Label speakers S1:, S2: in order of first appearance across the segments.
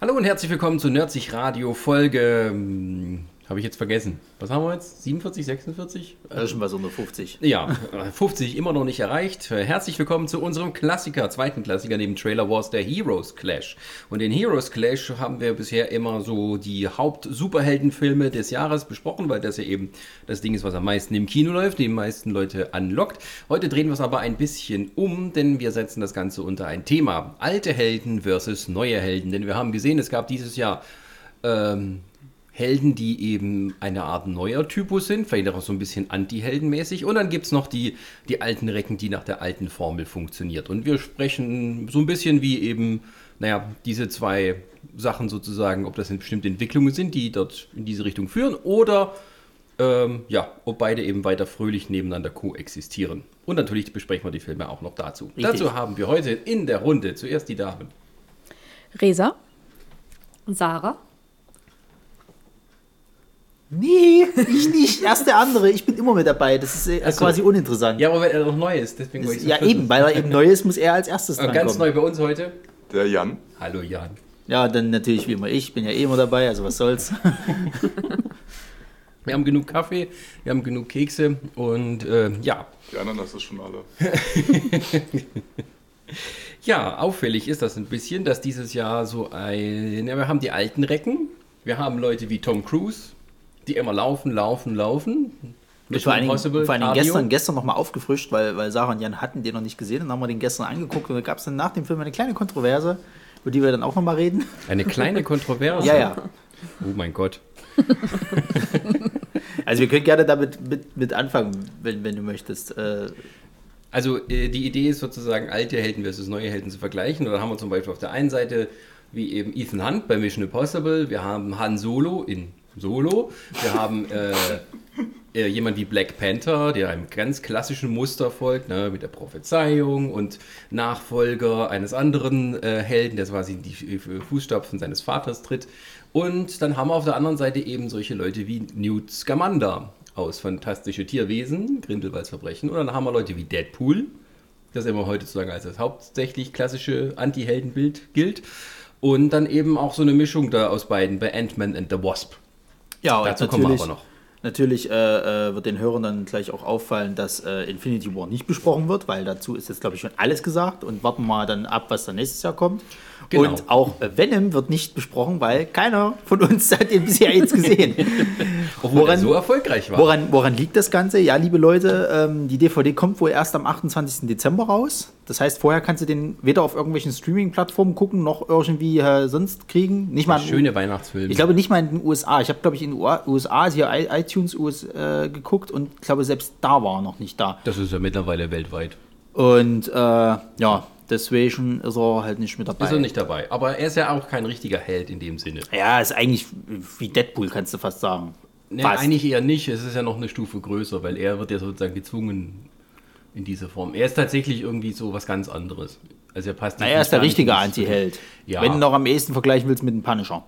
S1: Hallo und herzlich willkommen zu Nerdsich Radio Folge. Habe ich jetzt vergessen. Was haben wir jetzt? 47, 46?
S2: Das ist schon was unter 50.
S1: Ja, äh, 50 immer noch nicht erreicht. Äh, Herzlich willkommen zu unserem Klassiker, zweiten Klassiker neben Trailer Wars, der Heroes Clash. Und in Heroes Clash haben wir bisher immer so die Haupt-Superheldenfilme des Jahres besprochen, weil das ja eben das Ding ist, was am meisten im Kino läuft, die meisten Leute anlockt. Heute drehen wir es aber ein bisschen um, denn wir setzen das Ganze unter ein Thema. Alte Helden versus neue Helden. Denn wir haben gesehen, es gab dieses Jahr ähm, Helden, die eben eine Art neuer Typus sind, vielleicht auch so ein bisschen anti-heldenmäßig. Und dann gibt es noch die, die alten Recken, die nach der alten Formel funktioniert. Und wir sprechen so ein bisschen wie eben, naja, diese zwei Sachen sozusagen, ob das bestimmte Entwicklungen sind, die dort in diese Richtung führen, oder ähm, ja, ob beide eben weiter fröhlich nebeneinander koexistieren. Und natürlich besprechen wir die Filme auch noch dazu.
S2: Richtig.
S1: Dazu haben wir heute in der Runde zuerst die Damen.
S3: Resa,
S4: Sarah.
S2: Nee, ich nicht. Erst der andere. Ich bin immer mit dabei. Das ist äh,
S1: so.
S2: quasi uninteressant.
S1: Ja, aber weil er noch neu ist, deswegen
S2: Das,
S1: wollte ich
S2: ja, eben, weil er eben neu ist, muss er als erstes dran
S1: ganz
S2: kommen.
S1: neu bei uns heute.
S5: Der Jan.
S1: Hallo Jan.
S2: Ja, dann natürlich wie immer ich. Bin ja eh immer dabei, also was soll's.
S1: Wir haben genug Kaffee, wir haben genug Kekse und äh, ja.
S5: Die anderen hast du schon alle.
S1: Ja, auffällig ist das ein bisschen, dass dieses Jahr so ein. Ja, wir haben die alten Recken, wir haben Leute wie Tom Cruise, die immer laufen, laufen, laufen.
S2: Allen Dingen,
S1: Impossible,
S2: vor allen Dingen gestern, gestern nochmal aufgefrischt, weil, weil Sarah und Jan hatten den noch nicht gesehen. Dann haben wir den gestern angeguckt und da gab es dann nach dem Film eine kleine Kontroverse, über die wir dann auch nochmal reden.
S1: Eine kleine Kontroverse.
S2: Ja, ja.
S1: Oh mein Gott.
S2: Also wir können gerne damit mit, mit anfangen, wenn, wenn du möchtest. Äh,
S1: Also äh, die Idee ist sozusagen alte Helden versus neue Helden zu vergleichen. Und dann haben wir zum Beispiel auf der einen Seite wie eben Ethan Hunt bei Mission Impossible, wir haben Han Solo in Solo, wir haben äh, äh, jemand wie Black Panther, der einem ganz klassischen Muster folgt, ne, mit der Prophezeiung und Nachfolger eines anderen äh, Helden, der quasi in die äh, Fußstapfen seines Vaters tritt. Und dann haben wir auf der anderen Seite eben solche Leute wie Newt Scamander aus Fantastische Tierwesen, Grindelwalds Verbrechen. Und dann haben wir Leute wie Deadpool, das immer heute sozusagen als das hauptsächlich klassische Anti-Heldenbild gilt. Und dann eben auch so eine Mischung da aus beiden bei Ant-Man and the Wasp.
S2: Ja, und
S1: Dazu kommen wir aber noch.
S2: Natürlich äh, äh, wird den Hörern dann gleich auch auffallen, dass äh, Infinity War nicht besprochen wird, weil dazu ist jetzt, glaube ich, schon alles gesagt und warten wir mal dann ab, was dann nächstes Jahr kommt.
S1: Genau.
S2: Und auch Venom wird nicht besprochen, weil keiner von uns hat den bisher jetzt gesehen.
S1: Obwohl
S2: Woran-
S1: er so erfolgreich war.
S2: Woran, woran liegt das Ganze? Ja, liebe Leute, ähm, die DVD kommt wohl erst am 28. Dezember raus. Das heißt, vorher kannst du den weder auf irgendwelchen Streaming-Plattformen gucken, noch irgendwie äh, sonst kriegen. Nicht mal
S1: Schöne Weihnachtsfilme.
S2: ich glaube nicht mal in den USA. Ich habe, glaube ich, in den USA, also hier iTunes US, äh, geguckt und ich glaube, selbst da war er noch nicht da.
S1: das ist ja mittlerweile weltweit.
S2: Und äh, ja, deswegen ist er halt nicht mit dabei.
S1: Ist er nicht dabei. Aber er ist ja auch kein richtiger Held in dem Sinne.
S2: Ja, ist eigentlich wie Deadpool, kannst du fast sagen.
S1: Nee,
S2: Fast.
S1: eigentlich eher nicht. Es ist ja noch eine Stufe größer, weil er wird ja sozusagen gezwungen in dieser Form. Er ist tatsächlich irgendwie so was ganz anderes. Also er passt.
S2: Na, er ist der richtige Anti-Held.
S1: Ja.
S2: Wenn du noch am ehesten vergleichen willst mit dem Punisher.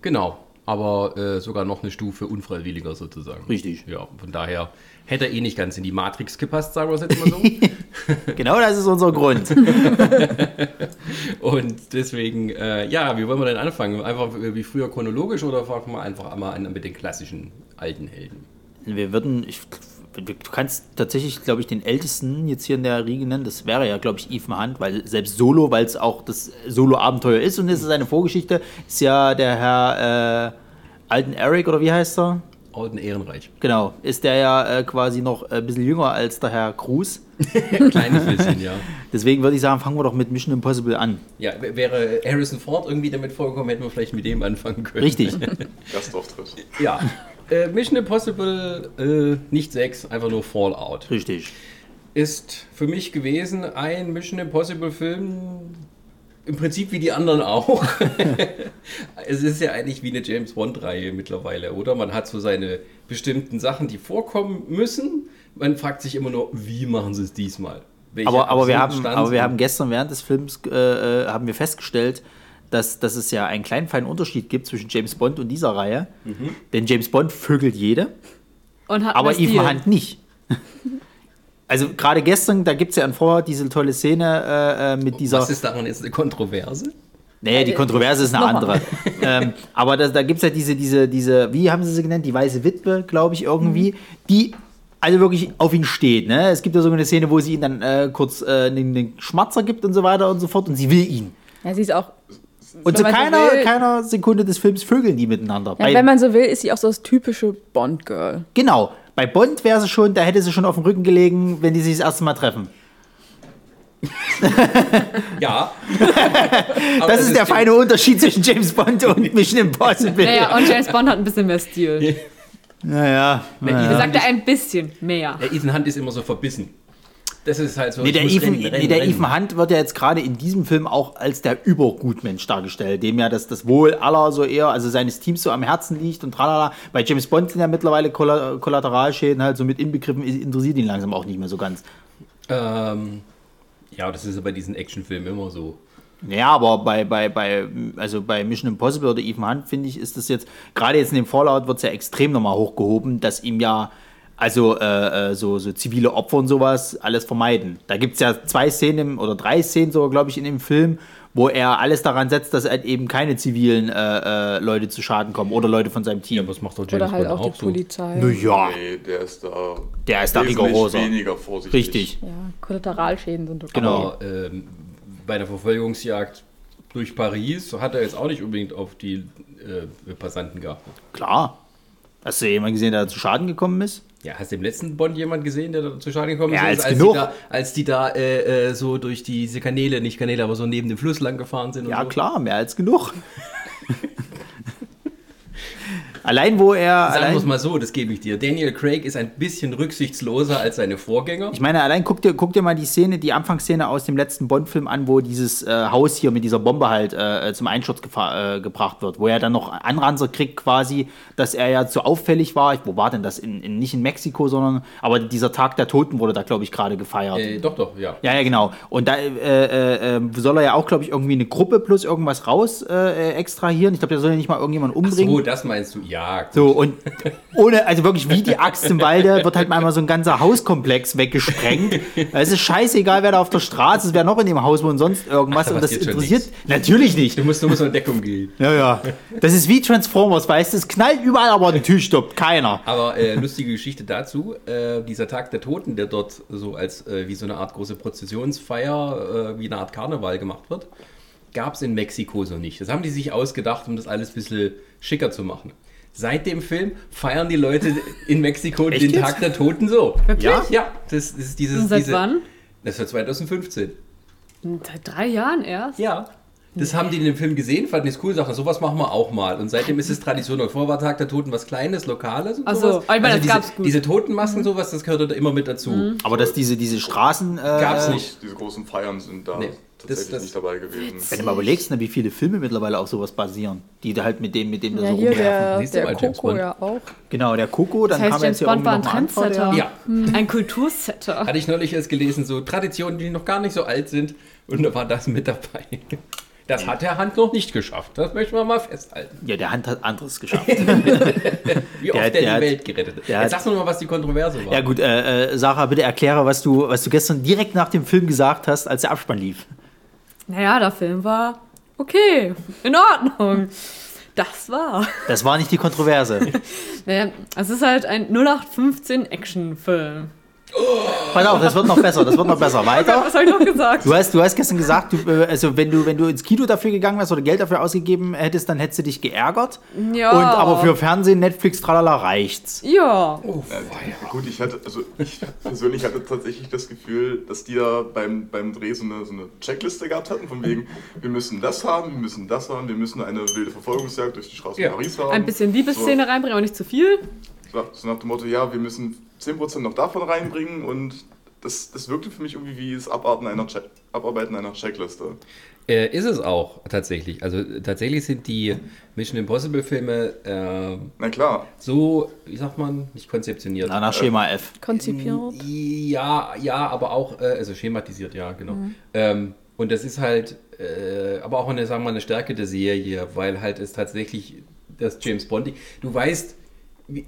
S1: Genau. Aber äh, sogar noch eine Stufe unfreiwilliger sozusagen.
S2: Richtig.
S1: Ja, von daher hätte er eh nicht ganz in die Matrix gepasst, sagen wir es jetzt mal so.
S2: Genau das ist unser Grund.
S1: Und deswegen, äh, ja, wie wollen wir denn anfangen? Einfach wie früher chronologisch oder fangen wir einfach einmal an mit den klassischen alten Helden?
S2: Wir würden, ich, du kannst tatsächlich, glaube ich, den ältesten jetzt hier in der Riege nennen. Das wäre ja, glaube ich, Ethan Hunt, weil selbst Solo, weil es auch das Solo-Abenteuer ist und es ist eine Vorgeschichte, ist ja der Herr äh, Alten Eric oder wie heißt er?
S1: Alten Ehrenreich.
S2: Genau, ist der ja äh, quasi noch ein bisschen jünger als der Herr Cruz.
S1: Kleines bisschen, ja.
S2: Deswegen würde ich sagen, fangen wir doch mit Mission Impossible an.
S1: Ja, wäre Harrison Ford irgendwie damit vorgekommen, hätten wir vielleicht mit dem anfangen können.
S2: Richtig.
S5: Gastauftritt.
S1: Ja. Äh, Mission Impossible, äh, nicht 6, einfach nur Fallout.
S2: Richtig.
S1: Ist für mich gewesen ein Mission Impossible Film, im Prinzip wie die anderen auch. es ist ja eigentlich wie eine James Bond-Reihe mittlerweile, oder? Man hat so seine bestimmten Sachen, die vorkommen müssen. Man fragt sich immer nur, wie machen sie es diesmal? Welcher
S2: Aber, aber, wir haben, aber wir haben gestern während des Films äh, äh, haben wir festgestellt, dass, dass es ja einen kleinen feinen Unterschied gibt zwischen James Bond und dieser Reihe.
S1: Mhm.
S2: Denn James Bond vögelt jede,
S4: Und hat
S2: aber. Ethan Hunt nicht. Also gerade gestern, da gibt es ja an Vorher diese tolle Szene äh, äh, mit dieser.
S1: Was ist daran jetzt eine Kontroverse?
S2: Naja, die Kontroverse ist eine andere. ähm, aber das, da gibt es ja diese, diese, diese, wie haben sie sie genannt? Die weiße Witwe, glaube ich, irgendwie, die also wirklich auf ihn steht. Ne? Es gibt ja sogar eine Szene, wo sie ihn dann äh, kurz äh, einen, einen Schmatzer gibt und so weiter und so fort und sie will ihn.
S3: Ja, sie ist auch.
S2: Und zu
S3: man so
S2: keiner,
S3: will-
S2: keiner Sekunde des Films vögeln die miteinander.
S3: Ja, wenn man so will, ist sie auch so das typische Bond-Girl.
S2: genau. Bei Bond wäre sie schon, da hätte sie schon auf dem Rücken gelegen, wenn die sich das erste Mal treffen.
S1: Ja.
S2: Das ist der feine Unterschied zwischen James Bond und Mission Impossible.
S4: Naja, und James Bond hat ein bisschen mehr Stil.
S2: Naja.
S4: Ich
S1: Ethan,
S4: sagte ein bisschen mehr.
S1: der Ethan Hunt ist immer so verbissen. Das ist halt so.
S2: Nee, der, Ethan,
S1: rennen, rennen,
S2: nee, der. Ethan Hunt wird ja jetzt gerade in diesem Film auch als der Übergutmensch dargestellt, dem ja das, das Wohl aller so eher, also seines Teams so am Herzen liegt und tralala. Bei James Bond sind ja mittlerweile Kolla- Kollateralschäden halt so mit inbegriffen, interessiert ihn langsam auch nicht mehr so ganz.
S1: Ähm, ja, das ist ja bei diesen Actionfilmen immer so.
S2: Ja, aber bei, bei, bei, also bei Mission Impossible oder Ethan Hunt, finde ich, ist das jetzt, gerade jetzt in dem Fallout wird es ja extrem nochmal hochgehoben, dass ihm ja, also äh, äh, so, so zivile Opfer und sowas alles vermeiden. Da gibt es ja zwei Szenen im, oder drei Szenen sogar, glaube ich, in dem Film, wo er alles daran setzt, dass halt eben keine zivilen äh, äh, Leute zu Schaden kommen oder Leute von seinem
S1: Ja,
S2: Team.
S1: was macht doch James
S3: Oder halt
S1: Bond
S3: auch die
S1: auch so?
S3: Polizei.
S2: Naja,
S5: Nee, der ist da.
S2: der ist da rigoroser.
S5: weniger vorsichtig.
S2: Richtig.
S3: Ja, Kollateralschäden sind okay.
S2: Genau.
S1: Aber ähm, bei der Verfolgungsjagd durch Paris hat er jetzt auch nicht unbedingt auf die äh, Passanten geachtet.
S2: Klar. Hast du jemanden gesehen, der zu Schaden gekommen ist?
S1: Ja, hast du im letzten Bond jemand gesehen, der da zu Schaden gekommen
S2: Ja,
S1: ist?
S2: als
S1: als,
S2: genug.
S1: Die da, als die da äh, äh, so durch diese Kanäle, nicht Kanäle, aber so neben dem Fluss lang gefahren sind. und
S2: Ja,
S1: so.
S2: klar, mehr als genug. allein wo er.
S1: Sagen wir es mal so, das gebe ich dir. Daniel Craig ist ein bisschen rücksichtsloser als seine Vorgänger.
S2: ich meine, allein guck dir, guck dir mal die Szene, die Anfangsszene aus dem letzten Bond-Film an, wo dieses äh, Haus hier mit dieser Bombe halt äh, zum Einsturz äh, gebracht wird, wo er dann noch Anranzer kriegt quasi, dass er ja zu auffällig war. Wo war denn das? In, in, nicht in Mexiko, sondern, aber dieser Tag der Toten wurde da, glaube ich, gerade gefeiert.
S1: Äh, doch, doch, ja.
S2: Ja, ja, genau. Und da äh, äh, äh, soll er ja auch, glaube ich, irgendwie eine Gruppe plus irgendwas raus äh, äh, extrahieren. Ich glaube, der soll ja nicht mal irgendjemand umbringen.
S1: So, das meinst du. Ja, gut.
S2: So, und ohne, also wirklich wie die Axt im Walde, wird halt mal so ein ganzer Hauskomplex weggesprengt. Es ist scheißegal, wer da auf der Straße ist, wer noch in dem Haus wohnt sonst irgendwas.
S1: Ach, da
S2: und das interessiert natürlich nicht.
S1: Du musst, musst in Deckung gehen.
S2: Ja, ja. Das ist wie Transformers, weißt du? Es knallt überall, aber den Tisch stoppt keiner.
S1: Aber äh, lustige Geschichte dazu, äh, dieser Tag der Toten, der dort so als äh, wie so eine Art große Prozessionsfeier, äh, wie eine Art Karneval gemacht wird, gab es in Mexiko so nicht. Das haben die sich ausgedacht, um das alles ein bisschen schicker zu machen. Seit dem Film feiern die Leute in Mexiko
S2: Echt
S1: den
S2: jetzt?
S1: Tag der Toten so.
S2: Ja?
S1: Ja, das, das ist dieses.
S4: Und seit
S1: diese,
S4: wann?
S1: Das war 2015.
S4: Seit drei Jahren erst?
S1: Ja. Das haben die in dem Film gesehen, fanden es cool, sagten, sowas machen wir auch mal. Und seitdem ist es Tradition. Und vorher war Tag der Toten was Kleines, Lokales. Und
S4: so, ich meine, das
S1: diese,
S4: gab's gut.
S1: diese Totenmasken, sowas, das gehörte da immer mit dazu.
S2: Aber dass diese, diese Straßen. Äh,
S1: Gab's nicht.
S5: Diese großen Feiern sind da
S1: Nee,
S5: tatsächlich
S1: das- das-
S5: nicht dabei gewesen.
S2: Wenn du mal überlegst, ne, wie viele Filme mittlerweile auf sowas basieren, die da halt mit dem, mit dem da
S3: Ja,
S2: so
S3: hier
S2: rumwerfen.
S3: der,
S1: Siehst du
S3: der
S1: mal, James
S3: Coco
S1: Bond.
S3: ja auch.
S2: Genau, der Coco, dann
S4: Das heißt,
S2: kam jetzt
S4: James
S2: hier
S4: Bond war ein
S2: irgendwie noch ein
S4: Trendsetter.
S1: Ja,
S4: Ein Kultursetter.
S1: hatte ich neulich erst gelesen, so Traditionen, die noch gar nicht so alt sind. Und da war das mit dabei. Das hat der Hand noch nicht geschafft. Das möchten wir mal festhalten.
S2: Ja, der Hand hat anderes geschafft.
S1: Wie oft
S2: Der-
S1: der,
S2: der
S1: die
S2: hat-
S1: Welt gerettet hat.
S2: der
S1: Jetzt
S2: hat-
S1: sagst du noch mal, was die Kontroverse war.
S2: ja gut, äh, äh, Sarah, bitte erkläre, was du, was du gestern direkt nach dem Film gesagt hast, als der Abspann lief.
S4: Naja, der Film war okay, in Ordnung. Das war.
S2: Das war nicht die Kontroverse.
S4: Naja, es ist halt ein 0815 Actionfilm.
S2: Pass auf, das wird noch besser, das wird noch besser. Weiter.
S4: Was habe ich noch gesagt?
S2: Du hast, du hast gestern gesagt, du, äh, also wenn du, wenn du ins Kino dafür gegangen wärst oder Geld dafür ausgegeben hättest, dann hättest du dich geärgert.
S4: Ja.
S2: Und aber für Fernsehen, Netflix, tralala reicht's.
S4: Ja.
S5: Ja, gut, ich hatte, also ich persönlich hatte tatsächlich das Gefühl, dass die da beim, beim Dreh so eine, so eine Checkliste gehabt hatten, von wegen, wir müssen das haben, wir müssen das haben, wir müssen eine wilde Verfolgungsjagd durch die Straßen
S1: Ja.
S5: Paris haben.
S4: Ein bisschen Liebesszene reinbringen, aber nicht zu viel.
S5: So, so nach dem Motto, ja, wir müssen 10% noch davon reinbringen und das, das wirkte für mich irgendwie wie das Abarten einer Check Abarbeiten einer Checkliste.
S1: Äh, ist es auch tatsächlich. Also tatsächlich sind die Mission Impossible Filme äh,
S5: Na klar,
S1: so, wie sagt man, nicht konzeptioniert.
S2: Na, nach Schema F.
S3: Konzipiert.
S1: Ja, ja, aber auch, äh, also schematisiert, ja, genau. Ähm, und das ist halt, äh, aber auch eine, sagen wir mal, eine Stärke der Serie, weil halt es tatsächlich das James Bond, du weißt,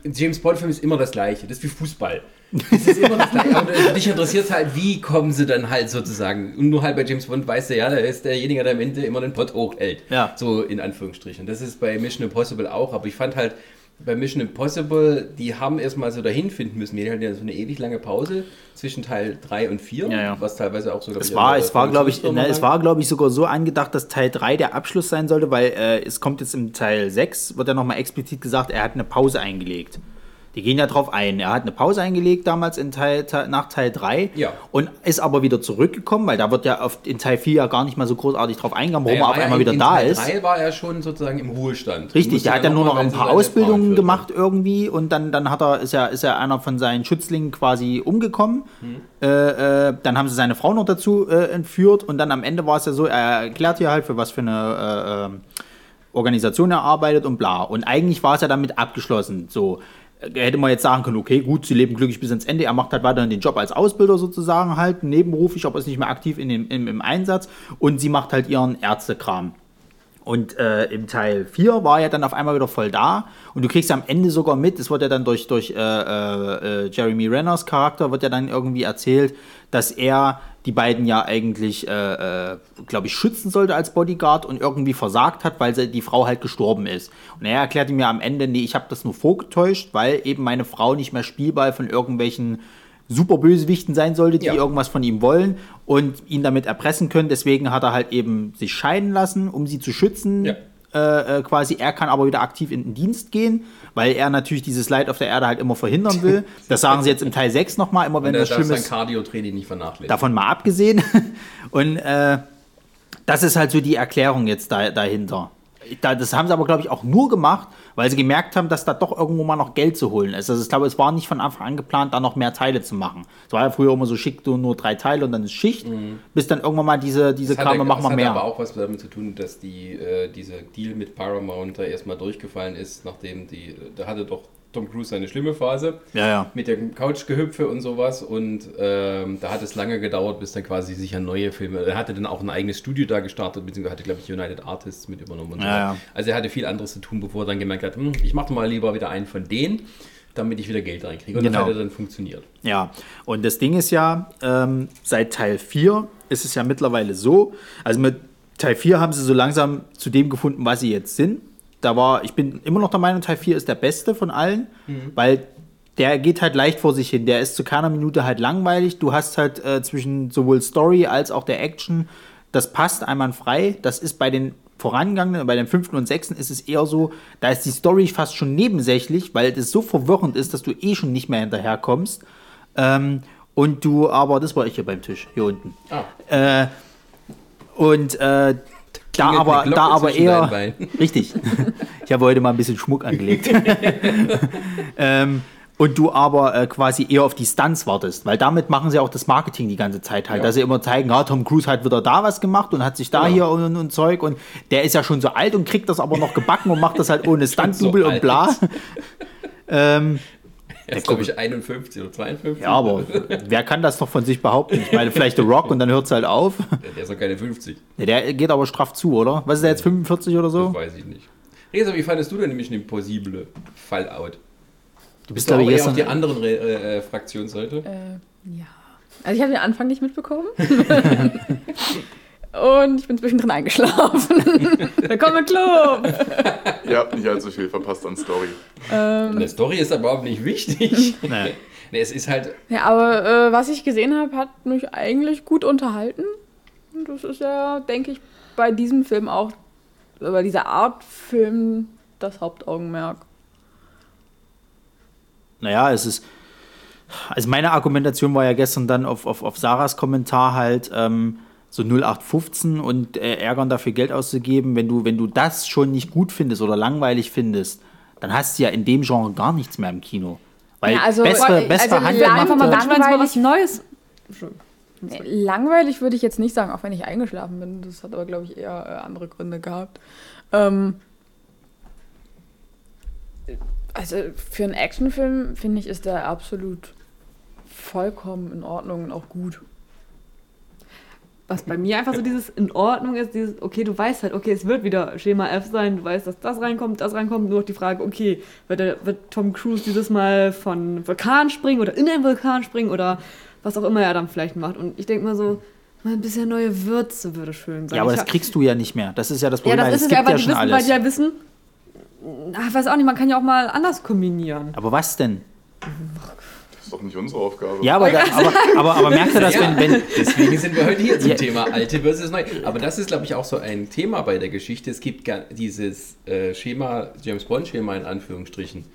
S1: James Bond-Film ist immer das gleiche, das ist wie Fußball. Es ist immer das Gleiche. Aber dich interessiert halt, wie kommen sie dann halt sozusagen. Und nur halt bei James Bond weißt du ja, der ist derjenige, der am Ende immer den Pott hochhält.
S2: Ja.
S1: So in Anführungsstrichen. Das ist bei Mission Impossible auch, aber ich fand halt. Bei Mission Impossible, die haben erstmal so dahin finden müssen. Wir hatten ja so eine ewig lange Pause zwischen Teil 3 und 4,
S2: Ja, ja.
S1: was teilweise auch sogar
S2: Es war, es war, glaube ich, ne, es war, glaube ich, sogar so angedacht, dass Teil 3 der Abschluss sein sollte, weil äh, es kommt jetzt im Teil 6, wird ja nochmal explizit gesagt, er hat eine Pause eingelegt. Die gehen ja drauf ein. Er hat eine Pause eingelegt damals in Teil, Teil, nach Teil 3
S1: Ja.
S2: und ist aber wieder zurückgekommen, weil da wird ja auf, in Teil 4 ja gar nicht mal so großartig drauf eingegangen, warum er auf einmal wieder da ist.
S1: Teil war er schon sozusagen im Ruhestand.
S2: Richtig, der hat ja nur noch ein paar Ausbildungen gemacht irgendwie und dann, dann hat er, ist ja, ist ja einer von seinen Schützlingen quasi umgekommen. Äh, äh, dann haben sie seine Frau noch dazu äh, entführt und dann am Ende war es ja so, er erklärt hier halt, für was für eine äh, ähm, Organisation er arbeitet und bla. Und eigentlich war es ja damit abgeschlossen. So äh, hätte man jetzt sagen können, okay, gut, sie leben glücklich bis ans Ende, er macht halt weiterhin den Job als Ausbilder sozusagen halt, nebenberuflich, aber ist nicht mehr aktiv in dem, im, im Einsatz und sie macht halt ihren Ärztekram. Und äh, im Teil 4 war er dann auf einmal wieder voll da. Und du kriegst am Ende sogar mit, es wird ja dann durch, durch äh, äh, äh, Jeremy Renners Charakter, wird ja dann irgendwie erzählt, dass er die beiden ja eigentlich, äh, äh, glaube ich, schützen sollte als Bodyguard und irgendwie versagt hat, weil sie, die Frau halt gestorben ist. Und er erklärte mir am Ende, nee, ich habe das nur vorgetäuscht, weil eben meine Frau nicht mehr Spielball von irgendwelchen Superbösewichten sein sollte, die
S1: Ja.
S2: irgendwas von ihm wollen und ihn damit erpressen können. Deswegen hat er halt eben sich scheiden lassen, um sie zu schützen.
S1: Ja.
S2: Äh, äh, quasi, er kann aber wieder aktiv in den Dienst gehen, weil er natürlich dieses Leid auf der Erde halt immer verhindern will. Das sagen sie jetzt im Teil 6 nochmal, immer wenn
S1: Und
S2: das schlimm
S1: sein
S2: ist.
S1: Cardio-Training nicht vernachlässigen.
S2: Davon mal abgesehen. Und äh, das ist halt so die Erklärung jetzt da, dahinter. Da, das haben sie aber, glaube ich, auch nur gemacht, weil sie gemerkt haben, dass da doch irgendwo mal noch Geld zu holen ist. Also ich glaube, es war nicht von Anfang an geplant, da noch mehr Teile zu machen. Es war ja früher immer so schick, du nur drei Teile und dann ist Schicht, bis dann irgendwann mal diese, diese
S1: Mhm. Das
S2: kam,
S1: hatte-
S2: machen wir
S1: das
S2: mehr.
S1: aber auch was damit zu tun, dass die, äh, dieser Deal mit Paramount da erstmal durchgefallen ist, nachdem die, da hatte doch Tom Cruise seine schlimme Phase
S2: Ja, ja.
S1: mit dem Couchgehüpfe und sowas und ähm, da hat es lange gedauert, bis dann quasi sich an neue Filme, er hatte dann auch ein eigenes Studio da gestartet, beziehungsweise hatte, glaube ich, United Artists mit übernommen und so
S2: Ja, ja.
S1: Also er hatte viel anderes zu tun, bevor er dann gemerkt hat, hm, ich mache mal lieber wieder einen von denen, damit ich wieder Geld reinkriege und
S2: Genau.
S1: das hat dann funktioniert.
S2: Ja, und das Ding ist ja, ähm, seit Teil 4 ist es ja mittlerweile so, also mit Teil 4 haben sie so langsam zu dem gefunden, was sie jetzt sind. Da war, ich bin immer noch der Meinung, Teil 4 ist der beste von allen, weil der geht halt leicht vor sich hin. Der ist zu keiner Minute halt langweilig. Du hast halt äh, zwischen sowohl Story als auch der Action, das passt einwandfrei. Das ist bei den vorangegangenen, bei dem fünften und sechsten ist es eher so, da ist die Story fast schon nebensächlich, weil es so verwirrend ist, dass du eh schon nicht mehr hinterherkommst. Ähm, und du aber, das war ich hier beim Tisch, hier unten.
S1: Ah.
S2: Äh, und äh, da aber, da aber eher. Richtig. Ich habe heute mal ein bisschen Schmuck angelegt. ähm, und du aber äh, quasi eher auf die Stunts wartest, weil damit machen sie auch das Marketing die ganze Zeit halt,
S1: Ja.
S2: dass sie immer zeigen, ja, Tom Cruise hat wieder da was gemacht und hat sich da
S1: Genau.
S2: hier und, und Zeug und der ist ja schon so alt und kriegt das aber noch gebacken und macht das halt ohne Stunt-Double
S1: so
S2: und bla. ähm,
S1: Er ist, glaube ich, 51 oder 52.
S2: ja, aber wer kann das doch von sich behaupten? Ich meine, vielleicht The Rock und dann hört es halt auf.
S1: Der, der ist doch keine 50.
S2: Ja, der geht aber straff zu, oder? Was ist der jetzt, 45 oder so?
S1: Das weiß ich nicht. Resa, wie fandest du denn Mission Impossible Fallout?
S2: Du bist, glaube ich,
S1: eher auf die
S2: gestern...
S1: anderen äh, äh, Fraktionsseite?
S3: Äh, ja. Also ich habe den Anfang nicht mitbekommen. Und ich bin zwischendrin eingeschlafen. Willkommen im Club.
S5: Ihr habt nicht allzu viel verpasst an Story.
S1: Eine Story ist aber überhaupt nicht wichtig.
S2: Nee.
S1: nee, es ist halt,
S3: Ja, aber äh, was ich gesehen habe, hat mich eigentlich gut unterhalten. Und das ist ja, denke ich, bei diesem Film auch, bei dieser Art Film das Hauptaugenmerk.
S2: Naja, es ist. Also meine Argumentation war ja gestern dann auf, auf, auf Sarahs Kommentar halt ähm, so 0815 und äh, ärgern dafür Geld auszugeben. Wenn du, wenn du das schon nicht gut findest oder langweilig findest, dann hast du ja in dem Genre gar nichts mehr im Kino. Weil
S3: Ja, also-
S2: bessere,
S3: also
S2: bessere
S3: lang-
S2: handgemachte...
S4: Einfach mal
S3: Langweilig-
S4: was Neues.
S3: Langweilig würde ich jetzt nicht sagen, auch wenn ich eingeschlafen bin. Das hat aber, glaube ich, eher äh, andere Gründe gehabt. Ähm, also für einen Actionfilm, finde ich, ist der absolut vollkommen in Ordnung und auch gut.
S4: Was bei mir einfach so dieses in Ordnung ist, dieses, okay, du weißt halt, okay, es wird wieder Schema F sein, du weißt, dass das reinkommt, das reinkommt, nur noch die Frage, okay, wird, der, wird Tom Cruise dieses Mal von Vulkan springen oder in einen Vulkan springen oder was auch immer er dann vielleicht macht. Und ich denke mal so, mal ein bisschen neue Würze würde schön sein.
S2: Ja, aber
S4: Ich
S2: das kriegst du ja nicht mehr. Das ist ja das
S4: ja,
S2: Problem.
S4: das
S2: weil
S4: ist es
S2: es
S4: ja,
S2: gibt
S4: weil
S2: ja
S4: die
S2: schon
S4: wissen, weil
S2: alles.
S4: die ja wissen, ach, ich weiß auch nicht, man kann ja auch mal anders kombinieren.
S2: Aber was denn?
S5: Das ist doch nicht unsere Aufgabe.
S2: Ja, aber, da, aber, aber, aber merkt ihr das,
S1: Ja,
S2: wenn, wenn,
S1: deswegen sind wir heute hier zum
S2: Ja.
S1: Thema alte versus neu. Aber das ist, glaube ich, auch so ein Thema bei der Geschichte. Es gibt gar dieses äh, Schema, James Bond-Schema in Anführungsstrichen,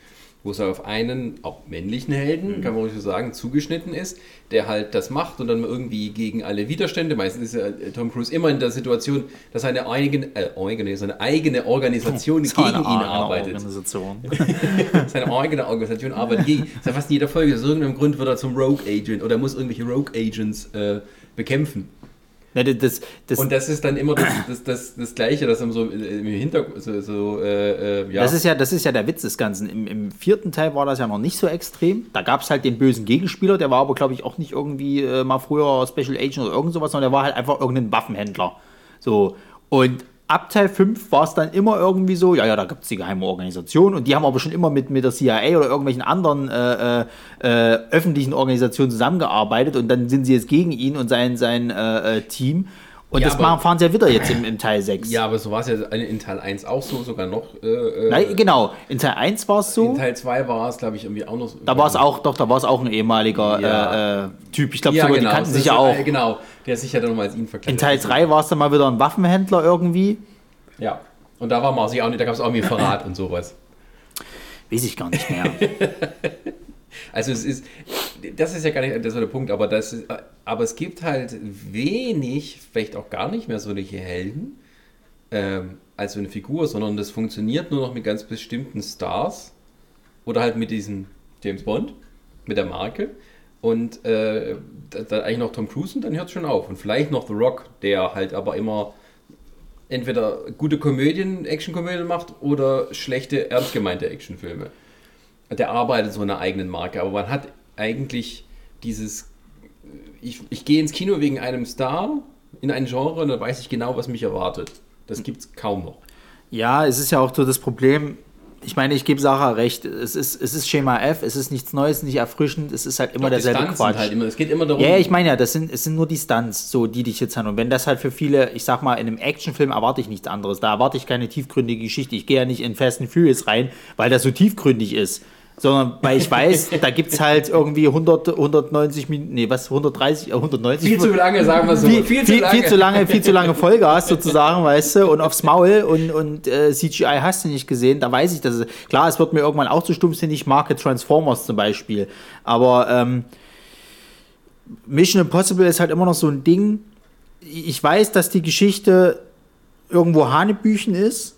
S1: wo es auf einen, auch männlichen Helden, kann man ruhig so sagen, zugeschnitten ist, der halt das macht und dann irgendwie gegen alle Widerstände, meistens ist ja äh, Tom Cruise immer in der Situation, dass seine eigene, äh, seine eigene Organisation
S2: so eine
S1: gegen ihn
S2: eigene
S1: arbeitet.
S2: Organisation.
S1: Seine eigene Organisation arbeitet gegen. Das ist ja fast in jeder Folge. Aus irgendeinem Grund wird er zum Rogue Agent oder muss irgendwelche Rogue Agents äh, bekämpfen.
S2: Ne, das, das,
S1: Und das ist dann immer das, das, das, das Gleiche, das so im Hintergrund, so, so äh, äh, ja.
S2: Das ist ja, das ist ja der Witz des Ganzen. Im, Im vierten Teil war das ja noch nicht so extrem. Da gab es halt den bösen Gegenspieler, der war aber, glaube ich, auch nicht irgendwie äh, mal früher Special Agent oder irgend sowas, sondern der war halt einfach irgendein Waffenhändler. So. Und ab Teil 5 war es dann immer irgendwie so, ja, ja, da gibt es die geheime Organisation und die haben aber schon immer mit, mit der CIA oder irgendwelchen anderen äh, äh, äh, öffentlichen Organisationen zusammengearbeitet und dann sind sie jetzt gegen ihn und sein, sein äh, äh, Team. Und
S1: Ja,
S2: das
S1: aber-
S2: fahren sie ja wieder jetzt im, im Teil 6.
S1: ja, aber so war es ja in Teil 1 auch so, sogar noch. Äh, äh,
S2: Nein, genau. In Teil 1 war es so.
S1: In Teil 2 war es, glaube ich, irgendwie auch noch so.
S2: Da war es auch, doch, da war es auch ein ehemaliger
S1: Ja.
S2: äh, Typ. Ich glaube
S1: ja,
S2: sogar,
S1: genau,
S2: die kannten sich ja auch.
S1: äh, Genau, der sich ja dann nochmal als ihn verkleidet.
S2: In Teil 3 war es dann mal wieder ein Waffenhändler irgendwie.
S1: Ja. Und da war Marcy auch nicht, da gab es auch irgendwie Verrat und sowas.
S2: Weiß ich gar nicht mehr.
S1: Also es ist, das ist ja gar nicht das ist der Punkt, aber das ist, aber es gibt halt wenig, vielleicht auch gar nicht mehr solche Helden ähm, als so eine Figur, sondern das funktioniert nur noch mit ganz bestimmten Stars oder halt mit diesem James Bond, mit der Marke und äh, da- dann eigentlich noch Tom Cruise und dann hört es schon auf und vielleicht noch The Rock, der halt aber immer entweder gute Komödien, Actionkomödien macht oder schlechte, ernst gemeinte Actionfilme der arbeitet so eine eigenen Marke, aber man hat eigentlich dieses, ich, ich gehe ins Kino wegen einem Star in ein Genre und dann weiß ich genau, was mich erwartet. Das gibt es kaum noch.
S2: ja, es ist ja auch so das Problem. Ich meine, ich gebe Sarah recht. Es ist, es ist Schema F, es ist nichts Neues, nicht erfrischend, es ist halt immer
S1: Doch,
S2: derselbe
S1: sind
S2: Quatsch.
S1: Halt immer, es geht immer darum,
S2: Ja, ja, ich meine ja, das sind, es sind nur die Stunts, so, die dich jetzt haben. Und wenn das halt für viele, ich sag mal, in einem Actionfilm erwarte ich nichts anderes. Da erwarte ich keine tiefgründige Geschichte. Ich gehe ja nicht in Fast and Furious rein, weil das so tiefgründig ist. Sondern weil ich weiß, da gibt es halt irgendwie 100, 190 Minuten, nee, was, 130, äh, 190
S1: viel zu lange, sagen wir so.
S2: viel, viel, viel, viel zu lange, viel zu lange Vollgas sozusagen, weißt du, und aufs Maul und, und äh, CGI hast du nicht gesehen, da weiß ich, dass es, klar, es wird mir irgendwann auch zu stumpfsinnig, Marke Transformers zum Beispiel, aber ähm, Mission Impossible ist halt immer noch so ein Ding, ich weiß, dass die Geschichte irgendwo Hanebüchen ist,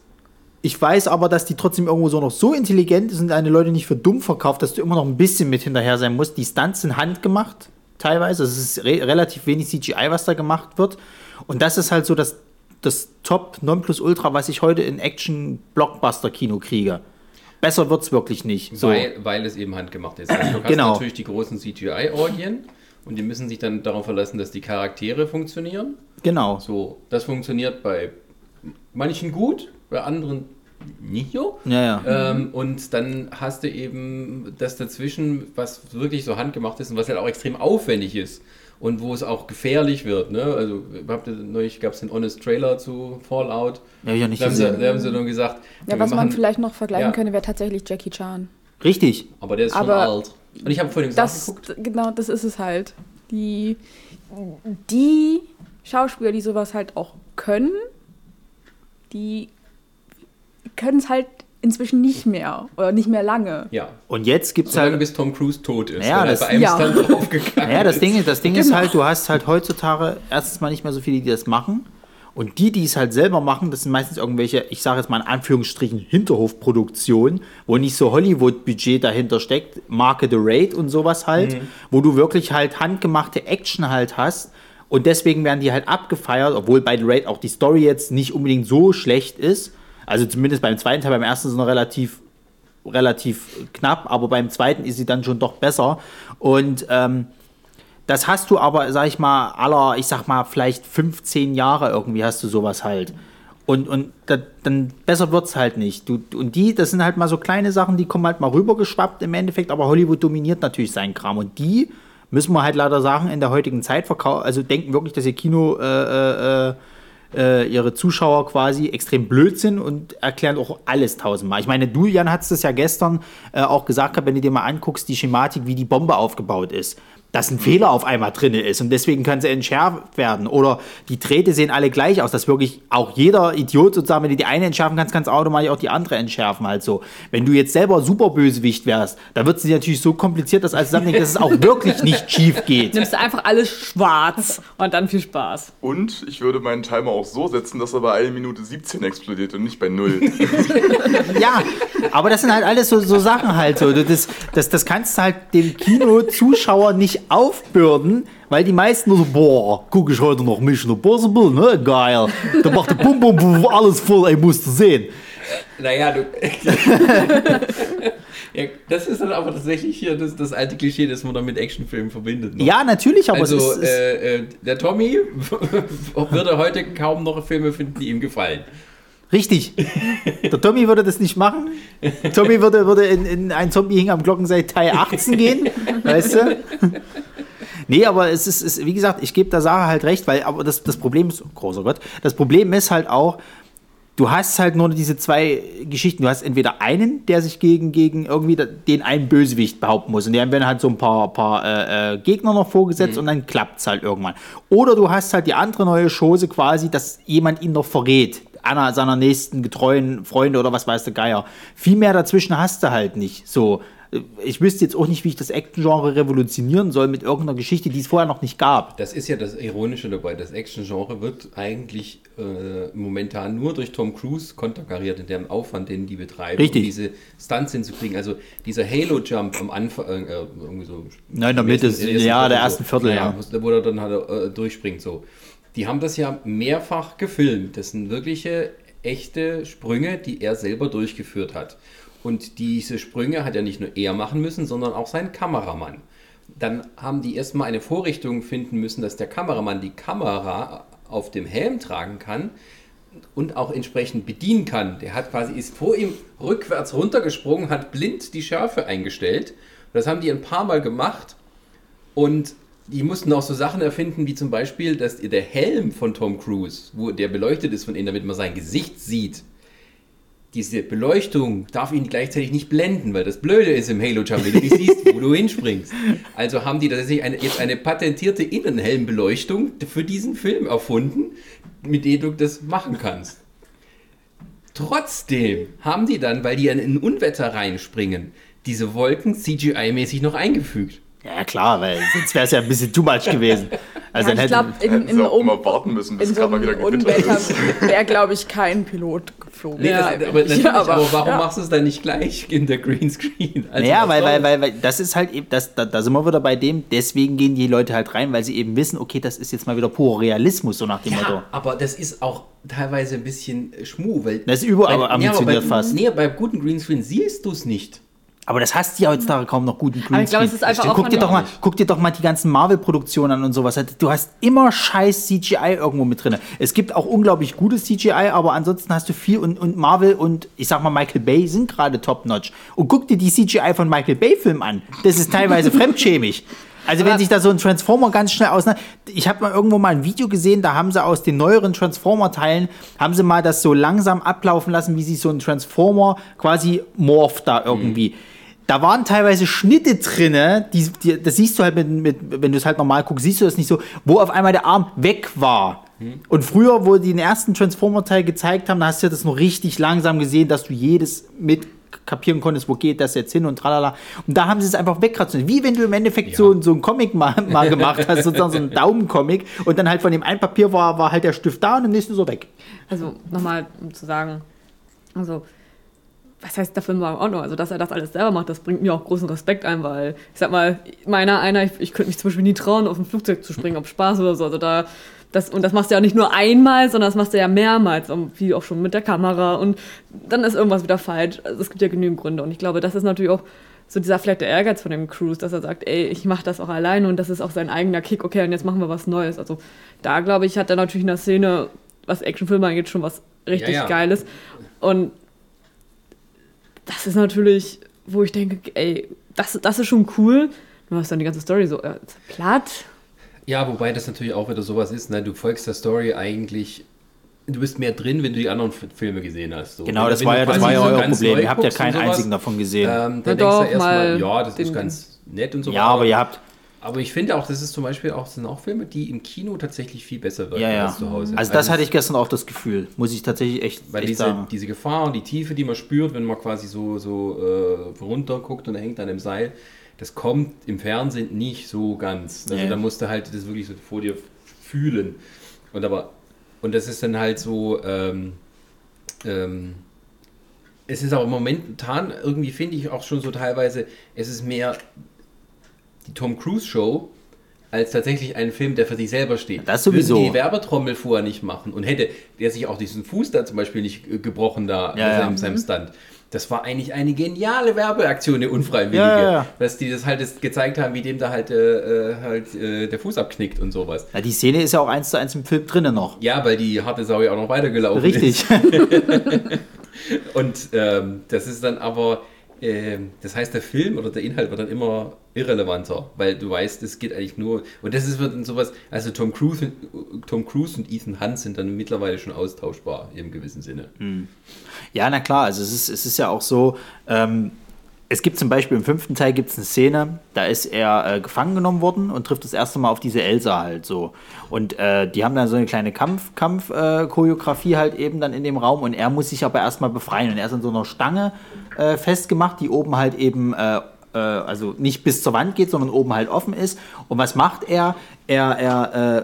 S2: ich weiß aber, dass die trotzdem irgendwo so noch so intelligent ist und deine Leute nicht für dumm verkauft, dass du immer noch ein bisschen mit hinterher sein musst. Die Stunts sind handgemacht, teilweise. Es ist re relativ wenig CGI, was da gemacht wird. Und das ist halt so das, das Top Nonplusultra, was ich heute in Action-Blockbuster-Kino kriege. Besser wird's wirklich nicht. So.
S1: weil, weil es eben handgemacht ist. Also du hast
S2: Genau.
S1: natürlich die großen CGI-Orgien und die müssen sich dann darauf verlassen, dass die Charaktere funktionieren.
S2: Genau.
S1: So, das funktioniert bei manchen gut, bei anderen nicht so.
S2: Ja, ja.
S1: Ähm, und dann hast du eben das dazwischen, was wirklich so handgemacht ist und was halt auch extrem aufwendig ist und wo es auch gefährlich wird. Ne? Also habt ihr, neulich gab es den Honest Trailer zu Fallout.
S2: Ja, ja nicht
S1: da, haben sie, da haben sie dann gesagt,
S3: Ja, was man
S1: machen-
S3: vielleicht noch vergleichen
S1: Ja.
S3: könnte, wäre tatsächlich Jackie Chan.
S2: Richtig.
S1: Aber der ist schon
S3: Aber
S1: alt. Und ich habe vorhin gesagt,
S3: Das,
S1: geguckt.
S3: genau, das ist es halt. Die, die Schauspieler, die sowas halt auch können, die können es halt inzwischen nicht mehr oder nicht mehr lange.
S1: Ja.
S2: Und jetzt gibt's
S1: Solange
S2: halt.
S1: bis Tom Cruise tot ist.
S2: Ja, das-
S1: bei einem
S3: ja.
S1: Draufgegangen
S2: Naja, das
S1: ist.
S2: Ding, das Ding ist
S3: Genau.
S2: halt, du hast halt heutzutage erstens mal nicht mehr so viele, die das machen. Und die, die es halt selber machen, das sind meistens irgendwelche, ich sage jetzt mal in Anführungsstrichen, Hinterhofproduktionen, wo nicht so Hollywood-Budget dahinter steckt, Marke The Raid und sowas halt,
S1: Mhm.
S2: wo du wirklich halt handgemachte Action halt hast. Und deswegen werden die halt abgefeiert, obwohl bei The Raid auch die Story jetzt nicht unbedingt so schlecht ist. Also zumindest beim zweiten Teil, beim ersten ist es noch relativ relativ knapp, aber beim zweiten ist sie dann schon doch besser. Und ähm, Das hast du aber, sag ich mal, aller, ich sag mal, vielleicht 15 Jahre irgendwie hast du sowas halt. Und, und da, dann besser wird's halt nicht. Du, und die, das sind halt mal so kleine Sachen, die kommen halt mal rübergeschwappt im Endeffekt, aber Hollywood dominiert natürlich seinen Kram. Und die müssen wir halt leider sagen, in der heutigen Zeit verkaufen, also denken wirklich, dass ihr Kino äh, äh, äh, ihre Zuschauer quasi extrem blöd sind und erklären auch alles tausendmal. Ich meine, du, Jan, hast es ja gestern äh, auch gesagt, wenn du dir mal anguckst, die Schematik, wie die Bombe aufgebaut ist dass ein Fehler auf einmal drin ist und deswegen kann sie entschärft werden. Oder die Drähte sehen alle gleich aus, dass wirklich auch jeder Idiot sozusagen, wenn du die eine entschärfen kannst, kannst du automatisch auch die andere entschärfen halt so. Wenn du jetzt selber super Bösewicht wärst, dann wird es natürlich so kompliziert, dass alles zusammenhängt, dass es auch wirklich nicht schief geht.
S4: Nimmst du einfach alles schwarz und dann viel Spaß.
S5: Und ich würde meinen Timer auch so setzen, dass er bei 1 Minute 17 explodiert und nicht bei 0.
S2: ja, aber das sind halt alles so, so Sachen halt so. Das, das, das kannst du halt dem Kinozuschauer nicht aufbürden, weil die meisten nur so, boah, gucke ich heute noch Mission Impossible, ne, geil. Da macht der Bum Bum Bum alles voll, ey, musst du sehen.
S1: Naja, du. ja, das ist dann aber tatsächlich hier das, das alte Klischee, das man dann mit Actionfilmen verbindet. noch.
S2: Ja, natürlich, aber
S1: also,
S2: es ist, ist
S1: äh, äh, der Tommy würde heute kaum noch Filme finden, die ihm gefallen.
S2: Richtig. Der Tommy würde das nicht machen. Tommy würde, würde in, in ein Zombie hing am Glockenseil Teil 18 gehen. Weißt du? Nee, aber es ist, ist wie gesagt, ich gebe der Sache halt recht, weil, aber das, das Problem ist, oh, großer Gott, das Problem ist halt auch, du hast halt nur diese zwei Geschichten. Du hast entweder einen, der sich gegen, gegen irgendwie den einen Bösewicht behaupten muss. Und die haben werden halt so ein paar, paar äh, äh, Gegner noch vorgesetzt
S1: Mhm.
S2: und dann klappt es halt irgendwann. Oder du hast halt die andere neue Chose quasi, dass jemand ihn noch verrät. Einer seiner nächsten getreuen Freunde oder was weiß der Geier. Viel mehr dazwischen hast du halt nicht. So. Ich wüsste jetzt auch nicht, wie ich das Action-Genre revolutionieren soll mit irgendeiner Geschichte, die es vorher noch nicht gab.
S1: Das ist ja das Ironische dabei. Das Action-Genre wird eigentlich äh, momentan nur durch Tom Cruise konterkariert in dem Aufwand, den die betreiben,
S2: Richtig.
S1: um diese Stunts hinzukriegen. Also dieser Halo-Jump am Anfang, äh, irgendwie so.
S2: Nein, in der Mitte, ja, der ersten Viertel, ja.
S1: wo- Wo er dann halt äh, durchspringt so. Die haben das ja mehrfach gefilmt. Das sind wirkliche, echte Sprünge, die er selber durchgeführt hat. Und diese Sprünge hat ja nicht nur er machen müssen, sondern auch sein Kameramann. Dann haben die erstmal eine Vorrichtung finden müssen, dass der Kameramann die Kamera auf dem Helm tragen kann und auch entsprechend bedienen kann. Der hat quasi ist vor ihm rückwärts runtergesprungen, hat blind die Schärfe eingestellt. Das haben die ein paar Mal gemacht und die mussten auch so Sachen erfinden, wie zum Beispiel, dass der Helm von Tom Cruise, wo der beleuchtet ist von innen, damit man sein Gesicht sieht, diese Beleuchtung darf ihn gleichzeitig nicht blenden, weil das Blöde ist im Halo Jump, wenn du nicht siehst, wo du hinspringst. Also haben die tatsächlich eine, jetzt eine patentierte Innenhelmbeleuchtung für diesen Film erfunden, mit der du das machen kannst. Trotzdem haben die dann, weil die in ein Unwetter reinspringen, diese Wolken CGI-mäßig noch eingefügt.
S2: Ja, klar, weil sonst wäre es ja ein bisschen too much gewesen. Also
S3: ja,
S2: dann
S3: ich
S2: hätten,
S3: glaube, in, in, um,
S5: immer warten müssen, bis
S3: in so
S5: gerade mal
S3: einem
S5: wieder Gewitter
S3: Unwetter
S5: ist.
S3: wäre, glaube ich, kein Pilot geflogen.
S1: Nee,
S4: Ja,
S1: das, aber,
S3: Ja,
S1: aber,
S3: aber-
S1: warum
S3: ja.
S1: machst du es dann nicht gleich in der Greenscreen? Also
S2: naja, weil, weil, weil, weil das ist halt eben, das, da, da sind wir wieder bei dem, deswegen gehen die Leute halt rein, weil sie eben wissen, okay, das ist jetzt mal wieder purer Realismus, so nach dem Motto.
S1: Ja, aber das ist auch teilweise ein bisschen Schmuh, weil.
S2: Das ist überall
S1: bei-
S2: ambitioniert
S1: bei,
S2: fast.
S1: Nee, bei guten Greenscreen siehst du es nicht.
S2: Aber das hast du ja heutzutage kaum noch guten
S4: Aber ich glaube, es
S2: Greenscreen.
S4: ist einfach
S2: Stimmt,
S4: auch
S2: guck dir, doch mal, guck dir doch mal die ganzen Marvel-Produktionen an und sowas. Du hast immer scheiß CGI irgendwo mit drin. Es gibt auch unglaublich gutes CGI, aber ansonsten hast du viel und, und Marvel und ich sag mal Michael Bay sind gerade top-notch. Und guck dir die CGI von Michael Bay-Filmen an. Das ist teilweise fremdschämig. Also wenn sich da so ein Transformer ganz schnell aus... Ich habe mal irgendwo mal ein Video gesehen, da haben sie aus den neueren Transformer-Teilen, haben sie mal das so langsam ablaufen lassen, wie sich so ein Transformer quasi morpht da irgendwie. Da waren teilweise Schnitte drinne, die, die, das siehst du halt mit, mit wenn du es halt normal guckst, siehst du das nicht so, wo auf einmal der Arm weg war. Und früher, wo die den ersten Transformer-Teil gezeigt haben, da hast du das noch richtig langsam gesehen, dass du jedes mit kapieren konntest, wo geht das jetzt hin und tralala. Und da haben sie es einfach wegkratzt. Wie wenn du im Endeffekt so, so ein Comic mal, mal gemacht hast, sozusagen so ein Daumencomic und dann halt von dem einen Papier war, war halt der Stift da und im nächsten so weg.
S4: Also nochmal, um zu sagen, also was heißt, der Film war in Ordnung. Also, dass er das alles selber macht, das bringt mir auch großen Respekt ein, weil ich sag mal, meiner einer, ich, ich könnte mich zum Beispiel nie trauen, auf ein Flugzeug zu springen, ob Spaß oder so. Also da, das, und das machst du ja nicht nur einmal, sondern das machst du ja mehrmals, wie auch schon mit der Kamera und dann ist irgendwas wieder falsch. Also es gibt ja genügend Gründe und ich glaube, das ist natürlich auch so dieser vielleicht der Ehrgeiz von dem Cruise, dass er sagt, ey, ich mache das auch alleine und das ist auch sein eigener Kick, okay, und jetzt machen wir was Neues. Also da, glaube ich, hat er natürlich in der Szene, was Actionfilme angeht, schon was richtig
S1: Ja, ja.
S4: Geiles. Und das ist natürlich, wo ich denke, ey, das, das ist schon cool. Du hast dann die ganze Story so äh, platt.
S1: Ja, wobei das natürlich auch wieder sowas ist, ne? du folgst der Story eigentlich, du bist mehr drin, wenn du die anderen Filme gesehen hast. So.
S2: Genau, das war ja, das war ja
S1: so
S2: euer
S1: ganz
S2: Problem. Ihr habt ja keinen
S1: sowas,
S2: einzigen davon gesehen.
S1: Ähm, dann denkst
S4: doch,
S1: du erstmal,
S4: mal
S1: ja, das ist ganz nett und so.
S2: ja, aber ihr habt,
S1: aber ich finde auch, das ist zum Beispiel auch, sind auch Filme, die im Kino tatsächlich viel besser wirken
S2: ja, ja.
S1: als zu Hause.
S2: Also das hatte ich gestern auch das Gefühl, muss ich tatsächlich echt,
S1: Weil
S2: echt
S1: diese,
S2: sagen.
S1: diese Gefahr und die Tiefe, die man spürt, wenn man quasi so, so äh, runter guckt und hängt an dem Seil, das kommt im Fernsehen nicht so ganz. Also
S2: Nee.
S1: da musst du halt das wirklich so vor dir fühlen. Und aber, und das ist dann halt so, ähm, ähm, es ist aber momentan irgendwie finde ich auch schon so teilweise, es ist mehr die Tom Cruise Show als tatsächlich ein Film, der für sich selber steht.
S2: Das sowieso.
S1: Würden die Werbetrommel vorher nicht machen und hätte der sich auch diesen Fuß da zum Beispiel nicht äh, gebrochen da
S2: Ja,
S1: bei
S2: ja.
S1: seinem, seinem Stunt. Das war eigentlich eine geniale Werbeaktion, eine unfreiwillige,
S2: Ja, ja, ja.
S1: dass die das halt gezeigt haben, wie dem da halt, äh, äh, halt äh, der Fuß abknickt und sowas.
S2: Ja, die Szene ist ja auch eins zu eins im Film drinnen noch.
S1: Ja, weil die harte Sau ja auch noch weitergelaufen ist.
S2: Richtig.
S1: Und ähm, das ist dann aber, das heißt, der Film oder der Inhalt wird dann immer irrelevanter, weil du weißt, es geht eigentlich nur, und das ist wird dann sowas, also Tom Cruise, Tom Cruise und Ethan Hunt sind dann mittlerweile schon austauschbar im gewissen Sinne.
S2: Ja, na klar, also es ist, es ist ja auch so, ähm, es gibt zum Beispiel im fünften Teil gibt es eine Szene, da ist er äh, gefangen genommen worden und trifft das erste Mal auf diese Elsa halt so. Und äh, die haben dann so eine kleine Kampf, Kampf äh, halt eben dann in dem Raum und er muss sich aber erstmal befreien und er ist an so einer Stange äh, festgemacht, die oben halt eben äh, äh, also nicht bis zur Wand geht, sondern oben halt offen ist. Und was macht er? Er, er,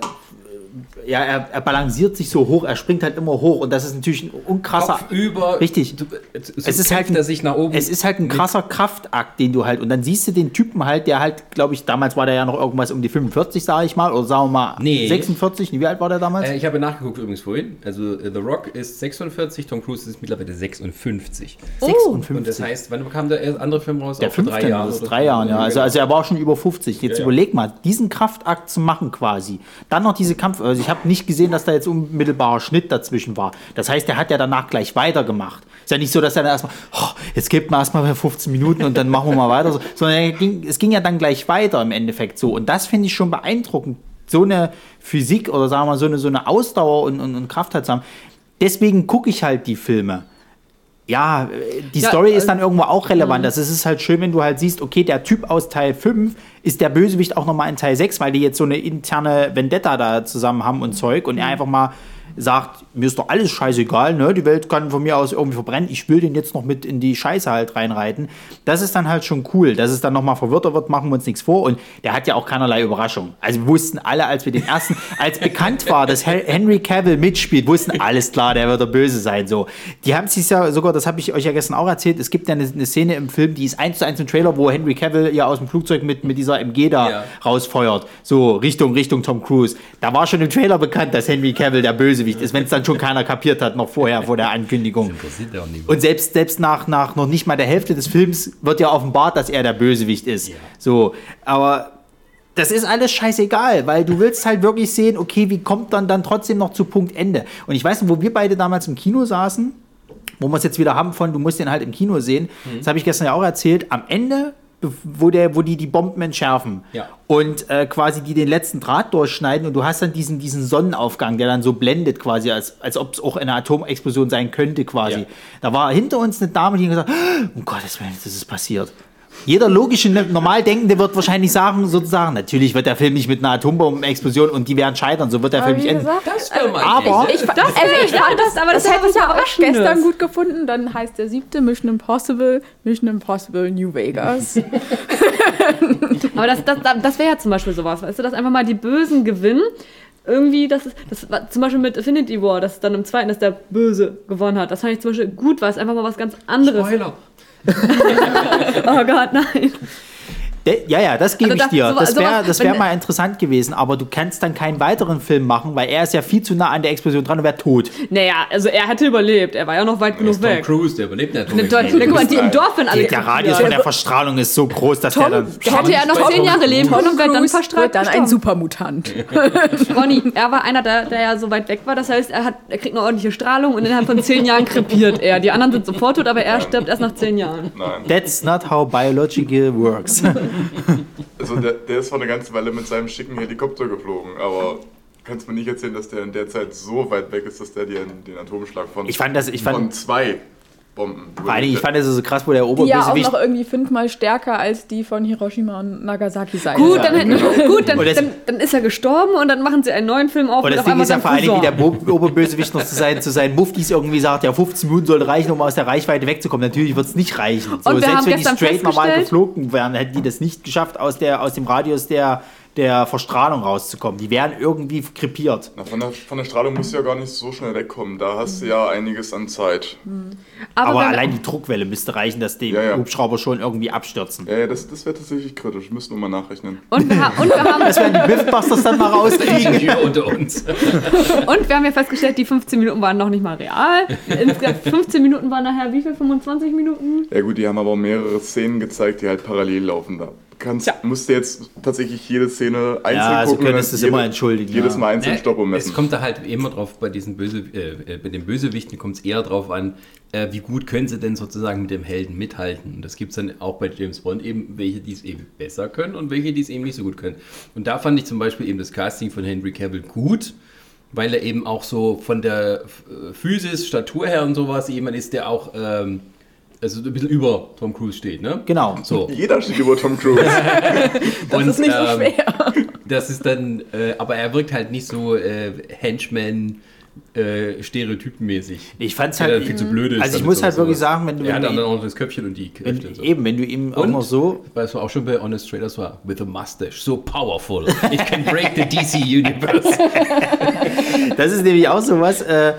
S2: ja, er, er balanciert sich so hoch, er springt halt immer hoch und das ist natürlich ein unkrasser.
S1: Kopf über,
S2: Richtig.
S1: Du, so
S2: es ist halt
S1: er sich nach oben.
S2: Es ist halt ein krasser Kraftakt, den du halt und dann siehst du den Typen halt, der halt, glaube ich, damals war der ja noch irgendwas um die 45, sage ich mal, oder sagen wir mal
S1: Nee.
S2: 46. Wie alt war der damals?
S1: Äh, ich habe nachgeguckt übrigens vorhin. Also äh, The Rock ist 46, Tom Cruise ist mittlerweile 56.
S2: 56.
S1: Und das heißt, wann kam der andere Film raus?
S2: der fünfte, ist
S1: oder
S2: drei
S1: so?
S2: Jahren, ja. Also, also er war schon über 50. Jetzt
S1: Ja, ja.
S2: überleg mal, diesen Kraftakt zu machen quasi. Dann noch diese Kampf. Also ich habe nicht gesehen, dass da jetzt unmittelbarer Schnitt dazwischen war. Das heißt, er hat ja danach gleich weitergemacht. Ist ja nicht so, dass er dann erstmal, oh, jetzt gibt man erstmal 15 Minuten und dann machen wir mal weiter. So, sondern er ging, es ging ja dann gleich weiter im Endeffekt so. Und das finde ich schon beeindruckend. So eine Physik oder sagen wir mal so eine, so eine Ausdauer und, und, und Kraft halt zu haben. Deswegen gucke ich halt die Filme ja, die
S4: Ja,
S2: Story ist
S4: äh,
S2: dann irgendwo auch relevant. Das ist es halt schön, wenn du halt siehst, okay, der Typ aus Teil 5 ist der Bösewicht auch nochmal in Teil 6, weil die jetzt so eine interne Vendetta da zusammen haben und Zeug und er einfach mal sagt, mir ist doch alles scheißegal, ne? Die Welt kann von mir aus irgendwie verbrennen. Ich will den jetzt noch mit in die Scheiße halt reinreiten. Das ist dann halt schon cool, dass es dann nochmal verwirrter wird, machen wir uns nichts vor. Und der hat ja auch keinerlei Überraschung. Also wir wussten alle, als wir den ersten, als bekannt war, dass Hen- Henry Cavill mitspielt, wussten alles klar, der wird der Böse sein. So, die haben sich ja sogar, das habe ich euch ja gestern auch erzählt. Es gibt ja eine, eine Szene im Film, die ist eins zu eins im Trailer, wo Henry Cavill ja aus dem Flugzeug mit mit dieser MG da
S1: Ja.
S2: rausfeuert. So Richtung Richtung Tom Cruise. Da war schon im Trailer bekannt, dass Henry Cavill der Bösewicht ist, wenn es dann schon keiner kapiert hat, noch vorher vor der Ankündigung. Und selbst, selbst nach, nach noch nicht mal der Hälfte des Films wird ja offenbart, dass er der Bösewicht ist.
S1: Ja.
S2: So, aber das ist alles scheißegal, weil du willst halt wirklich sehen, okay, wie kommt dann dann trotzdem noch zu Punkt Ende. Und ich weiß noch, wo wir beide damals im Kino saßen, wo wir es jetzt wieder haben von, du musst den halt im Kino sehen,
S1: Mhm.
S2: das habe ich gestern ja auch erzählt, am Ende, wo, der, wo die die Bomben entschärfen
S1: Ja.
S2: und äh, quasi die den letzten Draht durchschneiden und du hast dann diesen, diesen Sonnenaufgang, der dann so blendet quasi, als, als ob es auch eine Atomexplosion sein könnte quasi.
S1: Ja.
S2: Da war hinter uns eine Dame, die gesagt hat, Gottes Willen, das ist passiert. Jeder logische, ne, normal Denkende wird wahrscheinlich sagen, sozusagen, natürlich wird der Film nicht mit einer Atombombenexplosion und die werden scheitern, so wird der Film
S3: Aber
S2: nicht
S3: wie
S2: enden.
S1: Das mal
S2: Aber-
S3: ich,
S4: Das
S3: also ich
S4: ja,
S3: fand
S4: das- aber das
S3: das hätte ich auch
S4: Überraschendes.
S3: gestern gut gefunden. Dann heißt der siebte Mission Impossible, Mission Impossible New Vegas.
S4: Aber das, das, das wäre ja zum Beispiel sowas, weißt du, dass einfach mal die Bösen gewinnen. Irgendwie, das ist, das war zum Beispiel mit Affinity War, dass dann im zweiten, dass der Böse gewonnen hat. Das fand ich zum Beispiel gut, weil es einfach mal was ganz anderes
S1: Spoiler.
S4: Oh Gott, nein.
S2: De, ja, ja, das gebe
S4: Also
S2: ich dir. Das wäre
S4: wenn-
S2: wär mal interessant gewesen, aber du kannst dann keinen weiteren Film machen, weil er ist ja viel zu nah an der Explosion dran und wäre tot.
S4: Naja, also er hätte überlebt. Er war ja noch weit genug
S1: Tom
S4: weg.
S1: Cruise, der überlebt
S4: Na,
S1: natürlich.
S4: Guck mal, die im Dorf werden alle
S2: Der Radius von der Verstrahlung ist so groß, dass der dann.
S4: Da hätte er noch
S1: Tom
S4: zehn Jahre leben können und wäre dann verstrahlt
S3: wird dann ein. Supermutant.
S4: Ronny, er war einer, der, der ja so weit weg war. Das heißt, er, hat, er kriegt eine ordentliche Strahlung und innerhalb von zehn Jahren krepiert er. Die anderen sind sofort tot, aber er stirbt erst nach zehn Jahren.
S5: Nein.
S2: That's not how biological works.
S5: Also der, der ist vor einer ganzen Weile mit seinem schicken Helikopter geflogen, aber kannst mir nicht erzählen, dass der in der Zeit so weit weg ist, dass der den, den Atomschlag von,
S2: Ich fand das- ich fand-
S5: von zwei Bomben.
S2: Vor allem, ich fand es so krass, wo der
S3: Die ja auch
S2: Oberbösewicht.
S3: noch irgendwie fünfmal stärker als die von Hiroshima und Nagasaki sein
S4: Gut, dann, hätten- gut dann,
S2: das-
S4: dann, dann ist er gestorben und dann machen sie einen neuen Film auf
S2: und
S4: und
S2: deswegen
S4: einmal
S2: ist ja vor allem, wie der. Bo- Oberbösewicht noch zu seinen, zu seinen Muftis irgendwie sagt, ja, 15 Minuten soll reichen, um aus der Reichweite wegzukommen. Natürlich wird es nicht reichen. So,
S4: Und wir
S2: selbst
S4: haben
S2: wenn die straight normal geflogen wären, hätten die das nicht geschafft, aus, der, aus dem Radius der, der Verstrahlung rauszukommen. Die wären irgendwie krepiert.
S5: Na, von, der, von der Strahlung musst du ja gar nicht so schnell wegkommen. Da hast du ja einiges an Zeit.
S4: Aber,
S2: Aber
S4: wenn-
S2: allein die Druckwelle müsste reichen, dass die
S5: Ja, ja.
S2: Hubschrauber schon irgendwie abstürzen.
S5: Ja, ja, das, das wäre tatsächlich kritisch. Müssten wir mal nachrechnen.
S4: und, wir, und, wir haben,
S2: Das werden die Mythbusters dann mal rauskriegen.
S1: Ingenieur unter uns.
S4: und wir haben ja festgestellt, die 15 Minuten waren noch nicht mal real. Insgesamt 15 Minuten waren nachher wie viel? 25 Minuten?
S5: Ja gut, die haben aber auch mehrere Szenen gezeigt, die halt parallel laufen. Da kannst, musst du jetzt tatsächlich jede Szene einzeln
S2: Ja, sie
S5: gucken.
S2: können
S5: und
S2: es das
S5: jede-
S2: immer entschuldigen,
S5: Jedes
S2: ja.
S5: Mal einzeln
S1: Ne,
S5: Stopp und
S1: Es kommt da halt immer drauf, bei diesen Böse, äh, äh, bei den Bösewichten kommt es eher drauf an, äh, wie gut können sie denn sozusagen mit dem Helden mithalten. Und das gibt es dann auch bei James Bond eben welche, die es eben besser können und welche, die es eben nicht so gut können. Und da fand ich zum Beispiel eben das Casting von Henry Cavill gut, weil er eben auch so von der Physis, Statur her und sowas jemand ist, der auch ähm, also ein bisschen über Tom Cruise steht, ne?
S2: Genau.
S1: So.
S5: Jeder steht über Tom Cruise.
S3: Das
S1: Und,
S3: ist nicht so
S1: ähm,
S3: schwer.
S1: Das ist dann, äh, aber er wirkt halt nicht so äh, Henchman äh, stereotypenmäßig.
S2: Ich fand's halt-
S1: dann viel zu blöd.
S2: Also ich muss halt wirklich sagen, wenn du-
S1: Er hat dann
S2: du-
S1: auch noch das Köpfchen und die
S2: Wenn,
S1: Kräfte und so.
S2: eben, wenn du ihm auch noch so.
S1: was auch schon bei Honest Trailers war, with a mustache, so powerful, it can break the DC Universe.
S2: Das ist nämlich auch sowas. Äh,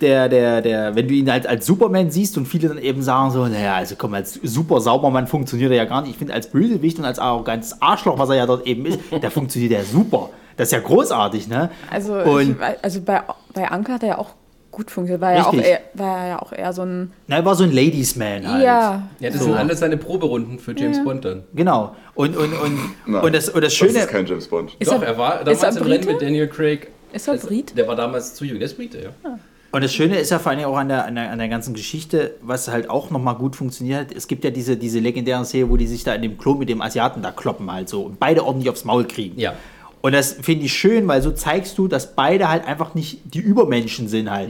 S2: der, der, der, wenn du ihn halt als Superman siehst und viele dann eben sagen so, naja, also komm, als super Saubermann funktioniert er ja gar nicht. Ich finde, als Bösewicht und als arrogantes Arschloch, was er ja dort eben ist, da funktioniert er super. Das ist ja großartig, ne?
S3: Also,
S2: und,
S3: ich, also bei, bei Anker hat er ja auch gut funktioniert. War ja, auch eher, war ja auch eher so ein.
S2: na, er war so ein Ladies Man halt.
S3: Ja.
S1: Ja, das
S2: So.
S1: sind alles seine Proberunden für James
S3: Ja.
S1: Bond dann.
S2: Genau. Und, und, und,
S5: Nein,
S2: und, das, und das
S5: Das
S2: Schöne.
S5: ist kein James Bond.
S3: Ist
S1: Doch,
S3: er-
S1: er war
S3: ist er
S1: damals im Rennen
S3: Brite?
S1: mit Daniel Craig.
S3: Ist er
S1: Also,
S3: Brite?
S1: Der war damals zu jung, der ist Brite, ja.
S2: Und das Schöne ist ja vor allem auch an der, an der, an der ganzen Geschichte, was halt auch nochmal gut funktioniert hat. Es gibt ja diese, diese legendären Szene, wo die sich da in dem Klo mit dem Asiaten da kloppen halt so und beide ordentlich aufs Maul kriegen.
S1: Ja.
S2: Und das finde ich schön, weil so zeigst du, dass beide halt einfach nicht die Übermenschen sind halt.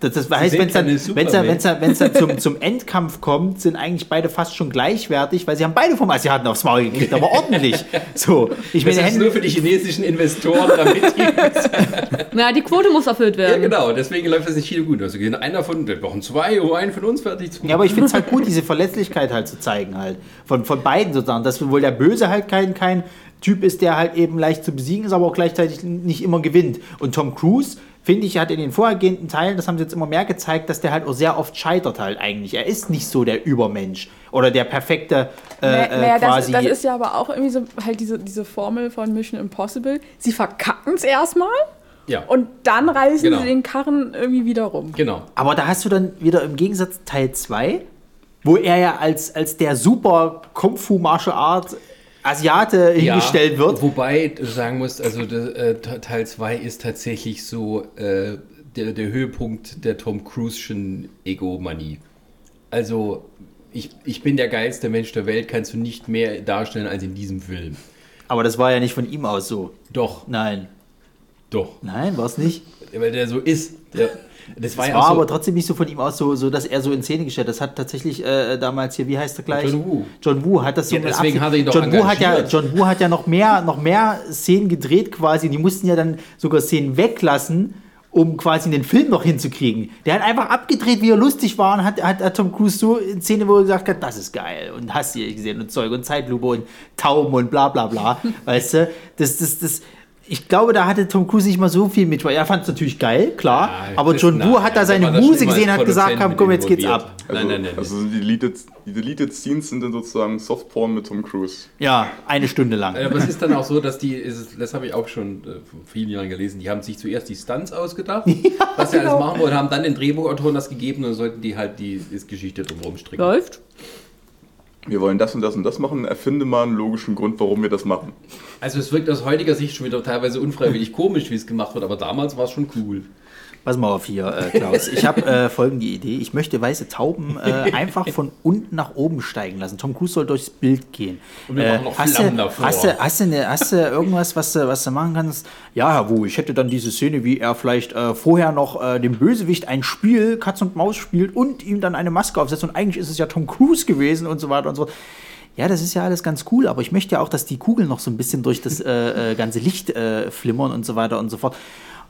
S2: Das, das heißt, wenn es dann, wenn's dann, wenn's dann, wenn's dann zum, zum Endkampf kommt, sind eigentlich beide fast schon gleichwertig, weil sie haben beide vom Asiaten aufs Maul gekriegt, aber ordentlich. So, ich
S1: Das
S2: meine,
S1: ist nur für die chinesischen Investoren, damit die
S4: Na, die Quote muss erfüllt
S1: Ja,
S4: werden.
S1: genau, deswegen läuft das in Chile gut. Also gehen einer von, wir brauchen zwei, um einen von uns fertig zu machen.
S2: Ja, aber ich finde es halt gut, diese Verletzlichkeit halt zu zeigen halt. Von, von beiden sozusagen. Dass wohl der Böse halt kein, kein Typ ist, der halt eben leicht zu besiegen ist, aber auch gleichzeitig nicht immer gewinnt. Und Tom Cruise, finde ich, hat in den vorhergehenden Teilen, das haben sie jetzt immer mehr gezeigt, dass der halt auch sehr oft scheitert halt eigentlich. Er ist nicht so der Übermensch oder der perfekte äh,
S3: Naja,
S2: äh,
S3: naja, das,
S2: quasi.
S3: das ist ja aber auch irgendwie so halt diese, diese Formel von Mission Impossible. Sie verkacken es erstmal
S1: Ja,
S3: und dann reißen
S1: Genau.
S3: sie den Karren irgendwie wieder rum.
S1: genau.
S2: Aber da hast du dann wieder im Gegensatz Teil 2, wo er ja als, als der super Kung Fu Martial Art Asiate hingestellt wird.
S1: Wobei du sagen musst, also äh, Teil 2 ist tatsächlich so äh, der, der Höhepunkt der Tom Cruise'schen Egomanie. Also, ich, ich bin der geilste Mensch der Welt, kannst du nicht mehr darstellen als in diesem Film.
S2: Aber das war ja nicht von ihm aus so.
S1: Doch,
S2: Nein.
S1: doch.
S2: Nein, war es nicht.
S1: Weil der so ist. Der, das war
S2: Es
S1: ja
S2: war
S1: so,
S2: aber trotzdem nicht so von ihm aus, so, so dass er so in Szene gestellt Das hat tatsächlich äh, damals hier, wie heißt er gleich?
S1: John Woo.
S2: John Woo hat das so
S1: Ja,
S2: mit
S1: deswegen hat er ihn doch
S2: John Woo hat ja. John Woo hat ja noch mehr, noch mehr Szenen gedreht quasi. Die mussten ja dann sogar Szenen weglassen, um quasi den Film noch hinzukriegen. Der hat einfach abgedreht, wie er lustig war und hat, hat, hat Tom Cruise so in Szene, wo er gesagt hat, das ist geil und hast du gesehen und Zeug und Zeitlupe und Tauben und bla bla bla. weißt du, das, das, das ich glaube, da hatte Tom Cruise nicht mal so viel mit. Er fand es natürlich geil, klar.
S1: Ja,
S2: aber John Woo hat da seine Muse gesehen, hat gesagt,
S1: Produzent
S2: komm, jetzt geht's ab.
S5: Also,
S1: nein, nein, nein.
S5: also die, deleted, die Deleted Scenes sind dann sozusagen Softporn mit Tom Cruise.
S2: Ja, eine Stunde lang.
S1: Aber es ist dann auch so, dass die, das habe ich auch schon äh, vor vielen Jahren gelesen, die haben sich zuerst die Stunts ausgedacht, was sie
S2: genau.
S1: alles machen wollten, haben dann den Drehbuchautoren das gegeben und dann sollten die halt die ist Geschichte drumherum stricken.
S4: Läuft.
S5: Wir wollen das und das und das machen. Erfinde mal einen logischen Grund, warum wir das machen.
S1: Also es wirkt aus heutiger Sicht schon wieder teilweise unfreiwillig komisch, wie es gemacht wird, aber damals war es schon cool.
S2: Pass mal auf hier, äh, Klaus. Ich habe äh, folgende Idee. Ich möchte weiße Tauben äh, einfach von unten nach oben steigen lassen. Tom Cruise soll durchs Bild gehen.
S1: Und wir machen noch
S2: hast,
S1: Flammen
S2: du,
S1: davor.
S2: hast, du, hast, du eine, hast du irgendwas, was du, was du machen kannst? Ja, Herr Wu, ich hätte dann diese Szene, wie er vielleicht äh, vorher noch äh, dem Bösewicht ein Spiel, Katz und Maus spielt und ihm dann eine Maske aufsetzt. Und eigentlich ist es ja Tom Cruise gewesen und so weiter und so fort. Ja, das ist ja alles ganz cool, aber ich möchte ja auch, dass die Kugeln noch so ein bisschen durch das äh, äh, ganze Licht äh, flimmern und so weiter und so fort.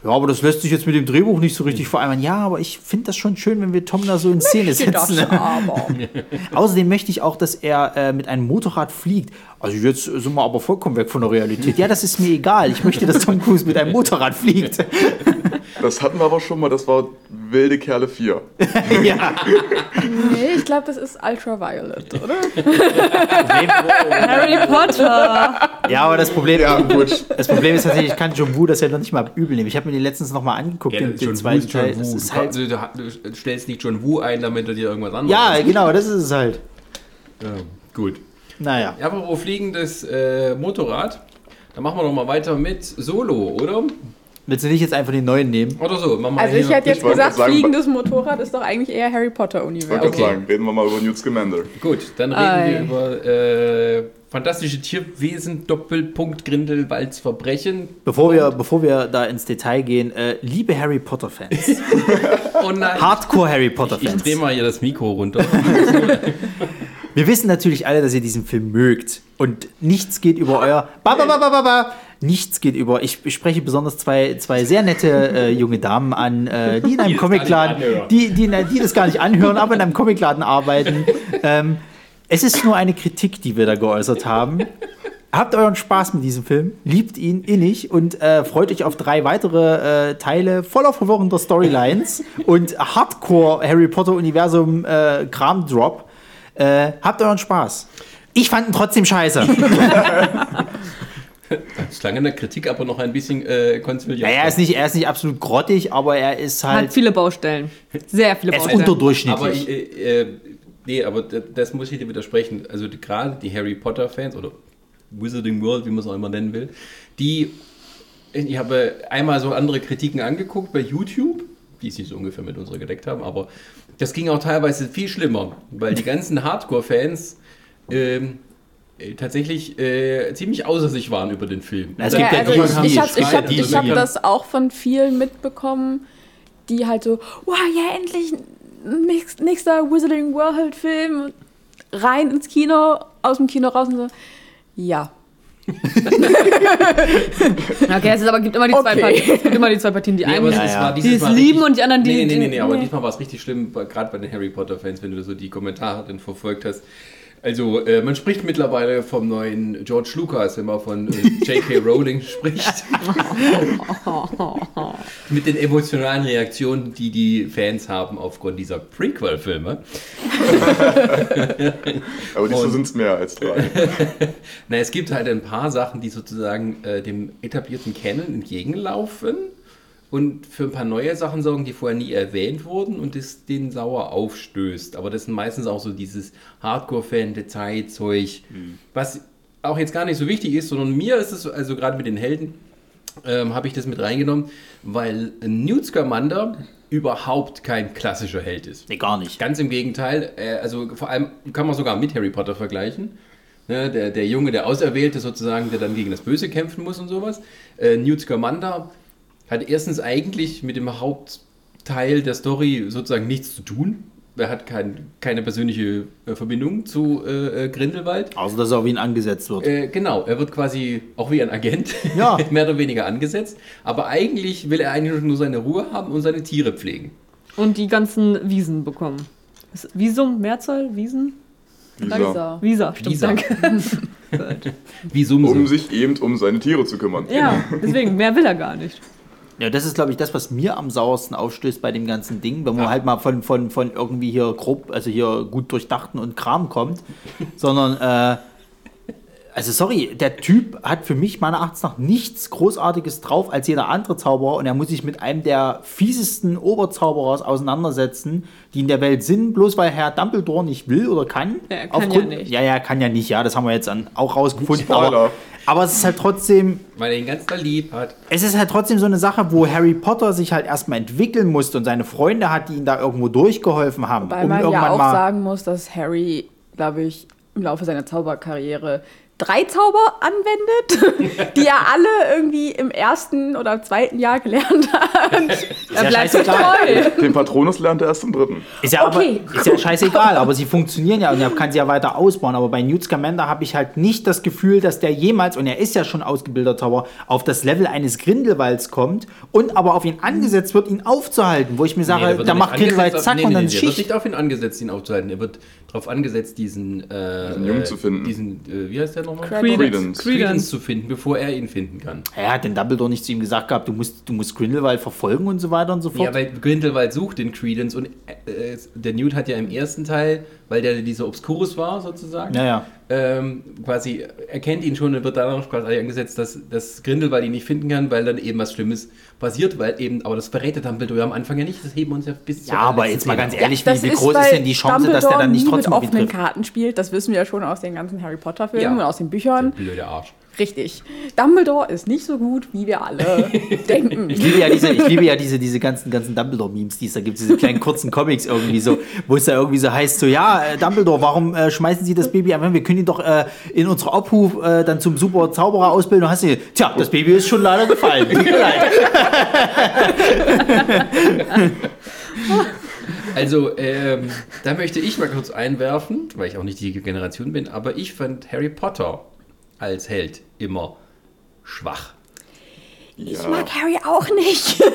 S2: Ja, aber das lässt sich jetzt mit dem Drehbuch nicht so richtig vereinbaren. Ja, aber ich finde das schon schön, wenn wir Tom da so in Szene
S3: Möchte das
S2: setzen.
S3: aber.
S2: Außerdem möchte ich auch, dass er äh, mit einem Motorrad fliegt. Also jetzt sind wir aber vollkommen weg von der Realität. Ja, das ist mir egal. Ich möchte, dass Tom Cruise mit einem Motorrad fliegt.
S5: Das hatten wir aber schon mal, das war Wilde Kerle 4.
S2: ja.
S3: Nee, ich glaube, das ist Ultraviolet, oder?
S4: Harry Potter.
S2: ja, aber das Problem,
S5: Ja, gut.
S2: das Problem ist tatsächlich, ich kann John Woo das ja noch nicht mal übel nehmen. Ich habe mir den letztens noch mal angeguckt,
S1: Ja,
S2: den, den
S1: Woo
S2: zweiten
S1: ist John
S2: Teil. Das
S1: Woo.
S2: ist halt,
S1: Du, du, du stellst nicht John Woo ein, damit er dir irgendwas anderes
S2: ja, genau, das ist es halt.
S1: ja. Gut.
S2: Naja.
S1: Ja, aber wo fliegendes äh, Motorrad? Dann machen wir doch mal weiter mit Solo, oder?
S2: Willst du nicht jetzt einfach den neuen nehmen?
S1: Oder so. Machen wir
S3: Also ich hätte jetzt
S5: Ich
S3: gesagt,
S5: sagen,
S3: fliegendes Motorrad ist doch eigentlich eher Harry
S5: Ich wollte
S3: Potter-Universum.
S1: Okay.
S5: sagen, reden wir mal über Newt Scamander.
S1: Gut, dann reden
S4: Ei.
S1: wir über äh, fantastische Tierwesen, Doppelpunkt, Grindelwalds Verbrechen.
S2: Bevor wir, bevor wir da ins Detail gehen, äh, liebe Harry Potter-Fans,
S1: Oh nein.
S2: Hardcore Harry
S1: Ich
S2: Potter-Fans.
S1: drehe mal hier das Mikro runter.
S2: Wir wissen natürlich alle, dass ihr diesen Film mögt. Und nichts geht über euer. Ba, ba, ba, ba, ba, ba. Nichts geht über. Ich, ich spreche besonders zwei, zwei sehr nette äh, junge Damen an, äh, die in einem Comicladen, die, die, die das gar nicht anhören, aber in einem Comicladen arbeiten. Ähm, es ist nur eine Kritik, die wir da geäußert haben. Habt euren Spaß mit diesem Film, liebt ihn innig und äh, freut euch auf drei weitere äh, Teile voller verwirrender Storylines und Hardcore Harry Potter Universum äh, Kram Drop. Äh, habt euren Spaß. Ich fand ihn trotzdem scheiße.
S1: Das ist lange in der Kritik, aber noch ein bisschen äh, konziliert.
S2: naja, er ist, nicht, er ist nicht absolut grottig, aber er ist
S4: Hat
S2: halt.
S4: viele Baustellen. Sehr viele
S2: Er ist
S4: Baustellen.
S2: unterdurchschnittlich.
S1: Aber ich, äh, äh, nee, aber das muss ich dir widersprechen. Also die, gerade die Harry Potter Fans oder Wizarding World, wie man es auch immer nennen will, die, ich habe einmal so andere Kritiken angeguckt bei YouTube, die sich so ungefähr mit unserer gedeckt haben, aber das ging auch teilweise viel schlimmer, weil die ganzen Hardcore-Fans ähm, äh, tatsächlich äh, ziemlich außer sich waren über den Film.
S2: Na, es gibt ja
S3: also ich, ich habe hab, ich hab das auch von vielen mitbekommen, die halt so, wow, ja, endlich nächst- nächster Wizarding World Film, rein ins Kino, aus dem Kino raus und so, ja.
S4: Okay, es ist aber gibt immer die zwei
S3: Okay.
S4: Partien. Es gibt immer die zwei Partien, die
S1: Nee,
S4: einen,
S2: Ja,
S4: die es lieben
S1: richtig-
S4: und die anderen, die.
S1: Nee, nee, nee, nee, aber diesmal war es richtig schlimm, gerade bei den Harry Potter-Fans, wenn du so die Kommentare dann verfolgt hast. Also, äh, man spricht mittlerweile vom neuen George Lucas, wenn man von äh, J.K. Rowling spricht. Mit den emotionalen Reaktionen, die die Fans haben aufgrund dieser Prequel-Filme.
S5: Aber diesmal sind es mehr als drei.
S1: Na, es gibt halt ein paar Sachen, die sozusagen äh, dem etablierten Canon entgegenlaufen und für ein paar neue Sachen sorgen, die vorher nie erwähnt wurden und das den sauer aufstößt. Aber das sind meistens auch so dieses Hardcore-Fan-Detail-Zeug, was auch jetzt gar nicht so wichtig ist, sondern mir ist es, so- also gerade mit den Helden, ähm, habe ich das mit reingenommen, weil Newt Scamander überhaupt kein klassischer Held ist.
S2: nee, gar nicht.
S1: Ganz im Gegenteil, äh, also vor allem kann man sogar mit Harry Potter vergleichen. Ne, der, der Junge, der Auserwählte sozusagen, der dann gegen das Böse kämpfen muss und sowas. Äh, Newt Scamander hat erstens eigentlich mit dem Hauptteil der Story sozusagen nichts zu tun. Er hat kein, keine persönliche äh, Verbindung zu äh, äh, Grindelwald.
S2: Außer, dass er auf ihn angesetzt wird.
S1: Äh, genau, er wird quasi auch wie ein Agent
S2: Ja.
S1: mehr oder weniger angesetzt. Aber eigentlich will er eigentlich nur seine Ruhe haben und seine Tiere pflegen.
S4: Und die ganzen Wiesen bekommen. Visum, Mehrzahl, Wiesen?
S5: Lisa.
S4: Visa, stimmt,
S1: Visa.
S4: danke.
S5: Um sich eben um seine Tiere zu kümmern.
S4: Ja, deswegen, mehr will er gar nicht.
S2: Ja, das ist, glaube ich, das, was mir am sauersten aufstößt bei dem ganzen Ding, wenn man halt mal von, von, von irgendwie hier grob, also hier gut durchdachten und Kram kommt, sondern, äh, also sorry, der Typ hat für mich meiner Erachtens nach nichts Großartiges drauf als jeder andere Zauberer und er muss sich mit einem der fiesesten Oberzauberers auseinandersetzen, die in der Welt sind, bloß weil Herr Dumbledore nicht will oder kann.
S4: Ja, er kann ja nicht.
S2: Ja, ja, kann ja nicht, ja, das haben wir jetzt an, auch rausgefunden. Aber, aber es ist halt trotzdem,
S1: Weil er ihn ganz lieb hat.
S2: es ist halt trotzdem so eine Sache, wo Harry Potter sich halt erstmal entwickeln musste und seine Freunde hat, die ihm da irgendwo durchgeholfen haben.
S3: Weil man ja auch sagen muss, dass Harry, glaube ich, im Laufe seiner Zauberkarriere drei Zauber anwendet, die er alle irgendwie im ersten oder zweiten Jahr gelernt hat.
S2: ja
S3: er bleibt sich
S2: scheißegal.
S3: treu.
S5: Den Patronus lernt er erst im dritten.
S2: Ist ja,
S3: Okay.
S2: aber, ist ja scheißegal, aber sie funktionieren ja und er kann sie ja weiter ausbauen. Aber bei Newt Scamander habe ich halt nicht das Gefühl, dass der jemals, und er ist ja schon ausgebildeter Zauberer, auf das Level eines Grindelwalds kommt und aber auf ihn angesetzt wird, ihn aufzuhalten. Wo ich mir sage,
S1: Nee, der wird
S2: da macht Grindelwald zack
S1: auf- nee,
S2: und
S1: nee,
S2: dann
S1: nee, der wird
S2: Schicht.
S1: nicht auf ihn angesetzt, ihn aufzuhalten. Er wird darauf angesetzt, diesen, äh,
S5: Diesen Jungen
S1: äh,
S5: zu finden.
S1: Diesen, äh, wie heißt der nochmal?
S3: Credence.
S5: Credence.
S1: Credence zu finden, bevor er ihn finden kann.
S2: Er hat den Dumbledore nicht zu ihm gesagt gehabt, du musst, du musst Grindelwald verfolgen und so weiter und so fort.
S1: Ja, weil Grindelwald sucht den Credence und äh, äh, der Newt hat ja im ersten Teil, weil der dieser Obscurus war sozusagen,
S2: Ja, ja.
S1: Ähm, quasi erkennt ihn schon und wird darauf quasi angesetzt, dass, dass Grindelwald ihn nicht finden kann, weil dann eben was Schlimmes passiert, weil eben, aber das verrät der Dumbledore am Anfang ja nicht, das heben wir uns ja bis
S2: ja, aber jetzt mal ganz ehrlich, wie, wie
S3: ist,
S2: groß ist denn die Chance, dass der
S3: Dumbledore
S2: dann nicht trotzdem
S3: mit offenen
S2: trifft?
S3: Karten spielt. Das wissen wir ja schon aus den ganzen Harry Potter Filmen
S1: Ja.
S3: und aus den Büchern.
S1: Blöde Arsch.
S3: Richtig. Dumbledore ist nicht so gut, wie wir alle denken.
S2: Ich liebe ja diese, ich liebe ja diese, diese ganzen, ganzen Dumbledore-Memes, die es da gibt, diese kleinen kurzen Comics irgendwie so, wo es da irgendwie so heißt, so, ja, äh, Dumbledore, warum äh, schmeißen Sie das Baby einfach? Wir können ihn doch äh, in unserer Obhuf äh, dann zum super Zauberer ausbilden. Und hast du, tja, das Baby ist schon leider gefallen. Tut mir leid.
S1: Also, ähm, da möchte ich mal kurz einwerfen, weil ich auch nicht die Generation bin, aber ich fand Harry Potter als Held immer schwach.
S3: Ich mag Harry auch nicht.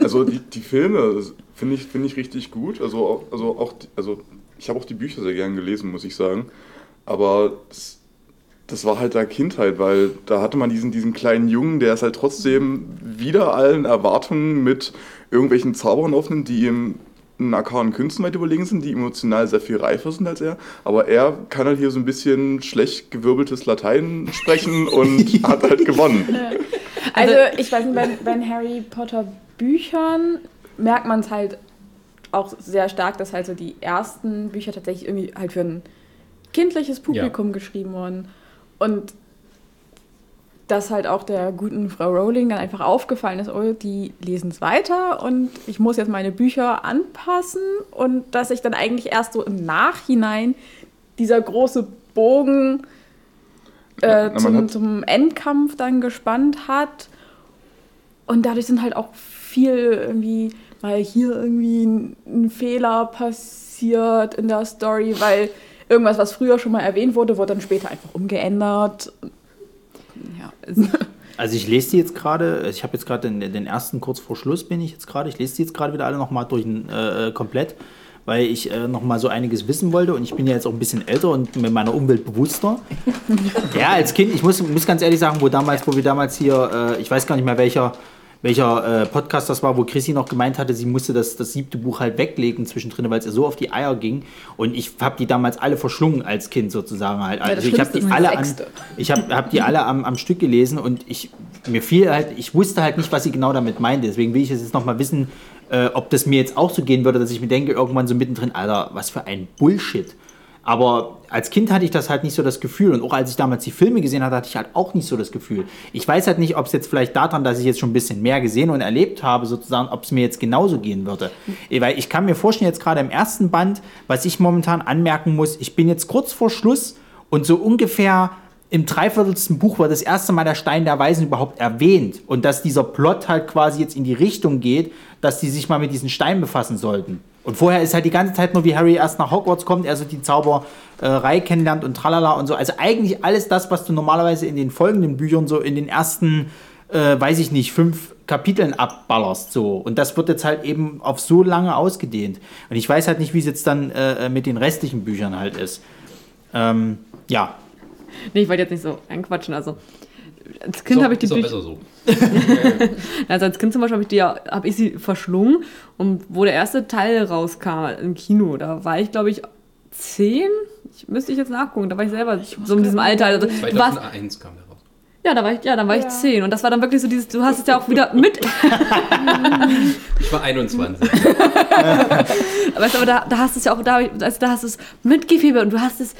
S5: Also die, die Filme finde ich, finde ich richtig gut. Also auch, also auch also ich habe auch die Bücher sehr gern gelesen, muss ich sagen. Aber das, das war halt da Kindheit, weil da hatte man diesen, diesen kleinen Jungen, der ist halt trotzdem wieder allen Erwartungen mit irgendwelchen Zauberern aufnimmt, die ihm in arkanen Künsten weit überlegen sind, die emotional sehr viel reifer sind als er. Aber er kann halt hier so ein bisschen schlecht gewirbeltes Latein sprechen und hat halt gewonnen.
S3: Also, ich weiß nicht, bei, bei den Harry Potter Büchern merkt man es halt auch sehr stark, dass halt so die ersten Bücher tatsächlich irgendwie halt für ein kindliches Publikum geschrieben wurden. Und dass halt auch der guten Frau Rowling dann einfach aufgefallen ist, oh, die lesen es weiter und ich muss jetzt meine Bücher anpassen und dass sich dann eigentlich erst so im Nachhinein dieser große Bogen äh, zum, zum Endkampf dann gespannt hat. Und dadurch sind halt auch viel irgendwie, weil hier irgendwie ein, ein Fehler passiert in der Story, weil irgendwas, was früher schon mal erwähnt wurde, wurde dann später einfach umgeändert. Ja,
S2: Also ich lese die jetzt gerade, ich habe jetzt gerade den, den ersten kurz vor Schluss bin ich jetzt gerade, ich lese die jetzt gerade wieder alle nochmal durch äh, komplett, weil ich äh, nochmal so einiges wissen wollte und ich bin ja jetzt auch ein bisschen älter und mit meiner Umwelt bewusster. ja, als Kind, ich muss, muss ganz ehrlich sagen, wo damals, wo wir damals hier, äh, ich weiß gar nicht mehr welcher, welcher äh, Podcast das war, wo Chrissy noch gemeint hatte, sie musste das, das siebte Buch halt weglegen zwischendrin, weil es ihr so auf die Eier ging. Und ich habe die damals alle verschlungen als Kind sozusagen halt.
S3: das
S2: Also ich habe die alle an, ich habe hab die alle am, am Stück gelesen und ich mir fiel halt, ich wusste halt nicht, was sie genau damit meinte. Deswegen will ich es jetzt nochmal wissen, äh, ob das mir jetzt auch so gehen würde, dass ich mir denke, irgendwann so mittendrin, Alter, was für ein Bullshit. Aber als Kind hatte ich das halt nicht so das Gefühl. Und auch als ich damals die Filme gesehen hatte, hatte ich halt auch nicht so das Gefühl. Ich weiß halt nicht, ob es jetzt vielleicht daran, dass ich jetzt schon ein bisschen mehr gesehen und erlebt habe, sozusagen, ob es mir jetzt genauso gehen würde. Weil ich kann mir vorstellen, jetzt gerade im ersten Band, was ich momentan anmerken muss, ich bin jetzt kurz vor Schluss und so ungefähr im dreiviertelsten Buch wird das erste Mal der Stein der Weisen überhaupt erwähnt. Und dass dieser Plot halt quasi jetzt in die Richtung geht, dass die sich mal mit diesen Steinen befassen sollten. Und vorher ist halt die ganze Zeit nur, wie Harry erst nach Hogwarts kommt, er so die Zauberei kennenlernt und tralala und so. Also eigentlich alles das, was du normalerweise in den folgenden Büchern so in den ersten, äh, weiß ich nicht, fünf Kapiteln abballerst so. Und das wird jetzt halt eben auf so lange ausgedehnt. Und ich weiß halt nicht, wie es jetzt dann äh, mit den restlichen Büchern halt ist. Ähm, ja,
S4: Nee, ich wollte jetzt nicht so einquatschen. Also, als Kind
S1: So-
S4: habe ich die Bücher.
S1: besser so.
S4: Also als Kind zum Beispiel habe ich, die hab ich sie verschlungen. Und wo der erste Teil rauskam im Kino, da war ich, glaube ich, zehn. Ich, müsste ich jetzt nachgucken. Da war ich selber so in diesem Alter. Also, du warst,
S1: 2001 kam der raus.
S4: ja, da war ich, ja, dann war ich
S3: Ja.
S4: zehn. Und das war dann wirklich so dieses, du hast es ja auch wieder mit.
S1: Ich war 21.
S4: Weißt du, aber da, da hast du es ja auch, da, also da hast du es mitgefiebert und du hast es,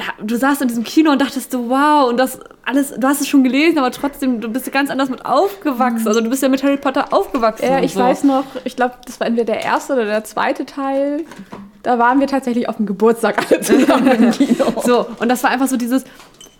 S4: da, du saßt in diesem Kino und dachtest so, wow, und das alles, du hast es schon gelesen, aber trotzdem, du bist ja ganz anders mit aufgewachsen. Also du bist ja mit Harry Potter aufgewachsen.
S3: Ja,
S4: und
S3: ich
S4: so.
S3: weiß noch, ich glaube, das war entweder der erste oder der zweite Teil. Da waren wir tatsächlich auf dem Geburtstag alle zusammen im Kino.
S4: So, und das war einfach so dieses.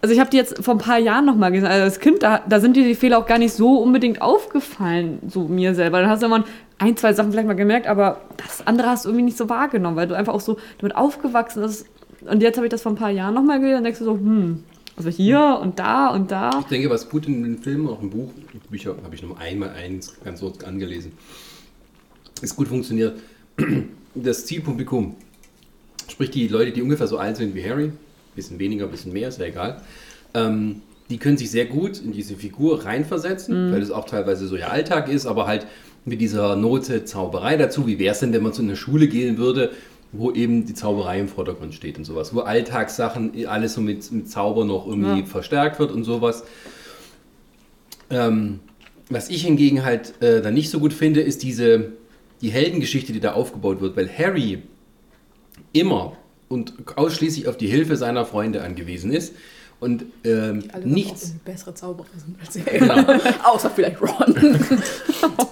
S4: Also ich habe die jetzt vor ein paar Jahren nochmal gesehen. Also als Kind, da, da sind dir die Fehler auch gar nicht so unbedingt aufgefallen, so mir selber. Dann hast du immer ein, zwei Sachen vielleicht mal gemerkt, aber das andere hast du irgendwie nicht so wahrgenommen, weil du einfach auch so damit aufgewachsen bist. Und jetzt habe ich das vor ein paar Jahren nochmal gesehen und denkst du so, hm, also hier und da und da.
S1: Ich denke, was gut in den Filmen, auch im Buch, Bücher habe ich nur einmal eins ganz kurz angelesen, ist gut funktioniert. Das Zielpublikum, sprich die Leute, die ungefähr so alt sind wie Harry, bisschen weniger, bisschen mehr, ist ja egal, ähm, die können sich sehr gut in diese Figur reinversetzen, weil es auch teilweise so ihr Alltag ist, aber halt mit dieser Note Zauberei dazu. Wie wäre es denn, wenn man zu einer Schule gehen würde, wo eben die Zauberei im Vordergrund steht und sowas, wo Alltagssachen, alles so mit, mit Zauber noch irgendwie
S4: Ja.
S1: verstärkt wird und sowas. Ähm, was ich hingegen halt äh, dann nicht so gut finde, ist diese die Heldengeschichte, die da aufgebaut wird, weil Harry immer und ausschließlich auf die Hilfe seiner Freunde angewiesen ist und ähm, nichts.
S3: bessere Zauberer sind als
S1: Genau.
S3: Außer vielleicht Ron.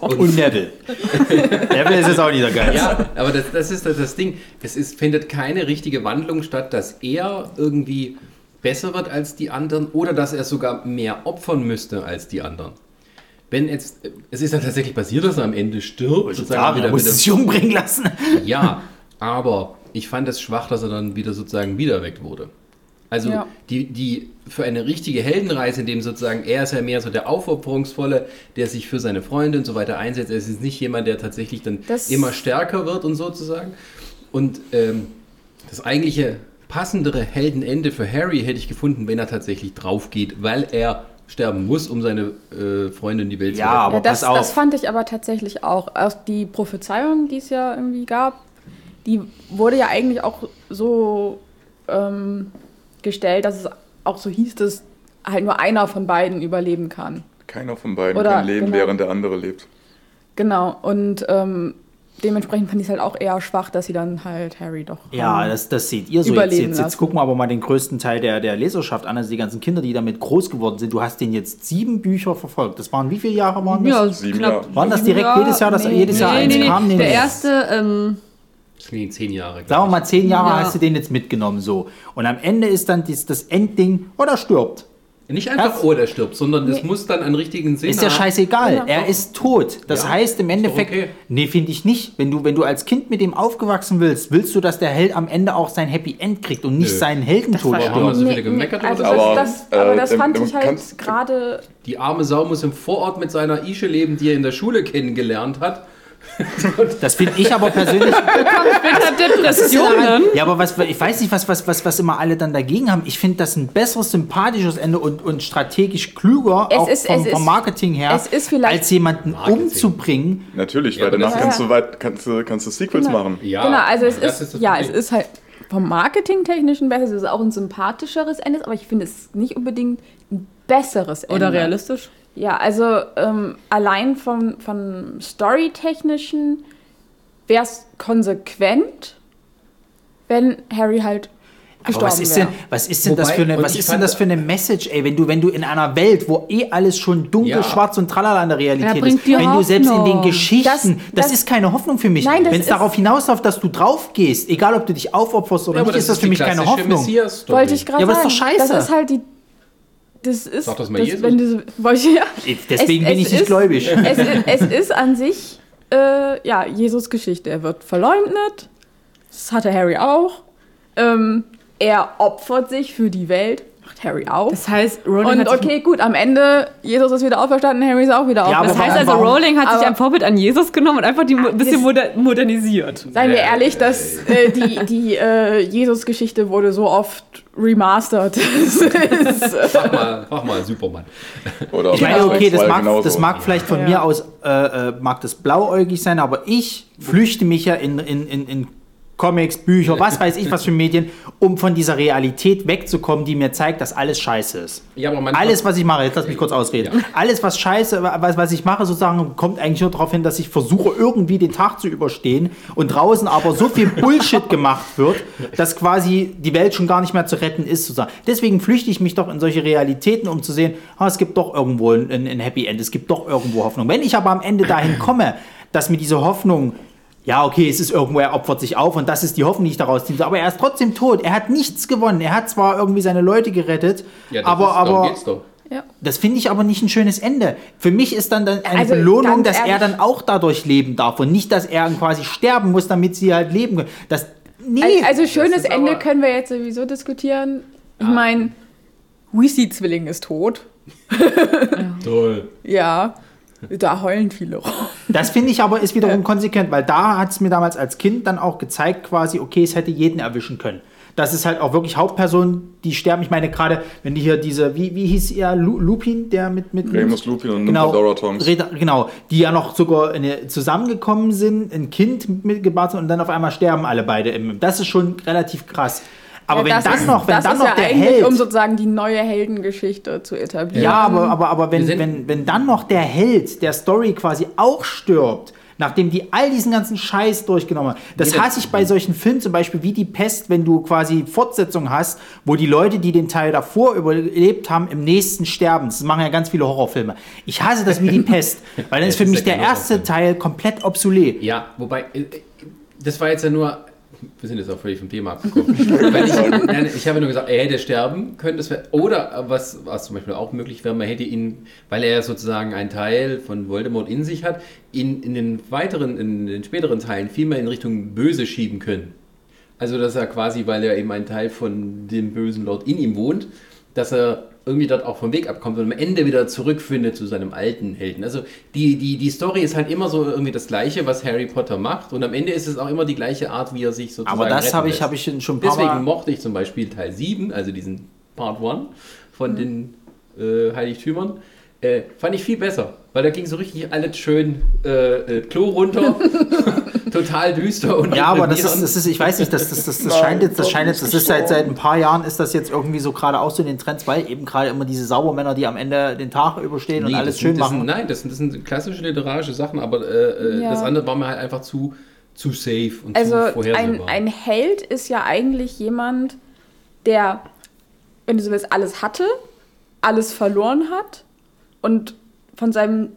S2: Und Neville. Neville ist jetzt auch nicht der Geist.
S1: Ja, aber das, das ist das, das Ding. Es ist, findet keine richtige Wandlung statt, dass er irgendwie besser wird als die anderen oder dass er sogar mehr opfern müsste als die anderen. Wenn jetzt, es ist dann tatsächlich passiert, dass er am Ende stirbt. sozusagen
S2: er
S1: wieder
S2: muss sich umbringen lassen.
S1: ja, aber ich fand es schwach, dass er dann wieder sozusagen wiederweckt wurde. Also
S3: Ja.
S1: die, die für eine richtige Heldenreise, in dem sozusagen er ist ja mehr so der Aufopferungsvolle, der sich für seine Freunde und so weiter einsetzt. Er ist nicht jemand, der tatsächlich dann
S3: Das-
S1: immer stärker wird und sozusagen. Und ähm, das eigentliche passendere Heldenende für Harry hätte ich gefunden, wenn er tatsächlich drauf geht, weil er sterben muss, um seine äh, Freunde in die Welt
S2: Ja,
S1: zu retten.
S2: aber
S3: ja, das,
S2: pass auf.
S3: das fand ich aber tatsächlich auch. Auch die Prophezeiung, die es ja irgendwie gab, die wurde ja eigentlich auch so ähm, gestellt, dass es auch so hieß, dass halt nur einer von beiden überleben kann.
S5: Keiner von beiden
S3: Oder-
S5: kann leben,
S3: genau.
S5: während der andere lebt.
S3: Genau. Und ähm, dementsprechend fand ich es halt auch eher schwach, dass sie dann halt Harry doch.
S2: Ja,
S3: ähm,
S2: das, das seht ihr so. Jetzt, jetzt, jetzt gucken wir aber mal den größten Teil der, der Leserschaft an, also die ganzen Kinder, die damit groß geworden sind. Du hast den jetzt sieben Bücher verfolgt. Das waren wie viele Jahre waren das?
S4: Ja,
S5: Sieben
S4: knapp.
S5: Jahre.
S2: Waren das direkt jedes Jahr, dass
S3: Nee.
S2: jedes Jahr
S4: Nee,
S2: eins
S4: nee, nee.
S2: kam? Nee,
S4: Der
S2: nee.
S4: erste, ähm,
S1: Das klingt zehn Jahre.
S2: Sagen wir mal, zehn Jahre
S4: Ja.
S2: hast du den jetzt mitgenommen, so. Und am Ende ist dann dies, das Endding, oder stirbt.
S1: Nicht einfach,
S2: Das-
S1: oh, der stirbt, sondern es muss dann einen richtigen Sinn
S2: Ist ja scheißegal.
S3: Ja.
S2: Er ist tot. Das
S1: Ja,
S2: heißt im Endeffekt,
S1: okay.
S2: nee, finde ich nicht. Wenn du, wenn du als Kind mit dem aufgewachsen willst, willst du, dass der Held am Ende auch sein Happy End kriegt und nicht
S1: Nö.
S2: seinen Heldentod
S1: Warum haben
S2: stirbt.
S1: so viele gemeckert über
S3: also
S1: das?
S3: das,
S5: Aber,
S3: das, aber
S5: äh,
S3: das fand
S5: dann
S3: ich halt gerade.
S1: Die arme Sau muss im Vorort mit seiner Ische leben, die er in der Schule kennengelernt hat.
S2: Das finde ich aber persönlich.
S4: später Depressionen.
S2: Ja, aber was, ich weiß nicht, was, was, was, was immer alle dann dagegen haben. Ich finde das ein besseres, sympathisches Ende und, und strategisch klüger,
S3: Es
S2: auch
S3: ist-
S2: vom,
S3: es ist-
S2: vom Marketing her,
S3: es ist vielleicht-
S2: als jemanden
S1: Marketing.
S2: umzubringen.
S5: Natürlich,
S1: Ja,
S5: weil danach
S1: das-
S5: kannst du, weit, kannst, du, kannst du Sequels
S3: Genau.
S5: machen.
S1: Ja,
S3: genau, also es ist,
S1: das
S3: ja, es ist halt vom Marketingtechnischen besser, es ist auch ein sympathischeres Ende, aber ich finde es nicht unbedingt ein besseres Ende.
S4: Oder realistisch.
S3: Ja, also ähm, allein vom, vom Storytechnischen wäre es konsequent, wenn Harry halt
S2: Aber
S3: gestorben
S2: was ist
S3: wäre.
S2: denn, was ist denn das
S1: Wobei,
S2: für eine, was ist denn das für eine Message, ey, wenn du, wenn du in einer Welt, wo eh alles schon dunkel,
S1: Ja.
S2: schwarz und tralala in der Realität ist, wenn du selbst in den
S4: Hoffnung.
S2: Geschichten, das,
S3: Das- das-
S2: ist keine Hoffnung für mich.
S3: Das
S2: wenn es
S3: ist-
S2: darauf hinausläuft, dass du drauf gehst, egal ob du dich aufopferst oder
S1: Ja,
S2: nicht, ist das für
S1: die
S2: mich keine Hoffnung.
S3: Wollte ich gerade
S2: Ja, aber das
S3: sagen.
S2: ist doch scheiße.
S3: Das ist halt die. Das ist.
S1: Sag das mal
S3: das,
S1: Jesus.
S3: wenn wollte ich, ja.
S2: Deswegen bin ich nicht
S3: ist,
S2: gläubig.
S3: Es, ist- es ist an sich, äh, ja, Jesus Geschichte. Er wird verleugnet. Das hatte Harry auch. Ähm, er opfert sich für die Welt. Macht Harry auch.
S4: Das heißt, Rowling
S3: Und
S4: hat sich
S3: okay, gut, am Ende, Jesus ist wieder auferstanden, Harry ist auch wieder
S2: Ja, aber
S4: Das
S3: auferstanden.
S4: heißt also? Rowling hat sich ein Vorbild an Jesus genommen und einfach die ein bisschen
S3: das-
S4: moder modernisiert.
S3: Seien wir ehrlich, dass äh, die, die äh, Jesus-Geschichte wurde so oft ist, äh,
S1: Mach mal, mach mal Superman.
S5: Oder
S2: Ich meine, okay, das mag,
S5: genauso.
S2: das mag vielleicht von
S3: Ja.
S2: mir aus, äh, äh, mag das blauäugig sein, aber ich flüchte mich ja in, in, in, in Comics, Bücher, was weiß ich was für Medien, um von dieser Realität wegzukommen, die mir zeigt, dass alles scheiße ist.
S1: Ja, aber
S2: alles, was ich mache, jetzt lass mich kurz ausreden. Alles, was scheiße, was, was ich mache, sozusagen, kommt eigentlich nur darauf hin, dass ich versuche, irgendwie den Tag zu überstehen und draußen aber so viel Bullshit gemacht wird, dass quasi die Welt schon gar nicht mehr zu retten ist. Sozusagen. Deswegen flüchte ich mich doch in solche Realitäten, um zu sehen, ah, es gibt doch irgendwo ein, ein Happy End, es gibt doch irgendwo Hoffnung. Wenn ich aber am Ende dahin komme, dass mir diese Hoffnung ja, okay, es ist irgendwo, er opfert sich auf und das ist die Hoffnung, die ich daraus ziehe. Aber er ist trotzdem tot. Er hat nichts gewonnen. Er hat zwar irgendwie seine Leute gerettet,
S1: Ja, das
S2: aber,
S1: ist, darum
S2: aber
S1: geht's doch.
S3: ja.
S2: das finde ich aber nicht ein schönes Ende. Für mich ist dann, dann eine
S3: Also,
S2: Belohnung, dass er
S3: ehrlich-
S2: dann auch dadurch leben darf und nicht, dass er quasi sterben muss, damit sie halt leben können. Das, nee,
S3: Also schönes
S1: ist
S3: Ende können wir jetzt sowieso diskutieren. Ich meine, Weasley-Zwilling ist tot.
S1: Toll.
S3: Ja, da heulen viele rum.
S2: das finde ich aber ist wiederum konsequent, weil da hat es mir damals als Kind dann auch gezeigt, quasi, okay, es hätte jeden erwischen können. Das ist halt auch wirklich Hauptpersonen, die sterben. Ich meine, gerade wenn die hier diese, wie, wie hieß er, Lu, Lupin, der mit. mit
S5: Remus Lupin und
S2: genau,
S5: Nymphadora Tonks.
S2: Reda- genau, die ja noch sogar eine, zusammengekommen sind, ein Kind mitgebracht sind und dann auf einmal sterben alle beide. Im, das ist schon relativ krass. Aber
S3: Ja,
S2: wenn
S3: das
S2: dann
S3: ist,
S2: noch, wenn
S3: das
S2: dann
S3: ist
S2: noch
S3: ja
S2: der
S3: eigentlich,
S2: Held,
S3: um sozusagen die neue Heldengeschichte zu etablieren.
S2: ja, aber, aber, aber wenn, wenn, wenn dann noch der Held der Story quasi auch stirbt, nachdem die all diesen ganzen Scheiß durchgenommen haben. Das hasse ich bei solchen Filmen zum Beispiel wie die Pest, wenn du quasi Fortsetzungen hast, wo die Leute, die den Teil davor überlebt haben, im nächsten sterben. Das machen ja ganz viele Horrorfilme. Ich hasse das wie die Pest, weil dann ist für mich der erste. Teil komplett obsolet.
S1: Ja, wobei, äh, das war jetzt ja nur. Wir sind jetzt auch völlig vom Thema abgekommen. Ich, ich habe nur gesagt, er hätte sterben können. Wär, oder was, was zum Beispiel auch möglich wäre, man hätte ihn, weil er sozusagen einen Teil von Voldemort in sich hat, ihn in den weiteren, in den späteren Teilen viel mehr in Richtung Böse schieben können. Also, dass er quasi, weil er eben ein Teil von dem bösen Lord in ihm wohnt, dass er irgendwie dort auch vom Weg abkommt und am Ende wieder zurückfindet zu seinem alten Helden. Also die, die, die Story ist halt immer so irgendwie das Gleiche, was Harry Potter macht und am Ende ist es auch immer die gleiche Art, wie er sich sozusagen
S2: Aber das habe ich, habe ich schon ein paar
S1: Deswegen
S2: Mal...
S1: mochte ich zum Beispiel Teil 7, also diesen Part 1 von den äh, Heiligtümern, äh, fand ich viel besser, weil da ging so richtig alles schön äh, äh, Klo runter, total düster und
S2: Ja, aber das ist, das ist, ich weiß nicht, das, das, das, das scheint jetzt, das scheint jetzt, das ist seit, seit ein paar Jahren ist das jetzt irgendwie so gerade auch so in den Trends, weil eben gerade immer diese Saubermänner, die am Ende den Tag überstehen und
S1: Nee,
S2: alles
S1: das
S2: schön
S1: sind,
S2: machen.
S1: Sind, nein, das sind, das sind klassische literarische Sachen, aber äh, äh,
S3: Ja.
S1: das andere war mir halt einfach zu, zu safe und
S3: Also
S1: zu
S3: ein,
S1: vorhersehbar.
S3: ein Held ist ja eigentlich jemand, der, wenn du so willst, alles hatte, alles verloren hat und von seinem,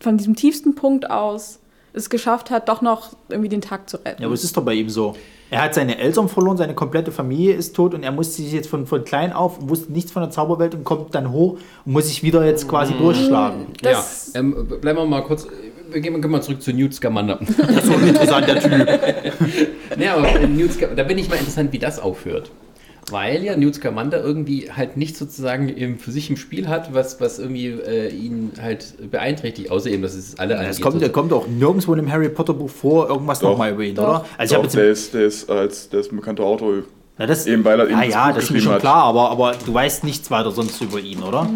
S3: von diesem tiefsten Punkt aus es geschafft hat, doch noch irgendwie den Tag zu retten.
S2: Ja, aber es ist doch bei ihm so. Er hat seine Eltern verloren, seine komplette Familie ist tot und er musste sich jetzt von, von klein auf und wusste nichts von der Zauberwelt und kommt dann hoch und muss sich wieder jetzt quasi durchschlagen.
S1: ja,
S3: das-
S1: ähm, bleiben wir mal kurz, wir gehen, gehen mal zurück zu Newt Scamander.
S2: Das ist so ein interessanter Typ.
S1: nee, aber Newt Scamander, da bin ich mal interessant, wie das aufhört. Weil ja Newt Scamander irgendwie halt nicht sozusagen im, für sich im Spiel hat, was, was irgendwie äh, ihn halt beeinträchtigt, außer eben, dass es alle
S2: Es
S1: angeht.
S2: kommt,
S1: So-
S2: kommt auch nirgendwo in dem Harry Potter Buch vor, irgendwas nochmal über ihn,
S3: Doch.
S2: oder? Also ich
S5: Doch, der
S2: jetzt.
S5: ist, der ist als der ist ein bekannter Autor.
S2: Na, das,
S5: eben weil er
S2: ja,
S5: das
S2: ja, das ist mir schon
S5: hat.
S2: klar, aber, aber du weißt nichts weiter sonst über ihn, oder?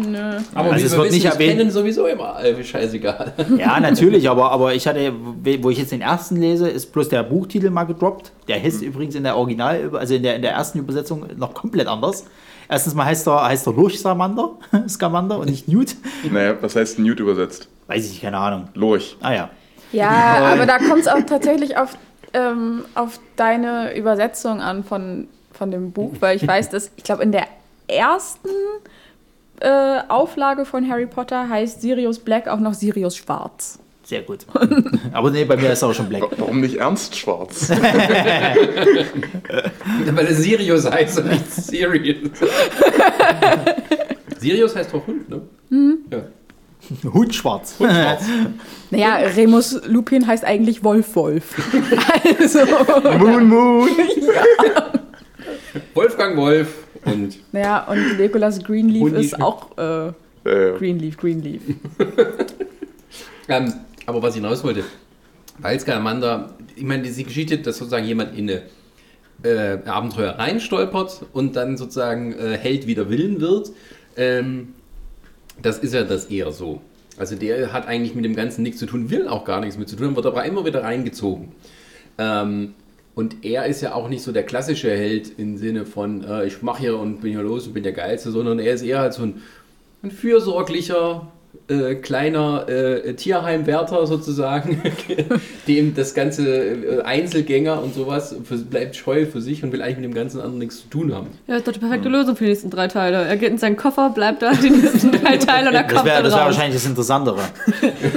S1: aber
S2: also
S1: wie
S2: es
S1: wir
S2: wird
S1: wissen,
S2: nicht erwähnt.
S1: kennen sowieso immer, äh, scheißegal.
S2: Ja, natürlich, aber, aber ich hatte, wo ich jetzt den ersten lese, ist bloß der Buchtitel mal gedroppt. Der heißt übrigens in der Original, also in der, in der ersten Übersetzung noch komplett anders. Erstens mal heißt er, heißt er Lurch Scamander, Scamander und nicht Newt.
S5: Naja, was heißt Newt übersetzt?
S2: Weiß ich keine Ahnung.
S5: Lurch.
S2: Ah ja.
S3: Ja, aber da kommt es auch tatsächlich auf, ähm, auf deine Übersetzung an von, von dem Buch, weil ich weiß, dass, ich glaube, in der ersten äh, Auflage von Harry Potter heißt Sirius Black auch noch Sirius Schwarz.
S2: Sehr gut. aber nee, bei mir ist er auch schon Black.
S5: Warum nicht Ernst Schwarz?
S1: Weil es Sirius heißt und nicht Sirius. Sirius heißt doch Hund, ne? Ja.
S2: Hund schwarz.
S1: Schwarz.
S3: Naja, Remus Lupin heißt eigentlich Wolf Wolf. also,
S5: Moon Moon.
S1: Wolfgang Wolf Und
S3: Naja, und Legolas Greenleaf
S1: Hundi-
S3: ist auch äh,
S5: Äh,
S3: Greenleaf, Greenleaf.
S1: Ähm, aber was ich hinaus wollte, weil Scamander, ich meine, diese Geschichte, dass sozusagen jemand in eine äh, Abenteuer reinstolpert und dann sozusagen äh, Held wider Willen wird, ähm, das ist ja das eher so. Also der hat eigentlich mit dem Ganzen nichts zu tun, will auch gar nichts mit zu tun, wird aber immer wieder reingezogen. Ähm, und er ist ja auch nicht so der klassische Held im Sinne von, äh, ich mache hier und bin hier los und bin der Geilste, sondern er ist eher halt so ein, ein fürsorglicher, äh, kleiner äh, Tierheimwärter sozusagen, dem das ganze äh, Einzelgänger und sowas für, bleibt scheu für sich und will eigentlich mit dem ganzen anderen nichts zu tun haben.
S4: Ja, ist doch die perfekte Lösung für die nächsten drei Teile. Er geht in seinen Koffer, bleibt da die nächsten drei Teile und er
S2: Das
S4: kommt
S2: wäre
S4: dann
S2: das wär
S4: raus.
S2: wahrscheinlich das Interessantere.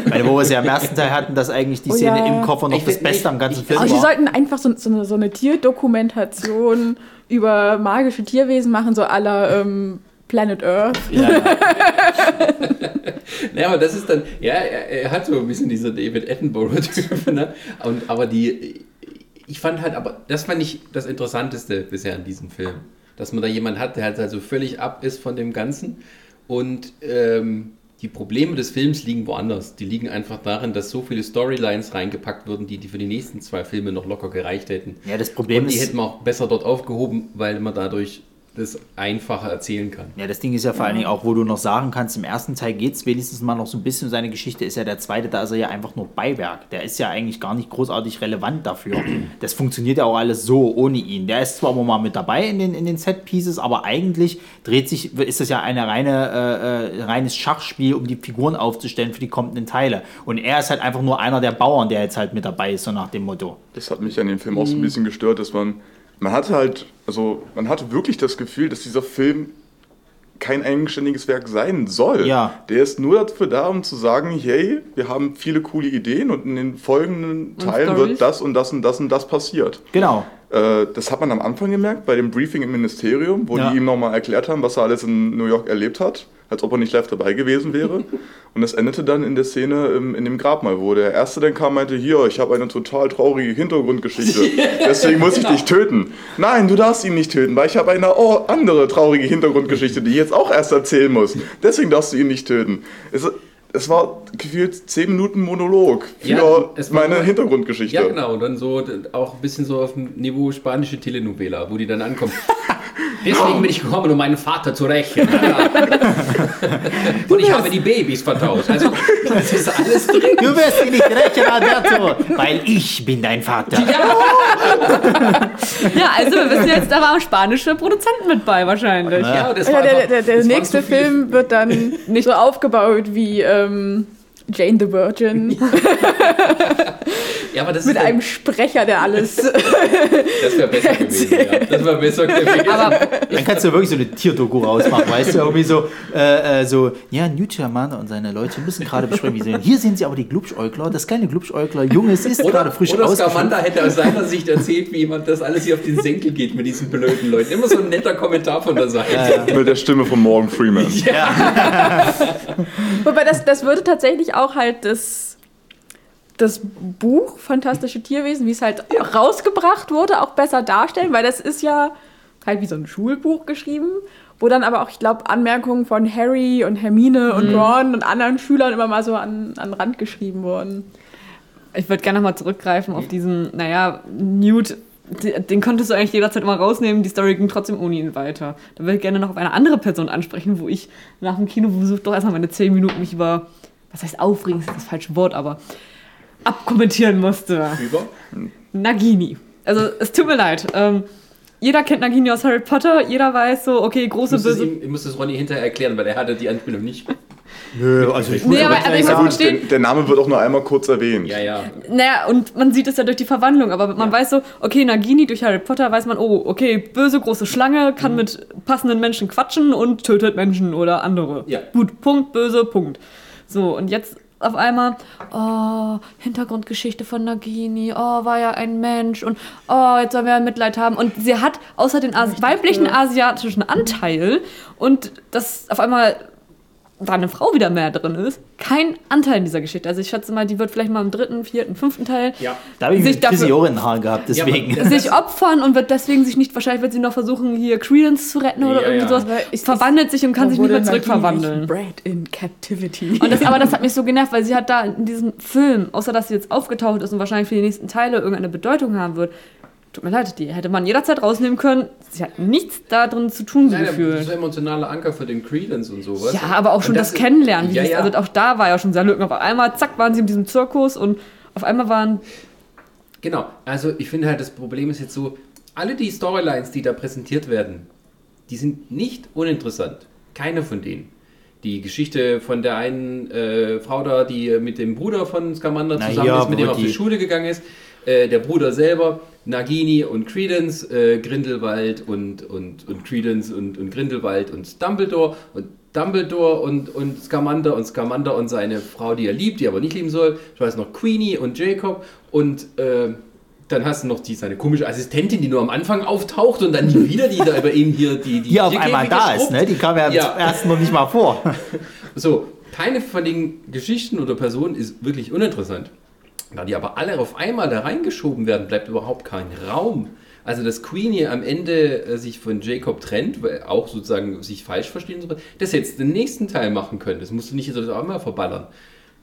S2: Weil, wo wir es ja im ersten Teil hatten, dass eigentlich die
S3: Oh
S2: Szene
S3: ja.
S2: im Koffer noch
S1: Ich
S2: das Beste
S1: ich-
S2: am ganzen
S1: ich-
S2: Film
S3: Aber sie
S2: war.
S3: sollten einfach so, so, eine, so eine Tierdokumentation über magische Tierwesen machen, so aller ähm, Planet Earth.
S2: Ja, ja.
S1: Naja, aber das ist dann, ja, er, er hat so ein bisschen dieser David Attenborough-Typ, ne? Und, aber die, ich fand halt, aber das fand ich das Interessanteste bisher an diesem Film. Dass man da jemanden hat, der halt also völlig ab ist von dem Ganzen und ähm, die Probleme des Films liegen woanders. Die liegen einfach darin, dass so viele Storylines reingepackt wurden, die, die für die nächsten zwei Filme noch locker gereicht hätten.
S2: ja, das Problem
S1: Und die
S2: ist,
S1: hätten wir auch besser dort aufgehoben, weil man dadurch das einfacher erzählen kann.
S2: Ja, das Ding ist ja vor allen Dingen auch, wo du noch sagen kannst, im ersten Teil geht es wenigstens mal noch so ein bisschen um seine Geschichte, ist ja der zweite, da ist er ja einfach nur Beiwerk. Der ist ja eigentlich gar nicht großartig relevant dafür. Das funktioniert ja auch alles so ohne ihn. Der ist zwar immer mal mit dabei in den, in den Set-Pieces, aber eigentlich dreht sich, ist das ja ein reine, äh, äh, reines Schachspiel, um die Figuren aufzustellen für die kommenden Teile. Und er ist halt einfach nur einer der Bauern, der jetzt halt mit dabei ist, so nach dem Motto.
S5: Das hat mich an dem Film auch so ein bisschen gestört, dass man, man hatte halt, also man hatte wirklich das Gefühl, dass dieser Film kein eigenständiges Werk sein soll.
S2: Ja.
S5: Der ist nur dafür da, um zu sagen, hey, wir haben viele coole Ideen und in den folgenden Teilen wird das und das und das und das passiert.
S2: Genau.
S5: Äh, das hat man am Anfang gemerkt, bei dem Briefing im Ministerium, wo
S2: Ja.
S5: die ihm nochmal erklärt haben, was er alles in New York erlebt hat, als ob er nicht live dabei gewesen wäre. Und das endete dann in der Szene im, in dem Grabmal, wo der Erste dann kam und meinte, hier, ich habe eine total traurige Hintergrundgeschichte, deswegen muss ich dich töten. Nein, du darfst ihn nicht töten, weil ich habe eine oh, andere traurige Hintergrundgeschichte, die ich jetzt auch erst erzählen muss. Deswegen darfst du ihn nicht töten. Es, es war gefühlt 10 Minuten Monolog für
S1: Ja,
S5: meine Hintergrundgeschichte.
S1: Ja, genau. Und dann so auch ein bisschen so auf dem Niveau spanische Telenovela, wo die dann ankommen. Deswegen bin ich gekommen, um meinen Vater zu rächen. Und ich habe die Babys vertauscht. Also, das ist alles drin.
S2: Du wirst ihn nicht rächen, Alberto, weil ich bin dein Vater.
S4: Ja, also wir wissen jetzt, da waren spanische Produzenten mit bei wahrscheinlich.
S1: Ja, das
S3: Ja, der,
S1: einfach-
S3: der, der nächste
S1: so
S3: Film wird dann nicht so aufgebaut wie ähm, Jane the Virgin
S1: Ja, aber das
S3: mit einem Sprecher, der alles.
S1: Das wäre besser gewesen. Ja. Das wäre besser gewesen.
S4: Aber
S2: Dann kannst du wirklich so eine Tierdoku rausmachen, weißt du, irgendwie so, äh, äh, so, ja, Newtiermann und seine Leute müssen gerade besprechen, wie sie sind. Hier sehen sie aber die Glubschäugler, das kleine Glubschäugler, Junges ist gerade
S1: Oder,
S2: frisch
S1: oder. Scamander hätte aus seiner Sicht erzählt, wie jemand das alles hier auf den Senkel geht mit diesen blöden Leuten. Immer so ein netter Kommentar von der Seite.
S5: Mit der Stimme von Morgan Freeman.
S3: Wobei das, das würde tatsächlich auch halt das, das Buch Fantastische Tierwesen, wie es halt rausgebracht wurde, auch besser darstellen, weil das ist ja halt wie so ein Schulbuch geschrieben, wo dann aber auch, ich glaube, Anmerkungen von Harry und Hermine und Ron und anderen Schülern immer mal so an, an den Rand geschrieben wurden.
S4: ich würde gerne nochmal zurückgreifen auf diesen, naja, Newt. Den den konntest du eigentlich jederzeit immer rausnehmen, die Story ging trotzdem ohne ihn weiter. Da würde ich gerne noch auf eine andere Person ansprechen, wo ich nach dem Kinobesuch doch erstmal meine 10 Minuten mich über, was heißt aufregen, ist das falsche Wort, aber abkommentieren musste.
S1: Über?
S4: Nagini. Also es tut mir leid. Ähm, jeder kennt Nagini aus Harry Potter, jeder weiß so, okay, große böse.
S1: ich muss es Ronny hinterher erklären, weil er hatte die Anspielung nicht.
S2: Nö, also ich
S4: Nee, aber, aber
S2: ehrlich
S4: ich muss
S2: sagen,
S5: Gut, der, der Name wird auch nur einmal kurz erwähnt.
S1: Ja, ja.
S4: Naja, und man sieht es ja durch die Verwandlung, aber man weiß so, okay, Nagini durch Harry Potter weiß man, oh, okay, böse große Schlange, kann mit passenden Menschen quatschen und tötet Menschen oder andere.
S1: Ja.
S4: Gut, Punkt, böse, Punkt. So, und jetzt auf einmal, oh, Hintergrundgeschichte von Nagini, oh, war ja ein Mensch und oh, jetzt sollen wir Mitleid haben. Und sie hat außer den Asi weiblichen asiatischen Anteil und das auf einmal da eine Frau wieder mehr drin ist, kein Anteil in dieser Geschichte. Also ich schätze mal, die wird vielleicht mal im dritten, vierten, fünften Teil
S1: Ja.
S2: Da habe ich
S4: Sich dafür-
S2: in den Haaren gehabt, deswegen.
S1: Ja,
S4: sich opfern und wird deswegen sich nicht, wahrscheinlich wird sie noch versuchen, hier Credence zu retten oder
S1: Ja,
S4: irgendwie
S1: ja.
S4: sowas,
S3: es
S4: verwandelt sich und kann sich nicht mehr zurückverwandeln.
S3: Bred in Captivity.
S4: Und das, aber das hat mich so genervt, weil sie hat da in diesem Film, außer dass sie jetzt aufgetaucht ist und wahrscheinlich für die nächsten Teile irgendeine Bedeutung haben wird, tut mir leid, die hätte man jederzeit rausnehmen können. Sie hat nichts da drin zu tun, so
S1: Nein, das
S4: gefühlt.
S1: ist ein emotionaler Anker für den Credence und sowas.
S4: Ja, aber auch schon
S1: Und
S4: das, Kennenlernen. Wie
S1: ja,
S4: das,
S1: ja.
S4: Also auch da war ja schon sehr lücken. Auf einmal, zack, waren sie in diesem Zirkus und auf einmal waren.
S1: Genau, also ich finde halt, das Problem ist jetzt so, alle die Storylines, die da präsentiert werden, die sind nicht uninteressant. Keine von denen. Die Geschichte von der einen äh, Frau da, die mit dem Bruder von Scamander
S2: Na
S1: zusammen
S2: ja,
S1: ist, mit dem er auf die
S2: die-
S1: Schule gegangen ist, äh, der Bruder selber, Nagini und Credence, äh, Grindelwald und, und, und Credence und, und Grindelwald und Dumbledore und Dumbledore und, und Scamander und Scamander und seine Frau, die er liebt, die er aber nicht lieben soll. Ich weiß noch Queenie und Jacob und äh, dann hast du noch die, seine komische Assistentin, die nur am Anfang auftaucht und dann nie wieder, die da über ihm hier die, die
S2: Die auf einmal da ist, ne? Die kam ja,
S1: Ja.
S2: ersten noch nicht mal vor.
S1: So, keine von den Geschichten oder Personen ist wirklich uninteressant. Da die aber alle auf einmal da reingeschoben werden, bleibt überhaupt kein Raum. Also, dass Queenie am Ende äh, sich von Jacob trennt, weil auch sozusagen sich falsch verstehen soll, das hättest du den nächsten Teil machen können. Das musst du nicht jetzt auf einmal verballern.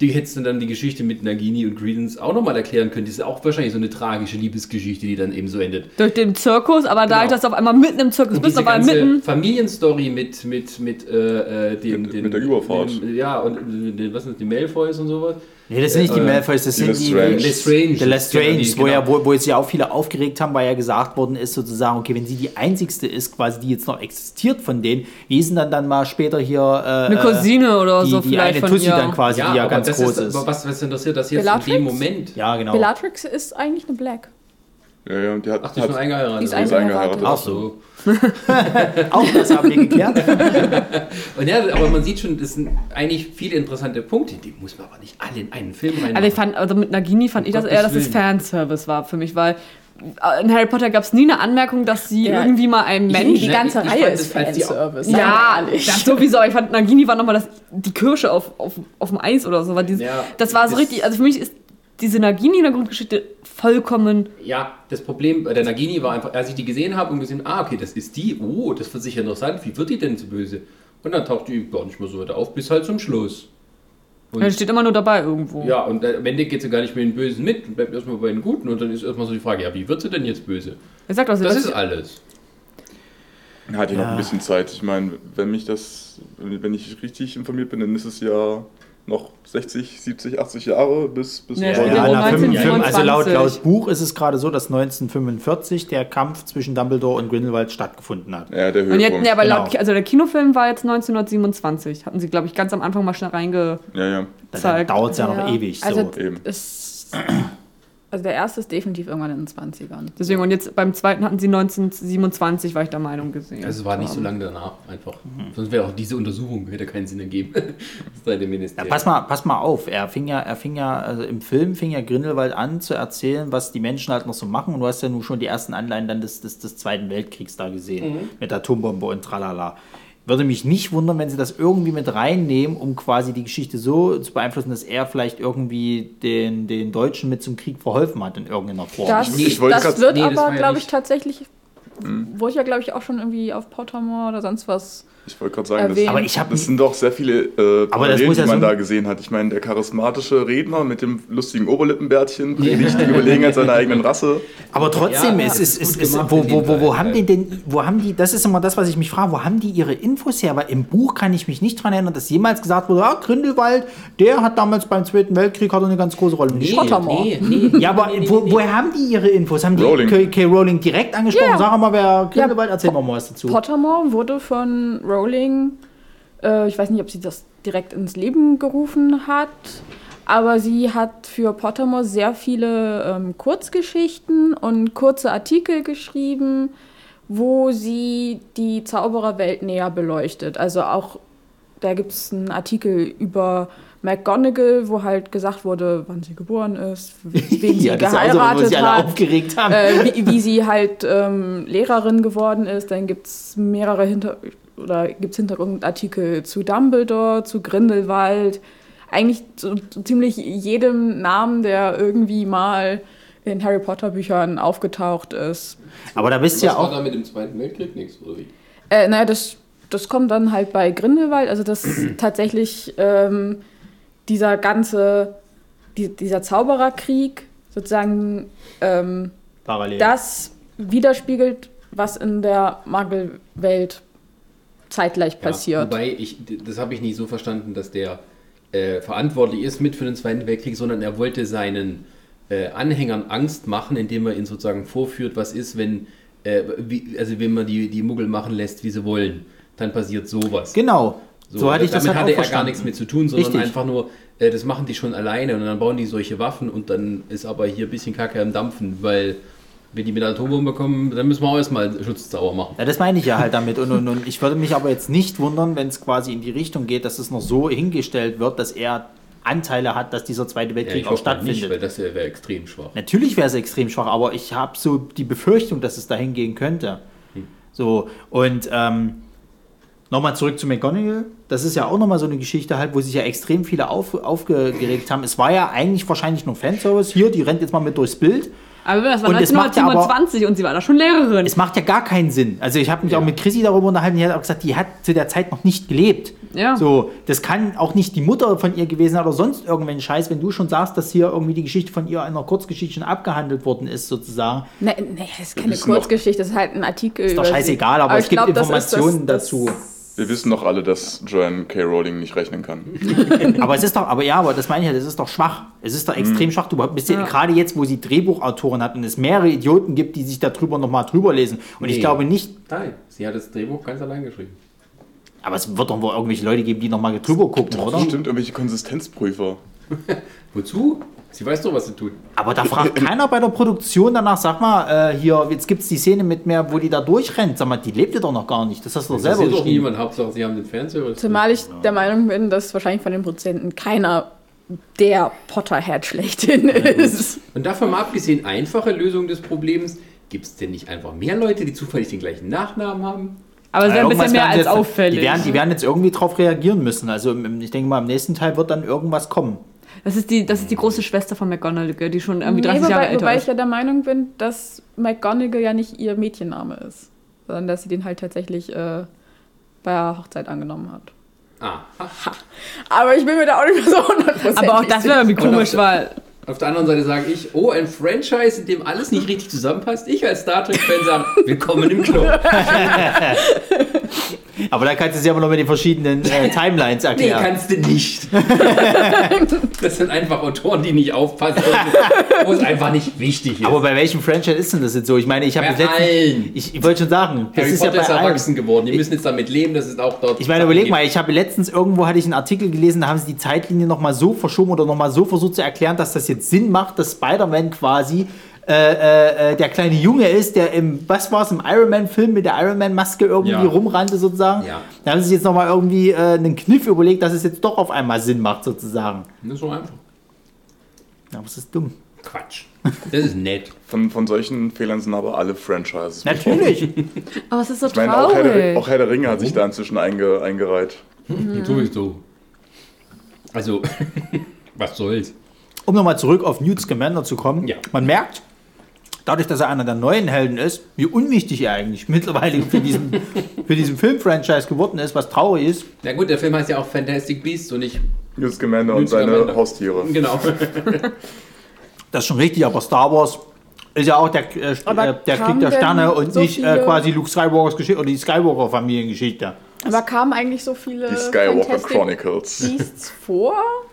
S1: Die hättest du dann die Geschichte mit Nagini und Credence auch nochmal erklären können. Das ist auch wahrscheinlich so eine tragische Liebesgeschichte, die dann eben so endet.
S4: Durch den Zirkus, aber da
S1: Genau.
S4: ich das auf einmal mitten im Zirkus bist, auf einmal mitten.
S1: Familienstory mit, mit, mit, äh, äh, den,
S5: Mit-
S1: den,
S5: mit der Überfahrt.
S1: Den, ja, und äh, den, was sind das, die Malfoys und sowas.
S2: Nee, das sind nicht die
S1: Äh,
S2: Malfoys, das
S5: die
S2: sind die
S5: Lestrange.
S1: Lestrange.
S2: Der Lestrange,
S1: Genau, die-
S2: wo, ja,
S1: genau.
S2: wo, wo jetzt ja auch viele aufgeregt haben, weil ja gesagt worden ist, sozusagen, okay, wenn sie die einzigste ist, quasi, die jetzt noch existiert von denen, wie ist denn dann, dann mal später hier äh,
S4: Eine Cousine oder
S2: die,
S4: so
S2: die
S4: vielleicht
S2: eine
S4: von
S2: Tussi
S4: ihr.
S2: dann quasi, die ja
S1: aber
S2: ganz
S1: das
S2: groß
S1: ist,
S2: ist.
S1: Aber was, was interessiert das jetzt
S3: Bellatrix?
S1: in dem Moment?
S2: Ja, genau.
S3: Bellatrix ist eigentlich eine Black.
S5: Ja, ja, und die hat,
S1: Ach, die ist
S5: hat
S1: nur eingeheiratet.
S3: Die ist
S5: ist
S3: eingeheiratet.
S2: Ach so. Auch das haben wir geklärt.
S1: Und ja, aber man sieht schon, das sind eigentlich viele interessante Punkte, die muss man aber nicht alle in einen Film reinmachen.
S4: Also ich fand, also mit Nagini fand ich das eher, dass es. Fanservice war für mich, weil äh, in Harry Potter gab es nie eine Anmerkung, dass sie
S3: Ja.
S4: irgendwie mal ein
S3: Die,
S4: Mensch.
S3: die ganze
S1: ich
S3: Reihe
S1: fand
S3: ist Fanservice.
S4: ja,
S3: ehrlich.
S4: das sowieso. Ich fand Nagini war nochmal das, die Kirsche auf, auf, auf dem Eis oder so. Weil dieses,
S1: Ja,
S4: das war so
S1: das-
S4: richtig, also für mich ist diese Nagini in der Grundgeschichte vollkommen.
S1: Ja, das Problem bei der Nagini war einfach, als ich die gesehen habe und gesehen, ah, okay, das ist die, oh, das wird sicher interessant, wie wird die denn so böse? Und dann taucht die gar nicht mehr so weiter auf, bis halt zum Schluss. Und
S4: Er steht immer nur dabei irgendwo.
S1: Ja, und am Ende geht sie gar nicht mit den Bösen mit und bleibt erstmal bei den Guten und dann ist erstmal so die Frage, ja, wie wird sie denn jetzt böse?
S4: Er sagt auch so,
S1: Das ist alles.
S5: Hat ja noch
S2: Ja.
S5: ein bisschen Zeit. Ich meine, wenn mich das, wenn ich richtig informiert bin, dann ist es ja noch 60, 70, 80 Jahre bis bis
S4: Ja,
S2: Ja,
S4: steht
S2: ja,
S4: ja
S2: na,
S4: 19,
S2: 55, also laut,
S4: 25.
S2: laut Buch ist es gerade so, dass 1945 der Kampf zwischen Dumbledore und Grindelwald stattgefunden hat.
S5: ja, der
S4: Und jetzt,
S5: Höhepunkt.
S4: ja, aber
S2: Genau.
S4: laut, also der Kinofilm war jetzt 1927. Hatten sie, glaube ich, ganz am Anfang mal schnell reinge.
S5: ja, ja,
S2: Dann dauert es ja noch
S3: Ja.
S2: ewig. So.
S3: Also,
S5: eben.
S3: Also der erste ist definitiv irgendwann in den 20ern.
S4: Deswegen, und jetzt beim zweiten hatten sie 1927, war ich der Meinung, gesehen.
S1: Also es war nicht so lange danach einfach. Sonst wäre auch diese Untersuchung, hätte keinen Sinn ergeben. Das dritte
S2: Ja,
S1: Ministerium.
S2: pass mal, pass mal auf. Er fing ja, er fing ja, also im Film fing ja Grindelwald an zu erzählen, was die Menschen halt noch so machen. Und du hast ja nun schon die ersten Anleihen dann des, des, des Zweiten Weltkriegs da gesehen. Mit Atombombe und tralala. Würde mich nicht wundern, wenn sie das irgendwie mit reinnehmen, um quasi die Geschichte so zu beeinflussen, dass er vielleicht irgendwie den, den Deutschen mit zum Krieg verholfen hat in irgendeiner Form.
S3: Das,
S5: ich wollte
S3: das
S5: grad-
S3: wird
S1: nee,
S3: aber, glaube ich, tatsächlich, wurde ja, glaube ich, auch schon irgendwie auf Pottermore oder sonst was.
S5: Ich wollte gerade sagen, das,
S2: Aber ich habe
S5: das sind doch sehr viele äh,
S2: das
S5: Parallelen,
S2: muss
S5: die
S2: ja
S5: man
S2: so-
S5: da gesehen hat. Ich meine, der charismatische Redner mit dem lustigen Oberlippenbärtchen predigt die Überlegenheit seiner eigenen Rasse.
S2: Aber trotzdem,
S1: Ja,
S2: es ist,
S1: ist
S2: ist,
S1: gemacht
S2: wo, wo, wo, wo haben
S1: ja.
S2: die denn, wo haben die, das ist immer das, was ich mich frage, wo haben die ihre Infos her? Weil im Buch kann ich mich nicht dran erinnern, dass jemals gesagt wurde, ah, Grindelwald, der hat damals beim Zweiten Weltkrieg hat eine ganz große Rolle
S1: nee, nee, nee,
S2: Ja, aber
S1: nee,
S2: wo,
S1: nee.
S2: woher haben die ihre Infos? Haben die
S5: Rowling.
S2: K. K. Rowling direkt angesprochen?
S3: Ja.
S2: Sag mal, wer Grindelwald, erzähl mal mal was dazu.
S3: Pottermore wurde von Rowling, äh, ich weiß nicht, ob sie das direkt ins Leben gerufen hat, aber sie hat für Pottermore sehr viele ähm, Kurzgeschichten und kurze Artikel geschrieben, wo sie die Zaubererwelt näher beleuchtet. Also auch, da gibt es einen Artikel über McGonagall, wo halt gesagt wurde, wann sie geboren ist, wen sie
S2: ja, so,
S3: geheiratet
S2: alle
S3: hat
S2: aufgeregt haben.
S3: äh, wie, wie sie halt ähm, Lehrerin geworden ist. Dann gibt es mehrere Hinter oder gibt es Hintergrundartikel zu Dumbledore, zu Grindelwald, eigentlich zu, zu ziemlich jedem Namen, der irgendwie mal in Harry Potter Büchern aufgetaucht ist.
S2: Aber da wisst ihr
S1: Was war
S2: auch,
S1: da mit dem Zweiten Weltkrieg nichts, oder wie?
S3: Äh, naja, das, das kommt dann halt bei Grindelwald, also dass tatsächlich ähm, dieser ganze, die, dieser Zaubererkrieg sozusagen ähm,
S2: parallel.
S3: das widerspiegelt, was in der Magelwelt zeitgleich passiert.
S1: Ja, wobei, ich, das habe ich nicht so verstanden, dass der äh, verantwortlich ist mit für den Zweiten Weltkrieg, sondern er wollte seinen äh, Anhängern Angst machen, indem er ihnen sozusagen vorführt, was ist, wenn, äh, wie, also wenn man die, die Muggel machen lässt, wie sie wollen. Dann passiert sowas.
S2: genau. So, hatte ich das
S1: damit
S2: halt
S1: hatte
S2: auch
S1: er gar
S2: verstanden.
S1: nichts mit zu tun, sondern
S2: Richtig.
S1: einfach nur, äh, das machen die schon alleine und dann bauen die solche Waffen und dann ist aber hier ein bisschen Kacke am Dampfen, weil wenn die mit einer Atombombe kommen, dann müssen wir auch erstmal einen Schutzzauber machen.
S2: Ja, das meine ich ja halt damit. Und, und, und ich würde mich aber jetzt nicht wundern, wenn es quasi in die Richtung geht, dass es noch so hingestellt wird, dass er Anteile hat, dass dieser Zweite
S1: Ja,
S2: Weltkrieg
S1: ich
S2: auch
S1: halt nicht,
S2: stattfindet.
S1: weil das wäre wär extrem schwach.
S2: Natürlich wäre es extrem schwach, aber ich habe so die Befürchtung, dass es dahin gehen könnte. So, und ähm, nochmal zurück zu McGonagall. Das ist ja auch nochmal so eine Geschichte halt, wo sich ja extrem viele auf, aufgeregt haben. Es war ja eigentlich wahrscheinlich nur Fanservice. Hier, die rennt jetzt mal mit durchs Bild.
S4: Aber das war
S2: Und es macht ja aber-
S4: 1927 und sie war da schon Lehrerin.
S2: Es macht ja gar keinen Sinn. Also ich habe mich
S1: Ja.
S2: auch mit Chrissy darüber unterhalten, die hat auch gesagt, die hat zu der Zeit noch nicht gelebt.
S4: Ja.
S2: So, das kann auch nicht die Mutter von ihr gewesen sein oder sonst irgendwelchen Scheiß, wenn du schon sagst, dass hier irgendwie die Geschichte von ihr in einer Kurzgeschichte schon abgehandelt worden ist, sozusagen.
S3: Nee, nee, das ist keine Kurzgeschichte, das ist halt ein Artikel.
S2: Ist doch scheißegal, aber es
S3: ich
S2: gibt
S3: glaub, das ist
S2: Informationen
S3: das,
S2: dazu.
S5: Wir wissen doch alle, dass Joanne K. Rowling nicht rechnen kann.
S2: Aber es ist doch, aber ja, aber das meine ich ja, das ist doch schwach. Es ist doch extrem schwach. Du bist ja, gerade jetzt, wo sie Drehbuchautoren hat und es mehrere Idioten gibt, die sich darüber nochmal drüber lesen. Und ich
S1: Nee.
S2: glaube nicht,
S1: Nein, sie hat das Drehbuch ganz allein geschrieben.
S2: aber es wird doch wohl irgendwelche Leute geben, die nochmal drüber gucken, oder?
S5: Bestimmt irgendwelche Konsistenzprüfer.
S1: Wozu? Sie weiß doch, was sie tut.
S2: Aber da fragt keiner bei der Produktion danach, sag mal, äh, hier, jetzt gibt es die Szene mit mir, wo die da durchrennt. Sag mal, die lebte doch noch gar nicht. Das hast du doch
S1: Das
S2: selber
S1: ist doch niemand. Hauptsache, sie haben den Fernseher.
S3: Zumal ich der Meinung bin, dass wahrscheinlich von den Produzenten keiner der Potterhead schlechthin ist.
S1: Und davon mal abgesehen, einfache Lösung des Problems. Gibt es denn nicht einfach mehr Leute, die zufällig den gleichen Nachnamen haben?
S4: Aber es wäre ein bisschen mehr als
S2: jetzt-
S4: auffällig.
S2: Die werden, die werden jetzt irgendwie drauf reagieren müssen. Also im- ich denke mal, im nächsten Teil wird dann irgendwas kommen.
S4: Das, ist die, das ist die große Schwester von McGonagall, die schon irgendwie 30
S3: Nee,
S4: Jahre
S3: wobei,
S4: älter
S3: wobei ich
S4: ist.
S3: ja der Meinung bin, dass McGonagall ja nicht ihr Mädchenname ist, sondern dass sie den halt tatsächlich äh, bei der Hochzeit angenommen hat.
S1: Ah,
S3: Aber ich bin mir da auch nicht mehr so hundertprozentig
S4: Aber auch das wäre irgendwie komisch, weil
S1: Auf der anderen Seite sage ich, oh, ein Franchise, in dem alles nicht richtig zusammenpasst. Ich als Star Trek-Fan sage, willkommen im Club.
S2: Aber da kannst du es ja immer noch mit den verschiedenen äh, Timelines
S1: Nee,
S2: erklären.
S1: kannst du nicht. das sind einfach Autoren, die nicht aufpassen, wo es einfach nicht wichtig ist.
S2: Aber bei welchem Franchise ist denn das jetzt so? Ich meine, ich habe
S1: Bei allen.
S2: Ich, ich wollte schon sagen, das
S1: Harry
S2: ist ja
S1: Potter
S2: bei
S1: ist
S2: allen.
S1: erwachsen geworden. Die müssen jetzt damit leben, dass es auch dort.
S2: Ich meine, überleg mal, ich habe letztens irgendwo hatte ich einen Artikel gelesen, da haben sie die Zeitlinie nochmal so verschoben oder nochmal so versucht zu erklären, dass das jetzt Sinn macht, dass Spider-Man quasi äh, äh, äh, der kleine Junge ist, der im, was war es, im Iron Man-Film mit der Iron Man-Maske irgendwie
S1: Ja.
S2: rumrannte sozusagen.
S1: Ja.
S2: Da haben sie sich jetzt nochmal irgendwie äh, einen Kniff überlegt, dass es jetzt doch auf einmal Sinn macht sozusagen.
S1: Das ist so einfach.
S2: Ja, aber es ist dumm.
S1: Quatsch. Das ist nett.
S5: Von, von solchen Fehlern sind aber alle Franchises.
S2: Natürlich.
S4: Aber es ist so
S5: Ich meine, auch Herr, der,
S4: traurig.
S5: auch Herr der Ringe hat sich da inzwischen einge, eingereiht.
S1: Sowieso. Also, was soll's?
S2: Um nochmal zurück auf Newt Scamander zu kommen.
S1: Ja.
S2: Man merkt, dadurch, dass er einer der neuen Helden ist, wie unwichtig er eigentlich mittlerweile für diesen, für diesen Film-Franchise geworden ist, was traurig ist.
S1: Na gut, der Film heißt ja auch Fantastic Beasts und nicht.
S5: Newt Scamander und seine
S1: Scamander.
S5: Haustiere.
S1: Genau.
S2: Das ist schon richtig, aber Star Wars ist ja auch der, äh, äh, der Krieg der Sterne und
S3: so
S2: nicht äh, quasi Luke Skywalkers Geschichte oder die Skywalker-Familiengeschichte.
S3: Aber kamen eigentlich so viele
S5: Die Skywalker
S3: Fantastic
S5: Chronicles.
S3: Beasts vor?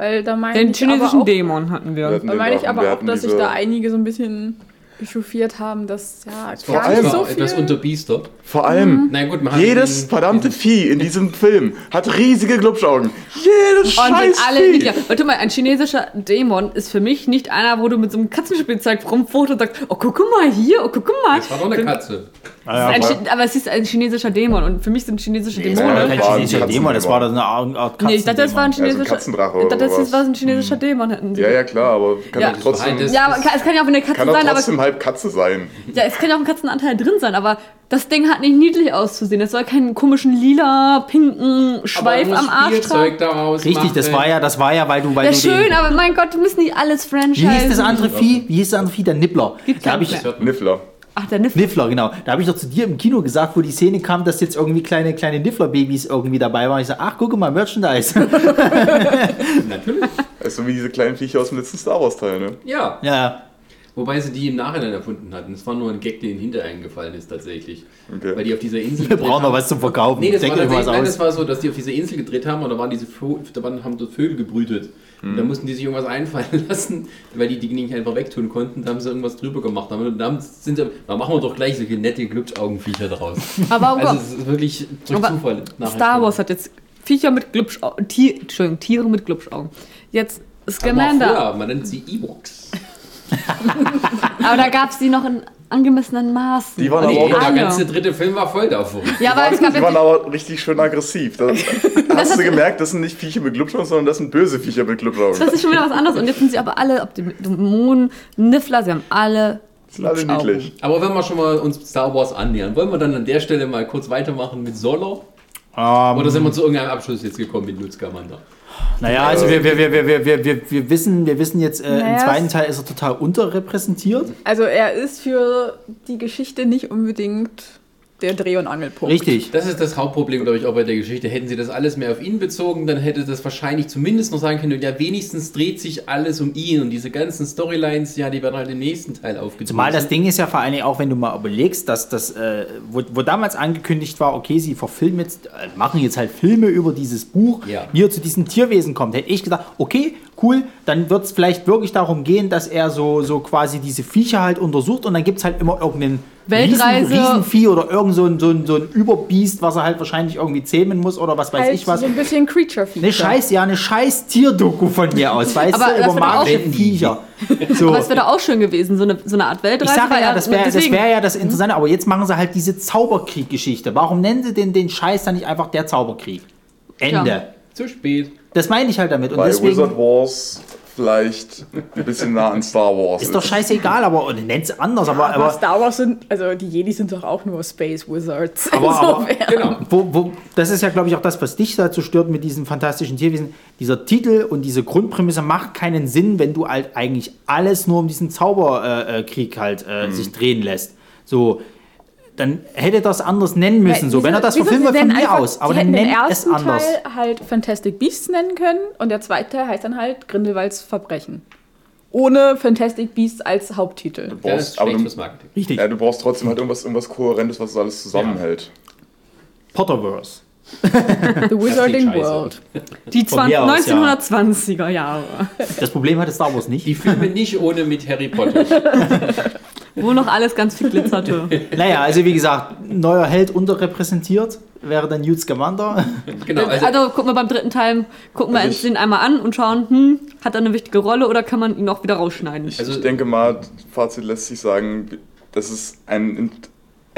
S3: Weil da meine
S4: Den
S3: ich aber
S4: chinesischen
S3: auch,
S4: Dämon hatten wir.
S5: Wir hatten
S3: da
S5: den
S3: meine ich aber auch, dass sich da einige so ein bisschen echauffiert haben, dass ja
S5: Vor
S3: gar
S5: allem
S3: nicht so
S1: etwas
S3: viel.
S1: unter Biester.
S5: Vor allem,
S1: Na gut, man hat
S5: jedes
S1: den-
S5: verdammte Vieh in diesem Film hat riesige Glubschaugen. Jedes
S4: Und
S5: scheiß
S4: alle
S5: Vieh.
S4: Warte mal, ein chinesischer Dämon ist für mich nicht einer, wo du mit so einem Katzenspielzeug rumfoto und sagst, oh, guck mal hier, oh, guck mal.
S1: Das war doch eine Katze.
S2: Ah, ja,
S4: ein
S2: aber-
S4: aber es ist ein chinesischer Dämon und für mich sind chinesische
S2: Das
S5: Ja,
S2: war
S4: Dämonen.
S2: kein
S5: war ein
S2: chinesischer Dämon, das war eine Art Art
S4: Nee, ich dachte, das war ein
S5: Ja, so ein
S4: chinesischer.
S5: Katzendrache
S4: ich
S5: oder
S4: dachte, das war ein chinesischer Dämon. Hätten sie.
S5: Ja, ja, klar, aber kann
S4: Ja.
S5: doch trotzdem,
S1: Das-
S4: Ja, aber es kann ja auch eine Katze
S5: kann
S4: sein, aber
S5: trotzdem halb Katze sein.
S4: ja, es kann ja auch ein Katzenanteil drin sein, aber das Ding hat nicht niedlich auszusehen. Es soll keinen komischen lila, pinken Schweif
S1: Aber
S4: am Arsch
S1: Spielzeug
S4: tragen.
S1: daraus
S2: Richtig, das
S1: machen.
S2: war ja, das war ja, weil du, weil
S4: Ja,
S2: du
S4: schön,
S2: den,
S4: aber mein Gott, du müssen nicht alles Franchise.
S2: Wie hieß das andere Vieh? Wie hieß das andere Vieh? Der Nippler.
S4: Gibt's
S2: Da ich,
S4: mehr.
S5: Niffler.
S4: Ach, der Niff.
S2: Niffler, genau. Da habe ich doch zu dir im Kino gesagt, wo die Szene kam, dass jetzt irgendwie kleine, kleine Niffler-Babys irgendwie dabei waren. Ich sage, ach, guck mal, Merchandise.
S1: Natürlich.
S5: Das ist so wie diese kleinen Viecher aus dem letzten Star Wars Teil, ne?
S1: Ja.
S2: ja.
S1: Wobei sie die im Nachhinein erfunden hatten. Das war nur ein Gag, der ihnen hinterher eingefallen ist tatsächlich.
S5: Okay.
S1: Weil die auf dieser Insel.
S2: Wir brauchen noch was zum Verkaufen.
S1: Nee, das war,
S2: euch was
S1: tatsächlich- nein, das war so, dass die auf dieser Insel gedreht haben und da waren diese Vö da waren, haben dort Vögel gebrütet. Und da mussten die sich irgendwas einfallen lassen, weil die die nicht einfach wegtun konnten. Da haben sie irgendwas drüber gemacht. Und dann sind sie, da machen wir doch gleich solche nette Glubschaugenviecher draus.
S4: Aber warum
S1: Also es ist wirklich durch
S4: Aber
S1: Zufall.
S4: Star Wars hat jetzt Viecher mit Glubschaugen. Tier, Entschuldigung, Tiere mit Glubschaugen. Jetzt Scamander.
S1: Aber man nennt sie Ewoks.
S4: Aber da gab es die noch in angemessenen Maßen.
S5: Die waren aber auch
S1: der ganze dritte Film war voll davon.
S4: Ja, aber es gab
S5: Die waren aber richtig schön aggressiv. Da, hast du gemerkt, das sind nicht Viecher mit Glubschaugen, sondern das sind böse Viecher mit Glubschaugen.
S4: Das ist schon wieder was anderes. Und jetzt sind sie aber alle, ob die Dämonen, Niffler, sie haben alle.
S5: sind alle niedlich.
S1: Aber wenn wir schon mal uns Star Wars annähern, wollen wir dann an der Stelle mal kurz weitermachen mit Solo?
S2: Ähm,
S1: Oder sind wir zu irgendeinem Abschluss jetzt gekommen mit Nutzgermander?
S2: Naja, also wir, wir, wir, wir, wir, wir, wir, wissen, wir wissen jetzt, äh,
S3: naja,
S2: im
S3: zweiten
S2: Teil ist er total unterrepräsentiert.
S3: Also er ist für die Geschichte nicht unbedingt der Dreh- und Angelpunkt.
S2: Richtig.
S1: Das ist das Hauptproblem, glaube ich, auch bei der Geschichte. Hätten sie das alles mehr auf ihn bezogen, dann hätte das wahrscheinlich zumindest noch sagen können, ja, wenigstens dreht sich alles um ihn und diese ganzen Storylines, ja, die werden halt im nächsten Teil aufgezogen.
S2: Zumal das Ding ist ja vor allen Dingen auch, wenn du mal überlegst, dass das, äh, wo, wo damals angekündigt war, okay, sie verfilmen jetzt, äh, machen jetzt halt Filme über dieses Buch,
S1: Ja.
S2: wie er zu diesen Tierwesen kommt, hätte ich gedacht, okay, cool, dann wird es vielleicht wirklich darum gehen, dass er so, so quasi diese Viecher halt untersucht und dann gibt es halt immer irgendeinen
S4: Weltreise.
S2: Riesen, Riesenvieh oder irgend so ein, so, ein, so ein Überbiest, was er halt wahrscheinlich irgendwie zähmen muss oder was weiß
S3: Halt
S2: ich was.
S3: so ein bisschen Creature-Feature.
S2: Eine scheiß, ja, eine scheiß Tierdoku von mir aus, weißt
S4: Aber
S2: du,
S4: das
S2: über magische. Viecher. So.
S4: Aber es wäre doch auch schön gewesen, so eine, so eine Art Weltreise.
S2: Ich sage ja, das wäre wär ja das Interessante, aber jetzt machen sie halt diese Zauberkrieg-Geschichte. Warum nennen sie den, den Scheiß dann nicht einfach der Zauberkrieg? Ende.
S4: Ja.
S1: Zu spät.
S2: Das meine ich halt damit. Und
S5: Bei
S2: deswegen
S5: Wizard Wars vielleicht ein bisschen nah an Star Wars.
S2: ist doch scheißegal, aber und nennt es anders, aber,
S3: Aber,
S2: aber,
S3: Star Wars sind, also die Jedi sind doch auch nur Space Wizards.
S2: Aber- aber-.
S1: Genau.
S2: wo, wo, das ist ja, glaube ich, auch das, was dich dazu stört mit diesen fantastischen Tierwesen. Dieser Titel und diese Grundprämisse macht keinen Sinn, wenn du halt eigentlich alles nur um diesen Zauberkrieg äh, halt äh, sich drehen lässt. So, dann hätte das anders nennen müssen. so,
S3: Wieso-
S2: wenn er das wird
S3: sie
S2: von mir
S3: einfach-
S2: aus, aber dann nennt es
S3: ersten
S2: anders.
S3: Teil halt Fantastic Beasts nennen können und der zweite Teil heißt dann halt Grindelwalds Verbrechen. Ohne Fantastic Beasts als Haupttitel.
S5: Du brauchst, aber du,
S1: Marketing.
S2: Richtig.
S5: ja, du brauchst trotzdem halt irgendwas, irgendwas Kohärentes, was das alles zusammenhält.
S2: Potterverse.
S3: The Wizarding. World.
S4: Die
S2: Von mir aus,
S4: 1920er Jahre.
S2: Das Problem hatte Star Wars nicht.
S1: Die Filme nicht ohne mit Harry Potter.
S4: Wo noch alles ganz viel glitzerte.
S2: Naja, also wie gesagt, neuer Held unterrepräsentiert wäre dann Newt Scamander.
S1: Genau, also,
S4: Also, gucken wir beim dritten Teil, gucken wir
S5: Also ich-
S4: den einmal an und schauen, hm, hat er eine wichtige Rolle oder kann man ihn auch wieder rausschneiden?
S1: Also-
S5: ich denke mal, Fazit lässt sich sagen, dass es ein,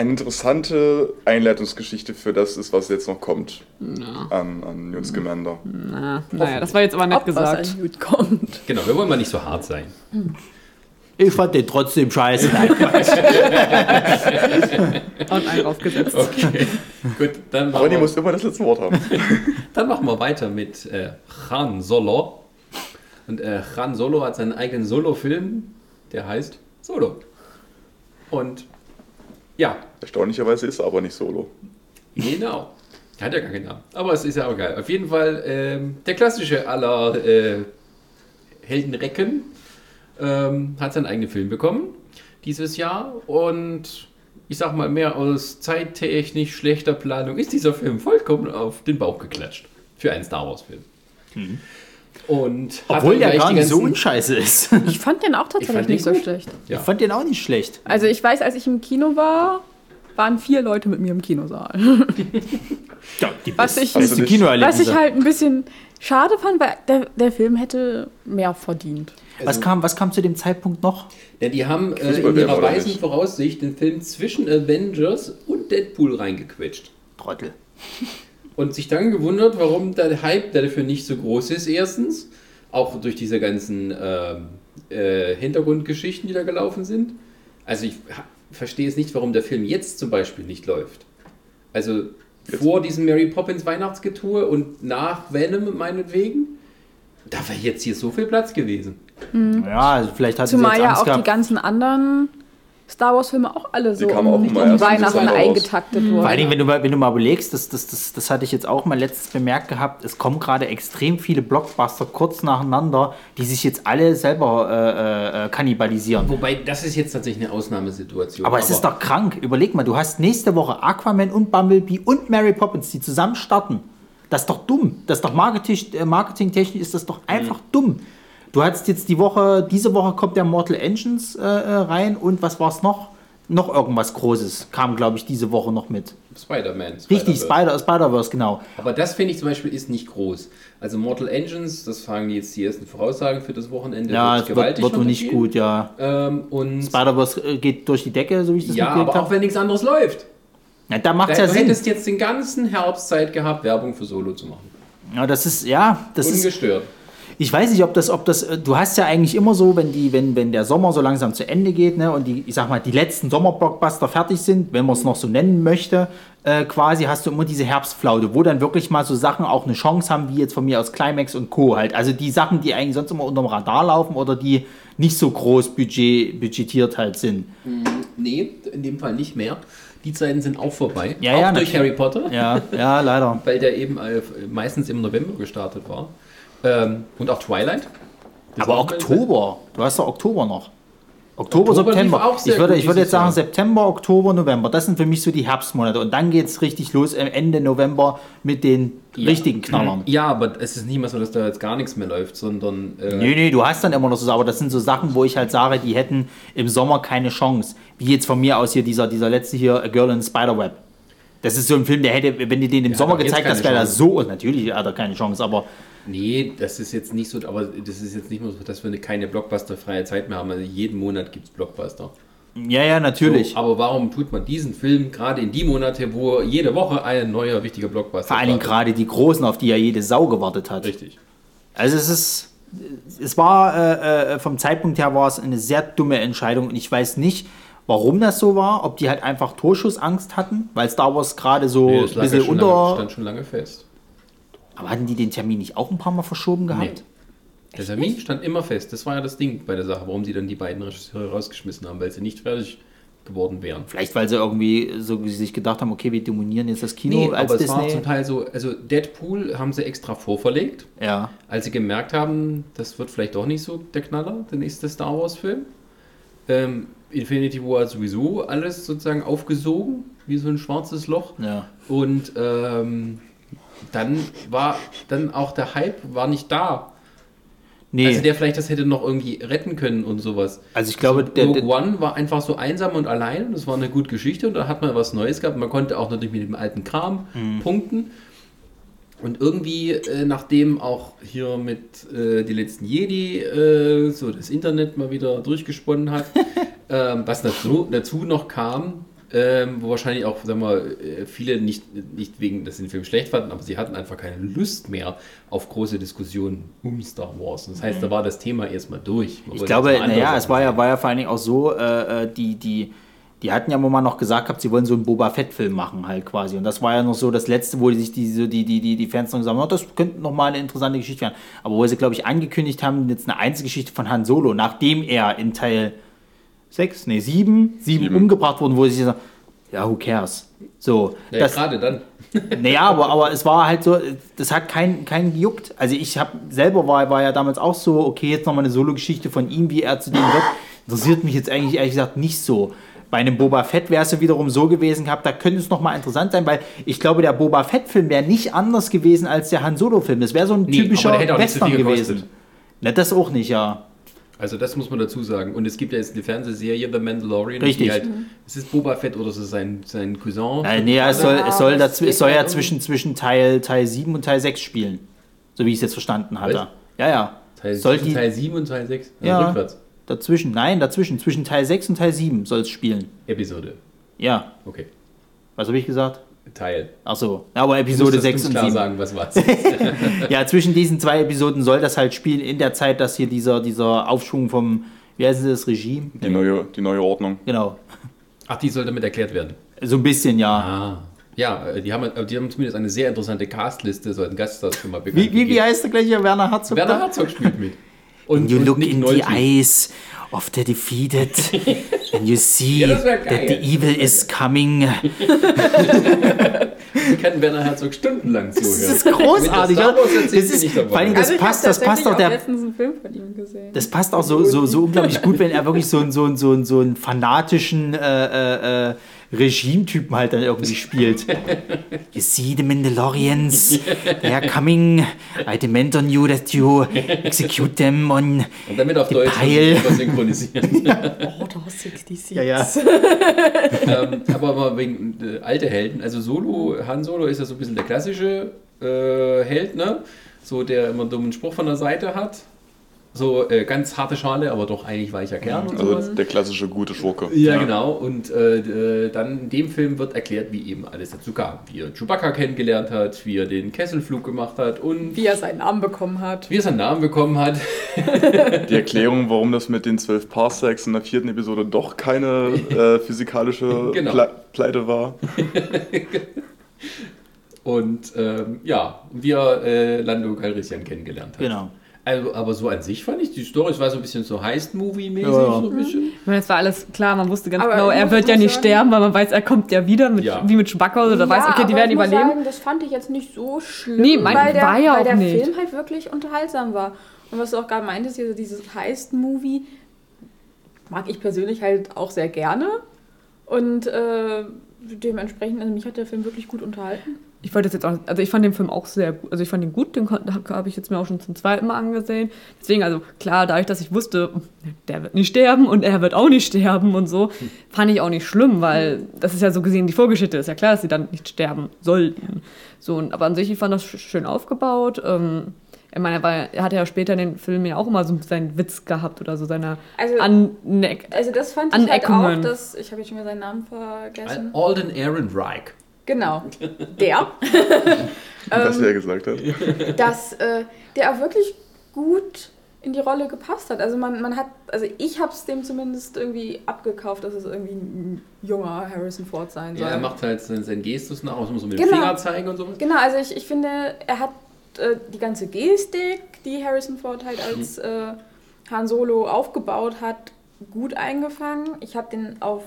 S5: eine interessante Einleitungsgeschichte für das ist, was jetzt noch kommt an, an Newt Scamander.
S4: Na, naja, das war jetzt aber nett
S3: Ob was
S4: gesagt.
S3: an Newt kommt.
S1: genau, wir wollen mal nicht so hart sein.
S2: Ich fand den trotzdem scheiße.
S4: Und einen draufgesetzt.
S1: Okay, gut, dann machen,
S5: Ronny
S1: wir,
S5: muss immer das letzte Wort haben.
S1: dann machen wir weiter mit äh, Han Solo. Und äh, Han Solo hat seinen eigenen Solo-Film, der heißt Solo. Und ja,
S5: Erstaunlicherweise ist er aber nicht solo.
S1: Genau. Hat ja gar keinen Namen. Aber es ist ja auch geil. Auf jeden Fall ähm, der klassische aller äh, Heldenrecken ähm, hat seinen eigenen Film bekommen dieses Jahr. Und ich sag mal, mehr aus zeittechnisch schlechter Planung ist dieser Film vollkommen auf den Bauch geklatscht. Für einen Star Wars-Film. Und
S2: Obwohl der gar nicht so unscheiße ist.
S3: Ich fand den auch tatsächlich
S1: den
S3: nicht so
S1: gut.
S3: schlecht.
S1: Ja.
S2: Ich fand den auch nicht schlecht.
S3: Also ich weiß, als ich im Kino war, waren vier Leute mit mir im Kinosaal.
S2: Ja, die
S3: Was ich-
S2: Kinoerlebnisse.
S3: Was ich halt ein bisschen schade fand, weil der, der Film hätte mehr verdient.
S2: was, kam, was kam zu dem Zeitpunkt noch?
S1: Ja, die haben äh, in ihrer weisen
S5: nicht?
S1: Voraussicht den Film zwischen Avengers und Deadpool reingequetscht.
S2: Trottel.
S1: Und sich dann gewundert, warum der Hype dafür nicht so groß ist, erstens. Auch durch diese ganzen ähm, äh, Hintergrundgeschichten, die da gelaufen sind. Also ich verstehe es nicht, warum der Film jetzt zum Beispiel nicht läuft. Also vor diesem Mary Poppins Weihnachtsgetue und nach Venom meinetwegen. Da wäre jetzt hier so viel Platz gewesen.
S2: Ja, also vielleicht hat sie
S3: Zumal
S2: jetzt
S3: ja auch die
S2: gehabt.
S3: ganzen anderen Star Wars-Filme auch alle so
S5: kamen auch
S3: um, um Weihnachten eingetaktet
S2: Vor allen
S3: wurden.
S2: Dingen, wenn du, mal- wenn du mal überlegst, das, das, das, das hatte ich jetzt auch mal letztens bemerkt gehabt, es kommen gerade extrem viele Blockbuster kurz nacheinander, die sich jetzt alle selber äh, äh, kannibalisieren.
S1: Wobei, das ist jetzt tatsächlich eine Ausnahmesituation.
S2: Aber es ist doch krank. Überleg mal, du hast nächste Woche Aquaman und Bumblebee und Mary Poppins, die zusammen starten. Das ist doch dumm. Das ist doch Marketing, äh, marketingtechnisch ist das doch einfach dumm. Du hattest jetzt die Woche, diese Woche kommt der Mortal Engines äh, äh, rein und was war es noch? Noch irgendwas Großes kam, glaube ich, diese Woche noch mit.
S1: Spider-Man.
S2: Richtig,
S1: Spider-Verse.
S2: Spider- Spider-Verse, genau.
S1: Aber das finde ich zum Beispiel ist nicht groß. Also Mortal Engines, das fangen jetzt die ersten Voraussagen für das Wochenende.
S2: Ja,
S1: wird's
S2: es wird, wird nicht gut, ja.
S1: Ähm, und
S2: Spider-Verse äh, geht durch die Decke, so wie ich das
S1: ja,
S2: mitgekriegt
S1: aber auch
S2: habe.
S1: wenn nichts anderes läuft.
S2: Ja, da macht es ja
S1: du
S2: Sinn.
S1: hättest jetzt den ganzen Herbst Zeit gehabt, Werbung für Solo zu machen.
S2: Ja, das ist, ja, das ist,
S1: Ungestört.
S2: Ich weiß nicht, ob das, ob das, äh, du hast ja eigentlich immer so, wenn die, wenn, wenn der Sommer so langsam zu Ende geht, ne, und die, ich sag mal, die letzten Sommerblockbuster fertig sind, wenn man es noch so nennen möchte, äh, quasi hast du immer diese Herbstflaute, wo dann wirklich mal so Sachen auch eine Chance haben, wie jetzt von mir aus Climax und Co. halt. Also die Sachen, die eigentlich sonst immer unterm Radar laufen oder die nicht so groß budget, budgetiert halt sind.
S1: Nee, in dem Fall nicht mehr. Die Zeiten sind auch vorbei.
S2: Ja,
S1: auch
S2: ja,
S1: durch
S2: natürlich.
S1: Harry Potter.
S2: Ja, ja, leider.
S1: Weil der eben äh, meistens im November gestartet war. Ähm, und auch Twilight. Das
S2: Aber Oktober, du hast doch Oktober noch. Oktober,
S1: Oktober
S2: September. Ich würde, ich würde jetzt sagen
S1: Jahr.
S2: September, Oktober, November. Das sind für mich so die Herbstmonate. Und dann geht es richtig los Ende November mit den richtigen Knallern.
S1: Ja, aber es ist nicht mal so, dass da jetzt gar nichts mehr läuft, sondern äh,
S2: Nee, nee, du hast dann immer noch so, aber das sind so Sachen, wo ich halt sage, die hätten im Sommer keine Chance. Wie jetzt von mir aus hier dieser, dieser letzte hier, A Girl in Spiderweb. Das ist so ein Film, der hätte, wenn die den im
S1: hat
S2: Sommer gezeigt hast, wäre das
S1: Chance.
S2: so, natürlich hat er keine Chance, aber
S1: nee, das ist jetzt nicht so, aber das ist jetzt nicht nur so, dass wir eine, keine Blockbuster-freie Zeit mehr haben. Also jeden Monat gibt es Blockbuster.
S2: ja, ja, natürlich.
S1: So, aber warum tut man diesen Film gerade in die Monate, wo jede Woche ein neuer wichtiger Blockbuster
S2: Vor allen Dingen
S1: startet?
S2: gerade die Großen, auf die ja jede Sau gewartet hat.
S1: Richtig.
S2: Also es ist, es war äh, äh, vom Zeitpunkt her war es eine sehr dumme Entscheidung und ich weiß nicht, warum das so war, ob die halt einfach Torschussangst hatten, weil Star Wars gerade so
S1: Nee,
S2: ein
S1: ja
S2: bisschen
S1: schon
S2: unter.
S1: lange, stand schon lange fest.
S2: aber hatten die den Termin nicht auch ein paar Mal verschoben gehabt?
S1: Der Termin stand immer fest. Das war ja das Ding bei der Sache, warum sie dann die beiden Regisseure rausgeschmissen haben, weil sie nicht fertig geworden wären.
S2: Vielleicht weil sie irgendwie so sich gedacht haben, okay, wir dominieren jetzt das Kino
S1: Nee,
S2: als
S1: aber es war
S2: Disney.
S1: zum Teil so, also Deadpool haben sie extra vorverlegt,
S2: ja.
S1: als sie gemerkt haben, das wird vielleicht doch nicht so der Knaller, der nächste Star Wars Film. Ähm, Infinity War sowieso alles sozusagen aufgesogen, wie so ein schwarzes Loch.
S2: Ja.
S1: Und ähm, dann war dann auch der Hype war nicht da.
S2: Nee,
S1: Also
S2: also,
S1: der vielleicht das hätte noch irgendwie retten können und sowas.
S2: ich glaube, der,
S1: Rogue One war einfach so einsam und allein und es war eine gute Geschichte und da hat man was Neues gehabt. Man konnte auch natürlich mit dem alten Kram
S2: Mhm.
S1: punkten. Und irgendwie, äh, nachdem auch hier mit äh, die letzten Jedi äh, so das Internet mal wieder durchgesponnen hat, ähm, was dazu, dazu noch kam, ähm, wo wahrscheinlich auch, sagen wir, äh, viele nicht, nicht wegen, dass sie den Film schlecht fanden, aber sie hatten einfach keine Lust mehr auf große Diskussionen um Star Wars. Das heißt, da war das Thema erstmal durch. Man
S2: Ich glaube, naja, es war ja, war ja vor allen Dingen auch so, äh, äh, die, die, die hatten ja mal noch gesagt gehabt, sie wollen so einen Boba Fett-Film machen, halt quasi. Und das war ja noch so das Letzte, wo die sich die, so die, die, die, die Fans noch gesagt haben, oh, das könnte noch mal eine interessante Geschichte werden. Aber wo sie, glaube ich, angekündigt haben, jetzt eine Einzelgeschichte von Han Solo, nachdem er in Teil 6, nee, 7, 7 umgebracht wurde, wo sie sagen, ja, who cares? So,
S1: Ja,
S2: das,
S1: gerade dann.
S2: naja, aber, aber es war halt so, das hat keinen kein gejuckt. Also ich habe selber war, war ja damals auch so, okay, jetzt nochmal eine Solo-Geschichte von ihm, wie er zu dem wird. Interessiert mich jetzt eigentlich ehrlich gesagt nicht so. Bei einem Boba Fett wäre es ja wiederum so gewesen gehabt, da könnte es nochmal interessant sein, weil ich glaube, der Boba Fett-Film wäre nicht anders gewesen als der Han Solo-Film. Das wäre so ein
S1: Nee,
S2: typischer
S1: aber der hätte auch nicht so
S2: Western
S1: viel gekostet.
S2: gewesen. Na, das auch nicht, ja.
S1: Also das muss man dazu sagen. Und es gibt ja jetzt eine Fernsehserie, The Mandalorian.
S2: Richtig.
S1: Die halt, ist es Boba Fett oder ist es sein, sein Cousin?
S2: Äh, nee, es soll,
S3: Ja,
S2: es soll,
S3: geht
S2: es soll ja zwischen, zwischen Teil, Teil 7 und Teil 6 spielen. So wie ich es jetzt verstanden hatte.
S1: Was?
S2: Ja, ja.
S1: Teil,
S2: soll
S1: zwischen
S2: die,
S1: Teil 7 und Teil 6? Also
S2: Ja.
S1: Rückwärts.
S2: Dazwischen, nein, dazwischen. Zwischen Teil 6 und Teil 7 soll es spielen.
S1: Episode.
S2: Ja.
S1: Okay.
S2: Was habe ich gesagt?
S1: Teil.
S2: Ach so. Ja, aber Episode
S1: musst das
S2: 6 und
S1: klar
S2: 7.
S1: sagen, was war's.
S2: Ja, zwischen diesen zwei Episoden soll das halt spielen in der Zeit, dass hier dieser, dieser Aufschwung vom, wie heißt das, Regime?
S5: Die neue, die neue Ordnung.
S2: Genau.
S1: Ach, die soll damit erklärt werden.
S2: So ein bisschen, ja.
S1: Ah. Ja, äh, die haben, äh, die haben zumindest eine sehr interessante Castliste, so ein Gaststars schon mal bekannt
S2: Wie, wie, wie heißt der gleiche Werner Herzog?
S1: Werner
S2: da?
S1: Herzog spielt mit. Und,
S2: You
S1: und
S2: look
S1: Nick
S2: in
S1: Nolte.
S2: the eyes of the defeated and you see
S1: Ja,
S2: that the evil is coming.
S1: Ich kann Werner Herzog stundenlang zuhören.
S2: Das ist großartig.
S1: Wenn das
S2: ist, vor allem, das
S3: Also
S2: passt, das passt auch der,
S3: letztens einen Film von ihm gesehen.
S2: das passt auch so, so, so unglaublich gut, wenn er wirklich so, einen- so, einen- so, einen- so einen fanatischen äh, äh, äh, Regime-Typen halt dann irgendwie spielt. You see the Mandalorians, they are coming. I demand on you that you execute them on.
S1: Und damit auf Deutsch synchronisieren.
S3: Order 66.
S2: Ja, ja.
S1: ähm, aber mal wegen äh, alte Helden. Also Solo, Han Solo ist ja so ein bisschen der klassische äh, Held, ne? So der immer einen dummen Spruch von der Seite hat. So äh, ganz harte Schale, aber doch eigentlich weicher Kern und sowas.
S5: Also der klassische gute Schurke.
S1: Ja, genau. Und äh, äh, dann in dem Film wird erklärt, wie eben alles dazu kam. Wie er Chewbacca kennengelernt hat, wie er den Kesselflug gemacht hat und
S3: Wie er seinen Namen bekommen hat.
S1: wie er seinen Namen bekommen hat.
S5: Die Erklärung, warum das mit den zwölf Parsecs in der vierten Episode doch keine äh, physikalische
S1: Genau.
S5: Ple Pleite war.
S1: Und ähm, ja, wie er äh, Lando Calrissian kennengelernt hat.
S2: Genau.
S1: Also, aber so an sich fand ich die Story, es war so ein bisschen so Heist-Movie-mäßig,
S2: Ja, ja.
S1: so ein bisschen.
S4: Ich meine, es war alles klar, man wusste ganz
S3: Aber
S4: genau, er wird ja nicht
S3: sagen-
S4: sterben, weil man weiß, er kommt ja wieder, mit,
S1: Ja.
S4: wie mit Chewbacca oder weiß, okay, die
S3: aber
S4: werden
S3: ich muss
S4: überleben.
S3: Sagen, das fand ich jetzt nicht so schlimm,
S4: Nee, mein-
S3: weil der,
S4: war ja
S3: weil
S4: auch
S3: der
S4: nicht.
S3: Film halt wirklich unterhaltsam war. Und was du auch gerade meintest, hier, so dieses Heist-Movie, mag ich persönlich halt auch sehr gerne. Und äh, dementsprechend, also mich hat der Film wirklich gut unterhalten.
S4: Ich wollte das jetzt auch, also ich fand den Film auch sehr gut, also ich fand ihn gut, den habe hab ich jetzt mir auch schon zum zweiten Mal angesehen. Deswegen, also klar, dadurch, dass ich wusste, der wird nicht sterben und er wird auch nicht sterben und so, fand ich auch nicht schlimm, weil das ist ja so gesehen die Vorgeschichte, ist ja klar, dass sie dann nicht sterben sollten. So, und, aber an sich, ich fand das sch- schön aufgebaut. Ähm, ich meine, er, war, er hatte ja später in den Filmen ja auch immer so seinen Witz gehabt oder so seine
S3: Also-
S4: Aneck.
S3: Also das fand ich halt auch,
S4: Aneckungen.
S3: dass, ich habe jetzt schon wieder seinen Namen vergessen.
S1: Alden Aaron Reich.
S3: Genau, der.
S5: was
S3: Ähm,
S5: er gesagt hat.
S3: dass äh, der auch wirklich gut in die Rolle gepasst hat. Also man, man hat, also ich habe es dem zumindest irgendwie abgekauft, dass es irgendwie ein junger Harrison Ford sein soll.
S1: Ja, er macht halt seinen, seinen Gestus nach, muss man mit
S3: Genau.
S1: dem Finger zeigen und sowas.
S3: Genau, also ich, ich finde, er hat äh, die ganze Gestik, die Harrison Ford halt als äh, Han Solo aufgebaut hat, gut eingefangen. Ich habe den auf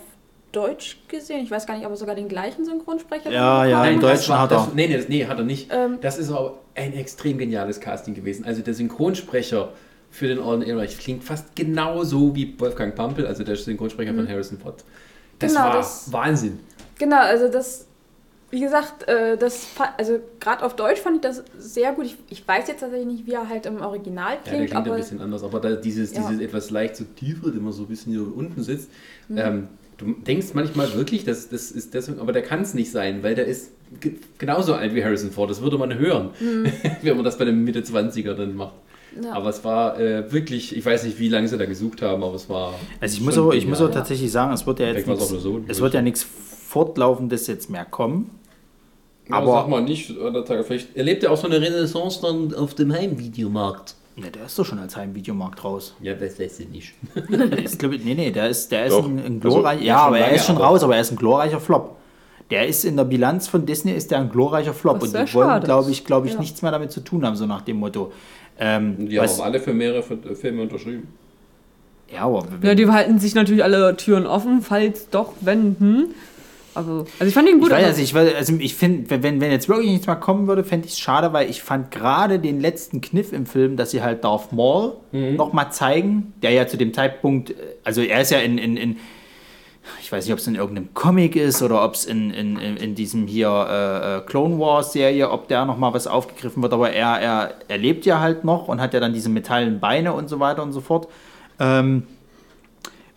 S3: Deutsch gesehen. Ich weiß gar nicht, ob er sogar den gleichen Synchronsprecher
S2: Ja, ja,
S1: das
S2: Deutschen
S1: war-
S2: hat er.
S1: Das, nee, nee, nee, hat er nicht.
S3: Ähm.
S1: das ist aber ein extrem geniales Casting gewesen. Also der Synchronsprecher für den Alden Aaron Reich klingt fast genauso wie Wolfgang Pampel, also der Synchronsprecher von Harrison Ford. Das
S3: Genau,
S1: war
S3: das-
S1: Wahnsinn.
S3: Genau, also das, wie gesagt, äh, das, also gerade auf Deutsch fand ich das sehr gut. Ich, ich weiß jetzt tatsächlich nicht, wie er halt im Original
S1: Ja, der
S3: klingt,
S1: klingt ein
S3: aber
S1: bisschen anders, aber da dieses,
S3: Ja.
S1: dieses etwas leicht so tiefer, immer so ein bisschen hier unten sitzt.
S3: Mhm.
S1: Ähm, du denkst manchmal wirklich, dass das ist deswegen, aber der kann es nicht sein, weil der ist ge genauso alt wie Harrison Ford. Das würde man hören, wenn man das bei einem Mitte 20er dann macht.
S3: Mhm. Ja.
S1: Aber es war äh, wirklich, ich weiß nicht, wie lange sie da gesucht haben, aber es war.
S2: Also ich muss, aber, ich muss auch tatsächlich sagen, es wird ja jetzt
S1: nur so,
S2: es wird ja nichts Fortlaufendes jetzt mehr kommen.
S1: Ja,
S2: aber-
S1: sag mal nicht, vielleicht erlebt er auch so eine Renaissance dann auf dem Heimvideomarkt.
S2: Ja, der ist doch schon als Heimvideomarkt raus.
S1: Ja, das lässt sie nicht.
S2: Der ist, glaub ich, nee, nee, der ist, der ist
S5: Doch.
S2: ein, ein
S5: Also,
S2: glorreicher.
S1: ja,
S2: ja, aber er ist schon raus, aber er ist ein glorreicher Flop. Der ist in der Bilanz von Disney ist der ein glorreicher Flop. Und die wollen, glaube ich, glaube ich,
S3: Ja.
S2: nichts mehr damit zu tun haben, so nach dem Motto. Ähm,
S1: Die haben
S2: was,
S1: auch alle für mehrere F- Filme unterschrieben.
S2: ja, aber
S4: Ja, die halten sich natürlich alle Türen offen, falls doch, wenn, hm. Also, also ich fand ihn gut.
S2: Ich weiß, also ich, also ich finde, wenn, wenn jetzt wirklich nichts mehr kommen würde, fände ich es schade, weil ich fand gerade den letzten Kniff im Film, dass sie halt Darth Maul
S1: Mhm.
S2: noch mal zeigen, der ja zu dem Zeitpunkt, äh, also er ist ja in, in, in ich weiß nicht, ob es in irgendeinem Comic ist oder ob es in, in, in, in diesem hier äh, äh, Clone Wars Serie, ob der noch mal was aufgegriffen wird, aber er, er, er lebt ja halt noch und hat ja dann diese metallenen Beine und so weiter und so fort. Ähm,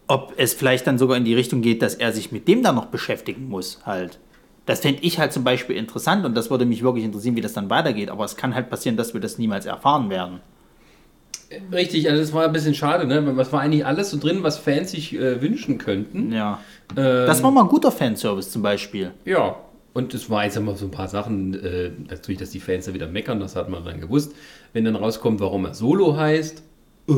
S2: ob es vielleicht dann sogar in die Richtung geht, dass er sich mit dem dann noch beschäftigen muss, halt. Das fände ich halt zum Beispiel interessant und das würde mich wirklich interessieren, wie das dann weitergeht. Aber es kann halt passieren, dass wir das niemals erfahren werden.
S1: Richtig, also das war ein bisschen schade, ne? Was war eigentlich alles so drin, was Fans sich äh, wünschen könnten?
S2: Ja.
S1: Ähm,
S2: Das war mal ein guter Fanservice zum Beispiel.
S1: Ja, und es war jetzt immer so ein paar Sachen, äh, natürlich, dass die Fans da wieder meckern, das hat man dann gewusst. Wenn dann rauskommt, warum er Solo heißt, äh,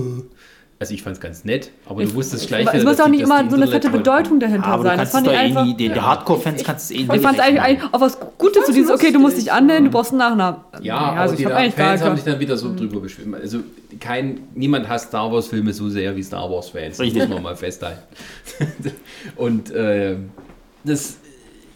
S1: also ich fand es ganz nett, aber du wusstest gleich
S4: es muss auch
S1: die-
S4: nicht
S1: die
S4: immer so eine fette Bedeutung dahinter
S2: Aber du
S4: sein.
S2: kannst
S4: Das
S2: es
S4: fand
S2: doch
S4: ich
S2: eh
S4: einfach.
S2: nie, die, die Hardcore-Fans kannst du es eh nie
S4: Ich fand es eigentlich eigentlich auch was Gutes zu dieses, okay, du musst dich annehmen, du brauchst einen Nachnamen.
S1: Ja, aber
S4: also
S1: die
S4: ich
S1: da-
S4: eigentlich gar
S1: Fans haben sich dann wieder so drüber beschwert. Also kein, niemand hasst Star Wars Filme so sehr wie Star Wars Fans. Das
S2: Richtig.
S1: muss man mal festhalten. Und äh, das,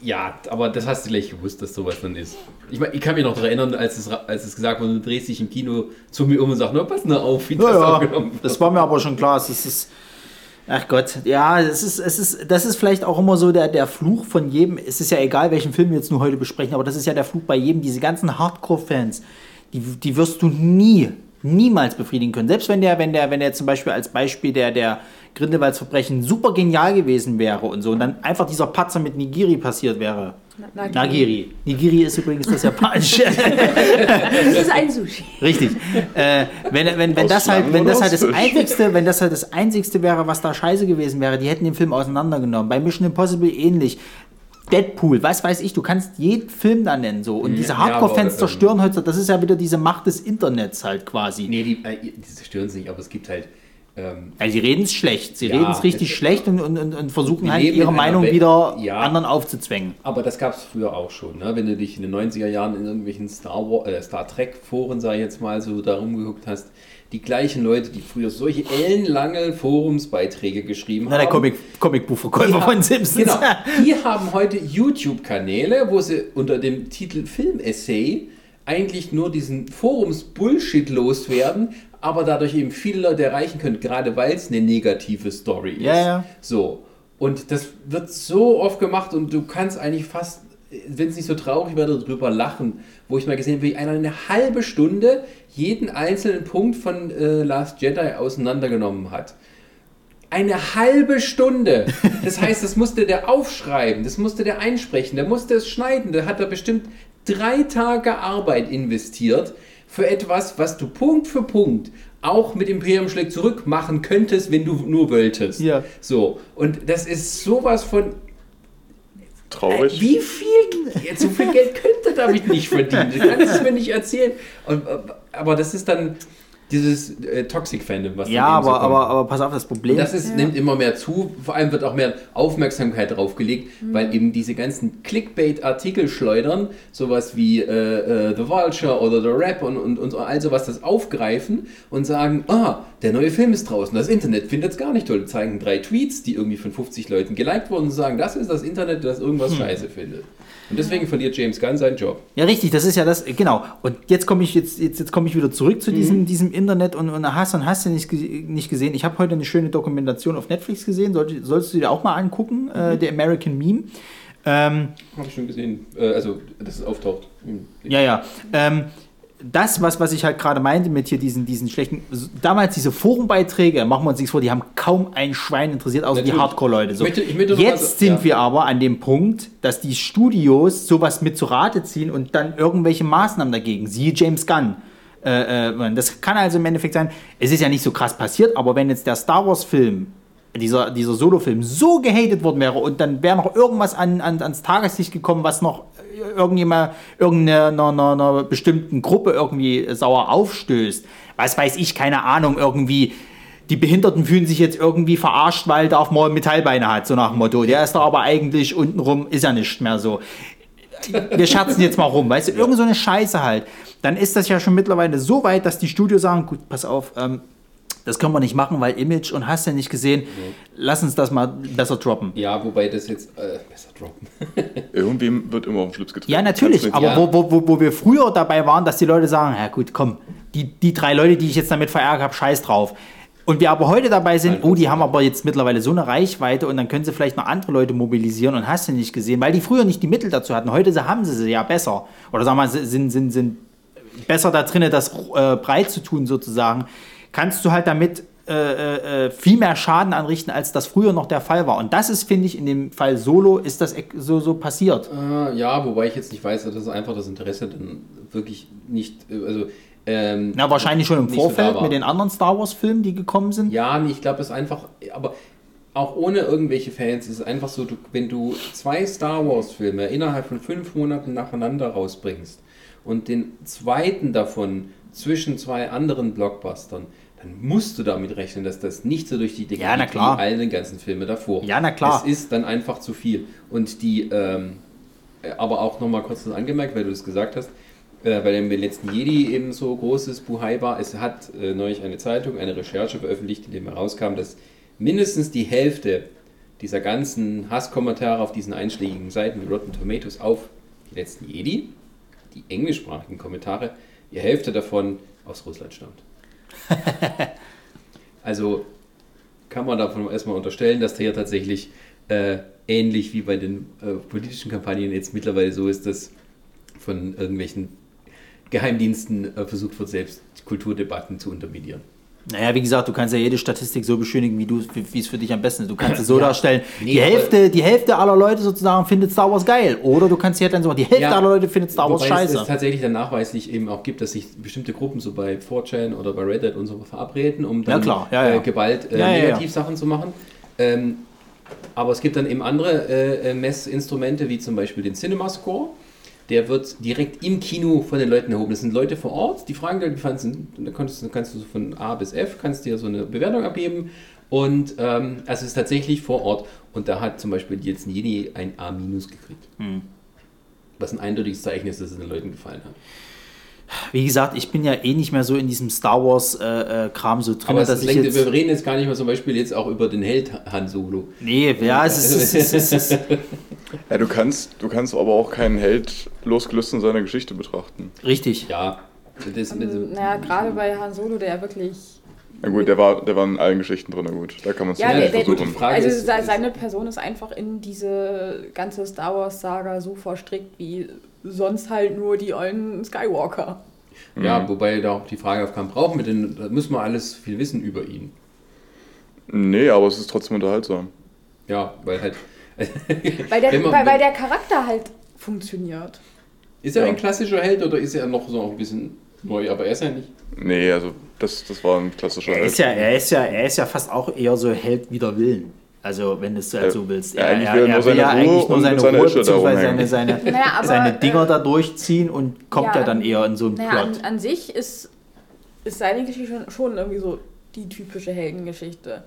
S1: ja, aber das hast du gleich gewusst, dass sowas dann ist. Ich, mein, ich kann mich noch daran erinnern, als es, als es gesagt wurde, du drehst dich im Kino zu mir um und sagst, na, pass nur auf, wie das
S2: Ja,
S1: aufgenommen wird.
S2: das war mir aber schon klar. Es ist ach Gott, ja, es ist, es ist, das ist vielleicht auch immer so der, der Fluch von jedem. Es ist ja egal, welchen Film wir jetzt nur heute besprechen, aber das ist ja der Fluch bei jedem. Diese ganzen Hardcore-Fans, die, die wirst du nie, niemals befriedigen können. Selbst wenn der, wenn der, wenn der zum Beispiel als Beispiel der, der Grindelwaldsverbrechen super genial gewesen wäre und so und dann einfach dieser Patzer mit Nigiri passiert wäre.
S3: Nagiri.
S2: Nagiri. Nigiri ist übrigens das japanische.
S3: Das ist ein Sushi.
S2: Richtig. Äh, wenn wenn, wenn das halt, wenn das halt das einzigste, wenn das halt das einzigste wäre, was da scheiße gewesen wäre, die hätten den Film auseinandergenommen. Bei Mission Impossible ähnlich. Deadpool, was weiß ich, du kannst jeden Film da nennen so. Und diese
S1: Ja,
S2: Hardcore-Fans
S1: ähm,
S2: zerstören heute, das ist ja wieder diese Macht des Internets halt quasi.
S1: Nee, die, äh, die zerstören es nicht, aber es gibt halt. Ähm,
S2: Also sie reden es schlecht, sie
S1: Ja,
S2: reden es richtig
S1: es-
S2: schlecht und, und, und, und versuchen halt ihre Meinung
S1: Welt-
S2: wieder
S1: Ja.
S2: anderen aufzuzwängen.
S1: Aber das gab es früher auch schon. Ne? Wenn du dich in den 90er Jahren in irgendwelchen Star, War, äh, Star Trek Foren, sag ich jetzt mal, so da rumgeguckt hast, die gleichen Leute, die früher solche ellenlange Forumsbeiträge geschrieben
S2: Na, der
S1: haben.
S2: Comic, Comicbuchverkäufer
S1: Die
S2: von
S1: haben-
S2: Simpsons.
S1: Genau. Die haben heute YouTube-Kanäle, wo sie unter dem Titel Film-Essay eigentlich nur diesen Forums-Bullshit loswerden, aber dadurch eben viele Leute erreichen können, gerade weil es eine negative Story ist.
S2: Ja, ja.
S1: So. Und das wird so oft gemacht und du kannst eigentlich fast, wenn es nicht so traurig wäre, darüber lachen, wo ich mal gesehen habe, wie einer eine halbe Stunde jeden einzelnen Punkt von äh, Last Jedi auseinandergenommen hat. Eine halbe Stunde. Das heißt, das musste der aufschreiben, das musste der einsprechen, der musste es schneiden. Da hat er bestimmt drei Tage Arbeit investiert für etwas, was du Punkt für Punkt auch mit Imperium schlägt zurück machen könntest, wenn du nur wolltest.
S2: Ja.
S1: So. Und das ist sowas von.
S5: Traurig.
S1: Wie viel, so viel Geld könnte damit nicht verdienen? Du kannst es mir nicht erzählen. Und, äh, aber das ist dann dieses äh, Toxic-Fandom, was
S2: Ja,
S1: dann eben so
S2: aber,
S1: kommt.
S2: aber, aber pass auf, das Problem
S1: Und das ist, nimmt immer mehr zu. Vor allem wird auch mehr Aufmerksamkeit draufgelegt, weil eben diese ganzen Clickbait-Artikel schleudern, sowas wie äh, äh, The Vulture oder The Rap und, und, und all sowas, das aufgreifen und sagen, ah, der neue Film ist draußen, das Internet findet es gar nicht toll. Zeigen drei Tweets, die irgendwie von 50 Leuten geliked wurden und sagen, das ist das Internet, das irgendwas scheiße findet. Und deswegen verliert James Gunn seinen Job.
S2: Ja, richtig, das ist ja das, genau. Und jetzt komme ich jetzt, jetzt, jetzt komme ich wieder zurück zu diesem, diesem Internet und, und hast und hast du nicht, nicht gesehen. Ich habe heute eine schöne Dokumentation auf Netflix gesehen, solltest, solltest du dir auch mal angucken, äh, der American Meme. Ähm,
S1: Habe ich schon gesehen, äh, also, dass es auftaucht. Hm.
S2: ja, ja. Ähm, das, was, was ich halt gerade meinte mit hier diesen, diesen schlechten, damals diese Forenbeiträge, machen wir uns nichts vor, die haben kaum ein Schwein interessiert, außer die
S1: Natürlich.
S2: Hardcore-Leute. So.
S1: Ich möchte- ich möchte
S2: Jetzt
S1: so-
S2: sind
S1: ja.
S2: wir aber an dem Punkt, dass die Studios sowas mit zu Rate ziehen und dann irgendwelche Maßnahmen dagegen, siehe James Gunn. Äh, äh, das kann also im Endeffekt sein, es ist ja nicht so krass passiert, aber wenn jetzt der Star Wars-Film, dieser, dieser Solo-Film, so gehatet worden wäre und dann wäre noch irgendwas an, an, ans Tageslicht gekommen, was noch irgendjemand, irgendeiner einer, einer bestimmten Gruppe irgendwie sauer aufstößt, was weiß ich, keine Ahnung, irgendwie. Die Behinderten fühlen sich jetzt irgendwie verarscht, weil Darth Maul Metallbeine hat, so nach dem Motto. Der ist da aber eigentlich untenrum, ist ja nicht mehr so wir scherzen jetzt mal rum, weißt du, irgend so eine Scheiße halt. Dann ist das ja schon mittlerweile so weit, dass die Studios sagen, gut, pass auf, ähm, das können wir nicht machen, weil Image und hast ja nicht gesehen, lass uns das mal besser droppen.
S1: Ja, wobei das jetzt äh, besser droppen.
S5: Irgendwem wird immer auf den Schlips getreten.
S2: Ja, natürlich, aber
S1: Ja.
S2: Wo, wo, wo, wo wir früher dabei waren, dass die Leute sagen, ja gut, komm, die, die drei Leute, die ich jetzt damit verärgert habe, scheiß drauf. Und wir aber heute dabei sind, oh, die haben aber jetzt mittlerweile so eine Reichweite und dann können sie vielleicht noch andere Leute mobilisieren und hast du nicht gesehen, weil die früher nicht die Mittel dazu hatten. Heute haben sie sie ja besser. Oder sagen wir mal, sie sind, sind, sind besser da drin, das äh, breit zu tun sozusagen. Kannst du halt damit äh, äh, viel mehr Schaden anrichten, als das früher noch der Fall war. Und das ist, finde ich, in dem Fall Solo ist das so, so passiert.
S1: Äh, ja, wobei ich jetzt nicht weiß, dass einfach das Interesse dann wirklich nicht, äh, also ähm,
S2: Na, wahrscheinlich schon im
S1: so
S2: Vorfeld
S1: war.
S2: mit den anderen Star Wars-Filmen, die gekommen sind.
S1: Ja, nee, ich glaube, es ist einfach, aber auch ohne irgendwelche Fans ist es einfach so, du, wenn du zwei Star Wars-Filme innerhalb von fünf Monaten nacheinander rausbringst und den zweiten davon zwischen zwei anderen Blockbustern, dann musst du damit rechnen, dass das nicht so durch die Decke
S2: Ja,
S1: geht wie all den ganzen Filme davor.
S2: Ja, na klar.
S1: Es ist dann einfach zu viel. Und die, ähm, äh, aber auch nochmal kurz das angemerkt, weil du es gesagt hast, äh, weil im letzten Jedi eben so großes Buhai war. Es hat äh, neulich eine Zeitung eine Recherche veröffentlicht, in dem herauskam, dass mindestens die Hälfte dieser ganzen Hasskommentare auf diesen einschlägigen Seiten wie Rotten Tomatoes auf die letzten Jedi, die englischsprachigen Kommentare, die Hälfte davon aus Russland stammt. also kann man davon erstmal unterstellen, dass hier tatsächlich äh, ähnlich wie bei den äh, politischen Kampagnen jetzt mittlerweile so ist, dass von irgendwelchen Geheimdiensten äh, versucht wird, selbst Kulturdebatten zu unterminieren.
S2: Naja, wie gesagt, du kannst ja jede Statistik so beschönigen, wie du wie es für dich am besten ist. Du kannst es so
S1: Ja.
S2: darstellen,
S1: Nee,
S2: die, Hälfte, die Hälfte aller Leute sozusagen findet Star Wars geil. Oder du kannst hier dann sagen, die Hälfte aller Leute findet Star Wars
S1: wobei Es,
S2: scheiße.
S1: es tatsächlich dann nachweislich eben auch gibt, dass sich bestimmte Gruppen so bei 4chan oder bei Reddit und so verabreden, um dann
S2: Ja, klar. Ja, ja.
S1: Äh, Gewalt äh,
S2: Ja, ja, ja.
S1: Negativsachen zu machen. Ähm, aber es gibt dann eben andere äh, äh, Messinstrumente, wie zum Beispiel den Cinema Score. Der wird direkt im Kino von den Leuten erhoben. Das sind Leute vor Ort, die fragen dann, wie fandest du, da kannst, du- kannst du so von A bis F, kannst dir so eine Bewertung abgeben. Und ähm, also es ist tatsächlich vor Ort. Und da hat zum Beispiel jetzt Jedi ein A- gekriegt.
S2: Hm.
S1: Was ein eindeutiges Zeichen ist, dass es den Leuten gefallen hat.
S2: Wie gesagt, ich bin ja eh nicht mehr so in diesem Star Wars-Kram äh, Kram so drin,
S1: Aber
S2: dass
S1: ist,
S2: ich
S1: lenkt-
S2: jetzt...
S1: wir reden jetzt gar nicht mehr zum Beispiel jetzt auch über den Held Han Solo.
S2: Nee, ja, es ist... Es ist, es ist,
S5: Ja, du kannst, du kannst aber auch keinen Held losgelöst in seiner Geschichte betrachten.
S2: richtig.
S1: Ja, das,
S3: Ähm, naja, gerade bei Han Solo, der ja wirklich.
S5: Na gut, der war, der war in allen Geschichten drin, na gut. Da kann man es
S3: Ja,
S5: nicht
S3: der, der,
S5: versuchen.
S1: Frage
S3: also
S1: ist-
S3: seine Person ist einfach in diese ganze Star Wars-Saga so verstrickt wie sonst halt nur die ollen Skywalker.
S1: ja, wobei da auch die Frage aufkam, brauchen wir denn, da müssen wir alles viel wissen über ihn.
S5: Nee, aber es ist trotzdem unterhaltsam.
S1: Ja, weil halt.
S3: Weil der,
S1: man-
S3: weil, weil der Charakter halt funktioniert.
S1: Ist er
S5: Ja.
S1: ein klassischer Held oder ist er noch so ein bisschen neu? Aber er ist ja nicht.
S5: Nee, also das, das war ein klassischer
S2: Er
S5: Held.
S2: ist, ja, er, ist ja, er ist ja fast auch eher so Held wider Willen. Also, wenn du es halt so willst.
S5: ja,
S2: Er,
S5: eigentlich
S2: er,
S5: will er
S2: er
S5: nur
S2: will ja
S5: Ruhe
S2: eigentlich nur seine Ruhe, beziehungsweise seine, seine,
S3: Naja,
S2: seine
S3: äh,
S2: Dinger da durchziehen und kommt ja,
S3: Ja,
S2: dann eher in so einen
S3: Naja, an,
S2: Plot.
S3: an sich ist, ist seine Geschichte schon, schon irgendwie so die typische Heldengeschichte.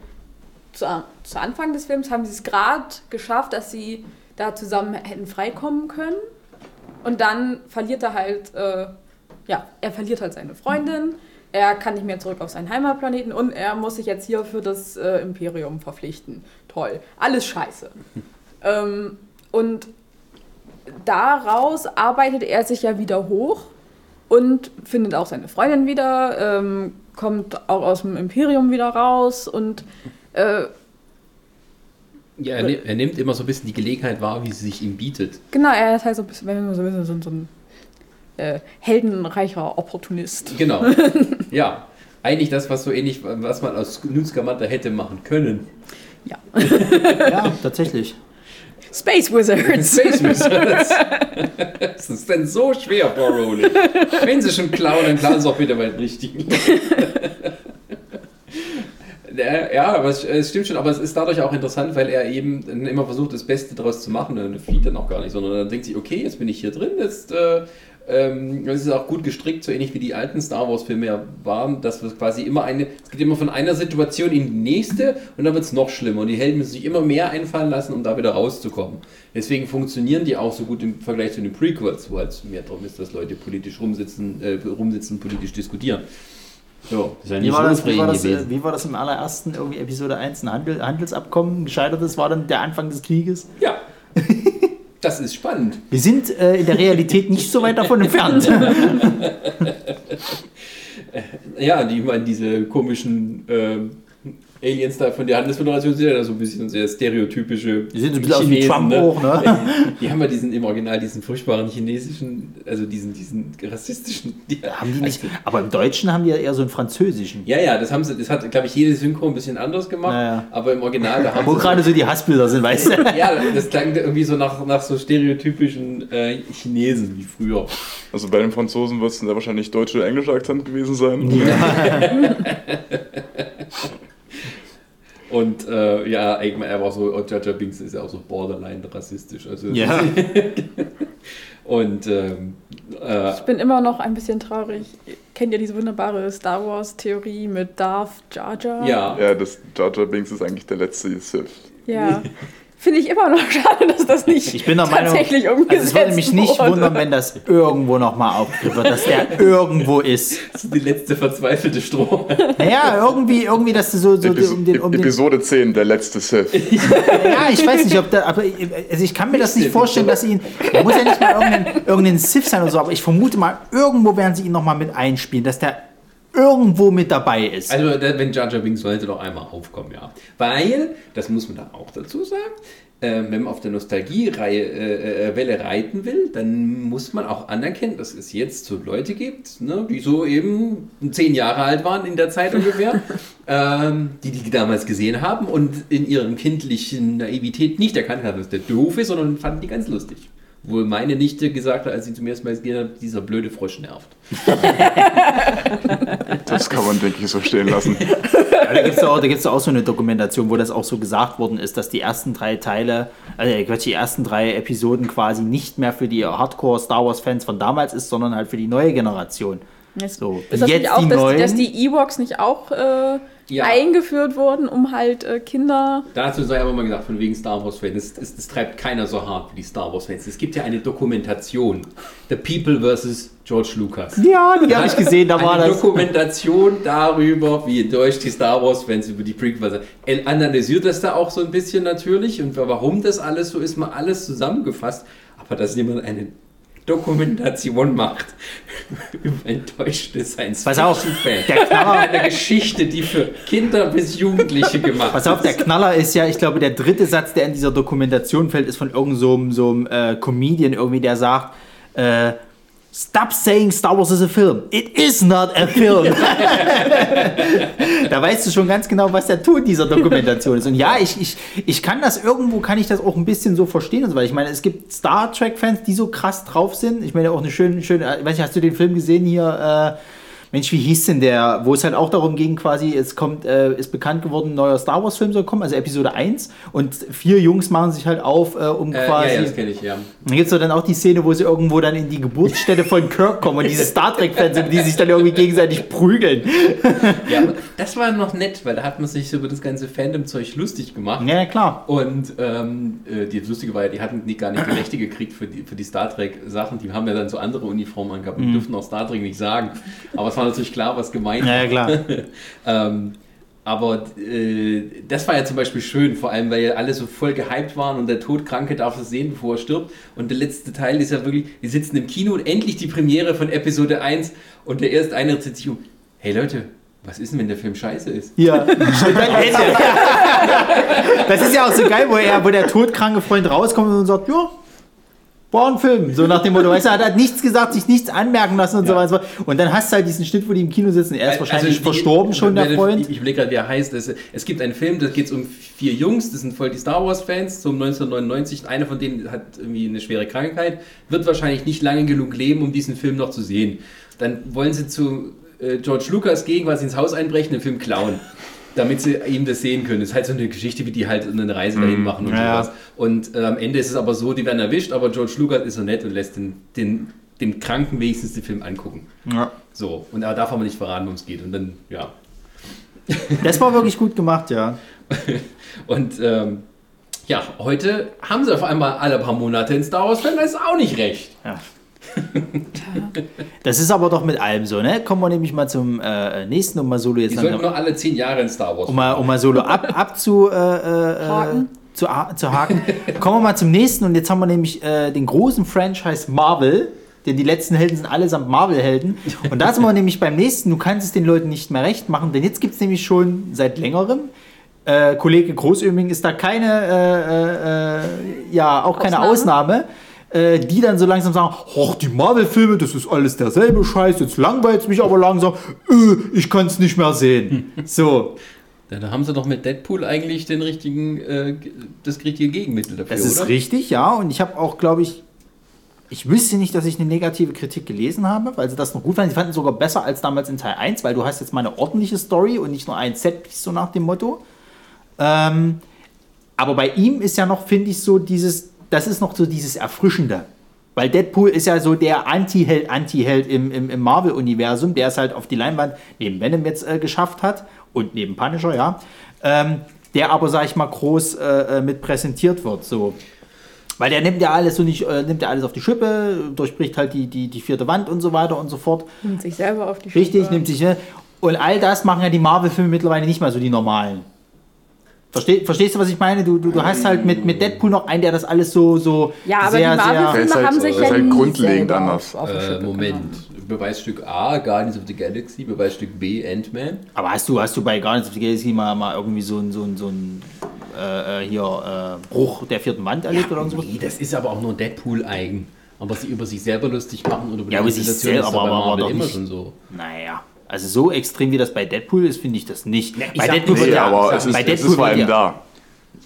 S3: Zu, zu Anfang des Films haben sie es gerade geschafft, dass sie da zusammen hätten freikommen können. Und dann verliert er halt, äh, ja, er verliert halt seine Freundin. Er kann nicht mehr zurück auf seinen Heimatplaneten und er muss sich jetzt hier für das äh, Imperium verpflichten. Toll. Alles scheiße. ähm, und daraus arbeitet er sich ja wieder hoch und findet auch seine Freundin wieder, ähm, kommt auch aus dem Imperium wieder raus und äh,
S1: Ja, er, ni- er nimmt immer so ein bisschen die Gelegenheit wahr, wie sie sich ihm bietet.
S3: genau, er ist halt so ein bisschen, wenn man so, ein bisschen so, so ein äh, heldenreicher Opportunist.
S1: Genau. ja. Eigentlich das, was so ähnlich, was man aus Scamander hätte machen können.
S3: Ja.
S2: Ja, tatsächlich.
S3: Space Wizards.
S1: Space Wizards. das ist denn so schwer, Frau Rowling. Wenn sie schon klauen, dann klauen sie auch bitte mal den richtigen. Ja, aber es, es stimmt schon, aber es ist dadurch auch interessant, weil er eben immer versucht, das Beste daraus zu machen und flieht dann auch gar nicht, sondern dann denkt sich, okay, jetzt bin ich hier drin, jetzt äh, ähm, das ist auch gut gestrickt, so ähnlich wie die alten Star Wars Filme ja waren, dass wir quasi immer eine, es geht immer von einer Situation in die nächste und dann wird es noch schlimmer und die Helden müssen sich immer mehr einfallen lassen, um da wieder rauszukommen. Deswegen funktionieren die auch so gut im Vergleich zu den Prequels, wo halt mehr darum ist, dass Leute politisch rumsitzen, äh, rumsitzen, politisch diskutieren. Ja
S2: Wie war, das, wie, war das, äh, wie war das im allerersten irgendwie Episode 1 ein Handel, Handelsabkommen gescheitert ist? War dann der Anfang des Krieges?
S1: Ja, das ist spannend.
S2: Wir sind äh, in der Realität nicht so weit davon entfernt.
S1: Ja, die, ich meine, diese komischen ähm, Aliens da von der Handelsföderation sind ja so ein bisschen sehr stereotypische.
S2: Die sehen so ein bisschen aus wie Trump
S1: ne?
S2: auch, ne?
S1: Die haben ja diesen im Original, diesen furchtbaren chinesischen, also diesen, diesen rassistischen. Die,
S2: Haben die nicht, aber im Deutschen haben die ja eher so einen französischen.
S1: Ja, ja, das haben sie, das hat, glaube ich, jede Synchro ein bisschen anders gemacht,
S2: Ja, ja.
S1: aber im Original, da haben
S2: Wo
S1: sie.
S2: gerade so die Hassbilder sind, weißt du?
S1: ja, das klang irgendwie so nach, nach so stereotypischen äh, Chinesen wie früher.
S5: Also bei den Franzosen wird es dann wahrscheinlich deutsche oder englische Akzent gewesen sein.
S1: Und äh, ja, ich meine, er war so, Jar Jar Binks ist ja auch so borderline rassistisch. Also,
S2: Ja.
S1: Und ähm, äh,
S3: Ich bin immer noch ein bisschen traurig. Kennt ihr diese wunderbare Star Wars-Theorie mit Darth Jar?
S1: ja,
S5: Ja, das Jar Binks ist eigentlich der letzte Sith.
S3: Ja. Finde ich immer noch schade, dass das nicht
S2: Ich bin der Meinung,
S3: tatsächlich
S2: also
S3: umgesetzt
S2: es würde mich nicht
S3: wurde.
S2: wundern, wenn das irgendwo nochmal aufgegriffen wird, dass der irgendwo ist.
S1: das ist die letzte verzweifelte Stroh.
S2: Naja, irgendwie, irgendwie, dass du so, so
S5: Epis
S2: um den, um den
S5: Episode 10, der letzte Sith.
S2: Ja, ich weiß nicht, ob da, aber also ich kann mir das nicht vorstellen, dass sie ihn, er muss ja nicht mal irgendein, irgendein Sith sein oder so, aber ich vermute mal, irgendwo werden sie ihn nochmal mit einspielen, dass der irgendwo mit dabei ist.
S1: Also, wenn Jar Jar Binks sollte doch einmal aufkommen, ja. Weil, das muss man da auch dazu sagen, äh, wenn man auf der Nostalgie-Reihe äh, äh, reiten will, dann muss man auch anerkennen, dass es jetzt so Leute gibt, ne, die so eben zehn Jahre alt waren in der Zeit ungefähr, ähm, die die damals gesehen haben und in ihren kindlichen Naivität nicht erkannt haben, dass der doof ist, sondern fanden die ganz lustig. Wohl meine Nichte gesagt hat, als sie zum ersten Mal gesehen hat, dieser blöde Frosch nervt.
S5: Das kann man, denke ich, so stehen lassen.
S2: Ja, da gibt es auch, da gibt's doch auch so eine Dokumentation, wo das auch so gesagt worden ist, dass die ersten drei Teile, also Quatsch, die ersten drei Episoden quasi nicht mehr für die Hardcore-Star Wars-Fans von damals ist, sondern halt für die neue Generation.
S3: Ist
S2: So,
S3: das nicht
S2: jetzt
S3: auch,
S2: die
S3: dass,
S2: neuen.
S3: dass die Ewoks nicht auch äh,
S1: Ja.
S3: eingeführt wurden, um halt äh, Kinder.
S1: Dazu sei aber mal gesagt, von wegen Star Wars-Fans, das, das, das treibt keiner so hart wie die Star Wars-Fans. Es gibt ja eine Dokumentation, The People vs. George Lucas.
S2: ja, die habe ich gesehen, da war
S1: eine
S2: das.
S1: Dokumentation darüber, wie enttäuscht die Star Wars-Fans über die Prequels sind. Er analysiert das da auch so ein bisschen natürlich und warum das alles so ist, mal alles zusammengefasst. Aber dass jemand eine Dokumentation macht über enttäuschte
S2: Pass auf, der Knaller,
S1: Eine Geschichte, die für Kinder bis Jugendliche gemacht
S2: Pass auf, der. Knaller ist ja, ich glaube, der dritte Satz, der in dieser Dokumentation fällt, ist von irgendeinem so, einem- so einem, äh, Comedian irgendwie, der sagt, äh, Stop saying Star Wars is a film. It is not a film. da weißt du schon ganz genau, was der Ton dieser Dokumentation ist. Und ja, ich, ich, ich kann das irgendwo, kann ich das auch ein bisschen so verstehen. und so, Weil ich meine, es gibt Star Trek-Fans, die so krass drauf sind. Ich meine, auch eine schöne, schöne, äh, weiß nicht, hast du den Film gesehen hier? Äh, Mensch, wie hieß denn der, wo es halt auch darum ging, quasi, es kommt, äh, ist bekannt geworden, ein neuer Star Wars-Film soll kommen, also Episode 1. Und vier Jungs machen sich halt auf, äh, um
S1: Äh,
S2: quasi.
S1: ja, ja, das kenne ich, ja.
S2: Dann gibt es dann auch die Szene, wo sie irgendwo dann in die Geburtsstätte von Kirk kommen und diese Star Trek-Fans sind, die sich dann irgendwie gegenseitig prügeln.
S1: Ja, aber das war noch nett, weil da hat man sich so über das ganze Fandom-Zeug lustig gemacht.
S2: Ja, klar.
S1: Und ähm, äh, die Lustige war ja, die hatten die gar nicht die Rechte gekriegt für die, für die Star Trek-Sachen. Die haben ja dann so andere Uniformen angehabt. Die dürften auch Star Trek nicht sagen. Aber es war natürlich klar, was gemeint
S2: Ja, ja, klar.
S1: ähm, aber äh, das war ja zum Beispiel schön, vor allem weil ja alle so voll gehypt waren und der Todkranke darf es sehen, bevor er stirbt. Und der letzte Teil ist ja wirklich, wir sitzen im Kino und endlich die Premiere von Episode 1 und der erste eine dreht sich um, hey Leute, was ist denn, wenn der Film scheiße ist?
S2: Ja. Das ist ja auch so geil, wo, er, wo der todkranke Freund rauskommt und sagt, ja, war ein Film. So nach dem Motto, weißt du, er hat nichts gesagt, sich nichts anmerken lassen und so
S1: Ja.
S2: weiter. Und dann hast du halt diesen Schnitt, wo die im Kino sitzen. Er ist wahrscheinlich
S1: Also die-
S2: verstorben schon, der
S1: Ich,
S2: Freund.
S1: ich überlege gerade, wie er heißt. Es, es gibt einen Film, da geht es um vier Jungs, das sind voll die Star Wars-Fans, so um 1999. Einer von denen hat irgendwie eine schwere Krankheit, wird wahrscheinlich nicht lange genug leben, um diesen Film noch zu sehen. Dann wollen sie zu äh, George Lucas gegen, quasi ins Haus einbrechen, den Film klauen. Damit sie ihm das sehen können. Das ist halt so eine Geschichte, wie die halt eine Reise dahin machen und
S2: Ja.
S1: sowas. Und äh, am Ende ist es aber so, die werden erwischt, aber George Lucas ist so nett und lässt den, den, dem Kranken wenigstens den Film angucken.
S2: Ja.
S1: So, und er darf aber nicht verraten, worum es geht. Und dann, ja.
S2: Das war wirklich gut gemacht, ja.
S1: Und ähm, ja, heute haben sie auf einmal alle paar Monate einen Star Wars-Film, das ist auch nicht recht.
S2: ja. Das ist aber doch mit allem so, ne? Kommen wir nämlich mal zum äh, nächsten, um mal Solo jetzt
S1: Die sollten
S2: noch,
S1: nur alle zehn Jahre in Star Wars.
S2: um mal, um mal Solo ab, ab zu, äh, äh,
S3: Haken.
S2: zu, zu haken. Kommen wir mal zum nächsten und jetzt haben wir nämlich äh, den großen Franchise Marvel, denn die letzten Helden sind allesamt Marvel-Helden. Und da sind wir nämlich beim nächsten, du kannst es den Leuten nicht mehr recht machen, denn jetzt gibt es nämlich schon seit längerem, äh, Kollege Großöming ist da keine, äh, äh, ja, auch keine Ausnahme. Äh, die dann so langsam sagen, ach, die Marvel-Filme, das ist alles derselbe Scheiß, jetzt langweilt es mich aber langsam, äh, ich kann es nicht mehr sehen. So,
S1: Ja, Da haben sie doch mit Deadpool eigentlich den richtigen, äh, das richtige Gegenmittel dafür,
S2: Das ist
S1: oder?
S2: richtig, ja. Und ich habe auch, glaube ich, ich wüsste nicht, dass ich eine negative Kritik gelesen habe, weil sie das noch gut fanden. Sie fanden es sogar besser als damals in Teil 1, weil du hast jetzt mal eine ordentliche Story und nicht nur ein Setpiece, so nach dem Motto. Ähm, aber bei ihm ist ja noch, finde ich, so dieses, das ist noch so dieses Erfrischende. Weil Deadpool ist ja so der Anti-Held, Anti-Held im, im, im Marvel-Universum, der es halt auf die Leinwand neben Venom jetzt äh, geschafft hat und neben Punisher, ja. Ähm, der aber, sag ich mal, groß äh, äh, mit präsentiert wird. So. Weil der nimmt ja alles so nicht, äh, nimmt ja alles auf die Schippe, durchbricht halt die, die, die vierte Wand und so weiter und so fort.
S3: Nimmt sich selber auf die
S2: Richtig,
S3: Schippe.
S2: nimmt sich. Ne? Und all das machen ja die Marvel-Filme mittlerweile nicht mehr so die normalen. Versteh, verstehst du, was ich meine? Du, du, du hast halt mit, mit Deadpool noch einen, der das alles so, so
S3: Ja, aber
S2: sehr,
S3: die Marvel-Filme
S5: halt-
S3: haben sich
S5: ist
S3: ja
S5: halt
S3: nie
S5: grundlegend anders.
S3: Auf, auf
S1: Äh, Moment. Beweisstück A, Guardians of the Galaxy, Beweisstück B, Ant-Man.
S2: Aber hast du, hast du bei Guardians of the Galaxy mal, mal irgendwie so ein, so ein, so ein äh, äh, hier, äh, Bruch der vierten Wand erlebt oder so?
S1: Nee, das ist aber auch nur Deadpool-eigen. Aber sie über sich selber lustig machen und über
S2: Ja,
S1: die
S2: aber selber,
S1: ist
S2: aber- aber doch
S1: immer
S2: nicht-
S1: schon so.
S2: Naja. Also so extrem wie das bei Deadpool ist, finde ich das nicht.
S1: ich
S2: bei Deadpool wird ja,
S5: aber es ist,
S2: bei
S5: es
S2: Deadpool
S5: ist vor
S2: wird
S5: allem
S2: ja,
S5: da.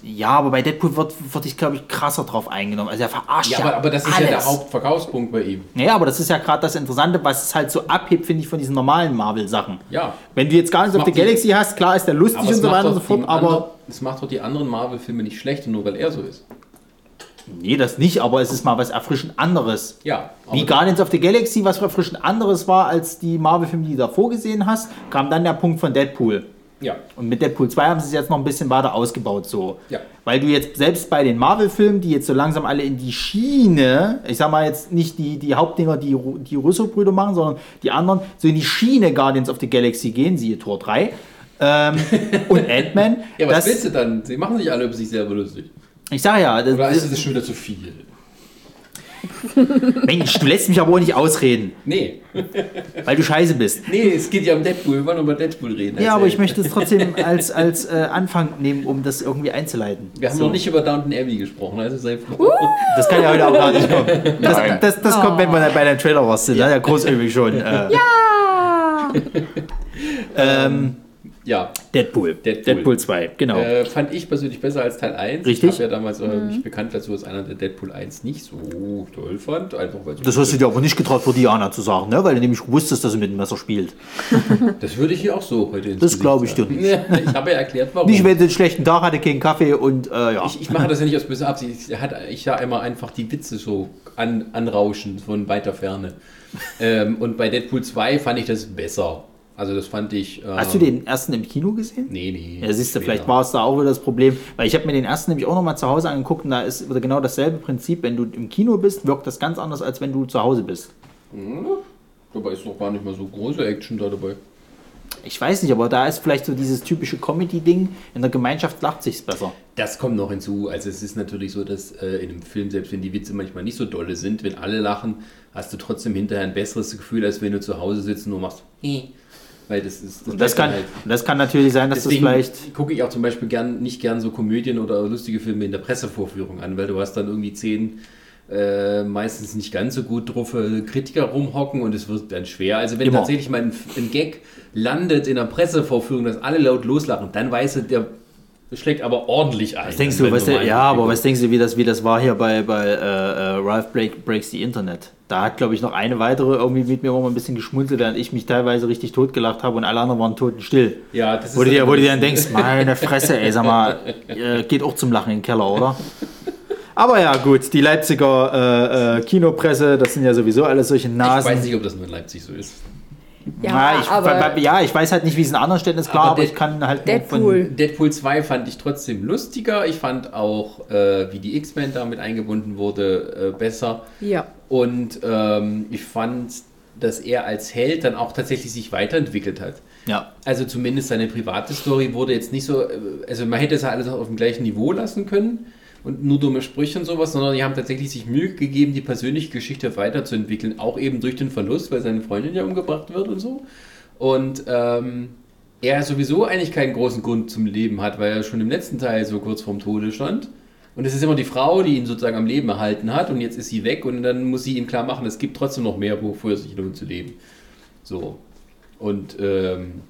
S2: ja, aber bei Deadpool wird, wird ich, glaube ich, krasser drauf eingenommen. Also er verarscht
S1: Ja,
S2: ja,
S1: aber, aber das ist ja der
S2: alles.
S1: Hauptverkaufspunkt bei ihm.
S2: Ja, aber das ist ja gerade das Interessante, was es halt so abhebt, finde ich, von diesen normalen Marvel-Sachen.
S1: Ja.
S2: Wenn du jetzt gar nicht auf der Galaxy hast, klar ist der lustig und so weiter und so fort, aber.
S1: es macht doch die anderen Marvel-Filme nicht schlechter, nur weil er so ist.
S2: Nee, das nicht, aber es ist mal was erfrischend anderes.
S1: Ja.
S2: Wie Guardians of the Galaxy, was erfrischend anderes war als die Marvel-Filme, die du davor gesehen hast, kam dann der Punkt von Deadpool.
S1: Ja.
S2: Und mit Deadpool 2 haben sie es jetzt noch ein bisschen weiter ausgebaut, so.
S1: Ja.
S2: Weil du jetzt selbst bei den Marvel-Filmen, die jetzt so langsam alle in die Schiene, ich sag mal jetzt nicht die, die Hauptdinger, die, die Russo-Brüder machen, sondern die anderen, so in die Schiene Guardians of the Galaxy gehen, siehe Tor 3. Ähm, und Ant-Man.
S1: Ja, was
S2: das-
S1: willst du dann? Sie machen sich alle über sich selber lustig.
S2: Ich sag ja, das,
S1: Oder ist das schon wieder zu viel?
S2: Mensch, du lässt mich aber auch nicht ausreden,
S1: Nee.
S2: weil du scheiße bist.
S1: Nee, es geht ja um Deadpool. Wir wollen über Deadpool reden.
S2: Ja, aber ich möchte es trotzdem als, als äh, Anfang nehmen, um das irgendwie einzuleiten.
S1: Wir haben
S2: So.
S1: noch nicht über Downton Abbey gesprochen, also sei froh.
S2: Das kann ja heute auch gar nicht kommen. Das,
S5: Nein.
S2: das, das kommt, wenn wir dann bei dem Trailer was sind. Ja, ja großöbig schon. Äh,
S3: Ah,
S2: ähm,
S1: Ja,
S2: Deadpool.
S1: Deadpool.
S2: Deadpool 2, genau.
S1: äh, fand ich persönlich besser als Teil 1.
S2: Richtig.
S1: Ich habe ja damals äh, mich bekannt dazu, dass einer der Deadpool 1 nicht so toll fand. Einfach weil
S2: das hast du dir aber nicht getraut, vor Diana zu sagen, ne? weil du nämlich wusstest, dass sie mit dem Messer spielt.
S1: Das würde ich hier auch so heute ins
S2: Das glaube ich dir nicht.
S1: Ich habe ja erklärt, warum.
S2: Nicht, wenn sie einen schlechten Tag hatte, keinen Kaffee und äh, ja.
S1: ich, ich mache das ja nicht aus böser Absicht. Ich, hat, ich ja immer einfach die Witze so an, anrauschen von weiter Ferne. ähm, und bei Deadpool 2 fand ich das besser. Also das fand ich... Äh,
S2: Hast du den ersten im Kino gesehen?
S1: Nee, nee.
S2: Ja, siehst du, vielleicht war es da auch wieder das Problem, weil ich habe mir den ersten nämlich auch nochmal zu Hause angeguckt und da ist genau dasselbe Prinzip. Wenn du im Kino bist, wirkt das ganz anders, als wenn du zu Hause bist.
S1: Dabei ist noch gar nicht mal so große Action da dabei.
S2: Ich weiß nicht, aber da ist vielleicht so dieses typische Comedy-Ding, in der Gemeinschaft lacht sich's besser.
S1: Das kommt noch hinzu. Also es ist natürlich so, dass äh, in einem Film, selbst wenn die Witze manchmal nicht so dolle sind, wenn alle lachen, hast du trotzdem hinterher ein besseres Gefühl, als wenn du zu Hause sitzt und nur machst. Weil das ist.
S2: Und das kann,
S1: halt-
S2: und das kann natürlich sein, dass
S1: Deswegen
S2: das vielleicht.
S1: gucke ich auch zum Beispiel gern, nicht gern so Komödien oder lustige Filme in der Pressevorführung an, weil du hast dann irgendwie zehn äh, meistens nicht ganz so gut drauf äh, Kritiker rumhocken und es wird dann schwer. Also wenn
S2: Immer.
S1: tatsächlich mal ein, ein Gag landet in der Pressevorführung, dass alle laut loslachen, dann weißt du, der schlägt aber ordentlich ein.
S2: Was denkst
S1: Wenn
S2: du, was
S1: normal
S2: ja, aber was denkst du, wie das, wie das war hier bei, bei äh, äh, Ralph Break, Breaks the Internet? Da hat, glaube ich, noch eine weitere irgendwie mit mir auch mal ein bisschen geschmunzelt, während ich mich teilweise richtig totgelacht habe und alle anderen waren totenstill.
S1: Ja, das ist
S2: Wo du, dir, wo du dir dann denkst, meine Fresse, ey, sag mal, äh, geht auch zum Lachen in den Keller, oder? Aber ja, gut, die Leipziger äh, äh, Kinopresse, das sind ja sowieso alles solche
S1: Ich
S2: Nasen.
S1: weiß nicht, ob das nur in Leipzig so ist.
S3: Ja,
S2: Na, ich,
S3: aber
S2: ja, ich weiß halt nicht, wie es in anderen Städten ist, klar,
S1: Aber
S2: aber, ich kann halt
S3: Deadpool.
S1: Deadpool 2 fand ich trotzdem lustiger. Ich fand auch, äh, wie die X-Men damit eingebunden wurde, äh, besser.
S3: ja.
S1: Und ähm, ich fand, dass er als Held dann auch tatsächlich sich weiterentwickelt hat.
S2: Ja.
S1: Also zumindest seine private Story wurde jetzt nicht so, äh, also man hätte es ja alles auf dem gleichen Niveau lassen können. Und nur dumme Sprüche und sowas, sondern die haben tatsächlich sich Mühe gegeben, die persönliche Geschichte weiterzuentwickeln, auch eben durch den Verlust, weil seine Freundin ja umgebracht wird und so. Und ähm, er sowieso eigentlich keinen großen Grund zum Leben hat, weil er schon im letzten Teil so kurz vorm Tode stand. Und es ist immer die Frau, die ihn sozusagen am Leben erhalten hat und jetzt ist sie weg und dann muss sie ihm klar machen, es gibt trotzdem noch mehr, wofür es sich lohnt zu leben. So. Und ähm,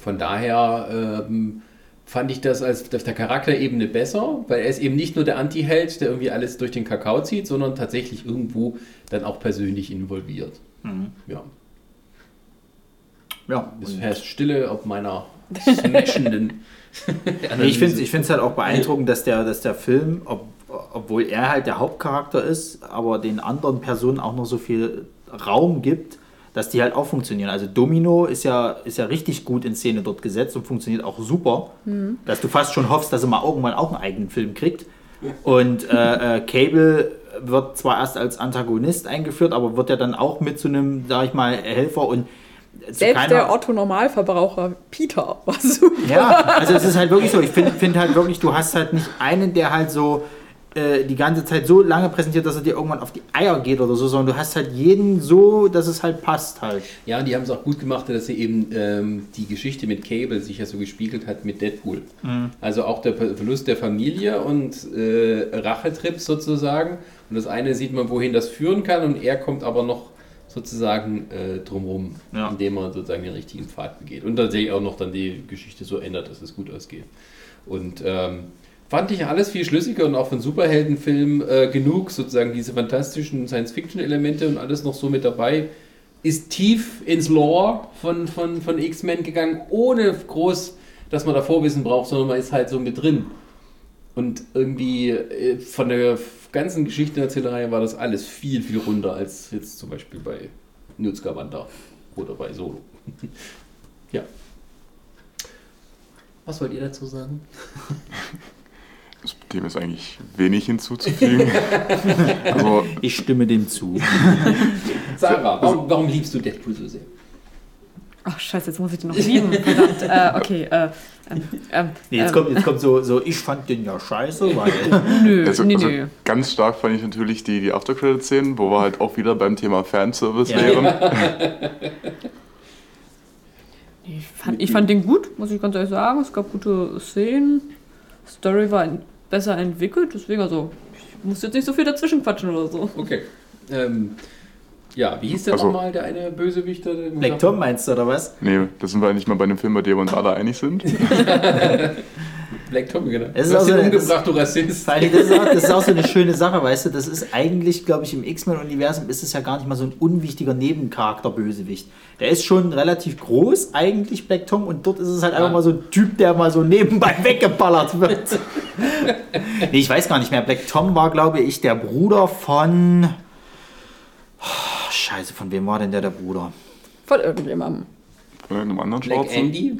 S1: von daher ähm, fand ich das als auf der Charakterebene besser, weil er ist eben nicht nur der Anti-Held, der irgendwie alles durch den Kakao zieht, sondern tatsächlich irgendwo dann auch persönlich involviert. Ja.
S2: Ja,
S1: Es herrscht Stille auf meiner smashenden.
S2: Nee, ich finde es halt auch beeindruckend, dass der, dass der Film, ob, obwohl er halt der Hauptcharakter ist, aber den anderen Personen auch noch so viel Raum gibt, dass die halt auch funktionieren. Also Domino ist ja, ist ja richtig gut in Szene dort gesetzt und funktioniert auch super, dass du fast schon hoffst, dass er mal irgendwann auch einen eigenen Film kriegt. Und äh, äh, Cable wird zwar erst als Antagonist eingeführt, aber wird ja dann auch mit zu einem, sag ich mal, Helfer und
S3: Selbst
S2: keiner-
S3: der Otto-Normalverbraucher Peter war super.
S2: ja, also es ist halt wirklich so. Ich finde find halt wirklich, du hast halt nicht einen, der halt so äh, die ganze Zeit so lange präsentiert, dass er dir irgendwann auf die Eier geht oder so, sondern du hast halt jeden so, dass es halt passt halt.
S1: Ja, die haben es auch gut gemacht, dass sie eben ähm, die Geschichte mit Cable sich ja so gespiegelt hat mit Deadpool. Also auch der Ver- Verlust der Familie und äh, Rachetrips sozusagen. Und das eine sieht man, wohin das führen kann, und er kommt aber noch sozusagen äh, drumherum,
S2: Ja.
S1: indem er sozusagen den richtigen Pfad begeht. Und tatsächlich auch noch dann die Geschichte so ändert, dass es gut ausgeht. Und ähm, fand ich alles viel schlüssiger und auch von Superheldenfilmen äh, genug, sozusagen diese fantastischen Science-Fiction-Elemente und alles noch so mit dabei. Ist tief ins Lore von, von, von X-Men gegangen, ohne groß, dass man da Vorwissen braucht, sondern man ist halt so mit drin. Und irgendwie äh, von der ganzen Geschichtenerzählerei war das alles viel, viel runder als jetzt zum Beispiel bei Scamander oder bei Solo. ja. Was wollt ihr dazu sagen?
S5: Dem ist eigentlich wenig hinzuzufügen. also,
S2: Ich stimme dem zu.
S1: Sarah, warum, warum liebst du Deadpool so sehr?
S4: Ach, scheiße, jetzt muss ich den noch lieben. Verdammt. Äh, okay. Äh, ähm, ähm,
S2: Nee, jetzt
S4: ähm,
S2: kommt, jetzt kommt so, so, ich fand den ja scheiße, weil.
S4: Nö,
S5: also,
S4: nee,
S5: also
S4: nö.
S5: ganz stark fand ich natürlich die, die After-Credit-Szenen, wo wir halt auch wieder beim Thema Fanservice
S2: Ja.
S5: wären.
S4: Ich fand, ich fand den gut, muss ich ganz ehrlich sagen. Es gab gute Szenen. Story war besser entwickelt, deswegen also, ich muss jetzt nicht so viel dazwischen quatschen oder so.
S1: Okay. Ähm, ja, wie hieß der
S5: Also-
S1: nochmal, der eine Bösewichter? der-
S2: Black Tom meinst du, oder was?
S5: Nee, da sind wir eigentlich mal bei einem Film, bei dem wir uns alle einig sind.
S1: Black Tom, genau.
S2: Es ist
S1: du hast
S2: auch
S1: ihn
S2: so-
S1: umgebracht, du Rassist.
S2: Das, ist auch, das ist auch so eine schöne Sache, weißt du, das ist eigentlich, glaube ich, im X-Men-Universum ist es ja gar nicht mal so ein unwichtiger Nebencharakter-Bösewicht. Der ist schon relativ groß, eigentlich, Black Tom, und dort ist es halt einfach
S1: Ja.
S2: mal so ein Typ, der mal so nebenbei weggeballert wird. nee, ich weiß gar nicht mehr. Black Tom war, glaube ich, der Bruder von. Oh, Scheiße, von wem war denn der der Bruder?
S3: Von irgendjemandem.
S5: Von einem anderen
S1: Black
S5: Schwarzen.
S1: Andy?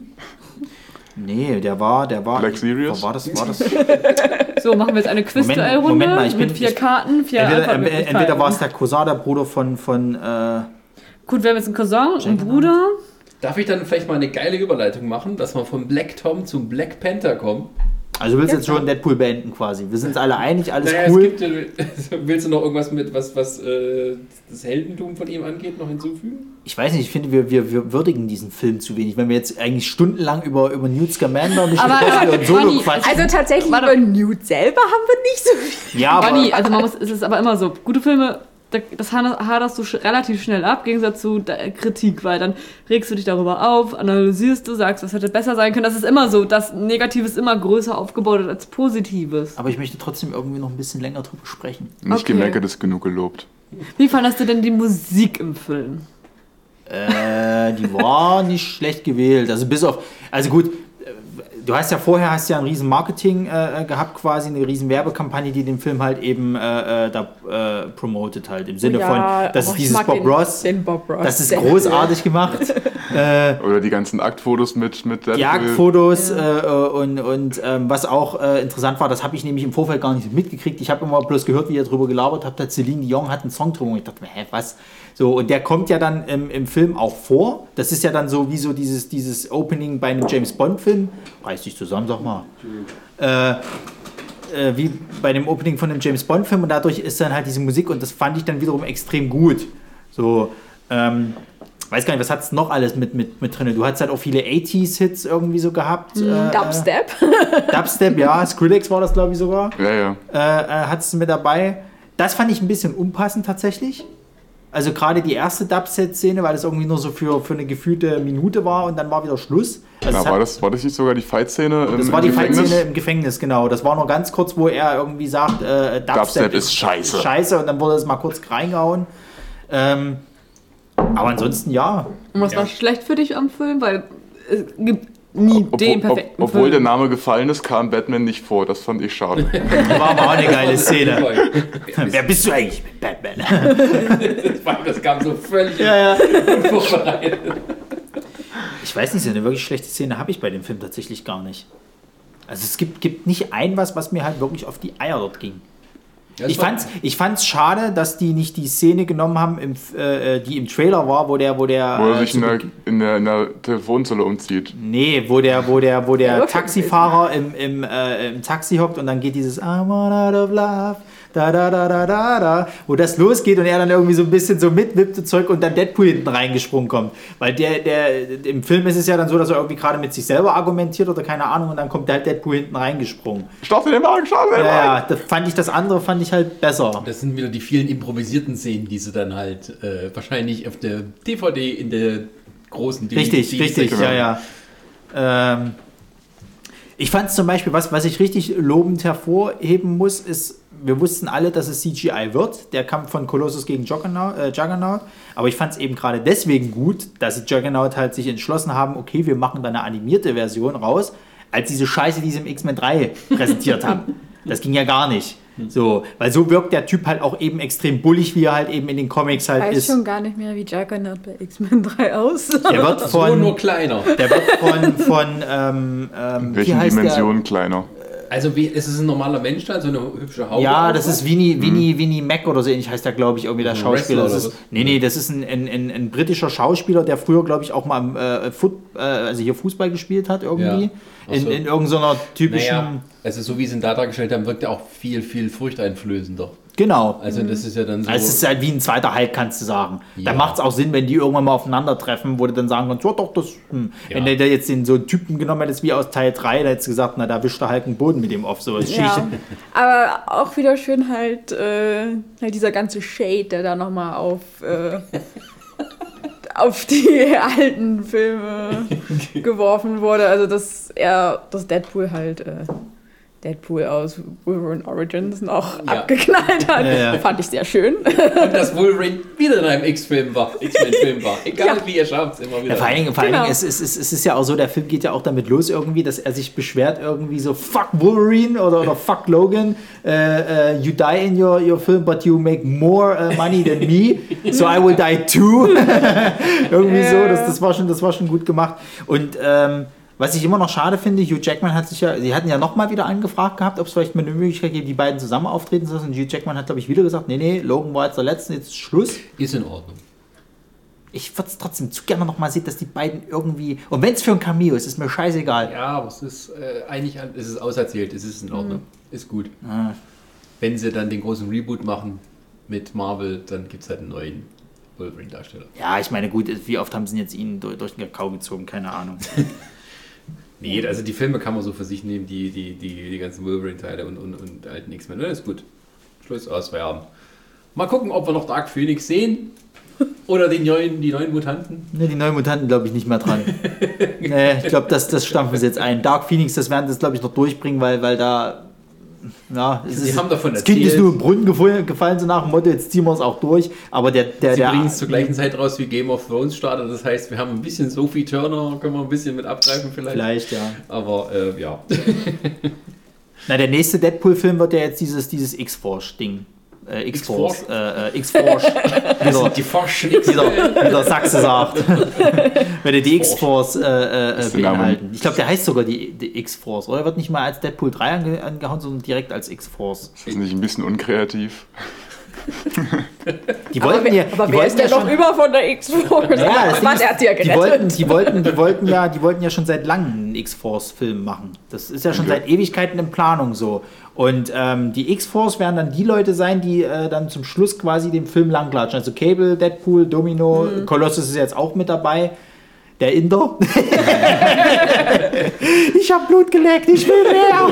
S2: Nee, der war, der war.
S5: Black Sirius?
S2: War das, war das?
S4: So, machen wir jetzt eine Quiz-Duell-Runde
S2: Moment mal, ich bin-
S4: mit vier
S2: ich-
S4: Karten, vier
S2: Entweder, entweder war es der Cousin, der Bruder von. von äh,
S4: Gut, wir haben jetzt einen Cousin, einen Bruder.
S1: Darf ich dann vielleicht mal eine geile Überleitung machen, dass wir von Black Tom zum Black Panther kommen?
S2: Also du willst jetzt schon Deadpool beenden quasi. Wir sind uns alle einig, alles
S1: Naja,
S2: cool.
S1: es gibt, äh, willst du noch irgendwas mit, was, was äh, das Heldentum von ihm angeht, noch hinzufügen?
S2: Ich weiß nicht, ich finde, wir, wir, wir würdigen diesen Film zu wenig. Wenn wir jetzt eigentlich stundenlang über, über Newt Scamander und nicht
S4: Aber,
S2: über und Solo quatschen.
S3: Also tatsächlich
S4: Warte.
S3: über Newt selber haben wir nicht so viel.
S2: ja, aber,
S4: Bonnie, also man muss, es ist aber immer so, gute Filme, das haderst du relativ schnell ab, im Gegensatz zu der Kritik, weil dann regst du dich darüber auf, analysierst du, sagst, was hätte besser sein können. Das ist immer so, dass Negatives immer größer aufgebaut wird als Positives.
S2: aber ich möchte trotzdem irgendwie noch ein bisschen länger drüber sprechen.
S5: Nicht
S4: Okay.
S5: gemeckert ist genug gelobt.
S4: Wie fandest du denn die Musik im Film?
S2: Äh, die war nicht schlecht gewählt. Also bis auf, also gut, du hast ja vorher hast ja ein riesen Marketing äh, gehabt, quasi eine riesen Werbekampagne, die den Film halt eben äh, äh, da äh, promotet halt im Sinne von, das
S3: oh,
S2: ist dieses Bob
S3: den,
S2: Ross,
S3: Den Bob Ross.
S2: das ist großartig gemacht. äh,
S5: Oder die ganzen Aktfotos mit, mit Deadpool.
S2: Jagdfotos äh, und, und ähm, was auch äh, interessant war, das habe ich nämlich im Vorfeld gar nicht mitgekriegt. Ich habe immer bloß gehört, wie ihr darüber gelabert habt, hat Celine Dion hat einen Song drüber und ich dachte mir, hä, was? So, und der kommt ja dann im, im Film auch vor. Das ist ja dann so wie so dieses, dieses Opening bei einem James Bond-Film. Reiß dich zusammen, sag mal. Äh, äh, wie bei dem Opening von dem James Bond-Film und dadurch ist dann halt diese Musik und das fand ich dann wiederum extrem gut. So, ähm, weiß gar nicht, was hat es noch alles mit, mit, mit drin? Du hast halt auch viele 80s-Hits irgendwie so gehabt. Äh,
S3: Dubstep.
S2: Dubstep, ja. Skrillex war das, glaube ich, sogar.
S5: Ja, ja.
S2: Äh, äh, hat es mit dabei. Das fand ich ein bisschen unpassend tatsächlich. Also gerade die erste Dubstep-Szene, weil das irgendwie nur so für, für eine gefühlte Minute war und dann war wieder Schluss. Also es
S5: war,
S2: hat-
S5: das, war das nicht sogar die Fight-Szene im,
S2: das war
S5: im
S2: die? Fight-Szene im Gefängnis, genau. Das war nur ganz kurz, wo er irgendwie sagt, äh, Dubstep,
S5: Dubstep ist scheiße.
S2: Scheiße und dann wurde es mal kurz reingehauen. Ähm, aber ansonsten ja.
S4: Und was
S1: Ja.
S4: war schlecht für dich am Film? Weil es gibt nie
S5: Obwohl,
S4: den
S5: ob,
S4: perfekten
S5: obwohl
S4: Film.
S5: der Name gefallen ist, kam Batman nicht vor. Das fand ich schade.
S2: War aber auch eine geile Szene.
S1: Wer
S2: bist du eigentlich? Ich bin Batman.
S1: Das kam so völlig
S2: ja, ja.
S1: unvorbereitet.
S2: Ich weiß nicht, so eine wirklich schlechte Szene habe ich bei dem Film tatsächlich gar nicht. Also es gibt, gibt nicht ein was, was mir halt wirklich auf die Eier dort ging. Ich fand's, ich fand's schade, dass die nicht die Szene genommen haben, im, äh, die im Trailer war, wo der, wo der,
S5: Wo er
S2: äh,
S5: sich in der, in der, in der Telefonzelle umzieht.
S2: Nee, wo der, wo der, wo der Taxifahrer im, im, äh, im Taxi hockt und dann geht dieses I'm out of love, da da da da da da, wo das losgeht und er dann irgendwie so ein bisschen so mitwippt und Zeug und dann Deadpool hinten reingesprungen kommt. Weil der, der, im Film ist es ja dann so, dass er irgendwie gerade mit sich selber argumentiert oder keine Ahnung und dann kommt halt Deadpool hinten reingesprungen.
S5: Starte den Wagen, starte den
S2: Ja,
S5: Wagen!
S2: ja, das fand ich, das andere fand ich halt besser.
S1: Das sind wieder die vielen improvisierten Szenen, die sie dann halt äh, wahrscheinlich auf der DVD in der großen DVD
S2: Richtig, richtig, ja, ja. Ähm, ich fand es zum Beispiel, was, was ich richtig lobend hervorheben muss, ist, wir wussten alle, dass es CGI wird, der Kampf von Colossus gegen Juggernaut, äh, Juggernaut. aber ich fand es eben gerade deswegen gut, dass sie Juggernaut halt sich entschlossen haben, okay, wir machen da eine animierte Version raus, als diese Scheiße, die sie im X-Men 3 präsentiert haben. Das ging ja gar nicht. So, weil so wirkt der Typ halt auch eben extrem bullig, wie er halt eben in den Comics halt
S3: weiß
S2: ist.
S3: schon gar nicht mehr, wie Juggernaut bei X-Men 3 aussah.
S2: Der wird
S1: So
S2: von,
S1: nur kleiner.
S2: der wird von, von ähm, ähm, wie
S5: Welchen
S2: heißt
S5: Dimensionen kleiner?
S1: Also wie, ist es ein normaler Mensch da, so eine hübsche Haut?
S2: Ja, das ist Winnie, Winnie, Winnie Mac oder so ähnlich heißt der, glaube ich, irgendwie der Schauspieler. Das ist, nee, nee, das ist ein, ein, ein, ein britischer Schauspieler, der früher, glaube ich, auch mal im, äh, Foot, äh, also hier Fußball gespielt hat irgendwie.
S1: Ja.
S2: In, in irgendeiner typischen.
S1: Naja, also so wie sie ihn da dargestellt haben, wirkt er auch viel, viel furchteinflößender.
S2: Genau.
S1: Also das ist ja dann so...
S2: Also es ist halt wie ein zweiter Hulk, kannst du sagen. Da
S1: Ja.
S2: macht es auch Sinn, wenn die irgendwann mal aufeinandertreffen, wo du dann sagen kannst, ja doch, das, hm.
S1: Ja.
S2: wenn der, der jetzt den so einen Typen genommen hätte, wie aus Teil 3, da hättest du gesagt, na, da wischt der Hulk den Boden mit dem auf. So,
S3: Ja. Aber auch wieder schön halt, äh, halt dieser ganze Shade, der da nochmal auf, äh, auf die alten Filme geworfen wurde. Also dass er, dass Deadpool halt äh, Deadpool aus Wolverine Origins noch
S1: Ja.
S3: abgeknallt hat.
S2: Ja, ja.
S3: Fand ich sehr schön.
S1: Und dass Wolverine wieder in einem X-Film war, X-Men-Film war. Egal
S3: Ja.
S1: wie, er schafft es immer wieder.
S2: Ja, vor allen Dingen, vor allen
S3: Genau.
S2: Dingen es, es, es, es ist ja auch so, der Film geht ja auch damit los irgendwie, dass er sich beschwert irgendwie so, fuck Wolverine oder, oder fuck Logan, äh, äh, you die in your, your film, but you make more äh, money than me, so I will die too. irgendwie so, das, das, war schon, das war schon gut gemacht. Und ähm, was ich immer noch schade finde, Hugh Jackman hat sich ja, sie hatten ja nochmal wieder angefragt gehabt, ob es vielleicht mal eine Möglichkeit gibt, die beiden zusammen auftreten zu lassen. Und Hugh Jackman hat, glaube ich, wieder gesagt, nee, nee, Logan war jetzt der Letzte, jetzt ist Schluss
S1: Ist in Ordnung.
S2: ich würde es trotzdem zu gerne noch mal sehen, dass die beiden irgendwie. Und wenn es für ein Cameo ist, ist mir scheißegal.
S1: Ja, aber es ist äh, eigentlich es ist auserzählt, es ist in Ordnung. Ist gut.
S2: Ah.
S1: Wenn sie dann den großen Reboot machen mit Marvel, dann gibt es halt einen neuen Wolverine-Darsteller.
S2: Ja, ich meine, gut, wie oft haben sie jetzt ihn durch, durch den Kakao gezogen? Keine Ahnung.
S1: Nee, also die Filme kann man so für sich nehmen, die, die, die, die ganzen Wolverine-Teile und, und, und alten X-Men. Ist gut. Schluss aus, Feierabend. Mal gucken, ob wir noch Dark Phoenix sehen. Oder die neuen, die neuen Mutanten.
S2: ne, die neuen Mutanten glaube ich nicht mehr dran. nee, ich glaube, das, das stampfen sie jetzt ein. Dark Phoenix, das werden sie, glaube ich, noch durchbringen, weil, weil da. Ja, es
S1: Sie
S2: ist,
S1: haben davon
S2: das Kind ist
S1: erzählt.
S2: nur im Brunnen gefallen, gefallen, so nach dem Motto, jetzt ziehen wir es auch durch. Aber der. der,
S1: Sie
S2: der
S1: bringen es zur gleichen Zeit raus wie Game of Thrones startet. Das heißt, wir haben ein bisschen Sophie Turner, können wir ein bisschen mit abgreifen vielleicht.
S2: Vielleicht, ja.
S1: Aber äh, ja.
S2: Na, der nächste Deadpool-Film wird ja jetzt dieses, dieses X-Force-Ding. Äh, X-Force.
S1: X-Force?
S2: Äh, äh, X-Force. wieder,
S1: Die Forschen
S2: wieder, wie der Sachse sagt. Wenn er die X-Force äh, äh, beinhalten. Ich glaube, der heißt sogar die, die X-Force, oder? Wird nicht mal als Deadpool 3 ange, angehauen, sondern direkt als X-Force.
S5: Ist das nicht ein bisschen unkreativ?
S2: Die wollten ja,
S3: Aber
S2: die
S3: wer
S2: wollten
S3: ist denn
S2: ja
S3: noch
S2: schon,
S3: über von der X-Force?
S2: Ja,
S3: Mann,
S2: ist,
S3: er hat sie ja
S2: die wollten,
S3: gerettet.
S2: die wollten, die wollten ja, die wollten ja schon seit langem einen X-Force-Film machen. Das ist ja schon
S5: Ja.
S2: seit Ewigkeiten in Planung so. Und ähm, die X-Force werden dann die Leute sein, die äh, dann zum Schluss quasi den Film langklatschen. Also Cable, Deadpool, Domino,
S3: Mhm.
S2: Colossus ist jetzt auch mit dabei. Der Inder. ich hab Blut geleckt, ich will mehr.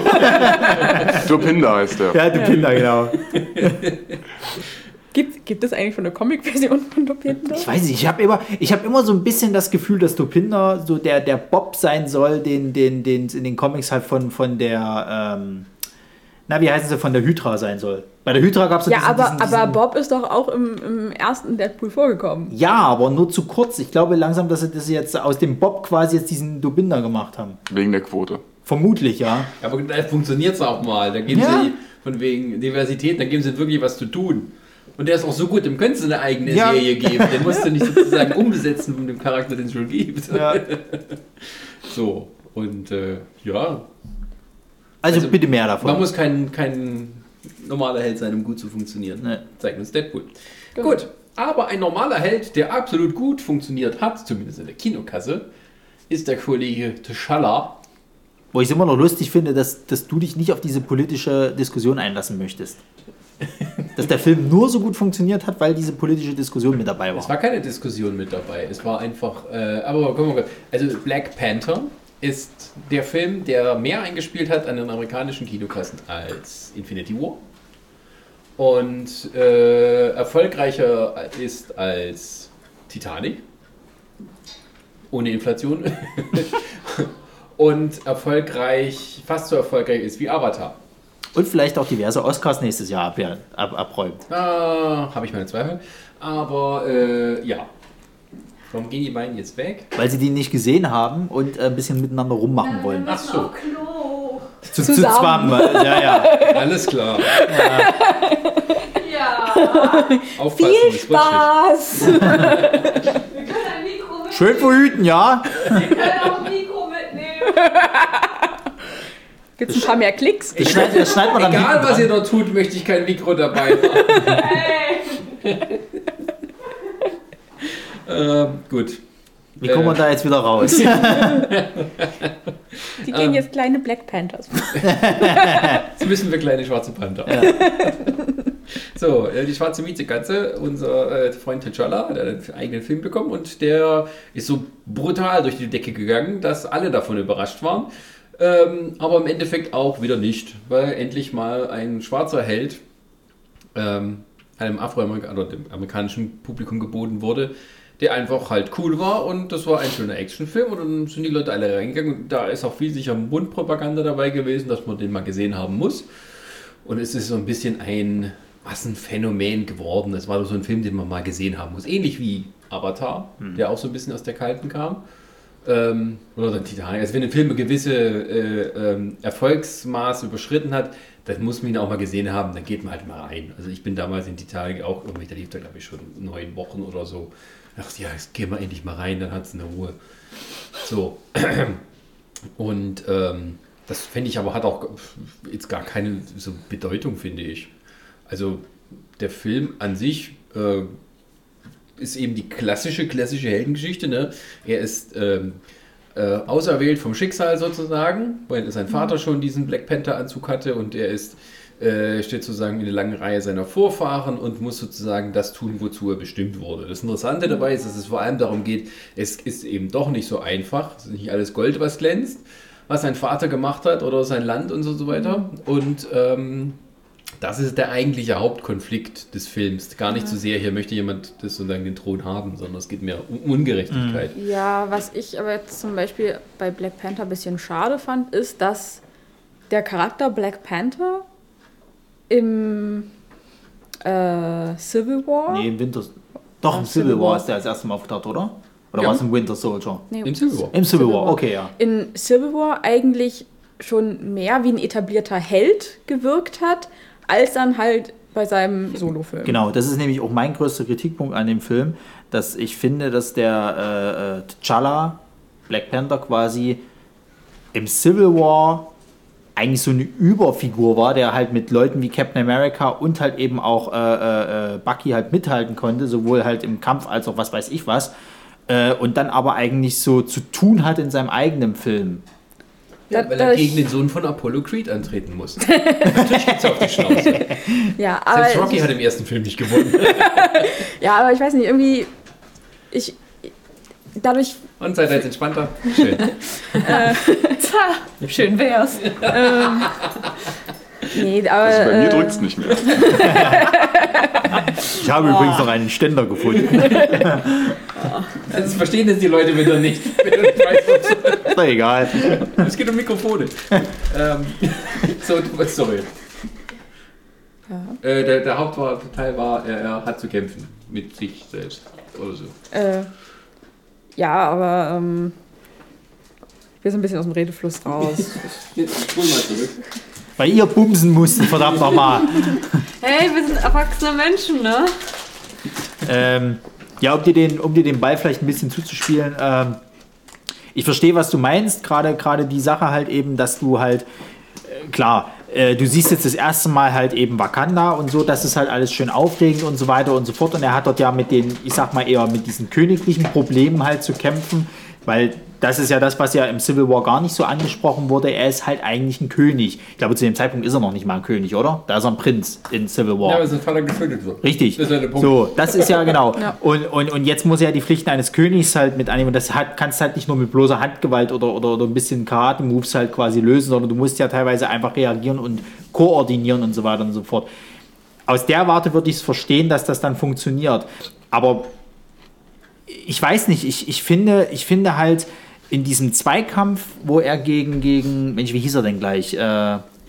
S5: Dopinder heißt der.
S2: Ja, der Pinder, genau.
S3: Gibt, gibt es eigentlich schon eine Comic-Version von Dopinder?
S2: Ich weiß nicht, ich habe immer, ich hab immer so ein bisschen das Gefühl, dass Dopinder so der, der Bob sein soll, den, den, den in den Comics halt von, von der, ähm, na, wie heißen sie, von der Hydra sein soll. Bei der Hydra gab es
S3: Ja,
S2: diesen,
S3: aber,
S2: diesen,
S3: aber
S2: diesen,
S3: Bob ist doch auch im, im ersten Deadpool vorgekommen.
S2: Ja, aber nur zu kurz. Ich glaube langsam, dass sie das jetzt aus dem Bob quasi jetzt diesen Dobinder gemacht haben.
S5: Wegen der Quote.
S2: Vermutlich, ja.
S1: Aber da funktioniert es auch mal. Da geben
S2: Ja.
S1: sie von wegen Diversität, da geben sie wirklich was zu tun. Und der ist auch so gut, dem könntest du eine eigene
S2: Ja.
S1: Serie geben. Den musst du nicht sozusagen umbesetzen von dem Charakter, den es schon gibt.
S2: ja.
S1: So, und äh, ja,
S2: Also,
S1: Also,
S2: bitte mehr davon.
S1: man muss kein, kein normaler Held sein, um gut zu funktionieren.
S2: Nee.
S1: Zeigt uns Deadpool. Gut, aber ein normaler Held, der absolut gut funktioniert hat, zumindest in der Kinokasse, ist der Kollege T'Challa.
S2: Wo ich es immer noch lustig finde, dass, dass du dich nicht auf diese politische Diskussion einlassen möchtest. dass der Film nur so gut funktioniert hat, weil diese politische Diskussion mit dabei
S1: Es
S2: war.
S1: war keine Diskussion mit dabei. Es war einfach. Äh, aber guck mal, also Black Panther ist der Film, der mehr eingespielt hat an den amerikanischen Kinokassen als Infinity War. Und äh, erfolgreicher ist als Titanic. Ohne Inflation. Und erfolgreich, fast so erfolgreich ist wie Avatar.
S2: Und vielleicht auch diverse Oscars nächstes Jahr ab, ab, abräumt.
S1: Ah, Habe ich meine Zweifel. Aber äh, ja. Warum gehen die beiden jetzt weg?
S2: Weil sie die nicht gesehen haben und äh, ein bisschen miteinander rummachen wollen.
S1: Ach so.
S4: Klo.
S2: Zu, zu
S3: Zusammen.
S2: Ja, ja.
S1: Alles klar.
S4: Ja.
S1: Aufpassen,
S3: Viel. Spaß!
S4: Wir können ein Mikro mitnehmen.
S2: Schön verhüten, ja.
S4: Wir können auch ein Mikro mitnehmen.
S3: Gibt es ein paar mehr Klicks?
S2: Das schneidet, das schneidet man dann
S1: Egal, was ihr dort tut, möchte ich kein Mikro dabei haben.
S4: Hey.
S1: Ähm, gut.
S2: Wie kommen wir
S1: Äh.
S2: da jetzt wieder raus?
S3: Die gehen jetzt kleine Black Panthers.
S1: Jetzt müssen wir kleine schwarze Panther. So, äh, die schwarze Miezekatze, unser äh, Freund T'Challa, der hat einen eigenen Film bekommen und der ist so brutal durch die Decke gegangen, dass alle davon überrascht waren. Ähm, aber im Endeffekt auch wieder nicht, weil endlich mal ein schwarzer Held ähm, einem Afroamerikanischen oder dem amerikanischen Publikum geboten wurde, der einfach halt cool war und das war ein schöner Actionfilm und dann sind die Leute alle reingegangen und da ist auch viel sicher Mundpropaganda dabei gewesen, dass man den mal gesehen haben muss. Und es ist so ein bisschen ein Massenphänomen geworden. Es war so ein Film, den man mal gesehen haben muss. Ähnlich wie Avatar, der auch so ein bisschen aus der Kalten kam. Ähm, oder dann Titanic. Also wenn ein Film eine gewisse äh, ähm, Erfolgsmaß überschritten hat, dann muss man ihn auch mal gesehen haben, dann geht man halt mal rein. Also ich bin damals in Titanic auch, irgendwie, da lief da glaube ich schon neun Wochen oder so. Ich dachte, ja, jetzt gehen wir endlich mal rein, dann hat es eine Ruhe. So. Und ähm, das finde ich aber hat auch jetzt gar keine so Bedeutung, finde ich. Also der Film an sich äh, ist eben die klassische, klassische Heldengeschichte. Ne? Er ist ähm, äh, auserwählt vom Schicksal sozusagen, weil sein Vater schon diesen Black Panther-Anzug hatte und er ist, äh, steht sozusagen in der langen Reihe seiner Vorfahren und muss sozusagen das tun, wozu er bestimmt wurde. Das Interessante dabei ist, dass es vor allem darum geht, es ist eben doch nicht so einfach, es ist nicht alles Gold, was glänzt, was sein Vater gemacht hat oder sein Land und so, so weiter. Und ähm, das ist der eigentliche Hauptkonflikt des Films. Gar nicht so sehr, hier möchte jemand das sozusagen den Thron haben, sondern es geht mehr um Ungerechtigkeit.
S3: Ja, was ich aber jetzt zum Beispiel bei Black Panther ein bisschen schade fand, ist, dass der Charakter Black Panther im äh, Civil War.
S2: Nee, im Winter. Doch, im Civil
S3: Civil
S2: War
S3: War.
S2: ist der als erstes Mal aufgetaucht, oder? Oder
S1: Ja.
S2: war es im Winter Soldier?
S3: Nee,
S1: Im Civil War.
S2: Im Civil
S3: Civil
S2: War,
S3: War.
S2: okay, ja.
S3: in Civil War eigentlich schon mehr wie ein etablierter Held gewirkt hat, als dann halt bei seinem Solofilm.
S2: Genau, das ist nämlich auch mein größter Kritikpunkt an dem Film, dass ich finde, dass der äh, äh, T'Challa, Black Panther quasi im Civil War eigentlich so eine Überfigur war, der halt mit Leuten wie Captain America und halt eben auch äh, äh, äh, Bucky halt mithalten konnte, sowohl halt im Kampf als auch was weiß ich was. Äh, und dann aber eigentlich so zu tun hat in seinem eigenen Film.
S1: Ja, weil er gegen den Sohn von Apollo Creed antreten muss. Natürlich geht's auf die Schnauze.
S3: Ja, aber,
S1: Selbst Rocky hat im ersten Film nicht gewonnen.
S3: ja, aber ich weiß nicht, irgendwie. Ich. Dadurch.
S1: Und seid ihr jetzt entspannter? Schön.
S4: Schön wär's.
S3: Nee, aber.
S5: Also bei mir
S3: äh,
S5: drückt es nicht mehr.
S2: Ich habe übrigens noch einen Ständer gefunden.
S1: Das verstehen jetzt die Leute wieder nicht.
S2: Doch egal.
S1: Es geht um Mikrofone. ähm, so, sorry. Äh, der, der Hauptteil war, er, er hat zu kämpfen mit sich selbst. Oder so.
S3: Äh, ja, aber. Ähm, wir sind ein bisschen aus dem Redefluss raus.
S1: Jetzt spul mal zurück.
S2: Weil ihr bumsen musstet, verdammt nochmal.
S4: Hey, wir sind erwachsene Menschen, ne?
S2: Ähm, ja, um dir, den, um dir den Ball vielleicht ein bisschen zuzuspielen. Ähm, ich verstehe, was du meinst. Gerade gerade die Sache halt eben, dass du halt, äh, klar, äh, du siehst jetzt das erste Mal halt eben Wakanda und so, das ist halt alles schön aufregend und so weiter und so fort. Und er hat dort ja mit den, ich sag mal eher mit diesen königlichen Problemen halt zu kämpfen, weil das ist ja das, was ja im Civil War gar nicht so angesprochen wurde. Er ist halt eigentlich ein König. Ich glaube, zu dem Zeitpunkt ist er noch nicht mal ein König, oder? Da ist er ein Prinz in Civil War.
S1: Ja, aber sein Vater getötet wird.
S2: Richtig.
S1: Das ist ja der Punkt.
S2: So, das ist ja genau.
S3: Ja.
S2: Und, und, und jetzt muss er die Pflichten eines Königs halt mit annehmen. Und das hat, kannst halt nicht nur mit bloßer Handgewalt oder, oder, oder ein bisschen Karate-Moves halt quasi lösen, sondern du musst ja teilweise einfach reagieren und koordinieren und so weiter und so fort. Aus der Warte würde ich es verstehen, dass das dann funktioniert. Aber ich weiß nicht, ich, ich, finde, ich finde halt in diesem Zweikampf, wo er gegen, gegen, Mensch, wie hieß er denn gleich? Äh,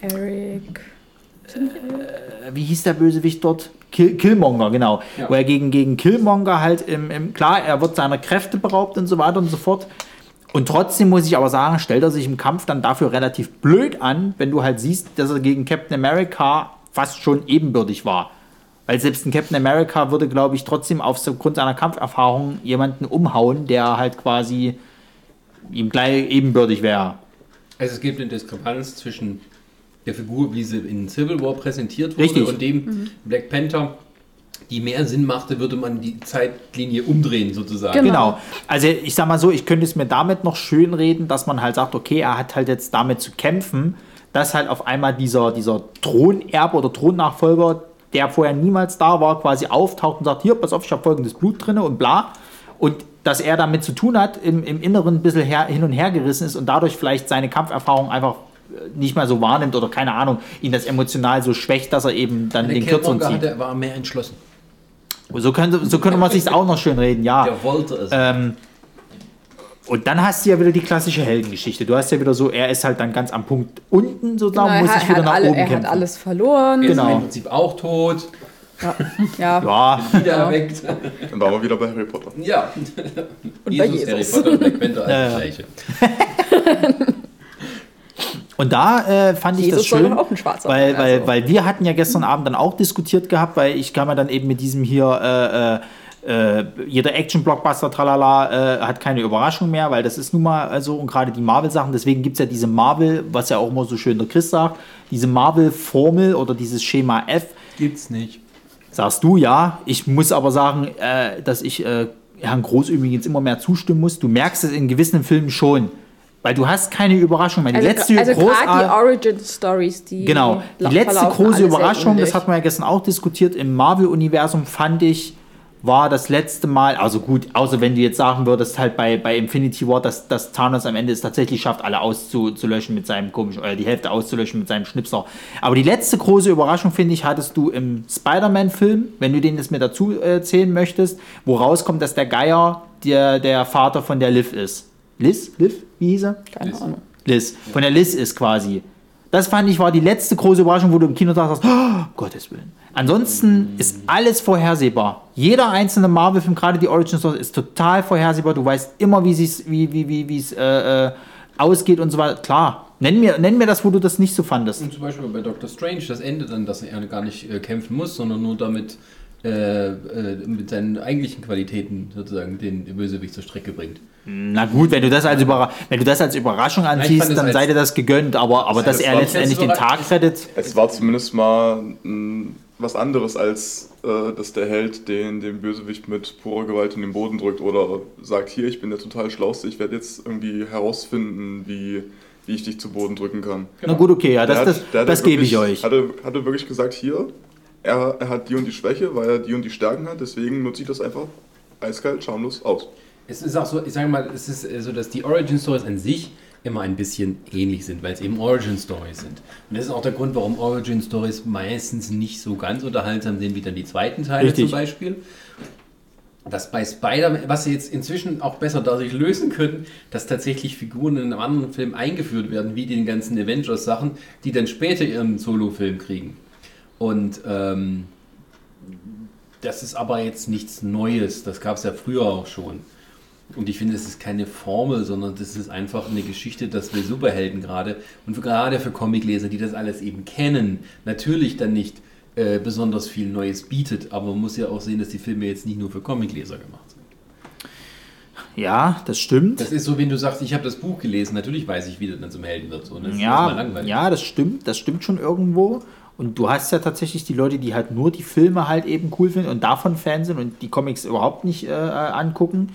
S3: Eric.
S2: wie hieß der Bösewicht dort? Kill, Killmonger, genau.
S1: Ja.
S2: Wo er gegen, gegen Killmonger halt im, im, klar, er wird seiner Kräfte beraubt und so weiter und so fort. Und trotzdem muss ich aber sagen, stellt er sich im Kampf dann dafür relativ blöd an, wenn du halt siehst, dass er gegen Captain America fast schon ebenbürtig war. Weil selbst ein Captain America würde, glaube ich, trotzdem aufgrund seiner Kampferfahrung jemanden umhauen, der halt quasi ihm gleich ebenbürtig wäre.
S1: Also es gibt eine Diskrepanz zwischen der Figur, wie sie in Civil War präsentiert wurde,
S2: Richtig.
S1: und dem Black Panther, die mehr Sinn machte, würde man die Zeitlinie umdrehen sozusagen.
S3: Genau.
S2: Genau. Also ich sag mal so, ich könnte es mir damit noch schön reden, dass man halt sagt, okay, er hat halt jetzt damit zu kämpfen, dass halt auf einmal dieser, dieser Thronerbe oder Thronnachfolger, der vorher niemals da war, quasi auftaucht und sagt, hier, pass auf, ich habe folgendes Blut drinne und bla. Und dass er damit zu tun hat, im, im Inneren ein bisschen her, hin und her gerissen ist und dadurch vielleicht seine Kampferfahrung einfach äh, nicht mehr so wahrnimmt oder keine Ahnung, ihn das emotional so schwächt, dass er eben dann
S1: Der
S2: den Kürzeren zieht.
S1: hatte, war mehr entschlossen.
S2: So könnte, so könnte man sich auch noch schön reden, ja.
S1: Der wollte es.
S2: Ähm, und dann hast du ja wieder die klassische Heldengeschichte. Du hast ja wieder so, er ist halt dann ganz am Punkt unten sozusagen,
S3: Genau,
S2: muss
S3: er
S2: sich
S3: hat,
S2: wieder nach
S3: alle,
S2: oben
S3: er
S2: kämpfen.
S3: hat alles verloren.
S1: Ist
S2: genau.
S1: im Prinzip auch tot,
S3: Ja. ja.
S2: Ja,
S1: wieder erweckt.
S5: Dann waren wir wieder bei Harry Potter.
S1: Ja.
S3: Und bei Jesus.
S1: Harry Potter und alles
S2: Ja, ja.
S1: Gleiche.
S2: und da äh, fand ich das
S3: Jesus
S2: schön,
S3: doch auch ein Schwarzer
S2: weil,
S3: sein,
S2: weil,
S3: also.
S2: weil wir hatten ja gestern Abend dann auch diskutiert gehabt, weil ich kam ja dann eben mit diesem hier, äh, äh, äh, jeder Action-Blockbuster, tralala, äh, hat keine Überraschung mehr, weil das ist nun mal, also, und gerade die Marvel-Sachen, deswegen gibt es ja diese Marvel, was ja auch immer so schön der Chris sagt, diese Marvel-Formel oder dieses Schema F,
S1: Gibt's nicht.
S2: Sagst du ja. Ich muss aber sagen, äh, dass ich äh, Herrn Groß übrigens immer mehr zustimmen muss. Du merkst es in gewissen Filmen schon. Weil du hast keine Überraschung mehr. Die
S3: Also,
S2: letzte
S3: also gerade die Origin Stories, die
S2: Genau. Die letzte große Überraschung, das hatten wir ja gestern auch diskutiert, im Marvel-Universum fand ich, war das letzte Mal, also gut, außer wenn du jetzt sagen würdest, halt bei, bei Infinity War, dass, dass Thanos am Ende es tatsächlich schafft, alle auszulöschen mit seinem komischen, oder die Hälfte auszulöschen mit seinem Schnipser. Aber die letzte große Überraschung, finde ich, hattest du im Spider-Man-Film, wenn du den jetzt mit dazu äh, zählen möchtest, wo rauskommt, dass der Geier der, der Vater von der Liv ist. Liz? Liv? Wie hieß er?
S3: Keine Ahnung.
S2: Liz. Von der Liz ist quasi. Das fand ich war die letzte große Überraschung, wo du im Kino dachtest, oh, Gottes Willen. Ansonsten ist alles vorhersehbar. Jeder einzelne Marvel-Film, gerade die Origin Story, ist total vorhersehbar. Du weißt immer, wie es wie, wie, wie, äh, äh, ausgeht und so weiter. Klar. Nenn mir, nenn mir das, wo du das nicht so fandest.
S1: Und zum Beispiel bei Doctor Strange, das Ende dann, dass er gar nicht äh, kämpfen muss, sondern nur damit äh, äh, mit seinen eigentlichen Qualitäten sozusagen den Bösewicht zur Strecke bringt.
S2: Na gut, wenn du das als, Überra wenn du das als Überraschung anziehst, dann sei dir das gegönnt. Aber, aber dass
S5: das
S2: er letztendlich den Tag rettet,
S5: Es war zumindest mal mh, was anderes, als äh, dass der Held den, den Bösewicht mit purer Gewalt in den Boden drückt oder sagt, hier, ich bin der total Schlauste, ich werde jetzt irgendwie herausfinden, wie, wie ich dich zu Boden drücken kann.
S2: na gut, okay, ja, das,
S5: Der
S2: das,
S5: hat- hat
S2: das gebe ich euch.
S5: Hatte, hatte wirklich gesagt, hier, er, er hat die und die Schwäche, weil er die und die Stärken hat, deswegen nutze ich das einfach eiskalt, schamlos aus.
S1: Es ist auch so, ich sage mal, es ist äh, so, dass die Origin Stories an sich immer ein bisschen ähnlich sind, weil es eben Origin Stories sind. Und das ist auch der Grund, warum Origin Stories meistens nicht so ganz unterhaltsam sind wie dann die zweiten Teile
S2: Richtig.
S1: zum Beispiel. Dass bei Spider-Man, was sie jetzt inzwischen auch besser dadurch lösen können, dass tatsächlich Figuren in einem anderen Film eingeführt werden, wie den ganzen Avengers-Sachen, die dann später ihren Solo-Film kriegen. Und ähm, das ist aber jetzt nichts Neues, das gab es ja früher auch schon. Und ich finde, es ist keine Formel, sondern das ist einfach eine Geschichte, dass wir Superhelden gerade und für, gerade für Comicleser, die das alles eben kennen, natürlich dann nicht äh, besonders viel Neues bietet. Aber man muss ja auch sehen, dass die Filme jetzt nicht nur für Comicleser gemacht sind.
S2: Ja, das stimmt.
S1: Das ist so, wenn du sagst, ich habe das Buch gelesen, natürlich weiß ich, wie der dann zum Helden wird. So, und das
S2: Ja, ja, das stimmt, das stimmt schon irgendwo. Und du hast ja tatsächlich die Leute, die halt nur die Filme halt eben cool finden und davon Fan sind und die Comics überhaupt nicht äh, angucken.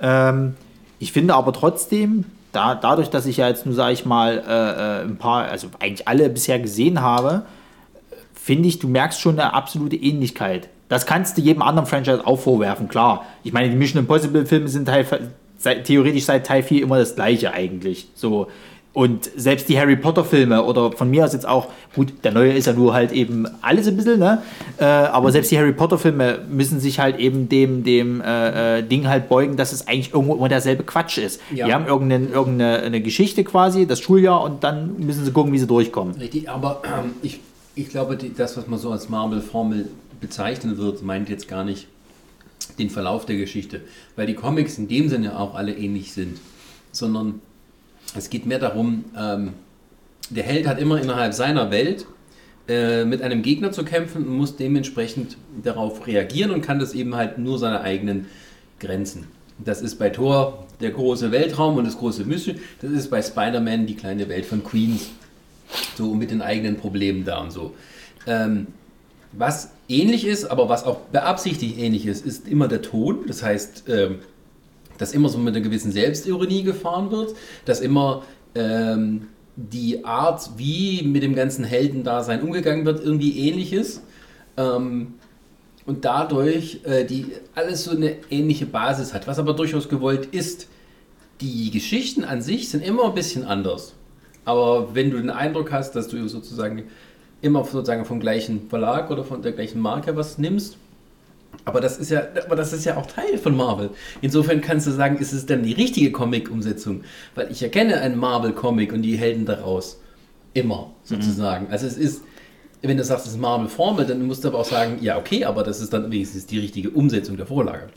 S2: Ähm, ich finde aber trotzdem, da, dadurch, dass ich ja jetzt nur, sage ich mal, äh, äh, ein paar, also eigentlich alle bisher gesehen habe, finde ich, du merkst schon eine absolute Ähnlichkeit. Das kannst du jedem anderen Franchise auch vorwerfen, klar. Ich meine, die Mission Impossible Filme sind halt seit, theoretisch seit Teil 4 immer das gleiche eigentlich. So. Und selbst die Harry Potter Filme oder von mir aus jetzt auch, gut, der neue ist ja nur halt eben alles ein bisschen, ne? Äh, aber selbst die Harry Potter Filme müssen sich halt eben dem, dem äh, äh, Ding halt beugen, dass es eigentlich irgendwo immer derselbe Quatsch ist.
S1: Ja.
S2: Die haben irgendeine, irgendeine eine Geschichte quasi, das Schuljahr und dann müssen sie gucken, wie sie durchkommen.
S1: Richtig, aber ähm, ich, ich glaube, die, das, was man so als Marvel-Formel bezeichnen wird, meint jetzt gar nicht den Verlauf der Geschichte, weil die Comics in dem Sinne auch alle ähnlich sind, sondern es geht mehr darum, ähm, der Held hat immer innerhalb seiner Welt äh, mit einem Gegner zu kämpfen und muss dementsprechend darauf reagieren und kann das eben halt nur seine eigenen Grenzen. Das ist bei Thor der große Weltraum und das große Mission. Das ist bei Spider-Man die kleine Welt von Queens. So mit den eigenen Problemen da und so. Ähm, was ähnlich ist, aber was auch beabsichtigt ähnlich ist, ist immer der Ton. Das heißt, ähm, dass immer so mit einer gewissen Selbstironie gefahren wird, dass immer ähm, die Art, wie mit dem ganzen Heldendasein umgegangen wird, irgendwie ähnlich ist. Ähm, und dadurch äh, die alles so eine ähnliche Basis hat, was aber durchaus gewollt ist. Die Geschichten an sich sind immer ein bisschen anders. Aber wenn du den Eindruck hast, dass du sozusagen immer sozusagen vom gleichen Verlag oder von der gleichen Marke was nimmst, aber das ist ja, aber das ist ja auch Teil von Marvel. Insofern kannst du sagen, ist es dann die richtige Comic-Umsetzung? Weil ich erkenne einen Marvel-Comic und die Helden daraus. Immer, sozusagen. Also es ist, wenn du sagst, es ist Marvel-Formel, dann musst du aber auch sagen, ja, okay, aber das ist dann wenigstens die richtige Umsetzung der Vorlage.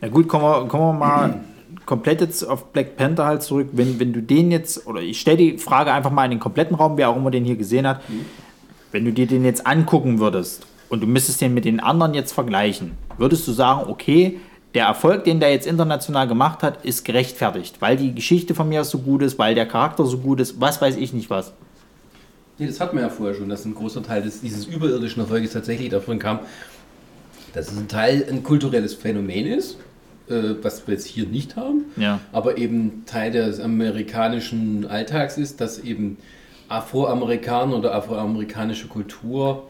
S2: Na gut, kommen wir, kommen wir mal komplett jetzt auf Black Panther halt zurück. Wenn, wenn du den jetzt, oder ich stelle die Frage einfach mal in den kompletten Raum, wer auch immer den hier gesehen hat, wenn du dir den jetzt angucken würdest und du müsstest den mit den anderen jetzt vergleichen, würdest du sagen, okay, der Erfolg, den der jetzt international gemacht hat, ist gerechtfertigt, weil die Geschichte von mir so gut ist, weil der Charakter so gut ist, was weiß ich nicht was.
S1: Nee, das hatten wir ja vorher schon, dass ein großer Teil des, dieses überirdischen Erfolges tatsächlich davon kam, dass es ein Teil ein kulturelles Phänomen ist, äh, was wir jetzt hier nicht haben,
S2: Ja.
S1: aber eben Teil des amerikanischen Alltags ist, dass eben Afroamerikaner oder afroamerikanische Kultur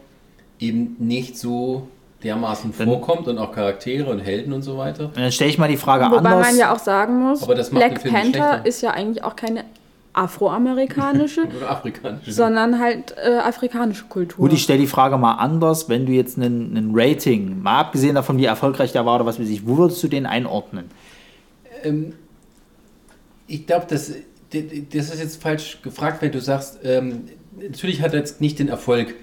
S1: eben nicht so dermaßen
S2: Dann-
S1: vorkommt und auch Charaktere und Helden und so weiter.
S2: Dann stelle ich mal die Frage
S3: Wobei
S2: anders.
S3: man ja auch sagen muss,
S1: Aber das macht den
S3: Black
S1: Film nicht
S3: Panther
S1: schlechter.
S3: ist ja eigentlich auch keine afroamerikanische,
S1: Oder afrikanisch.
S3: sondern halt äh, afrikanische Kultur.
S2: Gut, ich stelle die Frage mal anders. Wenn du jetzt einen, einen Rating, mal abgesehen davon, wie erfolgreich der war oder was weiß ich, wo würdest du den einordnen?
S1: Ähm, ich glaube, das, das ist jetzt falsch gefragt, wenn du sagst, ähm, natürlich hat er jetzt nicht den Erfolg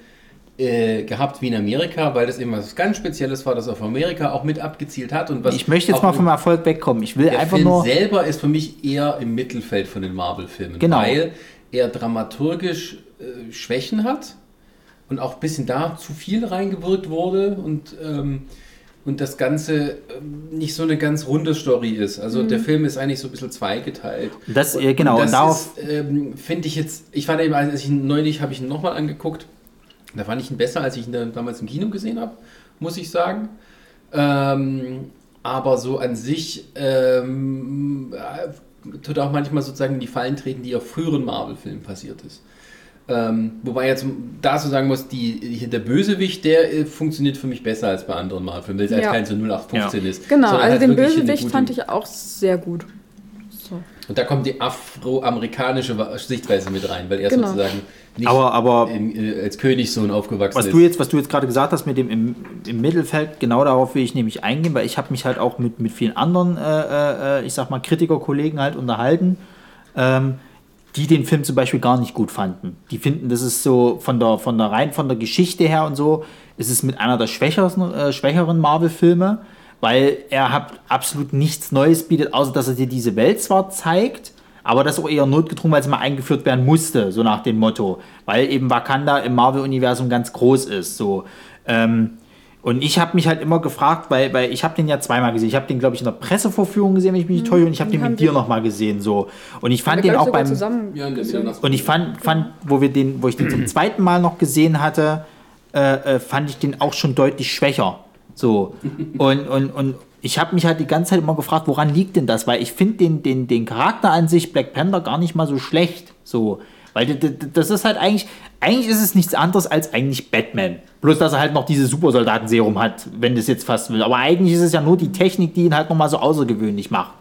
S1: äh, gehabt wie in Amerika, weil das eben was ganz Spezielles war, das auf Amerika auch mit abgezielt hat. Und was
S2: Ich möchte jetzt mal vom Erfolg wegkommen. Ich will
S1: der
S2: einfach
S1: Film
S2: nur.
S1: selber ist für mich eher im Mittelfeld von den Marvel-Filmen,
S2: Genau.
S1: weil er dramaturgisch äh, Schwächen hat und auch ein bisschen da zu viel reingewirkt wurde und, ähm, und das Ganze ähm, nicht so eine ganz runde Story ist. Also der Film ist eigentlich so ein bisschen zweigeteilt.
S2: Das, äh, genau,
S1: Und
S2: und
S1: das
S2: darauf-
S1: ist, ähm, finde ich jetzt, ich fand eben, als ich neulich habe ich ihn nochmal angeguckt, da fand ich ihn besser, als ich ihn damals im Kino gesehen habe, muss ich sagen. Ähm, aber so an sich ähm, äh, tut auch manchmal sozusagen in die Fallen treten, die auf früheren Marvel-Filmen passiert ist. Ähm, wobei jetzt dazu sagen muss, die, der Bösewicht, der äh, funktioniert für mich besser als bei anderen Marvel-Filmen, weil es halt
S3: Ja.
S1: kein so 0815 ist.
S3: Genau, also
S1: halt
S3: den Bösewicht fand ich auch sehr gut. So.
S1: Und da kommt die afroamerikanische Sichtweise mit rein, weil er
S3: Genau.
S1: sozusagen nicht
S2: Aber- aber-
S1: im, äh, als Königssohn aufgewachsen
S2: Was
S1: ist.
S2: du jetzt, was du jetzt gerade gesagt hast mit dem im, im Mittelfeld, genau darauf will ich nämlich eingehen, weil ich habe mich halt auch mit, mit vielen anderen, äh, äh, ich sag mal, Kritikerkollegen halt unterhalten, ähm, die den Film zum Beispiel gar nicht gut fanden. Die finden, das ist so von der, von der rein von der Geschichte her und so, ist es mit einer der schwächeren, äh, schwächeren Marvel-Filme, weil er hat absolut nichts Neues bietet, außer dass er dir diese Welt zwar zeigt, aber das auch eher notgedrungen, weil es mal eingeführt werden musste, so nach dem Motto. Weil eben Wakanda im Marvel-Universum ganz groß ist. So. Ähm, und ich habe mich halt immer gefragt, weil, weil ich habe den ja zweimal gesehen. Ich habe den, glaube ich, in der Pressevorführung gesehen, wenn ich mich nicht täusche, und ich habe
S3: den
S2: mit dir nochmal gesehen. So. Und ich fand den auch beim.
S3: zusammen
S1: Ja,
S2: Und ich fand, fand wo, wir den, wo ich den zum zweiten Mal noch gesehen hatte, äh, äh, fand ich den auch schon deutlich schwächer. So. Und, und, und ich habe mich halt die ganze Zeit immer gefragt, woran liegt denn das? Weil ich finde den, den, den Charakter an sich, Black Panther, gar nicht mal so schlecht. So. Weil das ist halt eigentlich, eigentlich ist es nichts anderes als eigentlich Batman. Bloß, dass er halt noch dieses Supersoldatenserum hat, wenn das jetzt fast will. Aber eigentlich ist es ja nur die Technik, die ihn halt nochmal so außergewöhnlich macht.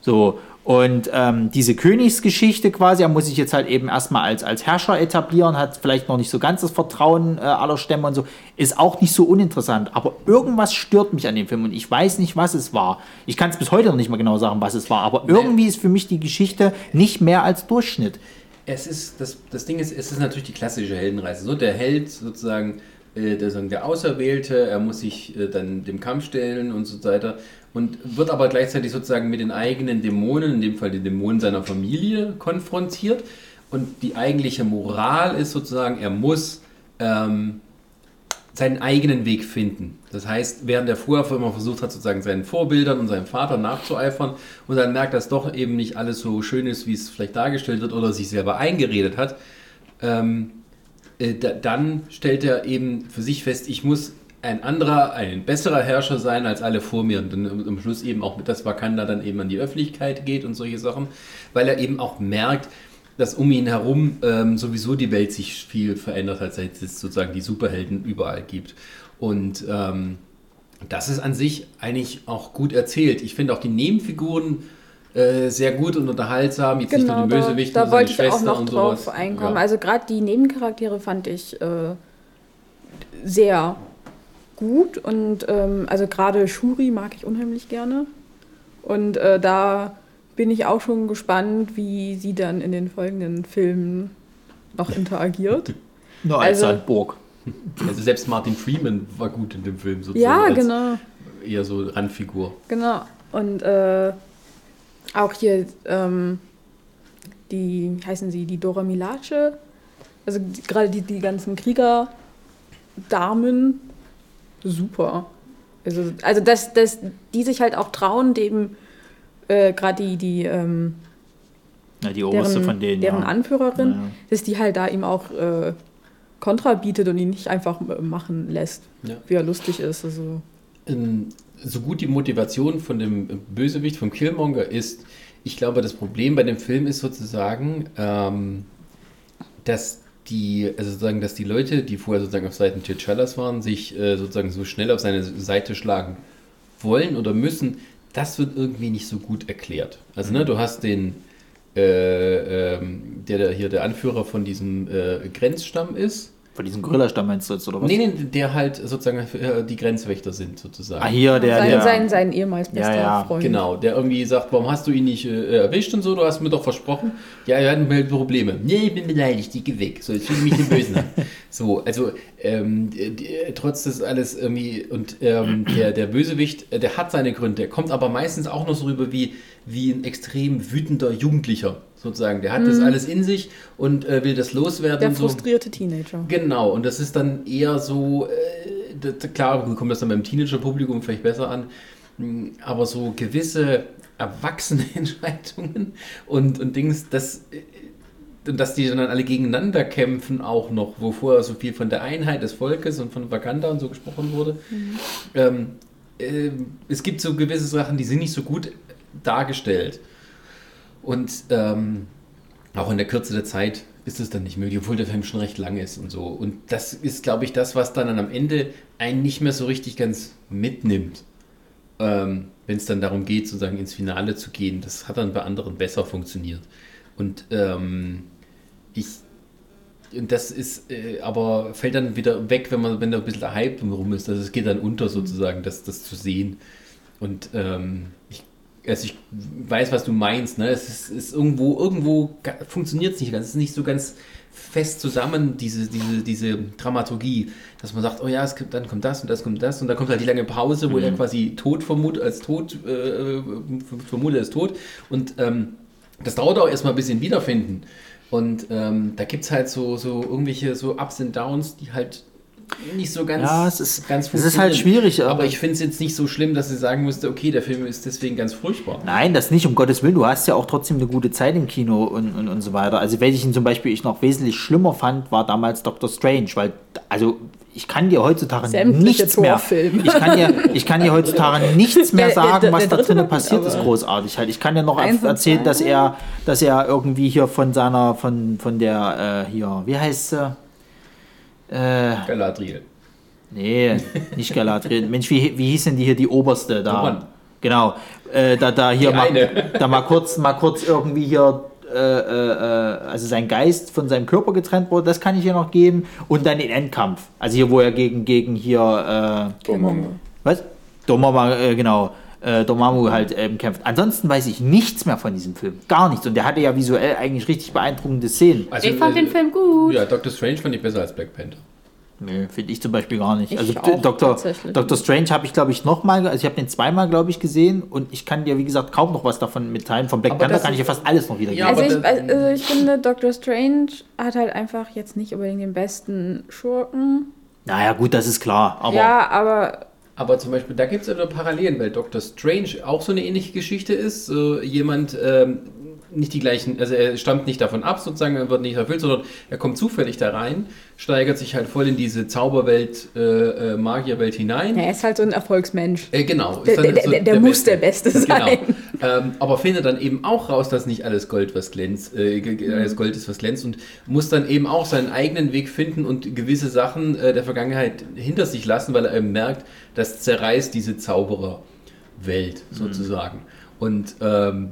S2: So, und ähm, diese Königsgeschichte quasi, er muss sich jetzt halt eben erstmal als, als Herrscher etablieren, hat vielleicht noch nicht so ganz das Vertrauen äh, aller Stämme und so, ist auch nicht so uninteressant. Aber irgendwas stört mich an dem Film und ich weiß nicht, was es war. Ich kann es bis heute noch nicht mal genau sagen, was es war, aber irgendwie ist für mich die Geschichte nicht mehr als Durchschnitt.
S1: Es ist, das, das Ding ist, es ist natürlich die klassische Heldenreise. So, der Held sozusagen, äh, der, der Auserwählte, er muss sich äh, dann dem Kampf stellen und so weiter. Und wird aber gleichzeitig sozusagen mit den eigenen Dämonen, in dem Fall den Dämonen seiner Familie, konfrontiert. Und die eigentliche Moral ist sozusagen, er muss ähm, seinen eigenen Weg finden. Das heißt, während er vorher immer versucht hat, sozusagen seinen Vorbildern und seinem Vater nachzueifern und dann merkt, dass doch eben nicht alles so schön ist, wie es vielleicht dargestellt wird oder sich selber eingeredet hat, ähm, äh, da, dann stellt er eben für sich fest, ich muss ein anderer, ein besserer Herrscher sein als alle vor mir und dann am Schluss eben auch mit das Wakanda dann eben an die Öffentlichkeit geht und solche Sachen, weil er eben auch merkt, dass um ihn herum ähm, sowieso die Welt sich viel verändert hat, seit es sozusagen die Superhelden überall gibt. Und ähm, das ist an sich eigentlich auch gut erzählt. Ich finde auch die Nebenfiguren äh, sehr gut und unterhaltsam. Jetzt nicht nur
S3: Genau,
S1: den
S3: da,
S1: Bösewicht
S3: da
S1: seine
S3: wollte ich auch
S1: Schwester
S3: noch
S1: und
S3: drauf
S1: sowas.
S3: einkommen.
S1: Ja.
S3: Also gerade die Nebencharaktere fand ich äh, sehr gut und ähm, also gerade Shuri mag ich unheimlich gerne. Und äh, da bin ich auch schon gespannt, wie sie dann in den folgenden Filmen noch interagiert.
S2: Nur als
S3: Also-
S2: Sandburg.
S1: Also selbst Martin Freeman war gut in dem Film sozusagen.
S3: ja, genau.
S1: Eher so Randfigur.
S3: Genau. Und äh, auch hier ähm, die, wie heißen sie, die Dora Milace, also die, gerade die, die ganzen Kriegerdamen, super. Also, also dass, dass die sich halt auch trauen, dem äh, gerade die, die ähm,
S2: Ja, die oberste
S3: deren,
S2: von denen.
S3: deren
S2: ja.
S3: Anführerin,
S2: Ja.
S3: dass die halt da ihm auch äh, Kontra bietet und ihn nicht einfach äh, machen lässt,
S1: Ja.
S3: wie er lustig ist. Also,
S1: Ähm, so gut die Motivation von dem Bösewicht, vom Killmonger ist, ich glaube, das Problem bei dem Film ist sozusagen, ähm, dass die, also sozusagen, dass die Leute, die vorher sozusagen auf Seiten T'Challas waren, sich äh, sozusagen so schnell auf seine Seite schlagen wollen oder müssen, das wird irgendwie nicht so gut erklärt. Also, ne, du hast den, äh, ähm, der, der hier der Anführer von diesem äh, Grenzstamm ist.
S2: Von diesem Gorilla-Stamm meinst du jetzt, oder was?
S1: Nee, nee, der halt sozusagen äh, die Grenzwächter sind, sozusagen.
S2: Ah, hier, der,
S3: sein,
S2: der.
S3: sein, sein ehemals bester
S2: Ja, ja,
S3: Freund.
S1: Genau, der irgendwie sagt, warum hast du ihn nicht äh, erwischt und so, du hast mir doch versprochen. Ja, er hat halt Probleme. Nee, ich bin beleidigt, ich geh weg. So, jetzt fühle ich mich den Bösen an. So, also ähm, die, die, trotz des alles irgendwie und ähm, der, der Bösewicht, äh, der hat seine Gründe, der kommt aber meistens auch noch so rüber wie, wie ein extrem wütender Jugendlicher, sozusagen. Der hat das
S3: Mhm.
S1: alles in sich und äh, will das loswerden.
S3: Der
S1: und so.
S3: frustrierte Teenager.
S1: Genau, und das ist dann eher so, äh, das, klar, kommt das dann beim Teenager-Publikum vielleicht besser an, mh, aber so gewisse erwachsene Entscheidungen und, und Dings, das, äh, dass die dann alle gegeneinander kämpfen auch noch, wo vorher so viel von der Einheit des Volkes und von Wakanda und so gesprochen wurde. Ähm, äh, es gibt so gewisse Sachen, die sind nicht so gut dargestellt. Und ähm, auch in der Kürze der Zeit ist es dann nicht möglich, obwohl der Film schon recht lang ist und so. Und das ist, glaube ich, das, was dann am Ende einen nicht mehr so richtig ganz mitnimmt. Ähm, Wenn es dann darum geht, sozusagen ins Finale zu gehen. Das hat dann bei anderen besser funktioniert. Und ähm, ich. Und das ist äh, aber fällt dann wieder weg, wenn man, wenn da ein bisschen Hype drumherum ist. Also es geht dann unter sozusagen, das, das zu sehen. Und ähm, ich, also ich weiß, was du meinst. Ne? Es ist, ist irgendwo, irgendwo funktioniert es nicht ganz. Es ist nicht so ganz fest zusammen, diese, diese, diese Dramaturgie, dass man sagt, oh ja, es kommt, dann kommt das und das kommt das und dann kommt halt die lange Pause, wo er quasi tot vermutet, als tot, äh, vermutet ist tot und ähm, das dauert auch erstmal ein bisschen wiederfinden. Und ähm, da gibt es halt so, so irgendwelche so Ups und Downs, die halt nicht so ganz,
S2: Ja, es ist-
S1: ganz
S2: es ist halt schwierig,
S1: Aber,
S2: aber-
S1: ich finde es jetzt nicht so schlimm, dass ich sagen musste, okay, der Film ist deswegen ganz furchtbar.
S2: Nein, das nicht, um Gottes Willen. Du hast ja auch trotzdem eine gute Zeit im Kino und, und, und so weiter. Also, welchen zum Beispiel ich noch wesentlich schlimmer fand, war damals Doctor Strange, weil, also, ich kann dir heutzutage
S3: Sämtliche
S2: nichts mehr. Ich kann, dir, ich kann dir heutzutage nichts mehr
S3: Der- der-
S2: sagen,
S3: der-
S2: was
S3: der
S2: da drinnen passiert ist, großartig halt. Ich kann dir noch erzählen, dass er, dass er irgendwie hier von seiner, von, von der, äh, hier, wie heißt sie? Äh,
S1: Galadriel.
S2: Nee, nicht Galadriel. Mensch, wie, wie hieß denn die hier, die oberste da?
S1: Doran.
S2: Genau. Äh, da, da hier
S1: Die
S2: mal,
S1: eine.
S2: da mal kurz, mal kurz irgendwie hier, äh, äh, äh, also sein Geist von seinem Körper getrennt wurde, das kann ich hier noch geben. Und dann den Endkampf. Also hier, wo er gegen, gegen hier, äh, was? Dormammu, äh, genau. Äh, Dormammu halt ähm, kämpft. Ansonsten weiß ich nichts mehr von diesem Film. Gar nichts. Und der hatte ja visuell eigentlich richtig beeindruckende Szenen.
S1: Also,
S4: Ich fand
S1: äh,
S4: den Film gut.
S1: Ja, Doctor Strange fand ich besser als Black Panther.
S2: Nö, finde ich zum Beispiel gar nicht.
S3: Ich
S2: also
S3: auch,
S2: Dr. Dr. Strange habe ich, glaube ich, nochmal, also ich habe den zweimal, glaube ich, gesehen und ich kann dir, wie gesagt, kaum noch was davon mitteilen. Von Black
S1: Aber
S2: Panther
S1: das
S2: kann ich ja fast alles noch wieder
S1: Ja,
S3: also, ich, also ich finde, Doctor Strange hat halt einfach jetzt nicht unbedingt den besten Schurken.
S2: Naja, gut, das ist klar. Aber
S3: ja, aber
S1: Aber zum Beispiel, da gibt es ja wieder Parallelen, weil Doctor Strange auch so eine ähnliche Geschichte ist. So jemand, ähm, nicht die gleichen, also er stammt nicht davon ab, sozusagen, er wird nicht erfüllt, sondern er kommt zufällig da rein, steigert sich halt voll in diese Zauberwelt, äh, äh, Magierwelt hinein.
S3: er ist halt so ein Erfolgsmensch.
S1: Äh, genau.
S3: Der- der- der- der muss der Beste sein.
S1: Genau. Ähm, aber findet dann eben auch raus, dass nicht alles Gold, was glänzt, äh, ge- alles Gold ist, was glänzt und muss dann eben auch seinen eigenen Weg finden und gewisse Sachen äh, der Vergangenheit hinter sich lassen, weil er eben merkt, das zerreißt diese Zaubererwelt sozusagen. Und ähm,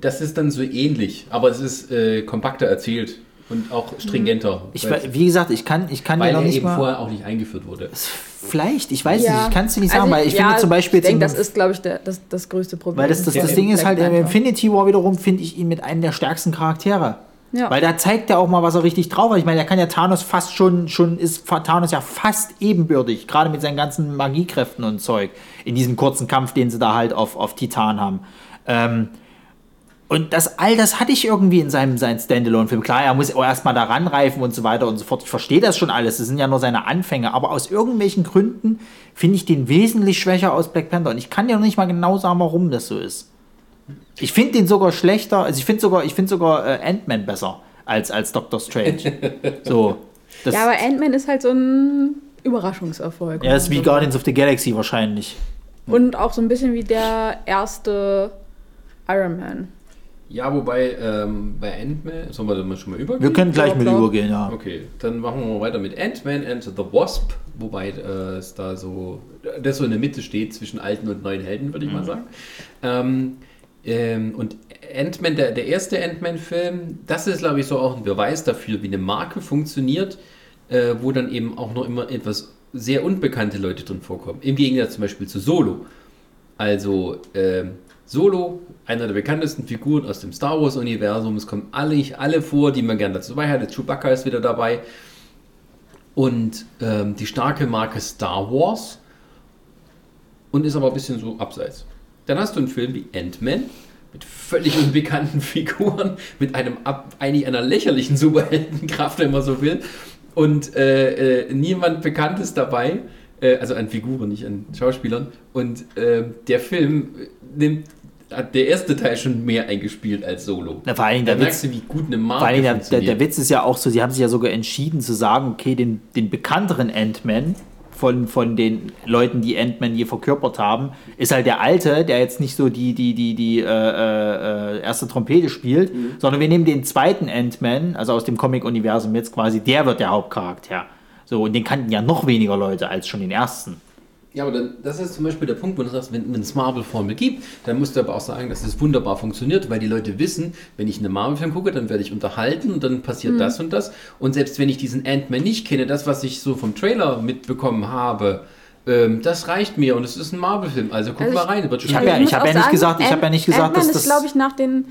S1: das ist dann so ähnlich, aber es ist äh, kompakter erzählt und auch stringenter.
S2: ich,
S1: weil,
S2: we- wie gesagt, ich kann, ich kann
S1: weil
S2: noch
S1: er
S2: nicht
S1: eben
S2: mal.
S1: vorher auch nicht eingeführt wurde.
S2: Vielleicht, ich weiß
S3: Ja.
S2: nicht, ich kann es dir nicht sagen,
S3: Also
S2: weil ich
S3: ja,
S2: finde zum Beispiel
S3: Ich denke, das ist, glaube ich, der, das, das größte Problem.
S2: Weil das, das,
S1: Ja,
S2: das
S1: im
S2: Ding ist halt, im. Infinity War wiederum finde ich ihn mit einem der stärksten Charaktere.
S3: Ja.
S2: Weil da zeigt er auch mal, was er richtig drauf hat. Ich meine, er kann ja Thanos fast schon, schon ist Thanos ja fast ebenbürtig, gerade mit seinen ganzen Magiekräften und Zeug, in diesem kurzen Kampf, den sie da halt auf, auf Titan haben. Ähm, und das, all das hatte ich irgendwie in seinem, seinem Standalone-Film. Klar, er muss auch erstmal da ranreifen und so weiter und so fort. Ich verstehe das schon alles. Das sind ja nur seine Anfänge. Aber aus irgendwelchen Gründen finde ich den wesentlich schwächer aus Black Panther. Und ich kann dir noch nicht mal genau sagen, warum das so ist. Ich finde den sogar schlechter. Also ich finde sogar, ich finde sogar äh, Ant-Man besser als, als Doctor Strange. so. Das,
S3: ja, aber Ant-Man ist halt so ein Überraschungserfolg.
S2: ja, ist wie Guardians of the Galaxy wahrscheinlich.
S3: Und auch so ein bisschen wie der erste Iron Man.
S1: Ja, wobei ähm, bei Ant-Man, sollen wir da mal schon mal übergehen?
S2: Wir können gleich mit übergehen, ja.
S1: Okay, dann machen wir mal weiter mit Ant-Man and the Wasp, wobei äh, es da so, das so in der Mitte steht zwischen alten und neuen Helden, würde ich mal sagen. Ähm, ähm, und Ant-Man, der, der erste Ant-Man-Film, das ist, glaube ich, so auch ein Beweis dafür, wie eine Marke funktioniert, äh, wo dann eben auch noch immer etwas sehr unbekannte Leute drin vorkommen. Im Gegensatz zum Beispiel zu Solo. Also ähm, Solo, einer der bekanntesten Figuren aus dem Star Wars-Universum. Es kommen alle, alle vor, die man gerne dazu dabei hatte. Chewbacca ist wieder dabei. Und ähm, die starke Marke Star Wars. Und ist aber ein bisschen so abseits. Dann hast du einen Film wie Ant-Man mit völlig unbekannten Figuren, mit einem eigentlich einer lächerlichen Superheldenkraft, wenn man so will, und äh, äh, niemand Bekanntes dabei, äh, also an Figuren, nicht an Schauspielern. Und äh, der Film nimmt hat der erste Teil schon mehr eingespielt als Solo.
S2: Na, vor allen Dingen
S1: da
S2: der
S1: merkst du, wie gut eine Marke
S2: Vor allem der, der, der Witz ist ja auch so, sie haben sich ja sogar entschieden zu sagen, okay, den, den bekannteren Ant-Man von, von den Leuten, die Ant-Man je verkörpert haben, ist halt der alte, der jetzt nicht so die, die, die, die äh, äh, erste Trompete spielt, sondern wir nehmen den zweiten Ant-Man, also aus dem Comic-Universum jetzt quasi, der wird der Hauptcharakter. So, und den kannten ja noch weniger Leute als schon den ersten.
S1: Ja, aber dann, das ist zum Beispiel der Punkt, wo du sagst, wenn, es Marvel-Formel gibt, dann musst du aber auch sagen, dass es wunderbar funktioniert, weil die Leute wissen, wenn ich einen Marvel-Film gucke, dann werde ich unterhalten und dann passiert das und das. Und selbst wenn ich diesen Ant-Man nicht kenne, das, was ich so vom Trailer mitbekommen habe, ähm, das reicht mir und es ist ein Marvel-Film, also guck
S3: Also
S1: mal
S3: ich-
S1: rein. Wird schon
S2: Ich hab
S1: gut.
S2: ja-
S3: muss
S2: hab ja nicht
S3: sagen,
S2: gesagt- ich hab ja nicht gesagt, dass
S3: ist,
S2: das-
S3: glaube ich, nach den,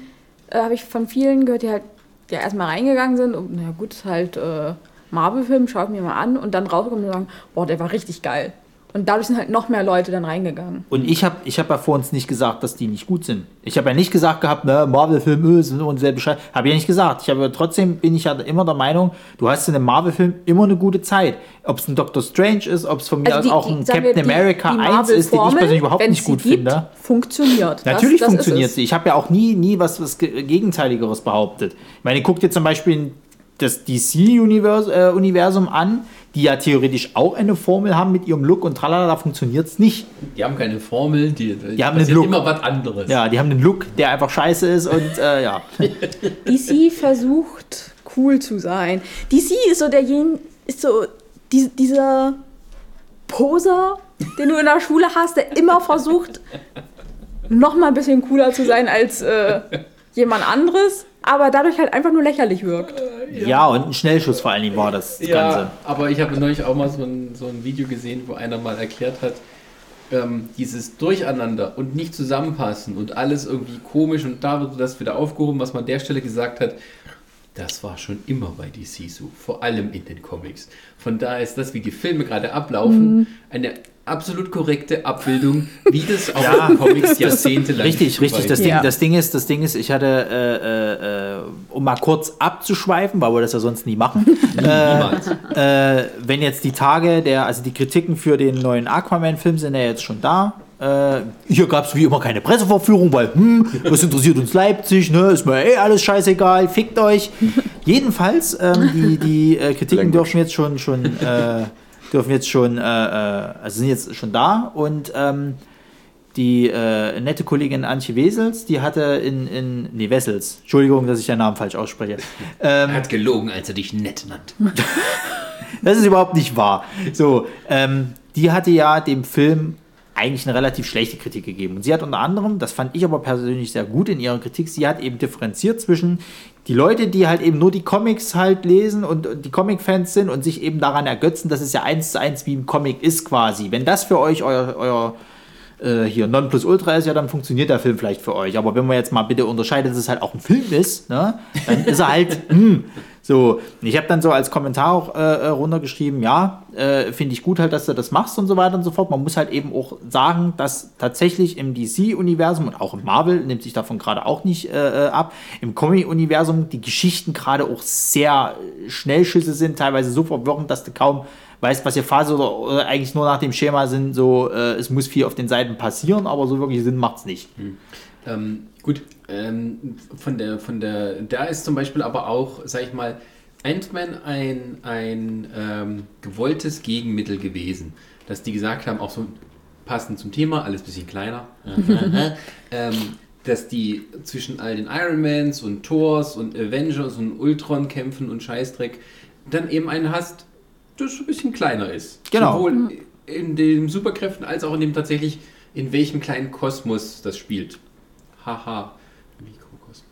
S3: äh, habe ich von vielen gehört, die halt ja erstmal reingegangen sind und na gut, ist halt äh, Marvel-Film, schaut mir mal an und dann rauskommen und sagen, boah, der war richtig geil. Und dadurch sind halt noch mehr Leute dann reingegangen.
S2: Und ich habe ich hab ja vor uns nicht gesagt, dass die nicht gut sind. Ich habe ja nicht gesagt gehabt, ne, Marvel-Film, äh, sind und selbe Scheiß. Habe ich ja nicht gesagt. Ich habe trotzdem bin ich ja immer der Meinung, du hast in einem Marvel-Film immer eine gute Zeit. Ob es ein Doctor Strange ist, ob es von mir
S3: Also
S2: aus auch ein
S3: wir,
S2: Captain
S3: die-
S2: America
S3: die
S2: 1 ist, den ich persönlich überhaupt nicht gut
S3: gibt,
S2: finde.
S3: Funktioniert. Das-
S2: Natürlich
S3: das ist
S2: funktioniert sie. Ich habe ja auch nie, nie was, was Ge- Gegenteiligeres behauptet. Ich meine, guck dir zum Beispiel das DC-Universum äh, Universum an, die ja theoretisch auch eine Formel haben mit ihrem Look und tralala, da funktioniert es nicht.
S1: Die haben keine Formel, die, die,
S2: haben einen Look.
S1: immer was anderes.
S2: Ja, die haben einen Look, der einfach scheiße ist und äh, ja.
S3: DC versucht cool zu sein. DC ist so derjenige, ist so die, dieser Poser, den du in der Schule hast, der immer versucht, noch mal ein bisschen cooler zu sein als äh, jemand anderes, aber dadurch halt einfach nur lächerlich wirkt.
S2: Ja, und ein Schnellschuss vor allen Dingen war das
S1: Ja,
S2: Ganze.
S1: aber ich habe neulich auch mal so ein, so ein Video gesehen, wo einer mal erklärt hat, ähm, dieses Durcheinander und nicht zusammenpassen und alles irgendwie komisch und da wird das wieder aufgehoben, was man an der Stelle gesagt hat. Das war schon immer bei DC so, vor allem in den Comics. Von daher ist das, wie die Filme gerade ablaufen, eine absolut korrekte Abbildung, wie das auch
S2: Ja.
S1: in Comics jahrzehntelang
S2: Richtig, richtig. Das Ding,
S3: Ja.
S2: das Ding ist, das Ding ist, ich hatte, äh, äh, äh, um mal kurz abzuschweifen, weil wir das ja sonst nie machen,
S1: Niemals.
S2: äh, wenn jetzt die Tage der, also die Kritiken für den neuen Aquaman-Film sind ja jetzt schon da. Äh, hier gab es wie immer keine Pressevorführung, weil, hm, was interessiert uns Leipzig, ne? Ist mir eh alles scheißegal, fickt euch. Jedenfalls, ähm, die, die äh, Kritiken
S5: Language.
S2: dürfen jetzt schon, schon, äh, dürfen jetzt schon, äh, äh, also sind jetzt schon da und ähm, die äh, nette Kollegin Antje Wesels, die hatte in, in, nee, Wessels, Entschuldigung, dass ich den Namen falsch ausspreche. Ähm,
S1: Er hat gelogen, als er dich nett nannte.
S2: das ist überhaupt nicht wahr. So, ähm, die hatte ja dem Film eigentlich eine relativ schlechte Kritik gegeben. Und sie hat unter anderem, das fand ich aber persönlich sehr gut in ihrer Kritik, sie hat eben differenziert zwischen die Leute, die halt eben nur die Comics halt lesen und, und die Comic-Fans sind und sich eben daran ergötzen, dass es ja eins zu eins wie im Comic ist quasi. Wenn das für euch euer, euer äh, hier Nonplusultra ist, ja, dann funktioniert der Film vielleicht für euch. Aber wenn man jetzt mal bitte unterscheidet, dass es halt auch ein Film ist, ne, dann ist er halt, hm, so. Ich habe dann so als Kommentar auch äh, äh, runtergeschrieben, ja, äh, finde ich gut halt, dass du das machst und so weiter und so fort. Man muss halt eben auch sagen, dass tatsächlich im DC-Universum und auch im Marvel, nimmt sich davon gerade auch nicht äh, ab, im Comic-Universum die Geschichten gerade auch sehr Schnellschüsse sind, teilweise so verwirrend, dass du kaum weißt, was hier Phase oder, oder eigentlich nur nach dem Schema sind, so äh, es muss viel auf den Seiten passieren, aber so wirklich Sinn macht's nicht.
S1: Ähm, gut, ähm, von der, von der, da ist zum Beispiel aber auch, sag ich mal, Ant-Man ein, ein ähm, gewolltes Gegenmittel gewesen, dass die gesagt haben, auch so passend zum Thema, alles ein bisschen kleiner, ähm, dass die zwischen all den Ironmans und Thors und Avengers und Ultron kämpfen und Scheißdreck, dann eben einen hast, das ein bisschen kleiner ist.
S2: Genau.
S1: Sowohl in den Superkräften als auch in dem tatsächlich, in welchem kleinen Kosmos das spielt. Haha. Mikrokosmos.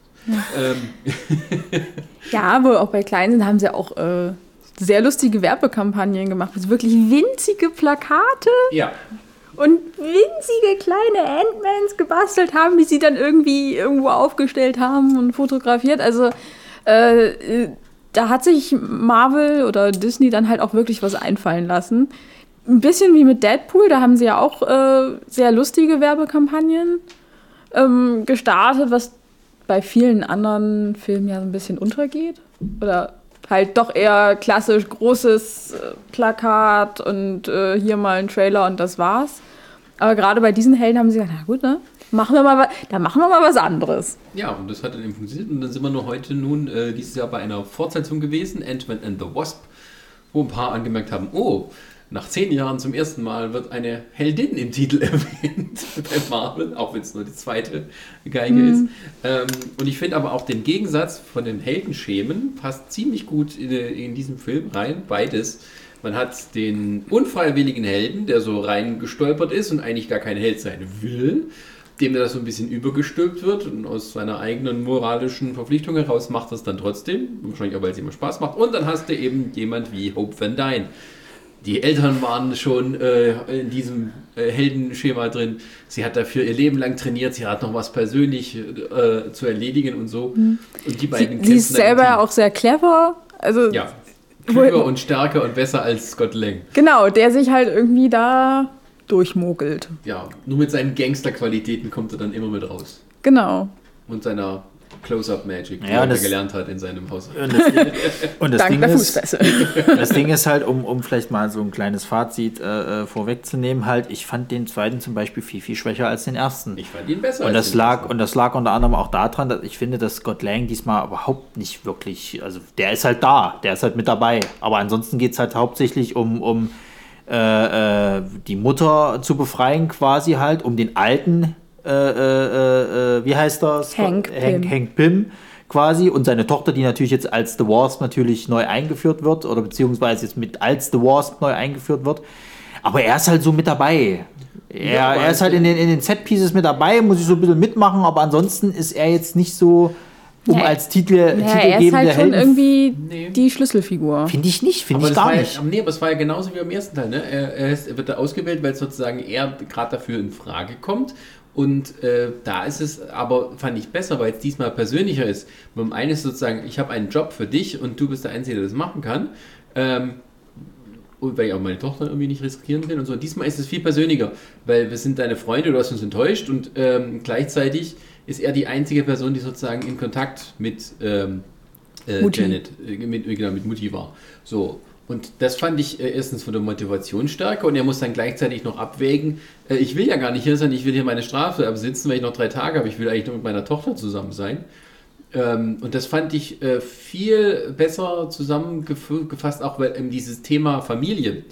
S1: Ähm,
S3: Ja, aber auch bei Kleinen sind, haben sie auch äh, sehr lustige Werbekampagnen gemacht. Also wirklich winzige Plakate
S1: ja,
S3: und winzige kleine Ant-Mans gebastelt haben, die sie dann irgendwie irgendwo aufgestellt haben und fotografiert. Also äh, äh, da hat sich Marvel oder Disney dann halt auch wirklich was einfallen lassen. ein bisschen wie mit Deadpool, da haben sie ja auch äh, sehr lustige Werbekampagnen ähm, gestartet, was bei vielen anderen Filmen ja so ein bisschen untergeht. Oder halt doch eher klassisch großes äh, Plakat und äh, hier mal ein Trailer und das war's. Aber gerade bei diesen Helden haben sie gesagt, na gut, ne? Machen wir mal, da machen wir mal was anderes.
S1: Ja, und das hat dann eben funktioniert. Und dann sind wir noch heute nun äh, dieses Jahr bei einer Fortsetzung gewesen, Ant-Man and the Wasp, wo ein paar angemerkt haben, oh, nach zehn Jahren zum ersten Mal wird eine Heldin im Titel erwähnt bei Marvel, auch wenn es nur die zweite Geige ist. Ähm, und ich finde aber auch den Gegensatz von den Heldenschemen passt ziemlich gut in, in diesen Film rein, beides. Man hat den unfreiwilligen Helden, der so reingestolpert ist und eigentlich gar kein Held sein will, dem das so ein bisschen übergestülpt wird und aus seiner eigenen moralischen Verpflichtung heraus macht das dann trotzdem, wahrscheinlich auch, weil es ihm Spaß macht. Und dann hast du eben jemand wie Hope Van Dyne. Die Eltern waren schon äh, in diesem äh, Heldenschema drin. Sie hat dafür ihr Leben lang trainiert. Sie hat noch was persönlich äh, zu erledigen und so. Und die beiden
S3: Sie, sie ist selber auch sehr clever. Also,
S1: ja, klüger und stärker und besser als Scott Lang.
S3: genau, der sich halt irgendwie da durchmogelt.
S1: Ja, nur mit seinen Gangsterqualitäten kommt er dann immer mit raus.
S3: Genau.
S1: Und seiner Close-Up-Magic, die
S2: Ja,
S1: er gelernt hat in seinem Haus.
S2: Und das, und das
S3: Dank
S2: Ding
S3: der
S2: ist. Das Ding ist halt, um, um vielleicht mal so ein kleines Fazit äh, äh, vorwegzunehmen, halt, ich fand den zweiten zum Beispiel viel, viel schwächer als den ersten.
S1: Ich fand ihn besser.
S2: und
S1: als
S2: das lag
S1: ersten.
S2: und das lag unter anderem auch daran, dass ich finde, dass Scott Lang diesmal überhaupt nicht wirklich, also der ist halt da, der ist halt mit dabei. Aber ansonsten geht es halt hauptsächlich um, um äh, äh, die Mutter zu befreien, quasi halt, um den alten, äh, äh, äh, wie heißt das?
S3: Hank
S2: Hank,
S3: Pym.
S2: Hank Pym quasi und seine Tochter, die natürlich jetzt als The Wasp natürlich neu eingeführt wird oder beziehungsweise jetzt mit als The Wasp neu eingeführt wird. Aber er ist halt so mit dabei. Er,
S1: Ja,
S2: er ist halt in den, in den Set-Pieces mit dabei, muss ich so ein bisschen mitmachen, aber ansonsten ist er jetzt nicht so, um
S3: Ja,
S2: als Titel,
S3: Ja, er ist
S2: titelgebende
S3: halt schon
S2: Helden.
S3: irgendwie
S1: Nee.
S3: die Schlüsselfigur.
S2: Finde ich nicht, finde ich
S1: das
S2: gar
S1: war
S2: nicht.
S1: Ja, nee, aber es war ja genauso wie beim ersten Teil. Ne? Er, er, ist, er wird da ausgewählt, weil sozusagen er gerade dafür in Frage kommt. Und äh, da ist es aber, fand ich besser, weil es diesmal persönlicher ist. Beim einen ist sozusagen, ich habe einen Job für dich und du bist der Einzige, der das machen kann. Ähm, und weil ich auch meine Tochter irgendwie nicht riskieren will und so. Diesmal ist es viel persönlicher, weil wir sind deine Freunde, du hast uns enttäuscht und ähm, gleichzeitig ist er die einzige Person, die sozusagen in Kontakt mit ähm, äh. Janet, äh, mit, genau, mit Mutti war. So. Und das fand ich äh, erstens von der Motivation stärker und er muss dann gleichzeitig noch abwägen, äh, ich will ja gar nicht hier sein, ich will hier meine Strafe absitzen, weil ich noch drei Tage habe, ich will eigentlich nur mit meiner Tochter zusammen sein. Ähm, und das fand ich äh, viel besser zusammengefasst, auch weil eben dieses Thema Familie,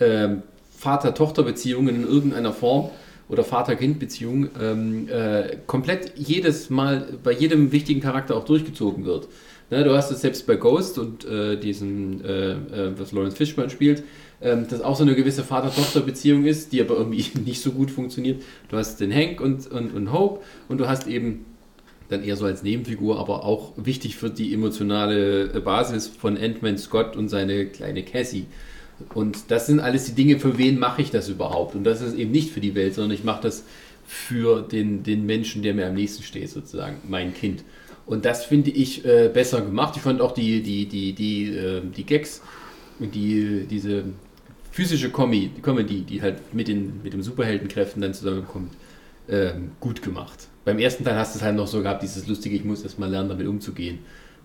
S1: ähm, Vater-Tochter-Beziehungen in irgendeiner Form oder Vater-Kind-Beziehung ähm, äh, komplett jedes Mal bei jedem wichtigen Charakter auch durchgezogen wird. Ne, du hast es selbst bei Ghost und äh, diesem, äh, äh, was Lawrence Fishburne spielt, ähm, dass auch so eine gewisse Vater-Tochter-Beziehung ist, die aber irgendwie nicht so gut funktioniert. Du hast den Hank und, und, und Hope und du hast eben dann eher so als Nebenfigur, aber auch wichtig für die emotionale äh, Basis von Ant-Man Scott und seine kleine Cassie. Und das sind alles die Dinge, für wen mache ich das überhaupt? Und das ist eben nicht für die Welt, sondern ich mache das für den, den Menschen, der mir am nächsten steht, sozusagen, mein Kind. Und das finde ich äh, besser gemacht. Ich fand auch die, die, die, die, äh, die Gags und die, diese physische Comedy, Comedy, die halt mit den mit dem Superheldenkräften dann zusammenkommt, ähm, gut gemacht. Beim ersten Teil hast du es halt noch so gehabt, dieses lustige, ich muss erst mal lernen, damit umzugehen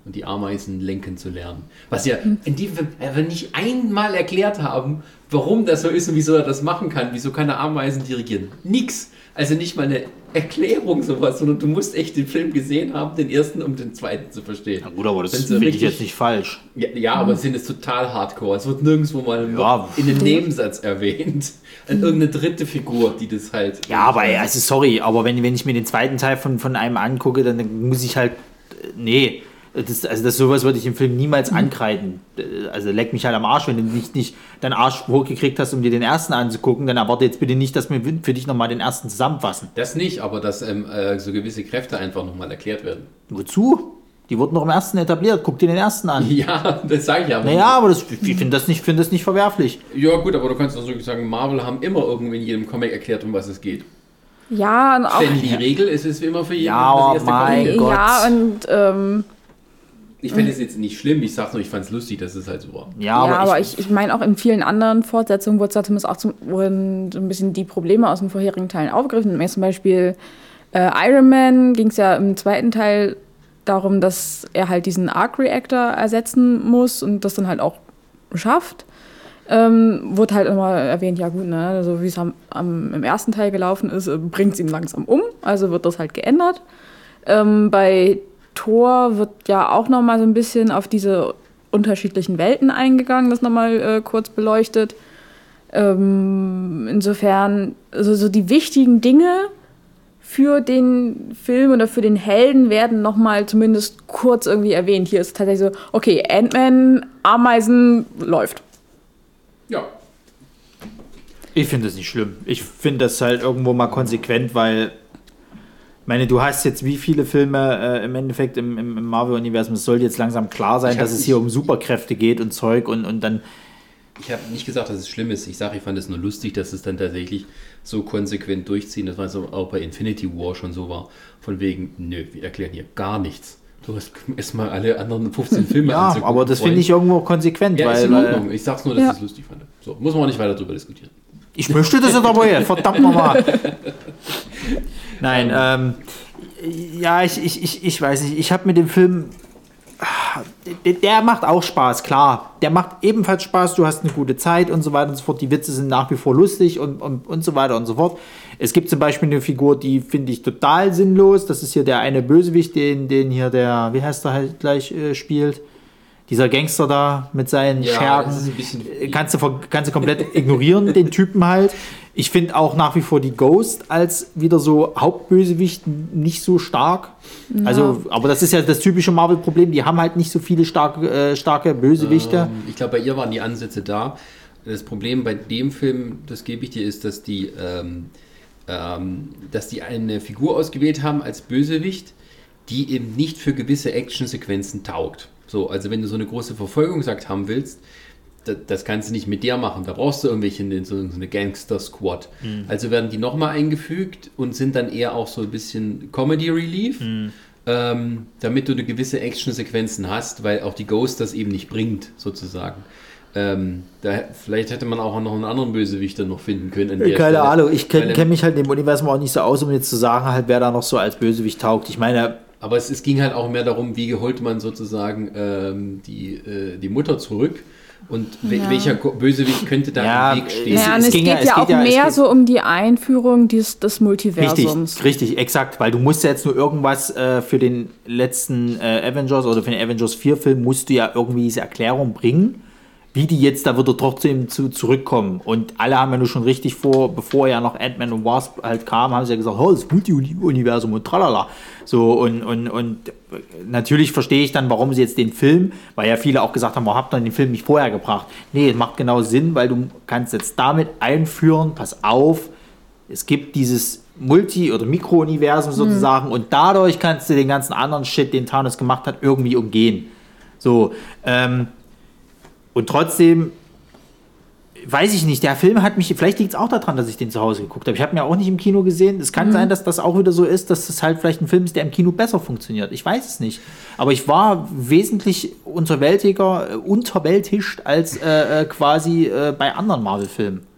S1: und die Ameisen lenken zu lernen. Was ja in diesem Film einfach nicht einmal erklärt haben, warum das so ist und wieso er das machen kann. Wieso kann er Ameisen dirigieren? Nix. Also nicht mal eine Erklärung sowas, sondern du musst echt den Film gesehen haben, den ersten, um den zweiten zu verstehen.
S2: Na gut, aber das finde ich jetzt nicht falsch.
S1: Ja, ja aber es sind es total hardcore. Es wird nirgendwo mal
S2: Ja.
S1: in einem Nebensatz erwähnt. An irgendeine dritte Figur, die das halt.
S2: Ja, aber also sorry, aber wenn, wenn ich mir den zweiten Teil von, von einem angucke, dann muss ich halt. äh, Nee. Das, also das sowas würde ich im Film niemals ankreiden. Äh, Also leck mich halt am Arsch, wenn du nicht, nicht deinen Arsch hochgekriegt hast, um dir den ersten anzugucken, dann erwarte jetzt bitte nicht, dass wir für dich nochmal den ersten zusammenfassen.
S1: Das nicht, aber dass ähm, äh, so gewisse Kräfte einfach nochmal erklärt werden.
S2: Wozu? Die wurden noch im ersten etabliert. Guck dir den ersten an.
S1: Ja, das sage ich aber-
S2: Naja, aber das, ich finde das, nicht, find das nicht verwerflich.
S1: Ja, gut, aber du kannst auch wirklich sagen, Marvel haben immer irgendwie in jedem Comic erklärt, um was es geht.
S3: Ja, und auch.
S1: Denn die Regel ist es immer für jeden
S2: Ja,
S1: erste
S2: mein
S1: Comic.
S2: Gott.
S3: Ja, und ähm,
S1: Ich finde es jetzt nicht schlimm, ich sag nur, ich fand es lustig, dass es halt so war.
S2: Ja,
S3: Ja, aber, ich, ich meine auch in vielen anderen Fortsetzungen wurde da zumindest auch zum, wurden so ein bisschen die Probleme aus den vorherigen Teilen aufgegriffen. Zum Beispiel äh, Iron Man ging es ja im zweiten Teil darum, dass er halt diesen Arc Reactor ersetzen muss und das dann halt auch schafft. Ähm, wurde halt immer erwähnt, ja gut, ne, also wie es am, am, im ersten Teil gelaufen ist, bringt es ihn langsam um, also wird das halt geändert. Ähm, bei Thor wird ja auch noch mal so ein bisschen auf diese unterschiedlichen Welten eingegangen, das nochmal äh, kurz beleuchtet. Ähm, insofern, also so die wichtigen Dinge für den Film oder für den Helden werden nochmal zumindest kurz irgendwie erwähnt. Hier ist tatsächlich so, okay, Ant-Man, Ameisen, läuft.
S1: Ja.
S2: Ich finde das nicht schlimm. Ich finde das halt irgendwo mal konsequent, weil, meine, du hast jetzt wie viele Filme äh, im Endeffekt im, im, im Marvel-Universum. Es soll jetzt langsam klar sein, dass es hier um Superkräfte geht und Zeug und, und dann.
S1: Ich habe nicht gesagt, dass es schlimm ist. Ich sage, ich fand es nur lustig, dass es dann tatsächlich so konsequent durchziehen. Das war so auch bei Infinity War schon so war. Von wegen, nö, wir erklären hier gar nichts. Du hast erstmal alle anderen 15 Filme
S2: Ja,
S1: anzugucken,
S2: aber das finde ich irgendwo konsequent,
S1: Ja, ist
S2: weil,
S1: in
S2: weil
S1: Ordnung. Ich sag's nur, dass
S3: Ja.
S1: ich es lustig fand. So, muss man auch nicht weiter drüber diskutieren.
S2: ich möchte das jetzt aber jetzt, verdammt nochmal. Nein, ähm, ja, ich, ich, ich, ich weiß nicht, ich habe mit dem Film, der, macht auch Spaß, klar. Der macht ebenfalls Spaß, du hast eine gute Zeit und so weiter und so fort. Die Witze sind nach wie vor lustig und, und, und so weiter und so fort. Es gibt zum Beispiel eine Figur, die finde ich total sinnlos. Das ist hier der eine Bösewicht, den, den hier der, wie heißt der halt gleich äh, spielt. Dieser Gangster da mit seinen
S1: Ja, bisschen-
S2: Äh, kannst du, kannst du komplett ignorieren, den Typen halt. Ich finde auch nach wie vor die Ghost als wieder so Hauptbösewicht nicht so stark. Also, aber das ist ja das typische Marvel-Problem. Die haben halt nicht so viele starke, äh, starke Bösewichte.
S1: Ähm, ich glaube, bei ihr waren die Ansätze da. Das Problem bei dem Film, das gebe ich dir, ist, dass die, ähm, ähm, dass die eine Figur ausgewählt haben als Bösewicht, die eben nicht für gewisse Actionsequenzen taugt. So, also wenn du so eine große Verfolgungsjagd haben willst, da, das kannst du nicht mit der machen. Da brauchst du irgendwelche, so, so eine Gangster-Squad. Also werden die nochmal eingefügt und sind dann eher auch so ein bisschen Comedy-Relief, ähm, damit du eine gewisse Action-Sequenzen hast, weil auch die Ghost das eben nicht bringt, sozusagen. Ähm, da, vielleicht hätte man auch noch einen anderen Bösewichter noch finden können. an der
S2: Keine
S1: Stelle.
S2: Ahnung, ich kenne kenn mich halt in dem Universum auch nicht so aus, um jetzt zu sagen, halt, wer da noch so als Bösewicht taugt. Ich meine,
S1: Aber es, es ging halt auch mehr darum, wie holt man sozusagen ähm, die, äh, die Mutter zurück und
S3: Ja.
S1: welcher Bösewicht könnte da
S2: Ja,
S1: im Weg stehen.
S2: Es-
S3: Naja, und
S2: es
S3: es,
S2: ging
S3: geht
S2: ja- es
S3: ja
S2: geht
S3: auch
S2: ja- es
S3: mehr
S2: geht-
S3: so um die Einführung des, des Multiversums.
S2: Richtig, richtig, exakt, weil du musst ja jetzt nur irgendwas äh, für den letzten äh, Avengers oder für den Avengers 4 Film musst du ja irgendwie diese Erklärung bringen, wie die jetzt da wieder trotzdem zu, zurückkommen. Und alle haben ja nur schon richtig vor, bevor ja noch Ant-Man und Wasp halt kam, haben sie ja gesagt, oh, das Multi-Universum und tralala. So, und, und, und natürlich verstehe ich dann, warum sie jetzt den Film, weil ja viele auch gesagt haben, warum habt ihr den Film nicht vorher gebracht? Nee, es macht genau Sinn, weil du kannst jetzt damit einführen, pass auf, es gibt dieses Multi- oder Mikro-Universum sozusagen und dadurch kannst du den ganzen anderen Shit, den Thanos gemacht hat, irgendwie umgehen. So, ähm, und trotzdem weiß ich nicht, der Film hat mich, vielleicht liegt es auch daran, dass ich den zu Hause geguckt habe. Ich habe ihn ja auch nicht im Kino gesehen. Es kann sein, dass das auch wieder so ist, dass das halt vielleicht ein Film ist, der im Kino besser funktioniert. Ich weiß es nicht. Aber ich war wesentlich unterwältiger, äh, unterwältigt als äh, äh, quasi äh, bei anderen Marvel-Filmen.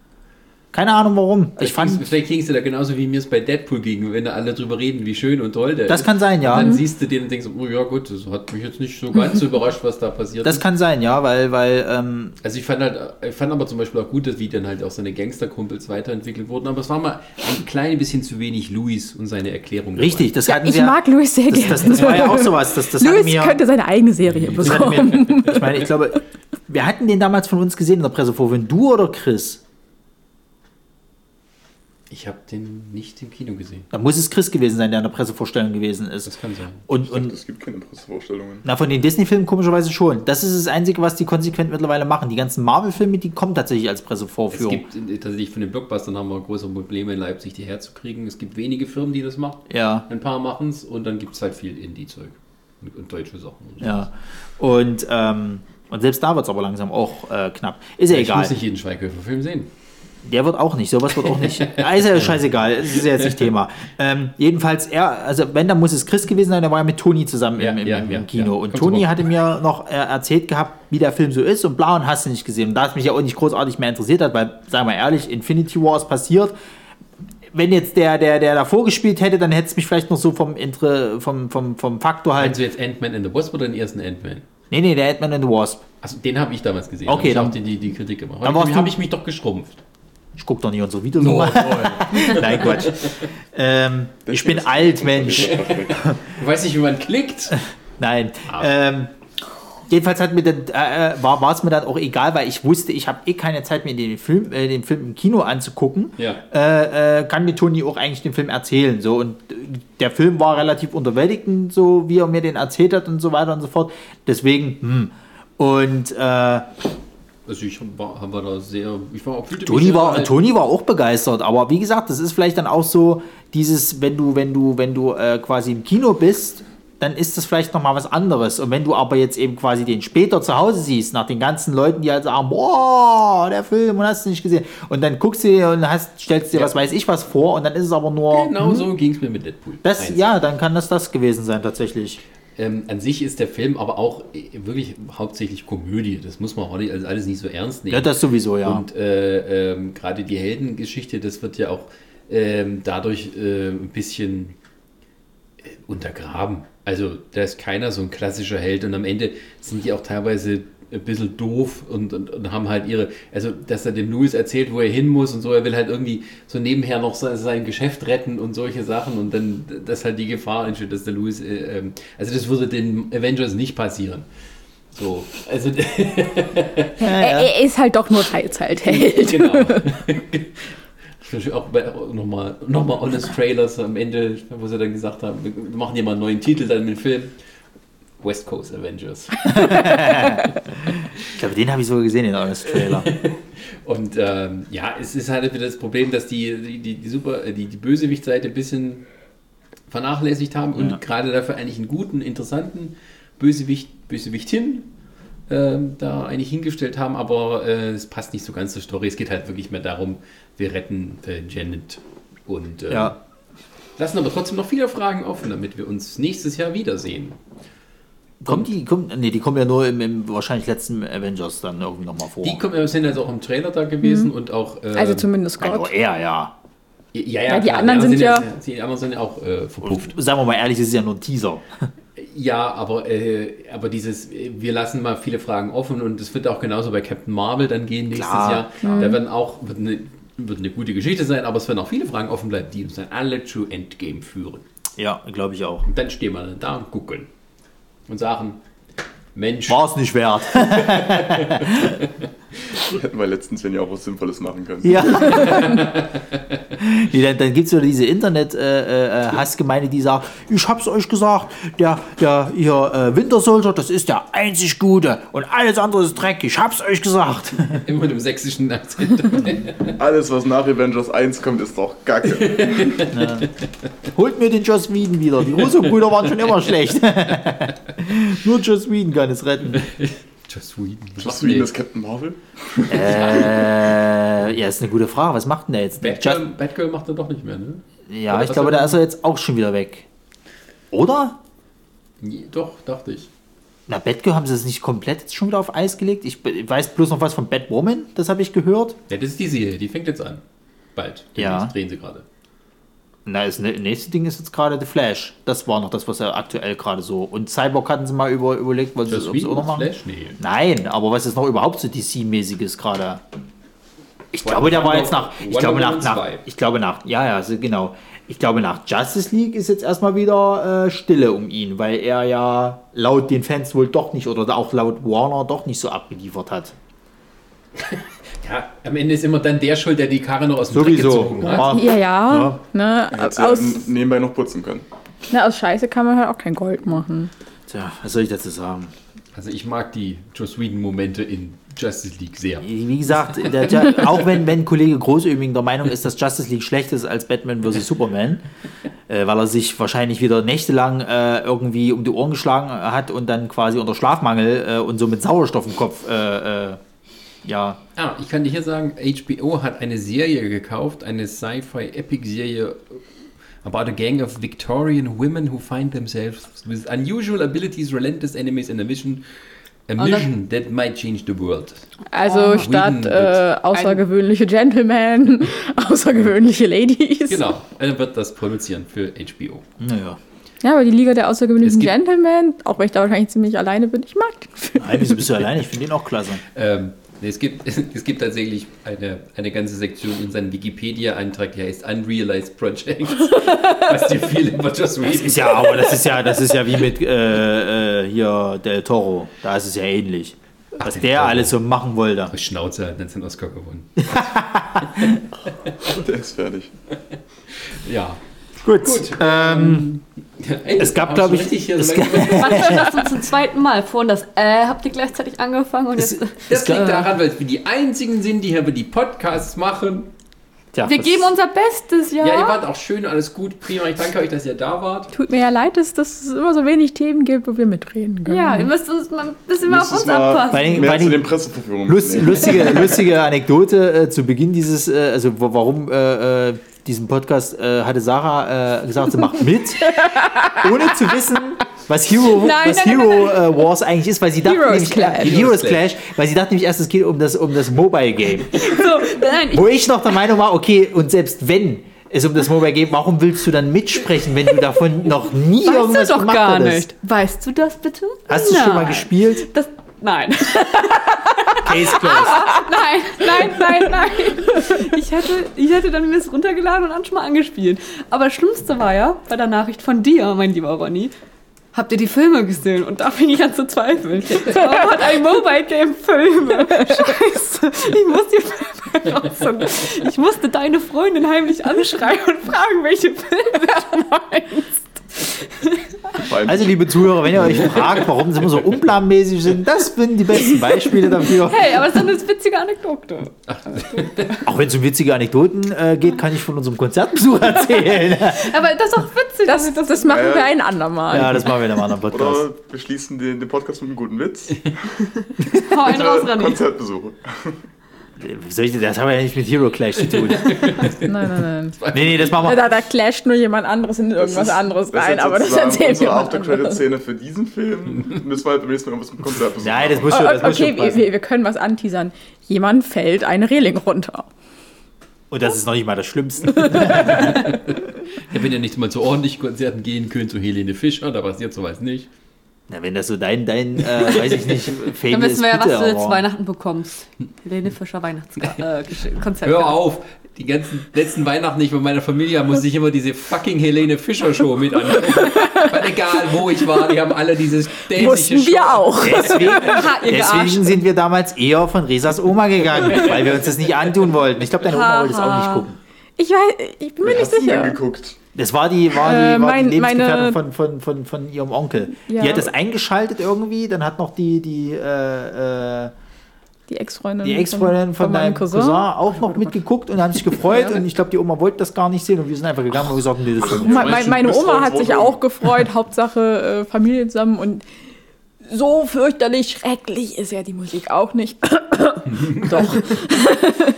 S2: Keine Ahnung warum. Ich fand,
S1: vielleicht ging es dir da genauso wie mir es bei Deadpool ging, wenn da alle drüber reden, wie schön und toll der
S2: Das
S1: ist.
S2: kann sein, ja.
S1: Und dann siehst du den und denkst, oh ja gut, das hat mich jetzt nicht so ganz so überrascht, was da passiert
S2: das
S1: ist.
S2: kann sein, ja, weil, weil ähm,
S1: Also ich fand halt, ich fand aber zum Beispiel auch gut, dass wie dann halt auch seine Gangsterkumpels weiterentwickelt wurden, aber es war mal ein klein bisschen zu wenig Louis und seine Erklärung. dabei.
S2: richtig, das
S3: Ja,
S2: hatten
S3: ich
S2: wir.
S3: mag Louis sehr
S2: das,
S3: gerne.
S2: das, das war ja auch sowas. Das, das
S3: Louis
S2: wir,
S3: könnte seine eigene Serie
S2: das
S3: bekommen.
S2: wir, ich meine, ich glaube, wir hatten den damals von uns gesehen in der Pressevorführung. Du oder Chris?
S1: Ich habe den nicht im Kino gesehen.
S2: Da muss es Chris gewesen sein, der in der Pressevorstellung gewesen ist.
S1: Das kann sein.
S2: Und,
S5: Ich dachte,
S2: und
S5: es gibt keine Pressevorstellungen.
S2: na, von den Disney-Filmen komischerweise schon. Das ist das Einzige, was die konsequent mittlerweile machen. Die ganzen Marvel-Filme, die kommen tatsächlich als
S1: Es
S2: Pressevorführung.
S1: gibt äh, tatsächlich von den Blockbustern haben wir große Probleme in Leipzig, die herzukriegen. Es gibt wenige Firmen, die das machen.
S2: Ja.
S1: Ein paar machen es und dann gibt es halt viel Indie-Zeug und, und deutsche Sachen. Und.
S2: Ja. Und, ähm, und selbst da wird es aber langsam auch äh, knapp. Ist ja
S1: Ich
S2: egal.
S1: muss nicht jeden Schweighöfer-Film sehen.
S2: Der wird auch nicht, sowas wird auch nicht. Ist ja scheißegal, das ist ja jetzt nicht Thema. Ähm, jedenfalls, er, also wenn, dann muss es Chris gewesen sein, der war ja mit Toni zusammen im, im, im
S1: ja,
S2: Kino. Und Toni hatte mir noch äh, erzählt gehabt, wie der Film so ist und bla und hast du nicht gesehen. Und da es mich ja auch nicht großartig mehr interessiert hat, weil, sagen wir ehrlich, Infinity War ist passiert. Wenn jetzt der, der, der davor gespielt hätte, dann hätte es mich vielleicht noch so vom, Intre, vom, vom, vom Faktor halt.
S1: Meinst du jetzt Ant-Man and the Wasp oder den ersten Ant-Man?
S2: Nee, nee, der Ant-Man and the Wasp.
S1: Also den habe ich damals gesehen.
S2: Okay,
S1: ich
S2: dann-
S1: habe die, die, die Kritik gemacht.
S2: Dann
S1: habe ich mich doch geschrumpft.
S2: Ich guck doch nicht unsere Videos nochmal. Nein, Quatsch. Ähm, ich bin alt, Mensch.
S1: Du weißt nicht, wie man klickt.
S2: Nein.
S1: Ah.
S2: Ähm, jedenfalls hat mir dann, äh, äh, war es mir dann auch egal, weil ich wusste, ich habe eh keine Zeit, mir den Film, äh, den Film im Kino anzugucken.
S1: Ja.
S2: Äh, äh, kann mir Toni auch eigentlich den Film erzählen. So. Und äh, der Film war relativ unterwältigend, so wie er mir den erzählt hat und so weiter und so fort. Deswegen, hm. Und äh,
S1: Also ich war, war da sehr, ich war auch mich
S2: Toni war. Toni war auch begeistert, aber wie gesagt, das ist vielleicht dann auch so dieses, wenn du, wenn du, wenn du äh, quasi im Kino bist, dann ist das vielleicht nochmal was anderes. Und wenn du aber jetzt eben quasi den später zu Hause siehst, nach den ganzen Leuten, die halt sagen, boah, der Film, und hast du nicht gesehen. Und dann guckst du dir und hast, stellst dir,
S1: Ja.
S2: was weiß ich was vor, und dann ist es aber nur.
S1: Genau
S2: hm,
S1: so ging es mir mit Deadpool.
S2: das, ja, dann kann das das gewesen sein, tatsächlich.
S1: Ähm, an sich ist der Film aber auch äh, wirklich hauptsächlich Komödie. Das muss man auch nicht, also alles nicht so ernst nehmen.
S2: Ja, das sowieso, ja.
S1: Und äh, ähm, gerade die Heldengeschichte, das wird ja auch ähm, dadurch äh, ein bisschen äh, untergraben. Also da ist keiner so ein klassischer Held und am Ende sind die auch teilweise ein bisschen doof und, und, und haben halt ihre, also dass er dem Louis erzählt, wo er hin muss und so, er will halt irgendwie so nebenher noch sein, sein Geschäft retten und solche Sachen und dann, dass halt die Gefahr entsteht, dass der Louis, äh, ähm, also das würde den Avengers nicht passieren. So, also
S3: Er, er ist halt doch nur Teilzeitheld.
S1: Genau. Auch nochmal noch mal Honest Trailers am Ende, wo sie dann gesagt haben, wir machen hier mal einen neuen Titel dann mit dem Film. West Coast Avengers.
S2: Ich glaube, den habe ich sogar gesehen in eurem Trailer.
S1: Und ähm, ja, es ist halt wieder das Problem, dass die, die, die, die, Super, äh, die, die Bösewicht-Seite ein bisschen vernachlässigt haben und
S2: Ja.
S1: gerade dafür eigentlich einen guten, interessanten Bösewicht, Bösewichtin ähm, da eigentlich hingestellt haben, aber äh, es passt nicht so ganz zur Story. Es geht halt wirklich mehr darum, wir retten äh, Janet und äh,
S2: ja.
S1: lassen aber trotzdem noch viele Fragen offen, damit wir uns nächstes Jahr wiedersehen.
S2: Kommt die, kommt, nee, die kommen ja nur im, im wahrscheinlich letzten Avengers dann irgendwie nochmal vor.
S1: Die kommen, sind also auch im Trailer da gewesen und auch. äh,
S3: Also zumindest
S2: Also
S3: Gott.
S2: er, ja.
S1: ja, ja,
S3: Ja, die
S1: klar,
S3: anderen sind ja-
S1: Die anderen sind ja auch äh, verpufft.
S2: Sagen wir mal ehrlich, es ist ja nur ein Teaser.
S1: Ja, aber, äh, aber dieses, äh, wir lassen mal viele Fragen offen und es wird auch genauso bei Captain Marvel dann gehen nächstes
S2: Klar,
S1: Jahr. Da werden auch, wird eine, wird eine gute Geschichte sein, aber es werden auch viele Fragen offen bleiben, die uns dann alle zu Endgame führen.
S2: Ja, glaube ich auch.
S1: Und dann stehen wir dann da und gucken und sagen, Mensch,
S2: War es nicht wert.
S5: Hätten wir letztens ja auch was Sinnvolles machen können.
S2: ja. nee, dann dann gibt es wieder diese Internet-Hassgemeinde, die sagt, ich hab's euch gesagt, der, der ihr äh, Winter Soldier, das ist der einzig Gute und alles andere ist Dreck, ich hab's euch gesagt.
S1: immer mit dem sächsischen Akzent.
S5: Alles, was nach Avengers 1 kommt, ist doch Kacke.
S2: Holt mir den Joss Whedon wieder, die Russo-Brüder waren schon immer schlecht. Nur Joss Whedon kann es retten.
S1: Just Whedon.
S5: Joss Whedon ist Captain Marvel?
S2: Äh, ja, ist eine gute Frage. Was macht denn der jetzt?
S1: Batgirl, Batgirl macht er doch nicht mehr, ne?
S2: ja,
S1: Oder
S2: ich
S1: was
S2: glaube, da ist er jetzt auch schon wieder weg. Oder?
S1: Nee, Doch, dachte ich.
S2: Na, Batgirl haben sie es nicht komplett jetzt schon wieder auf Eis gelegt. Ich weiß bloß noch was von Batwoman, das habe ich gehört.
S1: Ja, das ist die Serie, die fängt jetzt an. Bald.
S2: Ja.
S1: Demnächst drehen sie gerade.
S2: Na, das nä- nächste Ding ist jetzt gerade The Flash. Das war noch das, was er aktuell gerade so. Und Cyborg hatten sie mal über, überlegt, was ob sie auch noch machen.
S1: Flash? Nee.
S2: Nein, aber was ist noch überhaupt so DC-mäßiges gerade? Ich glaube, der war
S1: Wonder-
S2: jetzt nach. Ich
S1: Wonder
S2: glaube nach, nach.
S1: 2.
S2: Ich glaube nach. Ja, ja, so genau. Ich glaube nach Justice League ist jetzt erstmal wieder äh, Stille um ihn, weil er ja laut den Fans wohl doch nicht oder auch laut Warner doch nicht so abgeliefert hat.
S1: Ja, am Ende ist immer dann der schuld, der die Karre noch aus dem Dreck
S2: Sowieso.
S1: gezogen hat.
S3: Ja, ja. Ne,
S5: Hätte ja
S3: aus,
S5: nebenbei noch putzen können.
S3: ne, aus Scheiße kann man halt auch kein Gold machen.
S2: Tja, was soll ich dazu sagen?
S1: Also ich mag die Joss Whedon-Momente in Justice League sehr.
S2: Wie gesagt, der, der, auch wenn, wenn Kollege Großöming der Meinung ist, dass Justice League schlechter ist als Batman vs. Superman, äh, weil er sich wahrscheinlich wieder nächtelang äh, irgendwie um die Ohren geschlagen hat und dann quasi unter Schlafmangel äh, und so mit Sauerstoff im Kopf äh, äh, Ja,
S1: Ah, ich kann dir hier sagen, HBO hat eine Serie gekauft, eine Sci-Fi-Epic-Serie about a gang of Victorian women who find themselves with unusual abilities, relentless enemies and a mission, a
S4: das-
S1: mission that might change the world.
S3: Also
S1: Oh.
S3: statt äh, außergewöhnliche Gentlemen, außergewöhnliche Ladies.
S1: Genau, er wird das produzieren für HBO.
S2: naja.
S3: Ja, aber die Liga der außergewöhnlichen Gentlemen, auch wenn ich da wahrscheinlich ziemlich alleine bin, ich mag den Film.
S2: Nein, wieso bist du allein? Ich finde den auch klasse.
S1: Ähm, nee, es, gibt, es gibt tatsächlich eine, eine ganze Sektion in seinem Wikipedia-Eintrag, die heißt Unrealized Projects, was dir viel über Joss Whedon
S2: Ist ja, aber das ist ja, das ist ja wie mit äh, äh, hier Del Toro. Da ist es ja ähnlich. Was
S1: Del
S2: der
S1: Toro.
S2: alles so machen wollte.
S1: Schnauze hat jetzt den Oscar gewonnen.
S5: Der ist fertig.
S1: Ja.
S2: Gut. Ähm, Es gab, glaub ich, es gab-
S4: das uns zum zweiten Mal vor und das äh, habt ihr gleichzeitig angefangen und jetzt.
S1: Das liegt daran, weil wir die einzigen sind, die hier die Podcasts machen.
S2: tja,
S4: Wir geben unser Bestes, ja.
S1: Ja, ihr wart auch schön, alles gut, prima. Ich danke euch, dass ihr da wart.
S3: Tut mir ja leid, dass, dass es immer so wenig Themen gibt, wo wir mitreden können.
S4: ja, ihr müsst uns mal ein bisschen mal auf uns abpassen.
S2: Bei den-
S5: mehr
S2: bei
S5: zu
S2: den-
S5: den Presseverführungen.
S2: Lust, lustige, lustige Anekdote äh, zu Beginn dieses, äh, also warum äh, diesen Podcast äh, hatte Sarah äh, gesagt, sie macht mit, ohne zu wissen, was Hero,
S3: Nein,
S2: was
S3: nein, nein,
S2: Hero Äh, Wars eigentlich ist, weil sie dachte
S3: Heroes
S2: nämlich,
S3: Clash.
S2: Äh, Heroes Clash, weil sie dachte nämlich erst, es geht um das, um das Mobile Game.
S4: So, nein,
S2: Wo ich noch der Meinung war, okay, und selbst wenn es um das Mobile geht, warum willst du dann mitsprechen, wenn du davon noch nie
S4: weißt
S2: irgendwas
S4: du doch
S2: gemacht
S4: gar
S2: hattest?
S4: nicht. Weißt du das bitte?
S2: Hast du schon mal
S4: Nein.
S2: gespielt?
S4: Das, nein.
S2: Case closed.
S4: nein, nein, nein, nein. Ich hätte, ich hätte dann mir das runtergeladen und dann schon mal angespielt. Aber das Schlimmste war ja, bei der Nachricht von dir, mein lieber Ronny, habt ihr die Filme gesehen? Und da fing ich an zu zweifeln. Warum hat ein Mobile Game Filme? Scheiße, ich muss die Filme raussuchen. Ich musste deine Freundin heimlich anschreien und fragen, welche Filme du meinst.
S2: Also, liebe Zuhörer, wenn ihr euch fragt, warum sie immer so unplanmäßig sind, das sind die besten Beispiele dafür.
S4: Hey, aber es ist doch eine witzige Anekdote.
S2: Auch wenn es um witzige Anekdoten äh, geht, kann ich von unserem Konzertbesuch erzählen.
S4: Aber das ist doch witzig.
S3: Das,
S4: dass ich
S3: das, machen
S5: Ja.
S3: wir ein andermal.
S2: ja, das machen wir in einem anderen Podcast.
S5: Oder wir schließen den, den Podcast mit einem guten Witz.
S4: hau einen raus.
S5: Konzertbesuche.
S2: Soll ich, das haben wir ja nicht mit Hero Clash zu tun.
S3: Nein, nein, nein.
S2: Nee, nee, das machen wir.
S3: Da, da clasht nur jemand anderes in irgendwas anderes
S5: das
S3: rein,
S5: ist
S3: aber das erzählen wir
S5: unsere
S3: mal.
S5: After-Credit-Szene für diesen Film. Müssen wir halt beim nächsten Mal irgendwas mit Konzertbesuch
S2: Nein, das muss schon, das muss
S3: Okay,
S2: schon
S3: wir,
S2: passen.
S3: wir, wir können was anteasern. Jemand fällt eine Reling runter.
S2: Und das ist noch nicht mal das Schlimmste.
S1: Ja, wenn ihr nicht mal zu ordentlichen Konzerten gehen könnt, zu Helene Fischer, da passiert sowas nicht.
S2: Na, wenn das so dein, dein äh, weiß ich nicht, Fable
S4: Dann wissen wir ja, was du jetzt
S2: aber-
S4: Weihnachten bekommst. Helene Fischer Weihnachtskonzert. Äh.
S1: Hör auf! Die ganzen letzten Weihnachten nicht mit meiner Familie musste ich immer diese fucking Helene Fischer Show mit angucken. Weil egal wo ich war, die haben alle dieses dämliche
S3: Mussten
S1: Show.
S3: wir auch.
S2: Deswegen, deswegen sind wir damals eher von Resas Oma gegangen, weil wir uns das nicht antun wollten. Ich glaube, deine Oma wollte es auch nicht gucken.
S3: Ich weiß, ich bin mir nicht
S5: hast du denn
S3: sicher.
S5: geguckt?
S2: Das war die, war die,
S3: Äh,
S2: war
S3: mein-
S2: die Lebensgefährtin
S3: meine-
S2: von, von, von, von ihrem Onkel.
S3: Ja.
S2: Die hat das eingeschaltet irgendwie, dann hat noch die, die, äh, äh,
S3: Die Ex-Freundin.
S2: die Ex-Freundin von,
S3: meinem
S2: deinem Cousin. auch noch mitgeguckt und haben sich gefreut und ich glaube, die Oma wollte das gar nicht sehen und wir sind einfach gegangen und gesagt, nee, das ist
S3: me- meine
S5: du
S3: Oma hat sich auch gefreut, Hauptsache äh, Familie zusammen und so fürchterlich schrecklich ist ja die Musik auch nicht. Doch.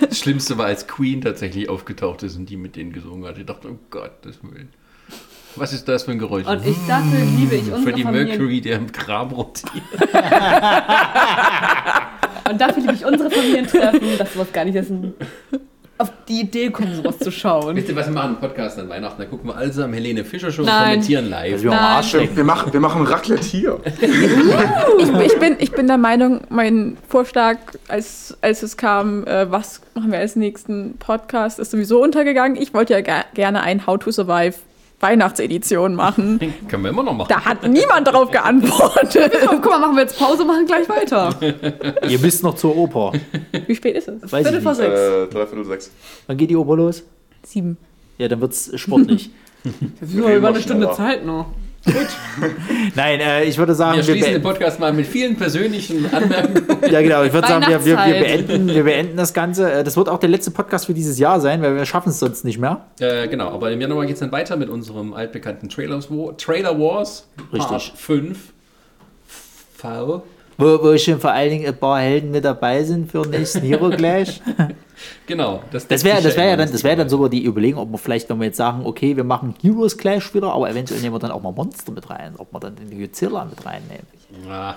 S1: Das Schlimmste war, als Queen tatsächlich aufgetaucht ist und die mit denen gesungen hat. Ich dachte, oh Gott, das Willen. Was ist das für ein Geräusch?
S4: Und ich dafür liebe ich unsere
S1: Freddie
S4: Familien.
S1: Mercury, der im Grab rotiert.
S4: Und dafür liebe ich unsere Familientreffen, dass sowas gar nicht ist. Auf die Idee kommen, sowas zu schauen.
S1: Wisst ihr was, wir machen einen Podcast an Weihnachten, da gucken wir alle zusammen Helene Fischer Show und
S4: Nein.
S1: kommentieren live.
S2: Also wir haben
S4: Nein.
S2: Arsch
S5: Wir, machen, wir machen Raclette hier.
S3: Ich, ich, bin, ich bin der Meinung, mein Vorschlag, als, als es kam, äh, was machen wir als nächsten Podcast, ist sowieso untergegangen. Ich wollte ja gerne ein How to Survive Weihnachtsedition machen.
S1: Können wir immer noch machen.
S3: Da hat niemand darauf geantwortet.
S4: Guck mal, machen wir jetzt Pause, machen gleich weiter.
S2: Ihr müsst noch zur Oper.
S3: Wie spät ist es?
S2: Weiß
S4: Viertel vor sechs.
S5: Äh, dreiviertel sechs.
S2: Wann geht die Oper los?
S3: Sieben.
S2: Ja, dann wird's sportlich.
S4: Wir sind über eine Stunde Zeit noch.
S2: Nein, äh, ich würde sagen,
S1: Wir schließen den
S2: beenden-
S1: Podcast mal mit vielen persönlichen Anmerkungen.
S2: Ja, genau. Ich würde sagen, wir, wir, wir, beenden, wir beenden das Ganze. Äh, Das wird auch der letzte Podcast für dieses Jahr sein, weil wir schaffen es sonst nicht mehr.
S1: äh, genau, aber im Januar geht es dann weiter mit unserem altbekannten Trailers War, Trailer Wars.
S2: Richtig.
S1: Part 5. V.
S2: Wo, wo schon vor allen Dingen ein paar Helden mit dabei sind für den nächsten Hero Clash.
S1: Genau. Das,
S2: Das wäre das wär ja dann, das wär dann sogar die Überlegung, ob wir vielleicht, wenn wir jetzt sagen, okay, wir machen Heroes Clash wieder, aber eventuell nehmen wir dann auch mal Monster mit rein, ob wir dann den Godzilla mit reinnehmen.
S1: Ah.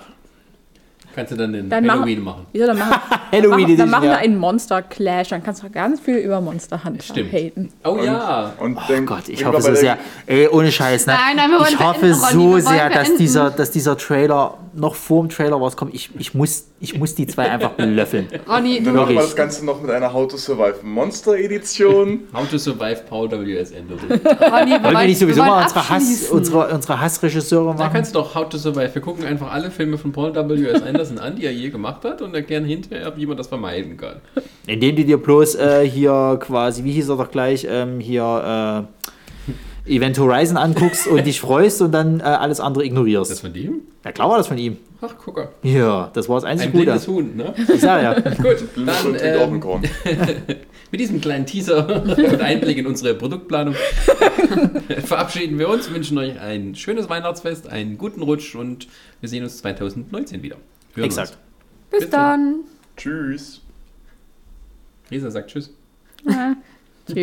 S1: Kannst du dann den
S3: Dann machen-
S1: Halloween machen.
S3: Wieso, dann machen,
S2: Halloween
S3: dann machen, dann machen
S2: ja.
S3: wir einen Monster Clash. Dann kannst du ganz viel über Monster Hunter
S1: Stimmt.
S3: haten.
S1: Oh ja.
S5: Und
S2: Oh
S5: denk-
S2: Gott, ich hoffe so sehr. Ey, ohne Scheiß, ne?
S4: Nein, nein, wir wollen
S2: ich hoffe
S4: beenden, Ronny,
S2: so sehr, dass dieser, dass dieser Trailer noch vor dem Trailer rauskommt. Ich, ich, muss, ich muss die zwei einfach belöffeln.
S4: Ronny,
S5: Dann
S4: du
S5: machen wir
S2: Wirklich.
S5: das Ganze noch mit einer How to Survive Monster Edition.
S1: How to Survive Paul W.S. Anderson.
S4: Ronny, wir
S2: Wollen wir nicht sowieso mal unsere, Hass, unsere, unsere Hassregisseure
S1: Da
S2: machen?
S1: kannst du doch How to Survive. Wir gucken einfach alle Filme von Paul W.S. Anderson an, die er je gemacht hat und erklären hinterher, wie man das vermeiden kann.
S2: Indem du dir bloß äh, hier quasi, wie hieß er doch gleich, ähm, hier äh, Event Horizon anguckst und dich freust und dann äh, alles andere
S1: Das
S2: ignorierst.
S1: von dem?
S2: Ja, klar war das von ihm.
S1: Ach, Gucker.
S2: Ja, das war das einzige
S1: Ein
S2: Gute.
S1: blindes Huhn, ne?
S2: Ich sag ja.
S1: Gut, dann ähm,
S5: Korn.
S1: mit diesem kleinen Teaser und Einblick in unsere Produktplanung verabschieden wir uns, wünschen euch ein schönes Weihnachtsfest, einen guten Rutsch und wir sehen uns 2019 wieder. Hören
S2: Exakt.
S4: Bis
S1: Bitte.
S4: dann.
S5: Tschüss.
S1: Risa sagt Tschüss.
S3: Ja. Tschüss.